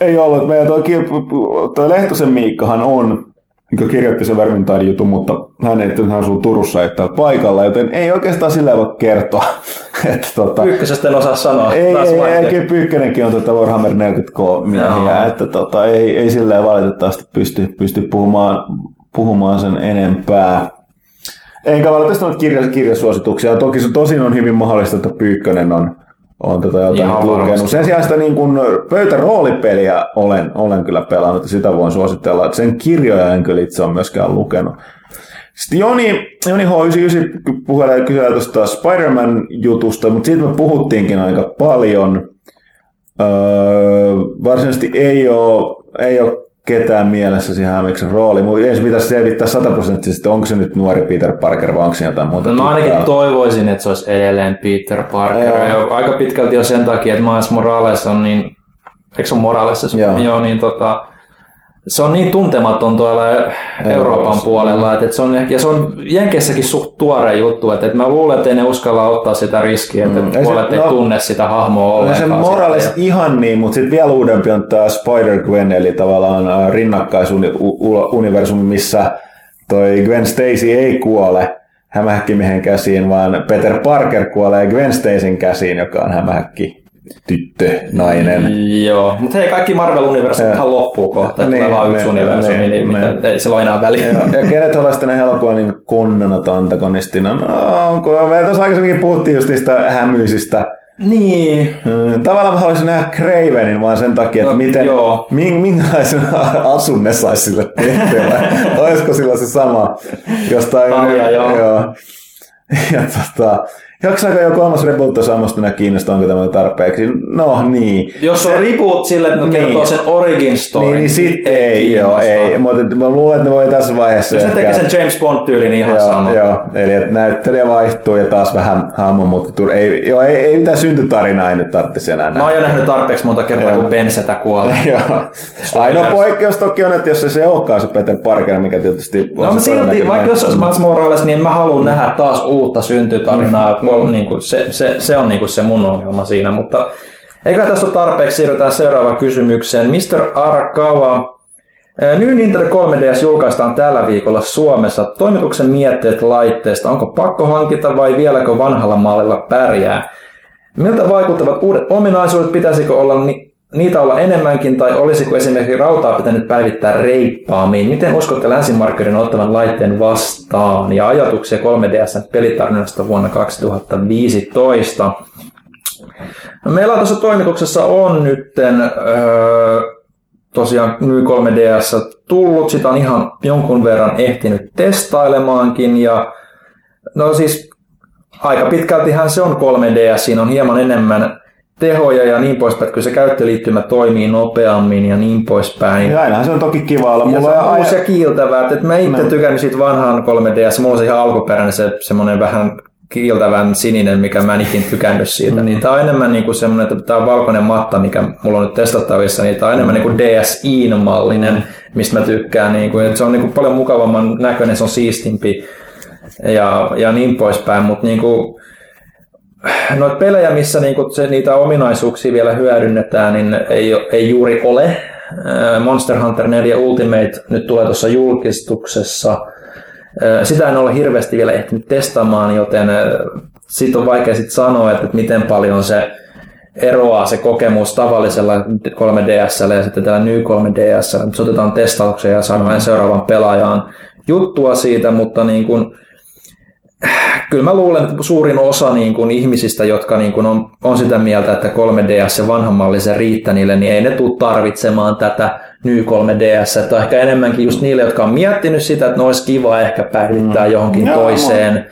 ei ollut. Meidän toi, kil- toi Lehtosen Miikkahan on, mikä kirjoitti sen Vermintaidin jutun, mutta hän ei hän asuu Turussa, että paikalla, joten ei oikeastaan sillä voi kertoa. että tota, Ykkösestä en osaa sanoa. ei, Taas ei, ei, kyllä Pyykkönenkin on tuota Warhammer 40K miehiä, että tota, ei, ei silleen valitettavasti pysty, pysty puhumaan, puhumaan sen enempää. Enkä valitettavasti noita kirja, kirjasuosituksia. Toki se tosin on hyvin mahdollista, että Pyykkönen on, on tota jotain Ihan lukenut. varmasti. Sen sijaan sitä niin kun pöytäroolipeliä olen, olen kyllä pelannut ja sitä voin suositella. Sen kirjoja en kyllä itse ole myöskään lukenut. Sitten Joni, Joni H99 puhelee kysyä tuosta Spider-Man-jutusta, mutta siitä me puhuttiinkin aika paljon. Öö, varsinaisesti ei ole, ei ole ketään mielessä siihen Hämiksen rooli, mutta ensin pitäisi selvittää sataprosenttisesti, onko se nyt nuori Peter Parker vai onko se jotain muuta. No mä ainakin tutkaa. toivoisin, että se olisi edelleen Peter Parker. Joo. Ja aika pitkälti jo sen takia, että Miles Morales on niin... Eikö se ole Morales? Joo. joo. niin tota, se on niin tuntematon tuolla Euroopan puolella, että, että se on, ja se on Jenkeissäkin suht tuore juttu, että, että mä luulen, että ei ne uskalla ottaa sitä riskiä, että Mm. mm. Ei se- puolet ei no- tunne sitä hahmoa No ollenkaan. se Morales sitten. ihan niin, mutta sitten vielä uudempi on tämä Spider-Gwen, eli tavallaan äh, rinnakkaisuniversumi, missä toi Gwen Stacy ei kuole hämähäkkimiehen käsiin, vaan Peter Parker kuolee Gwen Stacyn käsiin, joka on hämähäkki tyttö, nainen. Joo, mutta hei, kaikki Marvel-universumit loppuu kohta, Niin, tulee vaan yksi niin, universumi, niin, niin, niin. mitä- ei sillä ole enää väliä. Ja kenet haluaisi tänne elokuvan niin konnana tai antagonistina? No, onko, me tuossa aikaisemminkin puhuttiin just niistä hämyisistä Niin, Mm, Tavallaan mä haluaisin nähdä Cravenin vaan sen takia, että No, miten, joo. min, minkälaisen asun ne saisi sille tehtävälle. Olisiko sillä se sama jostain... Talja, joo. joo. Ja tota, jaksaako jo kolmas reboot samasta minä kiinnostaa, onko tämä tarpeeksi? No niin. Jos on reboot sille, että ne Niin. kertoo sen origin story, Niin, niin sitten ei, joo, ei. Mutta mä luulen, että ne voi tässä vaiheessa... Jos ne tekee sen James Bond-tyylin, niin ihan sama. Joo, joo, eli että näyttelijä vaihtuu ja taas vähän hahmo, mutta tur- ei, joo, ei, ei mitään syntytarinaa ei nyt tarvitsisi enää Mä oon jo nähnyt tarpeeksi monta kertaa, Joo. kun Bensetä kuolee. Joo. Ainoa poikkeus toki on, että jos se, se olekaan se Peter Parker, mikä tietysti No, mutta silti, vaikka jos olisi. Miles Morales, niin mä haluan nähdä taas uutta syntytarinaa. Mm. Niin kuin se, se, se, on niin kuin se mun ongelma siinä, mutta eikä tästä ole tarpeeksi, siirrytään seuraavaan kysymykseen. Mr. Arakawa, eh, New Nintendo 3DS julkaistaan tällä viikolla Suomessa. Toimituksen mietteet laitteesta, onko pakko hankita vai vieläkö vanhalla mallilla pärjää? Miltä vaikuttavat uudet ominaisuudet? Pitäisikö olla ni- niitä olla enemmänkin, tai olisiko esimerkiksi rautaa pitänyt päivittää reippaammin? Miten uskotte länsimarkkinoiden ottavan laitteen vastaan ja ajatuksia 3DS pelitarinasta vuonna 2015? No, meillä tuossa toimituksessa on nytten öö, tosiaan ny 3DS tullut, sitä on ihan jonkun verran ehtinyt testailemaankin ja no siis aika pitkältihän se on 3DS, siinä on hieman enemmän tehoja ja niin poispäin, että kun se käyttöliittymä toimii nopeammin ja niin poispäin. Ja ainahan se on toki kiva olla. Ja Mulla se on uusi ja kiiltävää. Että mä itse No. tykännyt siitä vanhan 3DS. Mulla on se ihan alkuperäinen se semmoinen vähän kiiltävän sininen, mikä mä en ikin tykännyt siitä. Mm. Niin tää on enemmän niin kuin semmoinen, että tää on valkoinen matta, mikä mulla on nyt testattavissa, niin tää on enemmän niin kuin DSIin mallinen, mistä mä tykkään. Niin kuin, että se on niin kuin paljon mukavamman näköinen, se on siistimpi ja, ja niin poispäin, mutta niin kuin, noita pelejä, missä niinku se, niitä ominaisuuksia vielä hyödynnetään, niin ei, ei juuri ole. Monster Hunter 4 Ultimate nyt tulee tuossa julkistuksessa. Sitä en ole hirveästi vielä ehtinyt testaamaan, joten siitä on vaikea sit sanoa, että miten paljon se eroaa se kokemus tavallisella 3DSllä ja sitten tällä New 3DSllä. Nyt se otetaan testaukseen ja saadaan seuraavan pelaajan juttua siitä, mutta niin kuin, kyllä mä luulen, että suurin osa niin kuin ihmisistä, jotka niin kuin on, on sitä mieltä, että 3DS ja vanhan malli se riittää niille, niin ei ne tule tarvitsemaan tätä New 3DS. Että ehkä enemmänkin just niille, jotka on miettinyt sitä, että ne olisi kiva ehkä päivittää mm. johonkin Joo, toiseen.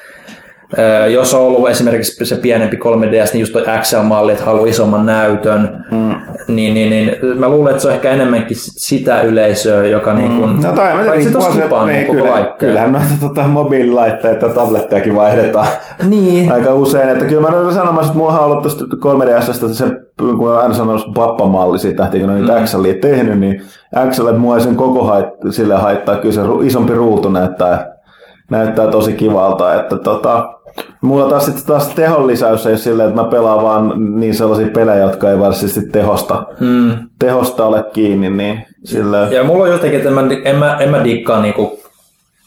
Ö, Jos on ollut esimerkiksi se pienempi 3DS, niin just toi XL-malli, että haluaa isomman näytön, mm. Niin, niin, niin mä luulen, että se on ehkä enemmänkin sitä yleisöä, joka niin kuin, No tai mä tiedän, olisi lupaa niin, koko kyllä, laitteen. kyllähän noita tota, mobiililaitteita ja tablettejakin vaihdetaan Niin, aika usein. Että kyllä mä olen sanomassa, että mulla on ollut tuosta 3DSstä se, kun aina sanon pappamalli siitä, että kun on niitä Mm. XLia tehnyt, niin XL, mua sen koko hait, sille haittaa, kyllä se isompi ruutu näyttää, näyttää tosi kivalta, että tota, Mulla taas sitten taas tehon lisäys ei ole silleen, että mä pelaan vaan niin sellaisia pelejä, jotka ei varsinaisesti tehosta, mm. tehosta ole kiinni, niin silleen, Ja mulla on jotenkin, että mä, en, mä, en mä dikkaa niinku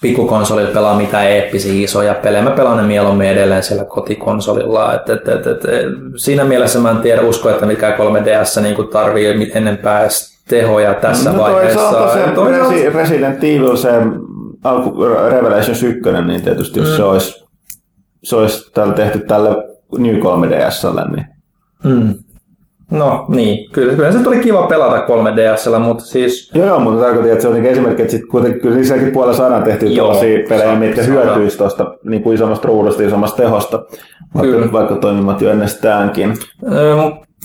pikkukonsolilla pelaa mitään eeppisiä isoja pelejä. Mä pelaan ne mieluummin edelleen siellä kotikonsolilla. Et, et, et, et, siinä mielessä mä en tiedä usko, että mikä 3DS niinku tarvii enempää edes tehoja tässä no vaiheessa. toisaalta se toisaalta- Resi- Resident Evil, se alku Revelations 1, niin tietysti jos Mm. se olisi, se olisi tällä tehty tälle New 3DSlle, niin Mm. No niin, kyllä, kyllä se tuli kiva pelata 3DSllä, mutta siis Joo, joo, mutta tarkoitin, että se on niinku esimerkki, että sit kuitenkin kyllä niissäkin puolella saadaan tehty Joo, tällaisia pelejä, mitkä hyötyisi tuosta niin kuin isommasta ruudusta, isommasta tehosta, vaikka, Kyllä. vaikka toimimat jo ennestäänkin. Öö,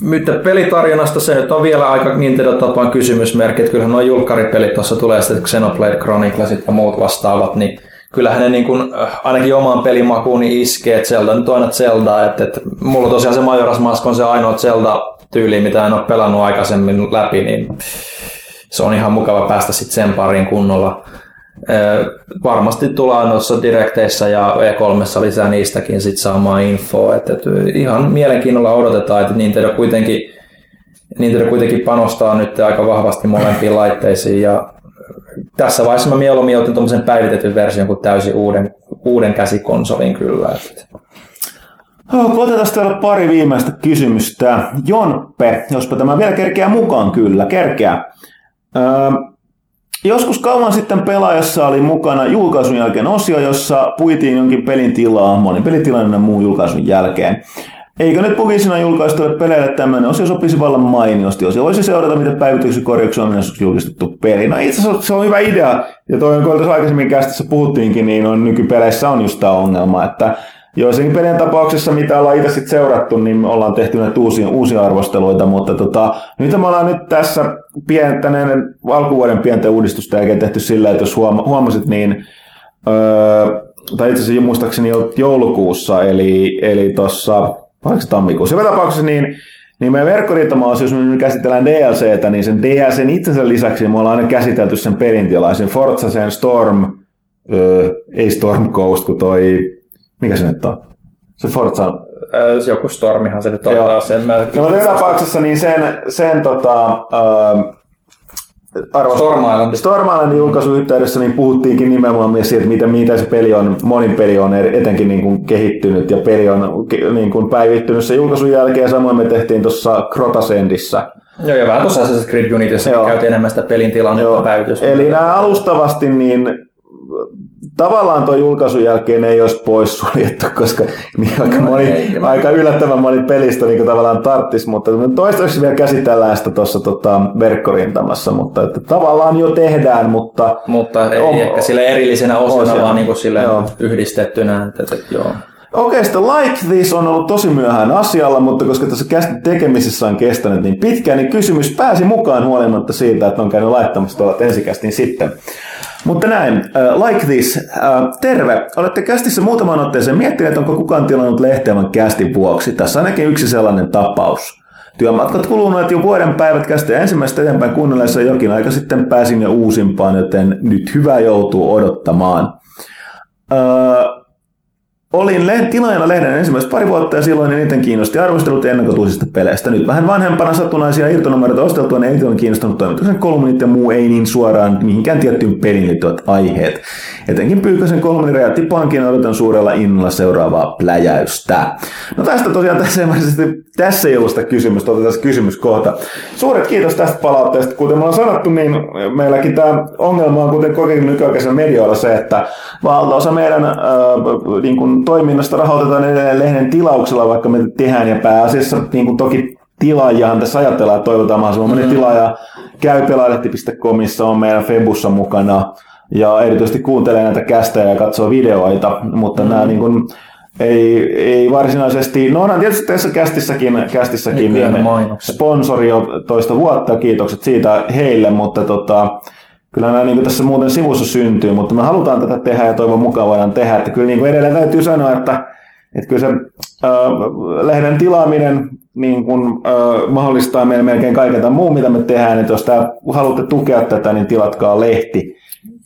Nyt pelitarjonnasta se nyt on vielä aika Nintendo-tapaan kysymysmerkki, että kyllähän nuo julkkaripelit tuossa tulee sitten Xenoblade Chroniclesit ja muut vastaavat, niin kyllähän ne niin kuin, äh, ainakin omaan pelimakuun niin iskee, että Zelda nyt on aina Zelda, että, että mulla tosiaan se Majora's Mask on se ainoa Zelda-tyyli, mitä en ole pelannut aikaisemmin läpi, niin se on ihan mukava päästä sitten sen pariin kunnolla. Ö, Varmasti tullaan noissa direkteissä ja E3 lisää niistäkin sit saamaan infoa. Et, et ihan mielenkiinnolla odotetaan, että Nintendo kuitenkin, Nintendo kuitenkin panostaa nyt aika vahvasti molempiin laitteisiin ja tässä vaiheessa mä mieluummin otin tuommoisen päivitetyn version kuin täysin uuden, uuden käsikonsolin kyllä. Et. Otetaan täällä pari viimeistä kysymystä. Jonppe, jospa tämä vielä kerkeää mukaan, kyllä, kerkeää. Öö, joskus kauan sitten pelaajassa oli mukana julkaisun jälkeen osio, jossa puitiin jonkin pelin tilaa, monin pelitilan muun julkaisun jälkeen. Eikö nyt Pugisina julkaistuille peleille tämmöinen osio sopisi vallan mainiosti? Osio voisi seurata, miten päivityksen korjauksia on julkistettu peli. No itse asiassa se on hyvä idea, ja toi kun tuossa aikaisemmin kästissä puhuttiinkin, niin on nykypeleissä on just tämä ongelma, että joissakin pelien tapauksessa, mitä ollaan itse sit seurattu, niin ollaan tehty näitä uusia, uusia arvosteluita, mutta tota, nyt me ollaan nyt tässä pientä, näiden alkuvuoden pienten uudistusta jälkeen tehty sillä, että jos huoma, huomasit, niin öö, tai itse asiassa muistaakseni jo joulukuussa, eli, eli tuossa, oliko se tammikuussa, joka tapauksessa niin niin meidän verkkoriittomaassa, jos me nyt käsitellään DLCtä, niin sen DLCn itsensä lisäksi me ollaan aina käsitelty sen perintilaisen Forza, sen Storm, öö, ei Storm Coast, kun toi, mikä se nyt on? Se Forza, Ö, Joku stormihan se nyt on taas. En mä... No, tapauksessa niin sen, sen tota, öö, arvos- Storm Island. Storm Islandin niin puhuttiinkin nimenomaan myös siitä, miten, miten se peli on, monin peli on etenkin niin kuin kehittynyt ja peli on niin kuin päivittynyt sen julkaisun jälkeen. Samoin me tehtiin tuossa Crotasendissä. Joo, ja vähän tuossa Assassin's Creed Unitissa käytiin enemmän sitä pelin tilannetta. Eli nämä alustavasti, niin tavallaan tuo julkaisun jälkeen ei olisi poissuljettu, koska niin aika, moni, ei, kyllä. aika yllättävän moni pelistä niin tavallaan tarttis, mutta toistaiseksi vielä käsitellään sitä tuossa tota, verkkorintamassa, mutta että tavallaan jo tehdään, mutta Mutta ei On- ehkä sille erillisenä osana, Osia. vaan niin kuin sille Joo. yhdistettynä. Että, että, joo. Okei, sitten Like This on ollut tosi myöhään asialla, mutta koska tässä tekemisessä on kestänyt niin pitkään, niin kysymys pääsi mukaan huolimatta siitä, että on käynyt laittamassa tuolla ensikästin sitten. Mutta näin, uh, Like This, uh, terve. Olette kästissä muutaman otteeseen miettineet, onko kukaan tilannut lehteä vain kästin vuoksi. Tässä ainakin yksi sellainen tapaus. Työmatkat kuluneet jo vuoden päivät kästä ensimmäistä eteenpäin kuunnellessa jokin aika sitten pääsin jo uusimpaan, joten nyt hyvä joutuu odottamaan. Uh, Olin le- tilaajana lehden ensimmäiset pari vuotta ja silloin eniten kiinnosti arvostelut ennakotuisista peleistä. Nyt vähän vanhempana satunnaisia irtonumeroita osteltua, niin eniten on kiinnostunut toimituksen kolumnit ja muu ei niin suoraan mihinkään tiettyyn peliin liittyvät aiheet. Etenkin Pyykkösen kolumni räjäytti pankin ja odotan suurella innolla seuraavaa pläjäystä. No tästä tosiaan tässä, tässä ei ollut sitä kysymystä, otetaan se kysymys kohta. Suuret kiitos tästä palautteesta. Kuten me on sanottu, niin meilläkin tämä ongelma on kuten kokeilun nykyaikaisella medioilla se, että valtaosa meidän äh, niin kuin toiminnasta rahoitetaan edelleen lehden tilauksella, vaikka me tehdään ja pääasiassa niin kuin toki tilaajahan tässä ajatellaan, että toivotaan mahdollisimman moni tilaaja käy pelaajalehti.comissa, on meidän Febussa mukana ja erityisesti kuuntelee näitä kästejä ja katsoo videoita, mutta mm. nämä niin kuin, ei, ei varsinaisesti, no onhan tietysti tässä kästissäkin, kästissäkin niin sponsori jo toista vuotta, kiitokset siitä heille, mutta tota, kyllä nämä niin tässä muuten sivussa syntyy, mutta me halutaan tätä tehdä ja toivon mukaan voidaan tehdä, että kyllä niin kuin edelleen täytyy sanoa, että, että kyllä se äh, lehden tilaaminen niin kuin, äh, mahdollistaa meille melkein kaiken tämän muun, mitä me tehdään, että jos tää, haluatte tukea tätä, niin tilatkaa lehti.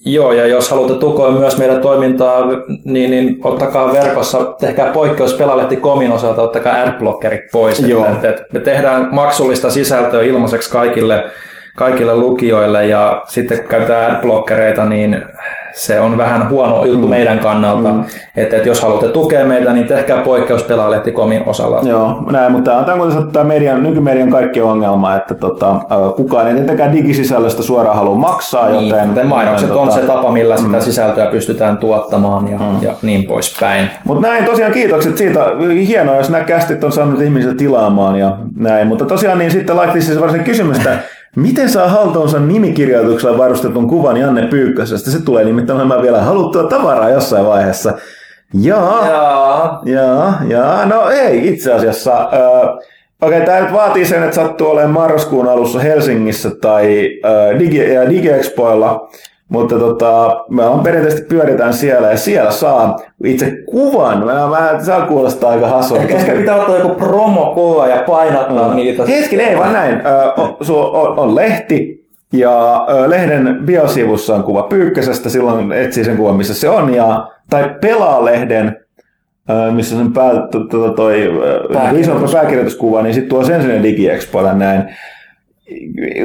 Joo, ja jos haluatte tukea myös meidän toimintaa, niin, niin ottakaa verkossa, tehkää poikkeus Pelalehti.comin osalta, ottakaa adblockerit pois. Joo. Et, et me tehdään maksullista sisältöä ilmaiseksi kaikille, kaikille lukijoille, ja sitten kun käytetään adblockereita, niin se on vähän huono juttu mm. meidän kannalta. Mm. Että et jos haluatte tukea meitä, niin tehkää poikkeus Pelalehti.comin osalla. Joo, näin, mutta tämä on tämä kuitenkin tämä median, nykymedian kaikki ongelma, että tota, kukaan ei tietenkään digisisällöstä suoraan halua maksaa, Niin, joten... joten mainokset joten, on tota, se tapa, millä sitä sisältöä pystytään tuottamaan ja, ja niin poispäin. Mutta näin tosiaan kiitokset siitä. Hienoa, jos nämä kästit on saanut ihmisiä tilaamaan ja näin. Mutta tosiaan niin sitten laitettiin siis varsinainen kysymystä. Miten saa haltuunsa nimikirjoituksella varustetun kuvan Janne Pyykkösestä? Se tulee nimittäin olemaan vielä haluttua tavaraa jossain vaiheessa. Jaa, Jaa. jaa, jaa. No ei itse asiassa. Öö, Okei, tämä nyt vaatii sen, että sattuu olemaan marraskuun alussa Helsingissä tai äh, Digi- ja DigiExpoilla, mutta tota, me on perinteisesti pyöritään siellä ja siellä saa itse kuvan. Mä, mä, se kuulostaa aika hassulta. Ehkä, ehkä pitää ottaa joku promokuva ja painattaa mm. niitä. Hetkinen, ei vaan näin. Ö, on, on, on lehti ja ö, lehden biosivussa on kuva Pyykkösestä, silloin etsii sen kuvan, missä se on. Ja, tai pelaa lehden, ö, missä sen pää, to, to, toi, pääkirjoituskuva, niin sitten tuo sen sinne DigiExpoille näin.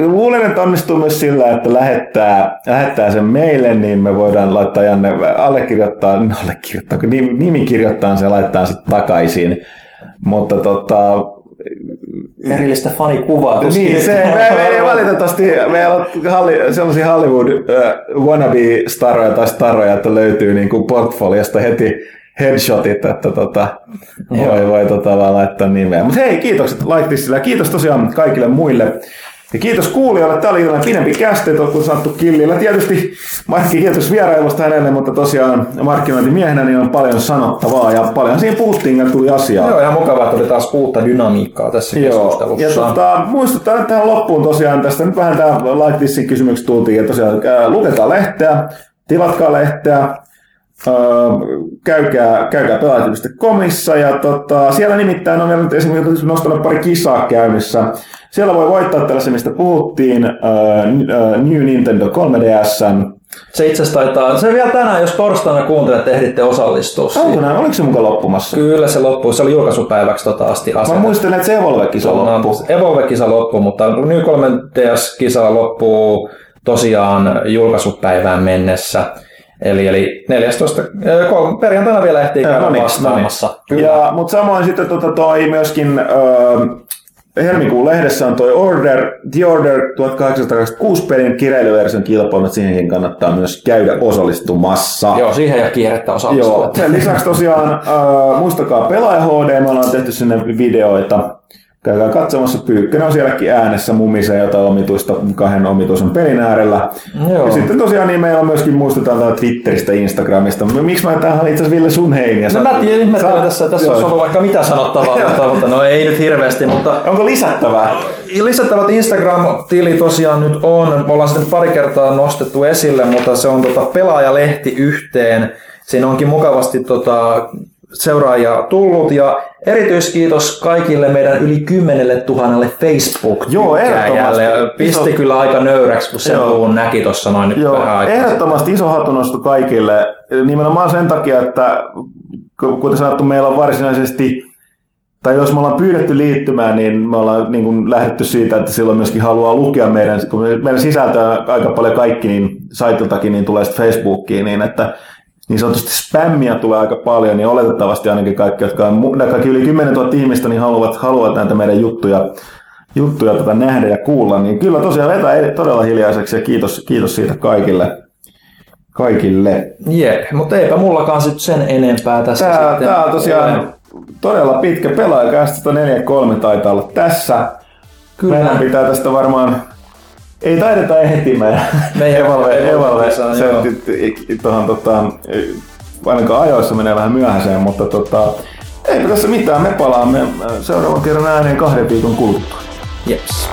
Luulen, että onnistuu myös sillä, että lähettää, lähettää sen meille, niin me voidaan laittaa Janne allekirjoittaa, no allekirjoittaa, kun nimi, nimi kirjoittaa se ja laittaa sitten takaisin. Mutta tota, Erillistä fanikuvaa. niin, se, me, me ei valitettavasti, meillä on halli, sellaisia Hollywood uh, wannabe-staroja tai staroja, että löytyy niin kuin portfoliosta heti headshotit, että tota, voi, voi tota vaan laittaa nimeä. Mutta hei, kiitokset Laittissille ja kiitos tosiaan kaikille muille. Ja kiitos kuulijoille. Tämä oli tällainen pidempi kästi, kun saattu killillä. Tietysti Markki kiitos vierailusta hänelle, mutta tosiaan markkinointimiehenä niin on paljon sanottavaa ja paljon siinä puhuttiin ja tuli asiaa. Joo, ihan mukavaa, että oli taas uutta dynamiikkaa tässä Joo, keskustelussa. ja tota, muistutan tähän loppuun tosiaan tästä, nyt vähän tämä Like Thisin kysymyksestä tultiin, että tosiaan lukekaa lehteä, tilatkaa lehteä, ää, käykää, käykää pelaajat.comissa ja tota, siellä nimittäin on vielä nyt esimerkiksi nostanut pari kisaa käynnissä. Siellä voi voittaa tällaisen, mistä puhuttiin, ää, New Nintendo 3DS. Se itse asiassa taitaa, se vielä tänään, jos torstaina kuuntelet, ehditte osallistua. siihen. Onko näin, oliko se mukaan loppumassa? Kyllä se loppuu, se oli julkaisupäiväksi tota asti Mä asetettu. muistelen, että se Evolve-kisa loppui. Evolve-kisa loppuu, mutta New 3DS-kisa loppuu tosiaan julkaisupäivään mennessä. Eli, eli 14, äh, kolme, perjantaina vielä ehtii käydä no niin, vastaamassa. no niin. Ja, mutta samoin sitten tota, toi myöskin öö, helmikuun lehdessä on toi Order, The Order 1826 pelin kireilyversion kilpailu, että siihenkin kannattaa myös käydä osallistumassa. Joo, siihen ja kierrettä osallistua. Joo. Sen lisäksi tosiaan äh, muistakaa Pelaaja HD, me ollaan tehty sinne videoita. Käykää katsomassa, Pyykkönen on sielläkin äänessä mumisee jotain omituista kahden omituisen pelin äärellä. Joo. Ja sitten tosiaan niin meillä on myöskin muistetaan täällä Twitteristä, Instagramista. Miksi mä tähän itse asiassa Ville sun heiniä? No mä tiedän, ihmettelen tässä, tässä olisi ollut vaikka mitä sanottavaa, mutta, mutta no ei nyt hirveästi, mutta Onko lisättävää? Lisättävät Instagram-tili tosiaan nyt on. Me ollaan sitten pari kertaa nostettu esille, mutta se on tota pelaajalehti yhteen. Siinä onkin mukavasti tota, seuraajia tullut ja erityiskiitos kaikille meidän yli 10 000 facebook Joo, ehdottomasti. Iso- Pisti kyllä aika nöyräksi, kun sen Joo. luvun näki tuossa noin Joo, vähän aikaa. ehdottomasti iso hatunnosto kaikille. Nimenomaan sen takia, että ku- kuten sanottu, meillä on varsinaisesti, tai jos me ollaan pyydetty liittymään, niin me ollaan niin kuin lähdetty siitä, että silloin myöskin haluaa lukea meidän, kun me- meidän sisältöä aika paljon kaikki niin saitiltakin, niin tulee sitten Facebookiin, niin että niin sanotusti spämmiä tulee aika paljon, niin oletettavasti ainakin kaikki, jotka on, kaikki yli 10 000 ihmistä, niin haluavat, haluavat näitä meidän juttuja, juttuja tota nähdä ja kuulla, niin kyllä tosiaan vetää todella hiljaiseksi ja kiitos, kiitos siitä kaikille. kaikille. Jep, mutta eipä mullakaan sit sen enempää tässä Tää, sitten. tää on tosiaan todella pitkä pelaajakästä, 4-3 taitaa olla tässä. Kyllä. Meidän pitää tästä varmaan ei taideta ehtimään. Meidän ei se joo. tuohon tota, ainakaan ajoissa menee vähän myöhäiseen, mutta tota, eipä tässä mitään, me palaamme seuraavan kerran ääneen kahden viikon kuluttua. Jeps.